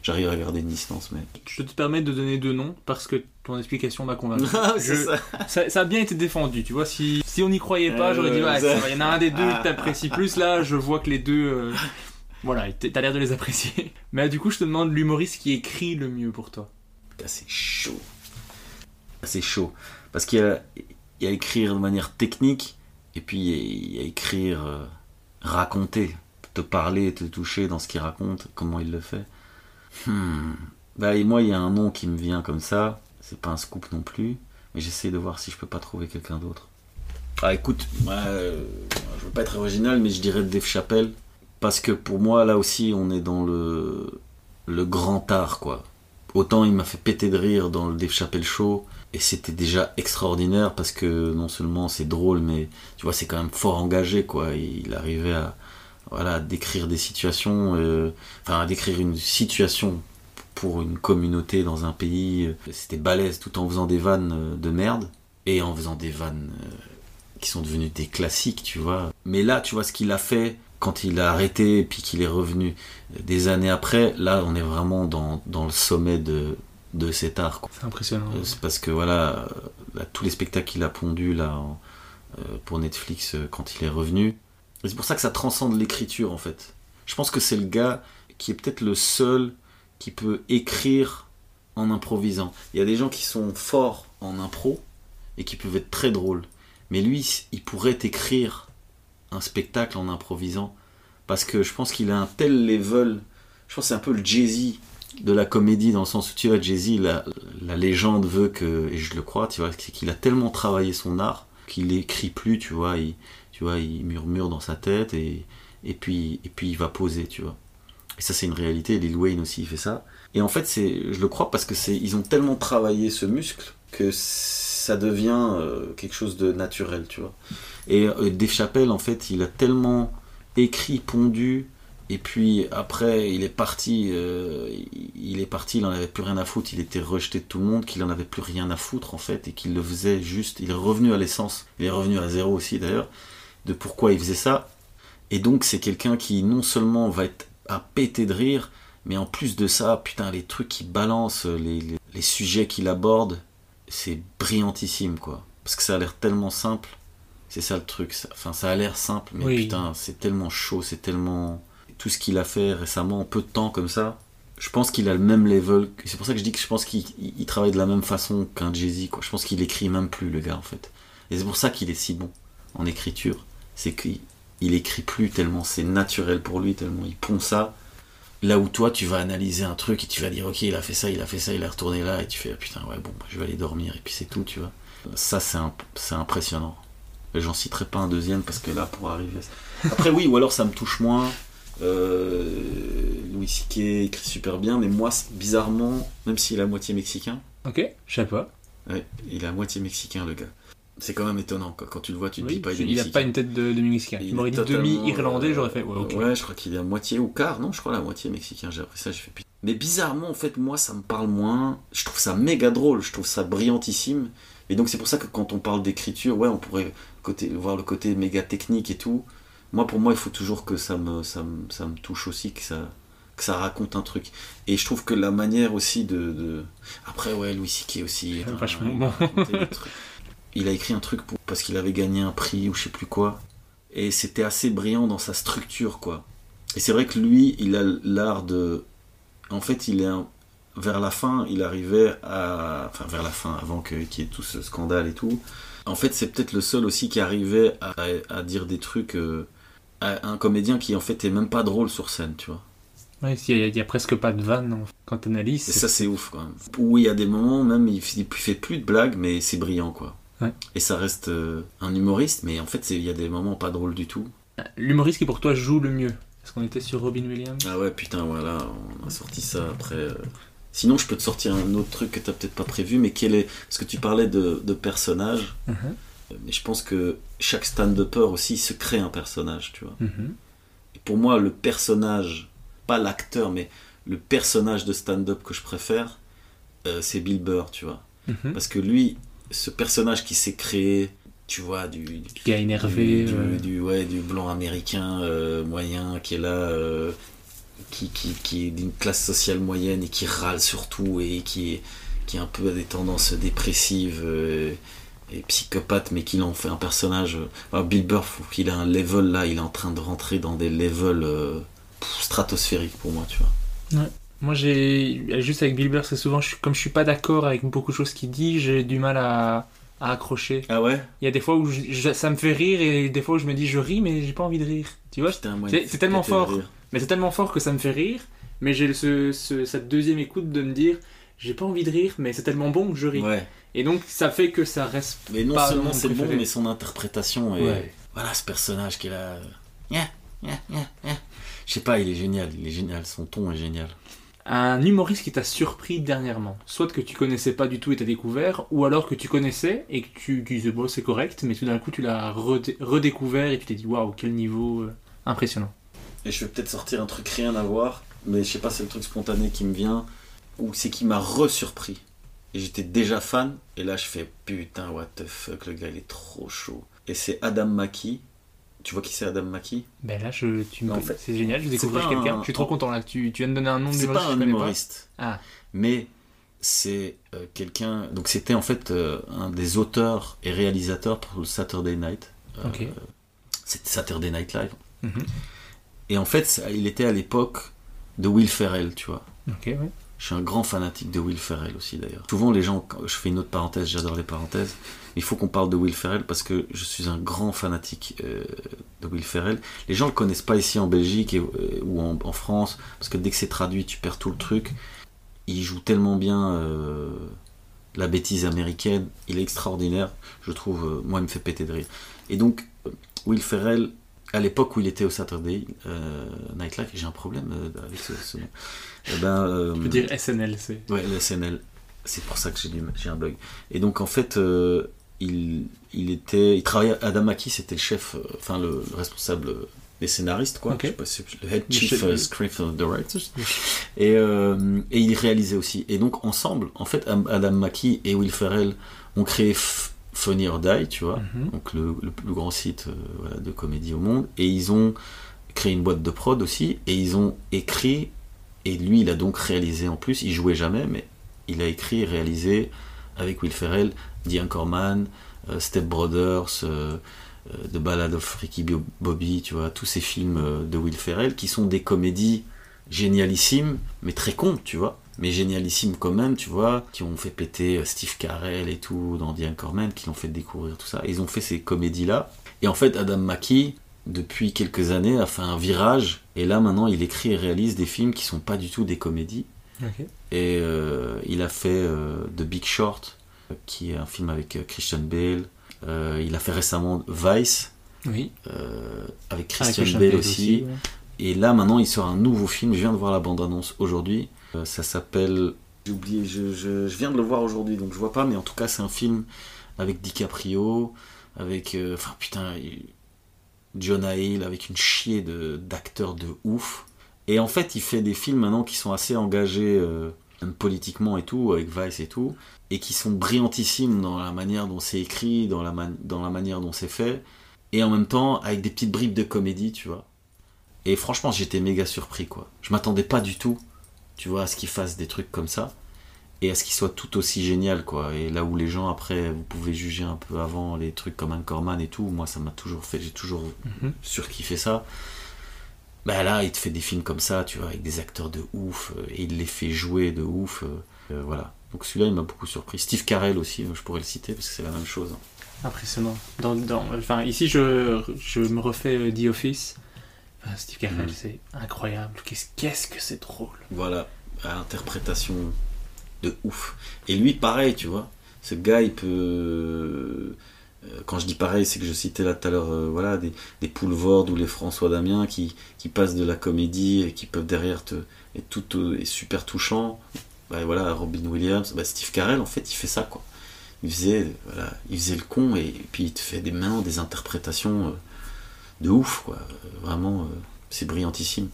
j'arrive à garder une distance, mais.
Je te permets de donner deux noms parce que ton explication m'a convaincu.
Ah,
Je-
ça.
ça. ça a bien été défendu, tu vois. Si, si on n'y croyait pas,
Euh,
j'aurais dit, ouais, il y en a un des deux que t'apprécies plus. Là, je vois que les deux. euh, Voilà, t'as l'air de les apprécier. Mais du coup, je te demande l'humoriste qui écrit le mieux pour toi.
C'est chaud. C'est chaud. Parce qu'il y a, il y a écrire de manière technique, et puis il y a écrire, euh, raconter, te parler, te toucher dans ce qu'il raconte, comment il le fait. Hmm. Bah, et moi, il y a un nom qui me vient comme ça. C'est pas un scoop non plus, mais j'essaie de voir si je peux pas trouver quelqu'un d'autre. Ah, écoute, euh, je veux pas être original, mais je dirais Dave Chappelle. Parce que pour moi, là aussi, on est dans le, le grand art, quoi. Autant il m'a fait péter de rire dans le Dave Chappelle Show, et c'était déjà extraordinaire parce que non seulement c'est drôle, mais tu vois, c'est quand même fort engagé, quoi. Il arrivait à, décrire des situations, euh, enfin, à décrire une situation pour une communauté dans un pays. C'était balèze tout en faisant des vannes euh, de merde et en faisant des vannes euh, qui sont devenues des classiques, tu vois. Mais là, tu vois ce qu'il a fait quand il a arrêté et puis qu'il est revenu des années après, là on est vraiment dans le sommet de, de cet art.
C'est impressionnant.
Euh, C'est parce que voilà, euh, là, tous les spectacles qu'il a pondus là, en- euh, pour Netflix euh, quand il est revenu, c'est pour ça que ça transcende l'écriture en fait. Je pense que c'est le gars qui est peut-être le seul qui peut écrire en improvisant. Il y a des gens qui sont forts en impro et qui peuvent être très drôles. Mais lui, il pourrait écrire un spectacle en improvisant parce que je pense qu'il a un tel level. Je pense que c'est un peu le Jay-Z de la comédie dans le sens où tu vois Jay-Z la, légende veut que et je le crois tu vois c'est qu'il a tellement travaillé son art qu'il écrit plus tu vois il tu vois il murmure dans sa tête et et puis et puis il va poser tu vois. Et ça c'est une réalité Lil Wayne aussi il fait ça. Et en fait c'est je le crois parce que c'est ils ont tellement travaillé ce muscle que ça devient euh, quelque chose de naturel tu vois. Et euh, Dave Chappelle en fait il a tellement écrit pondu et puis après, il est parti, euh, il est parti, il en avait plus rien à foutre, il était rejeté de tout le monde, qu'il en avait plus rien à foutre en fait, et qu'il le faisait juste, il est revenu à l'essence, il est revenu à zéro aussi d'ailleurs, de pourquoi il faisait ça. Et donc c'est quelqu'un qui non seulement va être à péter de rire, mais en plus de ça, putain, les trucs qu'il balance, les, les, les sujets qu'il aborde, c'est brillantissime quoi. Parce que ça a l'air tellement simple, c'est ça le truc, ça- enfin ça a l'air simple, mais
Oui.
putain, c'est tellement chaud, c'est tellement tout ce qu'il a fait récemment en peu de temps comme ça, je pense qu'il a le même level. C'est pour ça que je dis que je pense qu'il il- il travaille de la même façon qu'un Jay-Z. Je pense qu'il écrit même plus, le gars, en fait. Et c'est pour ça qu'il est si bon en écriture. C'est qu'il il écrit plus tellement c'est naturel pour lui, tellement il pond ça. Là où toi, tu vas analyser un truc et tu vas dire, ok, il a fait ça, il a fait ça, il a retourné là, et tu fais, ah, putain, ouais, bon, bah, je vais aller dormir, et puis c'est tout, tu vois. Ça, c'est imp- impressionnant. J'en citerai pas un deuxième parce que là, pour arriver. Après, oui, ou alors ça me touche moins. Euh, Louis C.K. écrit super bien, mais moi, bizarrement, même s'il est à moitié mexicain,
Ok, je sais pas.
ouais, il est à moitié mexicain, le gars. C'est quand même étonnant, quoi. Quand tu le vois, tu te
Oui,
dis pas, il est
il a pas une tête de, de mexicain.
Il est
dit demi-irlandais,
euh,
j'aurais fait. Ouais, ok.
Ouais, je crois qu'il est à moitié ou quart. Non, je crois la moitié mexicain. J'ai appris ça, j'ai fait putain. Mais bizarrement, en fait, moi, ça me parle moins. Je trouve ça méga drôle. Je trouve ça brillantissime. Et donc, c'est pour ça que quand on parle d'écriture, ouais, on pourrait côté, voir le côté méga technique et tout. Moi, pour moi, il faut toujours que ça me, ça me, ça me touche aussi, que ça, que ça raconte un truc. Et je trouve que la manière aussi de. de- Après, ouais, Louis C.K. aussi. est un-
Vachement
trucs. Il a écrit un truc pour, parce qu'il avait gagné un prix ou je sais plus quoi. Et c'était assez brillant dans sa structure, quoi. Et c'est vrai que lui, il a l'art de. En fait, il est un- vers la fin, il arrivait à. Enfin, vers la fin, avant qu'il y ait tout ce scandale et tout. En fait, c'est peut-être le seul aussi qui arrivait à, à dire des trucs. euh, à un comédien qui, en fait, est même pas drôle sur scène, tu vois.
Ouais, il y, a- il y a presque pas de vanne en- quand t'analyses.
Et ça, c'est ouf, quand même. Où il y a des moments, même, il fait, il fait plus de blagues, mais c'est brillant, quoi.
Ouais.
Et ça reste euh, un humoriste, mais en fait, il y a des moments pas drôles du tout.
L'humoriste qui pour toi joue le mieux. Est-ce qu'on était sur Robin Williams?
Ah ouais, putain, voilà, on a sorti ça après. euh. Sinon, je peux te sortir un autre truc que t'as peut-être pas prévu, mais quel est. Parce que tu parlais de, de personnages,
Mhm,
mais je pense que chaque stand-upper aussi se crée un personnage, tu vois.
mhm.
Et pour moi, le personnage, pas l'acteur, mais le personnage de stand-up que je préfère, euh, c'est Bill Burr, tu vois.
Mhm.
Parce que lui, ce personnage qui s'est créé, tu vois, du, du,
Gars énervé.
du,
euh,
du- ouais, du blanc américain euh, moyen qui est là, euh, qui, qui, qui est d'une classe sociale moyenne et qui râle sur tout et qui, est- qui a un peu des tendances dépressives et psychopathes, mais qu'il en fait un personnage. euh, alors Bill Burr, qu'il a un level là, il est en train de rentrer dans des levels euh, stratosphériques pour moi, tu vois.
Moi, j'ai juste avec Bill Burr, c'est souvent, je suis- comme je suis pas d'accord avec beaucoup de choses qu'il dit, j'ai du mal à, à accrocher.
Ah ouais?
Il y a des fois où je- ça me fait rire et des fois où je me dis je ris mais j'ai pas envie de rire. Tu vois? C'est- tellement fort. Mais c'est tellement fort que ça me fait rire. Mais j'ai ce, ce- cette deuxième écoute de me dire j'ai pas envie de rire, mais c'est tellement bon que je ris.
Ouais.
Et donc ça fait que ça reste.
Mais non
Pas
seulement c'est bon, mais son interprétation et
Ouais.
voilà ce personnage qui est là. nya, nya, nya. Je sais pas, il est génial, il est génial, son ton est génial.
Un humoriste qui t'a surpris dernièrement, soit que tu connaissais pas du tout et t'as découvert, ou alors que tu connaissais et que tu disais bon c'est correct, mais tout d'un coup tu l'as redé- redécouvert et tu t'es dit waouh quel niveau euh, impressionnant.
Et je vais peut-être sortir un truc rien à voir, mais je sais pas, c'est le truc spontané qui me vient, ou c'est qui m'a re-surpris. Et j'étais déjà fan, et là je fais putain, what the fuck, le gars il est trop chaud. Et c'est Adam Mackie. Tu vois qui c'est Adam Mackie
Ben là je, tu me-
En fait,
c'est génial, je découvre quelqu'un.
un-
Je suis trop content là, tu, tu viens de donner un nom de
C'est pas un humoriste,
Ah,
mais c'est euh, quelqu'un. Donc c'était en fait euh, un des auteurs et réalisateurs pour le Saturday Night. Euh. C'était Saturday Night Live.
Mhm.
Et en fait, ça- il était à l'époque de Will Ferrell, tu vois.
Ok, ouais.
Je suis un grand fanatique de Will Ferrell aussi d'ailleurs. Souvent les gens, je fais une autre parenthèse, j'adore les parenthèses, il faut qu'on parle de Will Ferrell parce que je suis un grand fanatique euh, de Will Ferrell. Les gens le connaissent pas ici en Belgique euh, ou en, France parce que dès que c'est traduit, tu perds tout le truc. Il joue tellement bien euh, la bêtise américaine, il est extraordinaire, je trouve, moi il me fait péter de rire. Et donc, Will Ferrell, à l'époque où il était au Saturday Night Live, j'ai un problème avec ce, ce nom, eh ben, euh,
peux dire SNL, c'est.
Ouais, le SNL. C'est pour ça que j'ai un bug. Et donc en fait, euh, il, il était, il travaillait. C'était le chef, euh, enfin le, le responsable des scénaristes, quoi.
Ok.
Je sais pas si- le head chief euh, script director. Et, euh, et il réalisait aussi. Et donc ensemble, en fait, Am- Adam Mackie et Will Ferrell ont créé F- Funny or Die, tu vois,
Mhm.
donc le, le plus grand site euh, voilà, de comédie au monde. Et ils ont créé une boîte de prod aussi, et ils ont écrit, et lui, il a donc réalisé en plus, il jouait jamais, mais il a écrit réalisé avec Will Ferrell, The Anchorman, euh, Step Brothers, euh, euh, The Ballad of Ricky Bo- Bobby, tu vois, tous ces films de Will Ferrell qui sont des comédies génialissimes, mais très cons, tu vois. Mais génialissimes quand même, tu vois, qui ont fait péter Steve Carell et tout dans The Anchorman, qui l'ont fait découvrir tout ça. Et ils ont fait ces comédies-là. Et en fait, Adam McKay, depuis quelques années, a fait un virage. Et là, maintenant, il écrit et réalise des films qui sont pas du tout des comédies. Et euh, il a fait euh, The Big Short, qui est un film avec euh, Christian Bale. Euh, il a fait récemment Vice,
Oui.
avec
Avec
Christian, Bale,
Bale
aussi.
ouais.
Et là, maintenant, il sort un nouveau film. Je viens de voir la bande-annonce aujourd'hui. Ça s'appelle. J'ai oublié, je, je- je viens de le voir aujourd'hui, donc je vois pas, mais en tout cas, c'est un film avec DiCaprio, avec. Enfin, putain. il- Jonah Hill, avec une chier d'acteurs de, ouf. Et en fait, il fait des films maintenant qui sont assez engagés, euh, politiquement et tout, avec Vice et tout, et qui sont brillantissimes dans la manière dont c'est écrit, dans la, dans la manière dont c'est fait, et en même temps avec des petites bribes de comédie, tu vois. Et franchement, j'étais méga surpris, quoi. Je m'attendais pas du tout, tu vois, à ce qu'il fasse des trucs comme ça, et à ce qu'il soit tout aussi génial, quoi. Et là où les gens, après, vous pouvez juger un peu avant les trucs comme Anchorman et tout, moi, ça m'a toujours fait, j'ai toujours
Mhm.
surkiffé ça. Bah là, il te fait des films comme ça, tu vois, avec des acteurs de ouf, euh, et il les fait jouer de ouf, euh, euh, voilà. Donc celui-là, il m'a beaucoup surpris. Steve Carell aussi, je pourrais le citer, parce que c'est la même chose. hein.
Impressionnant. Dans, dans- enfin, ici, je, je me refais The Office. Enfin, Steve Carell,
Mhm.
c'est incroyable. Qu'est-ce qu'est-ce que c'est drôle.
Voilà, à l'interprétation de ouf. Et lui, pareil, tu vois. Ce gars, il peut. euh, Quand je dis pareil, c'est que je citais là tout à l'heure, euh, voilà, des, des ou les François Damien qui, qui passent de la comédie et qui peuvent derrière te être tout euh, et super touchant. Bah, voilà, Robin Williams, bah, Steve Carell, en fait, il fait ça, quoi. Il faisait, voilà, il faisait le con et, puis il te fait des, maintenant des interprétations de ouf, quoi. Vraiment, c'est brillantissime.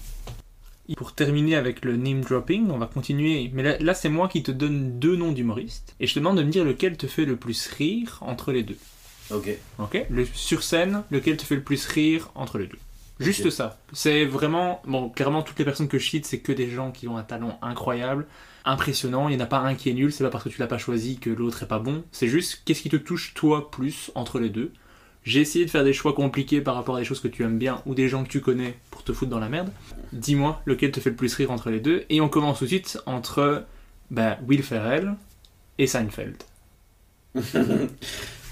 Et Pour terminer avec le name dropping, on va continuer. Mais là, là, c'est moi qui te donne deux noms d'humoristes. Et je te demande de me dire lequel te fait le plus rire entre les deux.
Ok.
Ok le, Sur scène, lequel te fait le plus rire entre les deux. Juste ça. C'est vraiment. Bon, clairement, toutes les personnes que je cite, c'est que des gens qui ont un talent incroyable, impressionnant. Il n'y en a pas un qui est nul, c'est pas parce que tu l'as pas choisi que l'autre est pas bon. C'est juste qu'est-ce qui te touche toi plus entre les deux? J'ai essayé de faire des choix compliqués par rapport à des choses que tu aimes bien ou des gens que tu connais pour te foutre dans la merde. Dis-moi lequel te fait le plus rire entre les deux. Et on commence tout de suite entre bah, Will Ferrell et Seinfeld.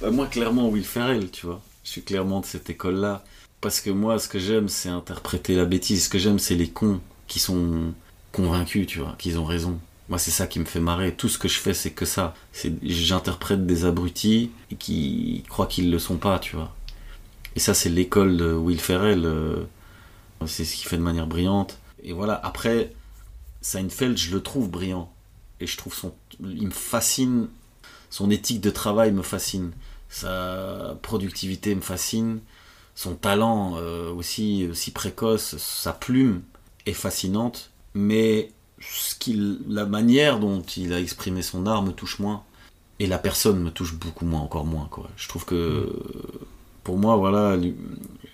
Bah, moi, clairement, Will Ferrell, tu vois. Je suis clairement de cette école-là. Parce que moi, ce que j'aime, c'est interpréter la bêtise. Ce que j'aime, c'est les cons qui sont convaincus, tu vois, qu'ils ont raison. Moi, c'est ça qui me fait marrer. Tout ce que je fais, c'est que ça. J'interprète des abrutis qui croient qu'ils le sont pas, tu vois. Et ça, c'est l'école de Will Ferrell. euh, c'est ce qu'il fait de manière brillante. Et voilà. Après, Seinfeld, je le trouve brillant. Et je trouve son. Il me fascine. Son éthique de travail me fascine. Sa productivité me fascine. Son talent euh, aussi, aussi précoce. Sa plume est fascinante. Mais ce la manière dont il a exprimé son art me touche moins. Et la personne me touche beaucoup moins, encore moins. Quoi. Je trouve que. Pour moi, voilà,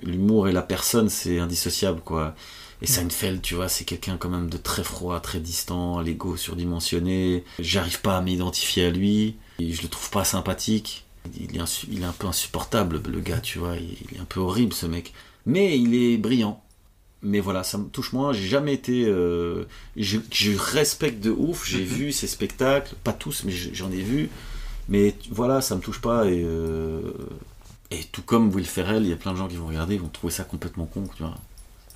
l'humour et la personne, c'est indissociable, quoi. Et Seinfeld, tu vois, c'est quelqu'un quand même de très froid, très distant, l'ego surdimensionné. J'arrive pas à m'identifier à lui. Et je le trouve pas sympathique. Il est, insu- il est un peu insupportable, le gars, tu vois. Il, il est un peu horrible, ce mec. Mais il est brillant. Mais voilà, ça me touche moins. J'ai jamais été. euh, je, je respecte de ouf. J'ai vu ses spectacles, pas tous, mais je- j'en ai vu. Mais voilà, ça me touche pas. Et, euh, et tout comme Will Ferrell, il y a plein de gens qui vont regarder, ils vont trouver ça complètement con, tu vois.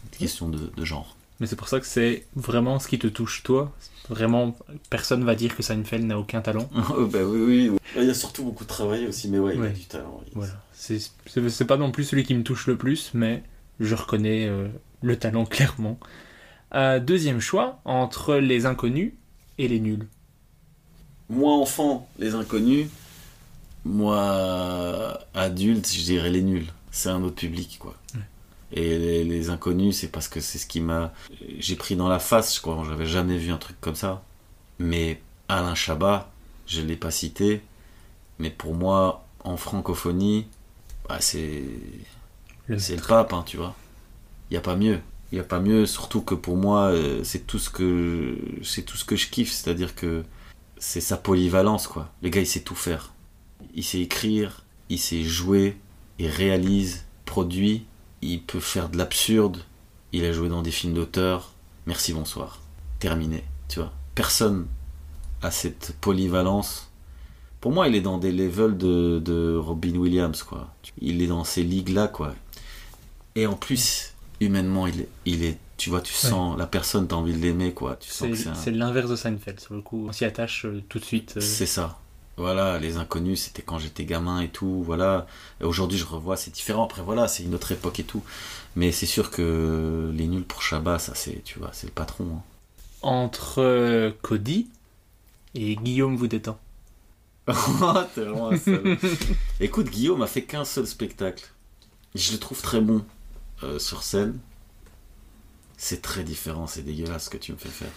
C'est une question de, de genre.
Mais c'est pour ça que c'est vraiment ce qui te touche toi. Vraiment, personne va dire que Seinfeld n'a aucun talent.
Oh, bah oui, oui, oui. Il y a surtout beaucoup de travail aussi, mais ouais, il a du talent. il-
Voilà. C'est c'est- c'est pas non plus celui qui me touche le plus, mais je reconnais euh, le talent clairement. Euh, deuxième choix, entre les inconnus et les nuls.
Moi, enfant, les inconnus. Moi, adulte, je dirais les nuls. C'est un autre public, quoi. Et les, les inconnus, c'est parce que c'est ce qui m'a. J'ai pris dans la face, je crois. J'avais jamais vu un truc comme ça. Mais Alain Chabat, je l'ai pas cité. Mais pour moi, en francophonie, bah, c'est.
Le
C'est le pape, hein, tu vois. Il n'y a pas mieux. Il n'y a pas mieux, surtout que pour moi, euh, c'est tout ce que c'est tout ce que je kiffe, c'est-à-dire que c'est sa polyvalence, quoi. Le gars, il sait tout faire. Il sait écrire, il sait jouer, il réalise, produit, il peut faire de l'absurde, il a joué dans des films d'auteur. Merci, bonsoir. Terminé, tu vois. Personne a cette polyvalence. Pour moi, il est dans des levels de, de Robin Williams, quoi. Il est dans ces ligues-là, quoi. Et en plus, humainement, il est, il est tu vois, tu sens la personne, t'as envie de l'aimer, quoi. Tu sens
C'est
que c'est un-
c'est l'inverse de Seinfeld, sur le coup. On s'y attache euh, tout de suite. euh.
C'est ça. Voilà, les inconnus, c'était quand j'étais gamin et tout. Voilà. Et Aujourd'hui, je revois, c'est différent. Après, voilà, c'est une autre époque et tout. Mais c'est sûr que les nuls pour Shabbat, ça, c'est, tu vois, c'est le patron. hein.
Entre euh, Cody et Guillaume vous détend.
Seul. Écoute, Guillaume a fait qu'un seul spectacle. Je le trouve très bon euh, sur scène. C'est très différent, c'est dégueulasse ce que tu me fais faire.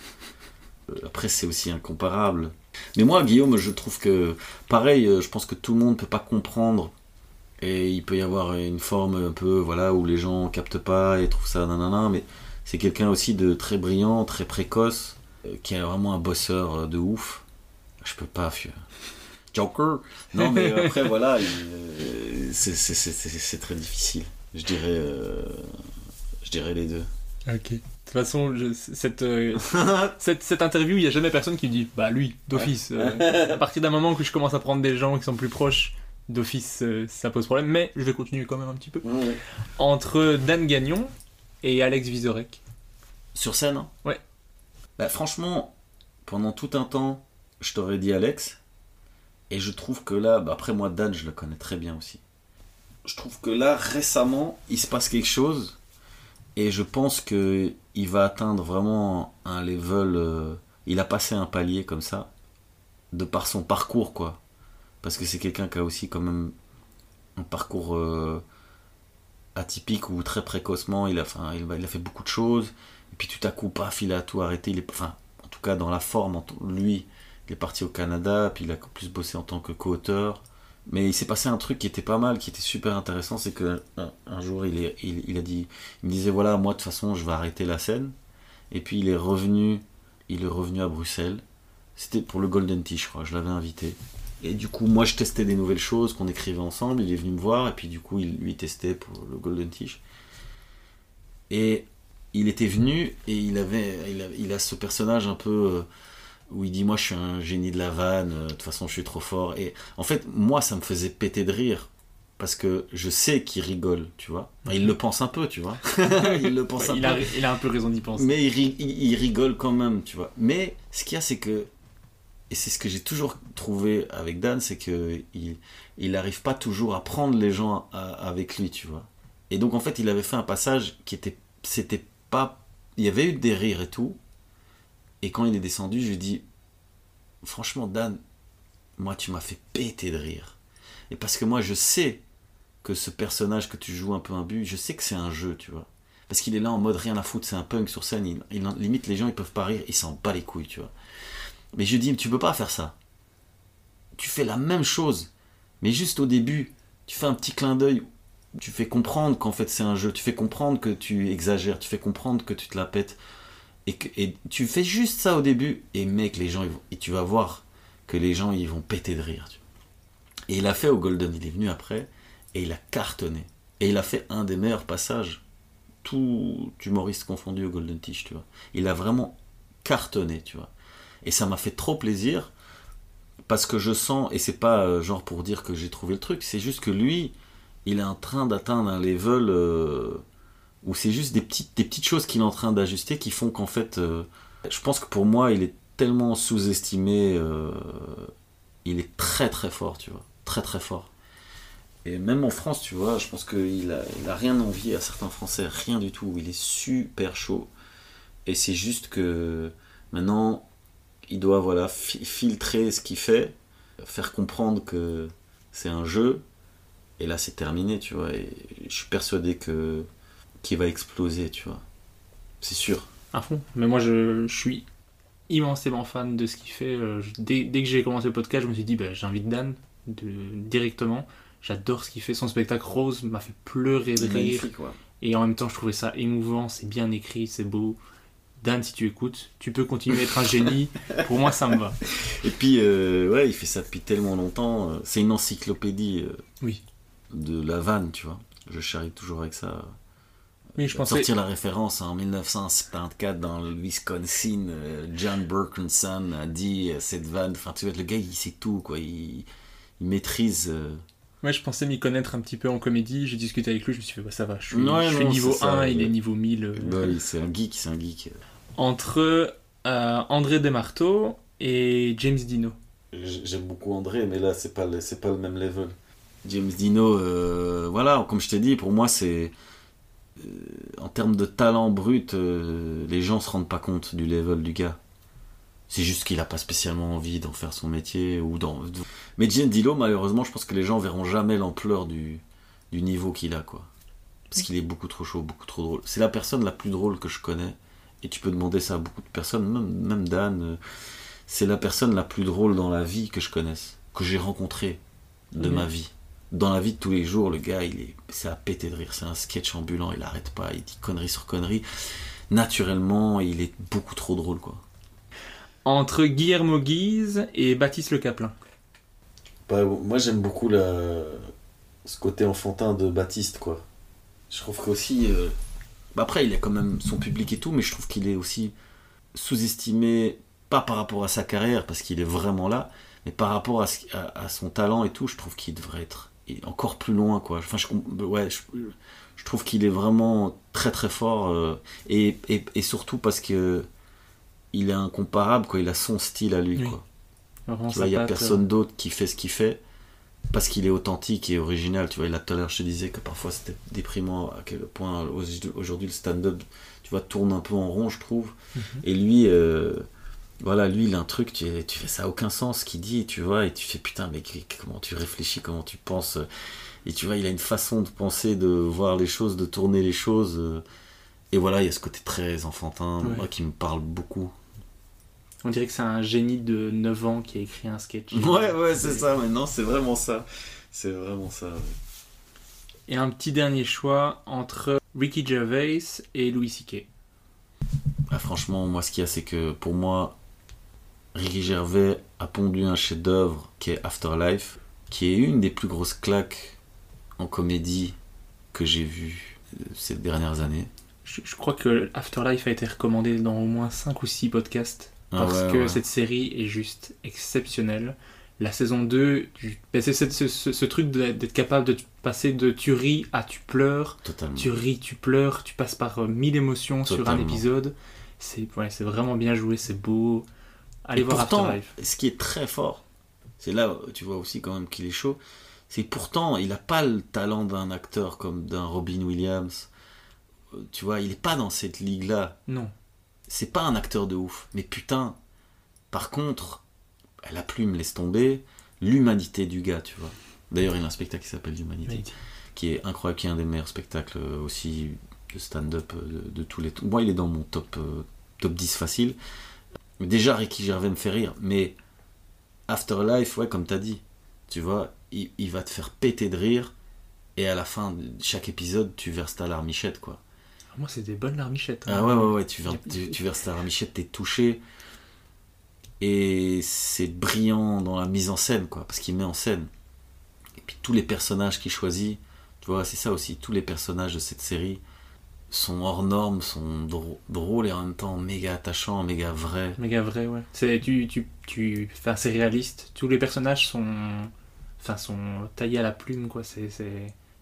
Euh, Après, c'est aussi incomparable. Mais moi, Guillaume, je trouve que, pareil, euh, je pense que tout le monde peut pas comprendre. Et il peut y avoir une forme un peu, voilà, où les gens captent pas et trouvent ça nanana. Mais c'est quelqu'un aussi de très brillant, très précoce, euh, qui est vraiment un bosseur de ouf. Je peux pas, fieu. Joker. Non, mais après, voilà, il, c'est- très difficile. Je dirais, euh, je dirais les deux.
Ok. De toute façon, je- cette, euh, cette, cette interview, il n'y a jamais personne qui me dit Bah, lui, d'office. euh, à partir d'un moment que je commence à prendre des gens qui sont plus proches, d'office, euh, ça pose problème. Mais je vais continuer quand même un petit peu. Entre Dan Gagnon et Alex Vizorek.
Sur scène hein?
Ouais.
Bah, franchement, pendant tout un temps, je t'aurais dit Alex. Et je trouve que là, bah, après moi, Dan, je le connais très bien aussi. Je trouve que là, récemment, il se passe quelque chose. Et je pense que il va atteindre vraiment un level. euh, il a passé un palier comme ça. De par son parcours, quoi. Parce que c'est quelqu'un qui a aussi, quand même, un parcours. euh, atypique ou très précocement, il a, fait beaucoup de choses, et puis tout à coup, paf, il a tout arrêté, il est, enfin, en tout cas dans la forme, lui, il est parti au Canada, puis il a plus bossé en tant que co-auteur, mais il s'est passé un truc qui était pas mal, qui était super intéressant, c'est que un, jour, il, a dit, il me disait, voilà, moi de toute façon, je vais arrêter la scène, et puis il est revenu, il est revenu à Bruxelles, c'était pour le Golden Tea, je crois, je l'avais invité, et du coup, moi, je testais des nouvelles choses qu'on écrivait ensemble. Il est venu me voir, et puis du coup, il lui testait pour le Golden Tish. Et il était venu, et il avait, il a ce personnage un peu euh, où il dit Moi, je suis un génie de la vanne, euh, de toute façon, je suis trop fort. Et en fait, moi, ça me faisait péter de rire. Parce que je sais qu'il rigole, tu vois. Enfin, il le pense un peu, tu vois. il le pense un
il,
peu.
a, il a un peu raison d'y penser.
Mais il, ri- il- il rigole quand même, tu vois. Mais ce qu'il y a, c'est que, et c'est ce que j'ai toujours trouvé avec Dan, c'est que il, il n'arrive pas toujours à prendre les gens à- avec lui, tu vois. Et donc en fait, il avait fait un passage qui était, c'était pas, il y avait eu des rires et tout. Et quand il est descendu, je lui dit, franchement, Dan, moi, tu m'as fait péter de rire. Et parce que moi, je sais que ce personnage que tu joues un peu imbu, je sais que c'est un jeu, tu vois. Parce qu'il est là en mode rien à foutre, c'est un punk sur scène, il, limite les gens ils peuvent pas rire, il s'en bat les couilles, tu vois. Mais je lui dis, tu peux pas faire ça. Tu fais la même chose, mais juste au début, tu fais un petit clin d'œil, tu fais comprendre qu'en fait c'est un jeu, tu fais comprendre que tu exagères, tu fais comprendre que tu te la pètes, et, tu fais juste ça au début, et mec, les gens, et tu vas voir que les gens ils vont péter de rire. Et il a fait au Golden, il est venu après, et il a cartonné. Et il a fait un des meilleurs passages, tout humoriste confondu au Golden Tish, tu vois. Il a vraiment cartonné, tu vois. Et ça m'a fait trop plaisir, parce que je sens, et c'est pas euh, genre pour dire que j'ai trouvé le truc, c'est juste que lui, il est en train d'atteindre un level euh, où c'est juste des petites, choses qu'il est en train d'ajuster qui font qu'en fait, euh, je pense que pour moi, il est tellement sous-estimé, euh, il est très très fort, tu vois, très très fort. Et même en France, tu vois, je pense qu'il a, rien envie à certains Français, rien du tout. Il est super chaud. Et c'est juste que maintenant, il doit voilà, fi- filtrer ce qu'il fait, faire comprendre que c'est un jeu. Et là, c'est terminé, tu vois. Et je suis persuadé que qu'il va exploser, tu vois. C'est sûr.
À fond. Mais moi, je, je suis immensément fan de ce qu'il fait. Euh, je- dès, dès que j'ai commencé le podcast, je me suis dit, bah, j'invite Dan de, directement. J'adore ce qu'il fait. Son spectacle Rose m'a fait pleurer de rire.
ouais.
Et en même temps, je trouvais ça émouvant. C'est bien écrit, c'est beau. Dan, si tu écoutes, tu peux continuer à être un génie. Pour moi, ça me va.
Et puis, euh, ouais, il fait ça depuis tellement longtemps. euh, C'est une encyclopédie. euh,
Oui.
de la vanne, tu vois. Je charrie toujours avec ça.
Oui, je pensais.
Sortir la référence en 1974 dans le Wisconsin, euh, John Burkinson a dit euh, cette vanne. Enfin, tu vois, le gars, il sait tout, quoi. Il, il maîtrise. euh,
Ouais, je pensais m'y connaître un petit peu en comédie. J'ai discuté avec lui, je me suis fait, bah, ça va, je suis,
Ouais,
je suis
non,
niveau
c'est ça,
1, il
ouais.
est niveau 1000. euh.
bah oui, c'est un geek, c'est un geek.
Entre euh, André Desmarteaux et James Dino.
J'aime beaucoup André, mais là, c'est pas, le- c'est pas le même level. James Dino, euh, voilà, comme je t'ai dit, pour moi, c'est. Euh, en termes de talent brut, euh, les gens se rendent pas compte du level du gars. C'est juste qu'il a pas spécialement envie d'en faire son métier ou d'en. Mais James Dino, malheureusement, je pense que les gens verront jamais l'ampleur du, du niveau qu'il a, quoi. Parce qu'il est beaucoup trop chaud, beaucoup trop drôle. C'est la personne la plus drôle que je connais. Et tu peux demander ça à beaucoup de personnes, même, même Dan. euh, c'est la personne la plus drôle dans la vie que je connaisse, que j'ai rencontrée de ma vie. Dans la vie de tous les jours, le gars, il est, c'est à péter de rire. C'est un sketch ambulant, il arrête pas, il dit connerie sur connerie. Naturellement, il est beaucoup trop drôle, quoi.
Entre Guillermo Guise et Baptiste Le Caplin.
Bah, moi, j'aime beaucoup la... ce côté enfantin de Baptiste, quoi. Je trouve qu'aussi. euh, bah, après, il a quand même son public et tout, mais je trouve qu'il est aussi sous-estimé, pas par rapport à sa carrière, parce qu'il est vraiment là, mais par rapport à, ce- à- à son talent et tout, je trouve qu'il devrait être encore plus loin, quoi. Enfin, je, ouais, je, je trouve qu'il est vraiment très très fort, euh, et, et, et surtout parce que il est incomparable, quoi. Il a son style à lui,
Oui.
quoi.
Vraiment,
Tu vois,
sa
il n'y a personne d'autre qui fait ce qu'il fait parce qu'il est authentique et original. Tu vois, là tout à l'heure, je te disais que parfois c'était déprimant à quel point aujourd'hui aujourd'hui, le stand-up, tu vois, tourne un peu en rond, je trouve.
Mhm.
Et lui, euh, voilà, lui, il a un truc, tu, tu fais ça aucun sens ce qu'il dit, tu vois, et tu fais putain, mais comment tu réfléchis, comment tu penses. euh, Et tu vois, il a une façon de penser, de voir les choses, de tourner les choses. euh, Et voilà, il y a ce côté très enfantin,
Ouais.
moi, qui me parle beaucoup.
On dirait que c'est un génie de 9 ans qui a écrit un sketch.
Ouais, ouais, c'est ça, maintenant, c'est vraiment ça. C'est vraiment ça. ouais.
Et un petit dernier choix entre Ricky Gervais et Louis C.K.
Ah, franchement, moi, ce qu'il y a, c'est que pour moi, Ricky Gervais a pondu un chef-d'œuvre qui est Afterlife, qui est une des plus grosses claques en comédie que j'ai vues euh, ces dernières années.
Je, je crois que Afterlife a été recommandé dans au moins 5 ou 6 podcasts.
Ah
Parce
ouais,
que
ouais.
cette série est juste exceptionnelle. La saison 2, tu- ben, c'est ce, ce- ce truc d'être capable de passer de tu ris à tu pleures.
Totalement.
Tu ris, tu pleures, tu passes par euh, mille émotions sur un épisode. C'est ouais, c'est vraiment bien joué, c'est beau. Allez
Et
voir
pourtant,
Afterlife.
ce qui est très fort, c'est là, tu vois aussi quand même qu'il est chaud, c'est pourtant, il n'a pas le talent d'un acteur comme d'un Robin Williams. Tu vois, il n'est pas dans cette ligue-là.
Non.
c'est pas un acteur de ouf. Mais putain, par contre, la plume laisse tomber l'humanité du gars, tu vois. D'ailleurs, il y a un spectacle qui s'appelle L'Humanité,
Oui.
qui est incroyable, qui est un des meilleurs spectacles euh, aussi de stand-up euh, de, de tous les temps. Moi, il est dans mon top, euh, top 10 facile. Mais déjà, Ricky Gervais me fait rire, mais Afterlife, ouais, comme t'as dit, tu vois, il, il va te faire péter de rire, et à la fin de chaque épisode, tu verses ta larmichette, quoi.
Moi, c'est des bonnes larmichettes. hein.
Ah ouais, ouais, ouais, tu, vers- tu, tu verses ta ramichette, t'es touché. Et c'est brillant dans la mise en scène, quoi, parce qu'il met en scène. Et puis tous les personnages qu'il choisit, tu vois, c'est ça aussi, tous les personnages de cette série sont hors normes, sont drô- drôles et en même temps méga attachants, méga vrais.
Méga vrai, ouais. C'est tu tu tu enfin, c'est réaliste. Tous les personnages sont enfin sont taillés à la plume quoi, c'est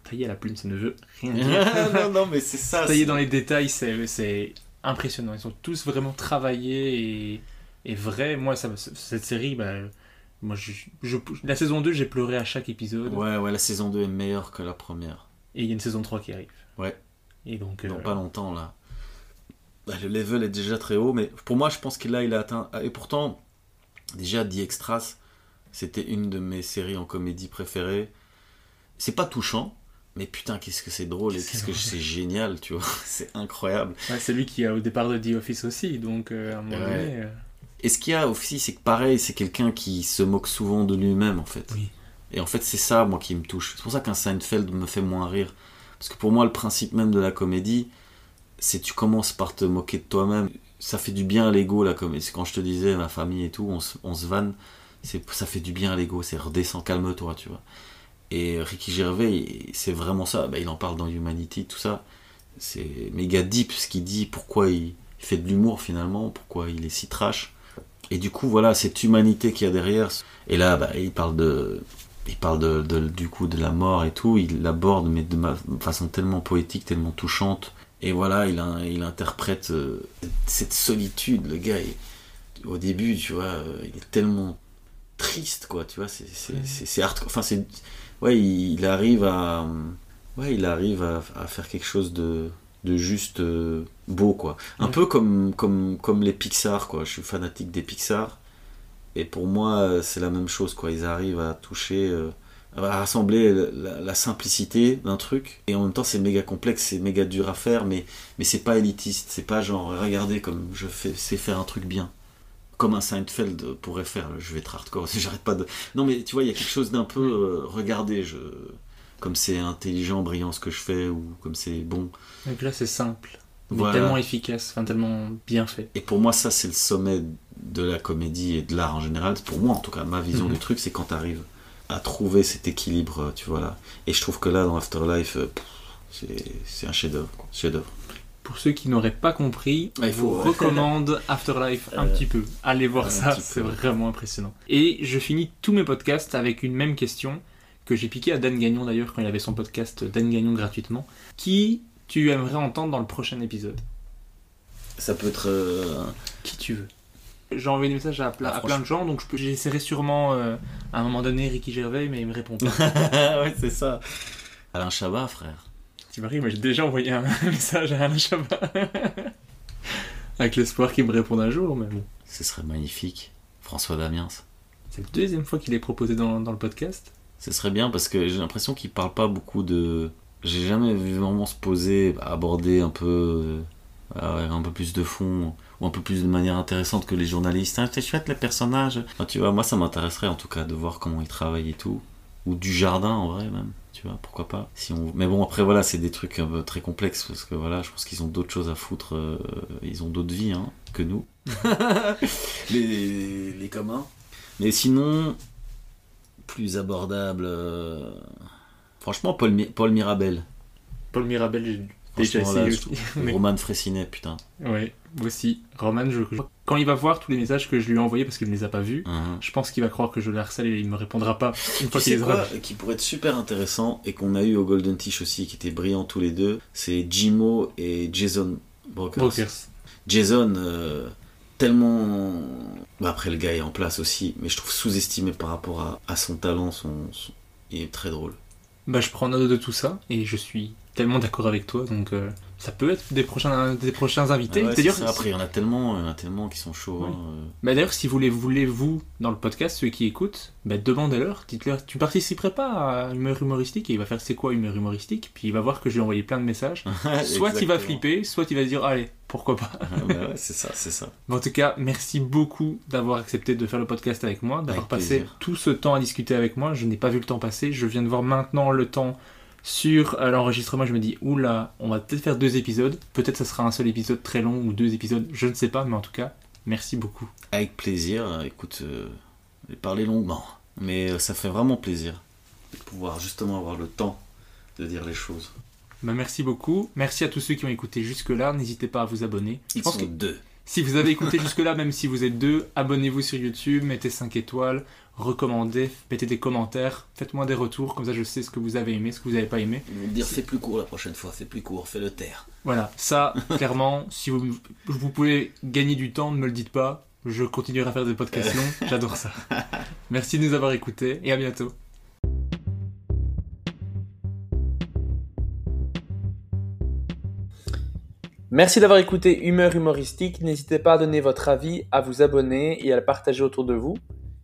taillé à la plume, ça ne veut rien dire.
non, non, mais c'est ça.
taillé dans les détails, c'est impressionnant. Ils sont tous vraiment travaillés et et vrais. Moi ça cette série bah moi je, je- la saison 2, j'ai pleuré à chaque épisode
Ouais, ouais, la saison 2 est meilleure que la première.
et il y a une saison 3 qui arrive.
Ouais.
Et donc
dans
euh,
pas longtemps là. Bah, le level est déjà très haut, mais pour moi, je pense que là, il a atteint. Et pourtant, déjà, The Extras, c'était une de mes séries en comédie préférées. C'est pas touchant, mais putain, qu'est-ce que c'est drôle et
C'est
qu'est-ce que c'est génial, tu vois. C'est incroyable.
ouais, c'est lui qui a au départ de The Office aussi, donc euh, à un moment
Ouais.
donné, euh,
Et ce qu'il y a aussi, c'est que pareil, c'est quelqu'un qui se moque souvent de lui-même, en fait.
Oui.
Et en fait, c'est ça, moi, qui me touche. C'est pour ça qu'un Seinfeld me fait moins rire. Parce que pour moi, le principe même de la comédie, c'est tu commences par te moquer de toi-même. Ça fait du bien à l'ego, la comédie. C'est Quand je te disais, ma famille et tout, on se, vanne, ça fait du bien à l'ego. C'est redescends, calme-toi, tu vois. Et Ricky Gervais, c'est vraiment ça. Bah, il en parle dans Humanity, tout ça. C'est méga deep ce qu'il dit, pourquoi il, il fait de l'humour finalement, pourquoi il est si trash. Et du coup, voilà, cette humanité qu'il y a derrière. Et là, bah, il parle de. Il parle de, de- du coup de la mort et tout, il l'aborde mais de ma- façon tellement poétique, tellement touchante. Et voilà, il, a- il interprète euh, cette solitude, le gars. il- au début, tu vois, euh, il est tellement triste, quoi, tu vois, c'est hardcore. Enfin, c'est. Ouais, il, il arrive à. Ouais, il arrive à, à faire quelque chose de, de juste euh, beau, quoi. Un
Ouais.
peu comme, comme, comme les Pixar, quoi. Je suis fanatique des Pixar. Et pour moi, euh, c'est la même chose, quoi. Ils arrivent à toucher. euh, à rassembler la, la simplicité d'un truc et en même temps c'est méga complexe c'est méga dur à faire mais mais c'est pas élitiste c'est pas genre regardez comme je fais sais faire un truc bien comme un Seinfeld pourrait faire je vais être hardcore j'arrête pas de non mais tu vois il y a quelque chose d'un peu euh, regardez je comme c'est intelligent brillant ce que je fais ou comme c'est bon
Donc là, c'est simple. Mais
Voilà.
tellement efficace, enfin tellement bien fait.
et pour moi ça c'est le sommet de la comédie et de l'art en général pour moi en tout cas ma vision
Mhm.
du truc c'est quand t'arrives à trouver cet équilibre euh, tu vois là et je trouve que là dans Afterlife euh, c'est c'est un chef d'œuvre chef d'œuvre
Pour ceux qui n'auraient pas compris,
Ah, il
je
faut,
vous recommande Afterlife un
Euh,
petit peu. Allez voir
un
ça, c'est vraiment impressionnant. Et je finis tous mes podcasts avec une même question que j'ai piqué à Dan Gagnon d'ailleurs quand il avait son podcast Dan Gagnon gratuitement. Qui tu aimerais entendre dans le prochain épisode?
Ça peut être euh,
Qui tu veux? J'ai envoyé des messages à, plein-
Ah,
à plein de gens, donc j'essaierai sûrement euh, à un moment donné Ricky Gervais, mais il me répond pas.
ouais c'est ça Alain Chabat frère
Tu m'arrives, mais j'ai déjà envoyé un message à Alain Chabat. Avec l'espoir qu'il me réponde un jour, mais bon.
ce serait magnifique François Damiens
C'est la deuxième fois qu'il est proposé dans, dans le podcast.
Ce serait bien parce que j'ai l'impression qu'il parle pas beaucoup de. J'ai jamais vu vraiment se poser, aborder un peu, euh, un peu plus de fond ou un peu plus de manière intéressante que les journalistes. Ah, c'est chouette les personnages. Enfin, tu vois, moi ça m'intéresserait en tout cas de voir comment ils travaillent et tout, ou du jardin en vrai même. Tu vois, pourquoi pas. Si on... Mais bon après voilà, c'est des trucs un peu très complexes parce que voilà, je pense qu'ils ont d'autres choses à foutre. euh, ils ont d'autres vies hein, que nous, les, les communs. Mais sinon, plus abordable. euh, Franchement, Paul, Mi- Paul Mirabel.
Paul Mirabel, j'ai déjà essayé aussi.
Roman Frécinet, putain.
Ouais, aussi. Roman, je, quand il va voir tous les messages que je lui ai envoyés parce qu'il ne les a pas vus,
Mhm.
je pense qu'il va croire que je le harcèle et il me répondra pas une fois qu'il les aura
qui pourrait être super intéressant et qu'on a eu au Golden Tish aussi, qui étaient brillants tous les deux, c'est Jimo et Jason Brokers.
Brokers.
Jason, euh, tellement. bah, après, le gars est en place aussi, mais je trouve sous-estimé par rapport à, à son talent. Son, son- Il est très drôle.
Bah, je prends note de tout ça et je suis tellement d'accord avec toi, donc euh, ça peut être des prochains, des prochains invités.
Ah ouais,
D'ailleurs.
Après, il y en a tellement, il y en a tellement qui sont chauds.
Ouais.
hein, euh.
Bah d'ailleurs, si vous les voulez, vous, dans le podcast, ceux qui écoutent, bah demandez-leur, dites-leur, tu participerais pas à Humeur Humoristique Et il va faire c'est quoi Humeur Humoristique Puis il va voir que je lui ai envoyé plein de messages. soit il va flipper, soit il va se dire, allez, pourquoi pas.
Ah, bah ouais, c'est ça, c'est ça.
En tout cas, merci beaucoup d'avoir accepté de faire le podcast avec moi, d'avoir passé
plaisir.
tout ce temps à discuter avec moi. Je n'ai pas vu le temps passer. Je viens de voir maintenant le temps sur euh, l'enregistrement. Je me dis, oula, on va peut-être faire deux épisodes. Peut-être ça sera un seul épisode très long ou deux épisodes. Je ne sais pas, mais en tout cas, merci beaucoup.
Avec plaisir. euh, Écoute, euh, j'ai parlé longuement, mais euh, ça fait vraiment plaisir de pouvoir justement avoir le temps de dire les choses.
Bah, merci beaucoup. Merci à tous ceux qui ont écouté jusque-là. N'hésitez pas à vous abonner. Je
Ils
pense
sont
que
deux.
si vous avez écouté jusque-là, même si vous êtes deux, abonnez-vous sur YouTube, mettez 5 étoiles, recommandez, mettez des commentaires, faites-moi des retours, comme ça je sais ce que vous avez aimé, ce que vous n'avez pas aimé.
Me dire fais plus court la prochaine fois, fais plus court, fais le taire.
Voilà, ça, clairement, si vous, vous pouvez gagner du temps, ne me le dites pas. Je continuerai à faire des podcasts longs, j'adore ça. Merci de nous avoir écoutés et à bientôt. Merci d'avoir écouté Humeur Humoristique. N'hésitez pas à donner votre avis, à vous abonner et à le partager autour de vous.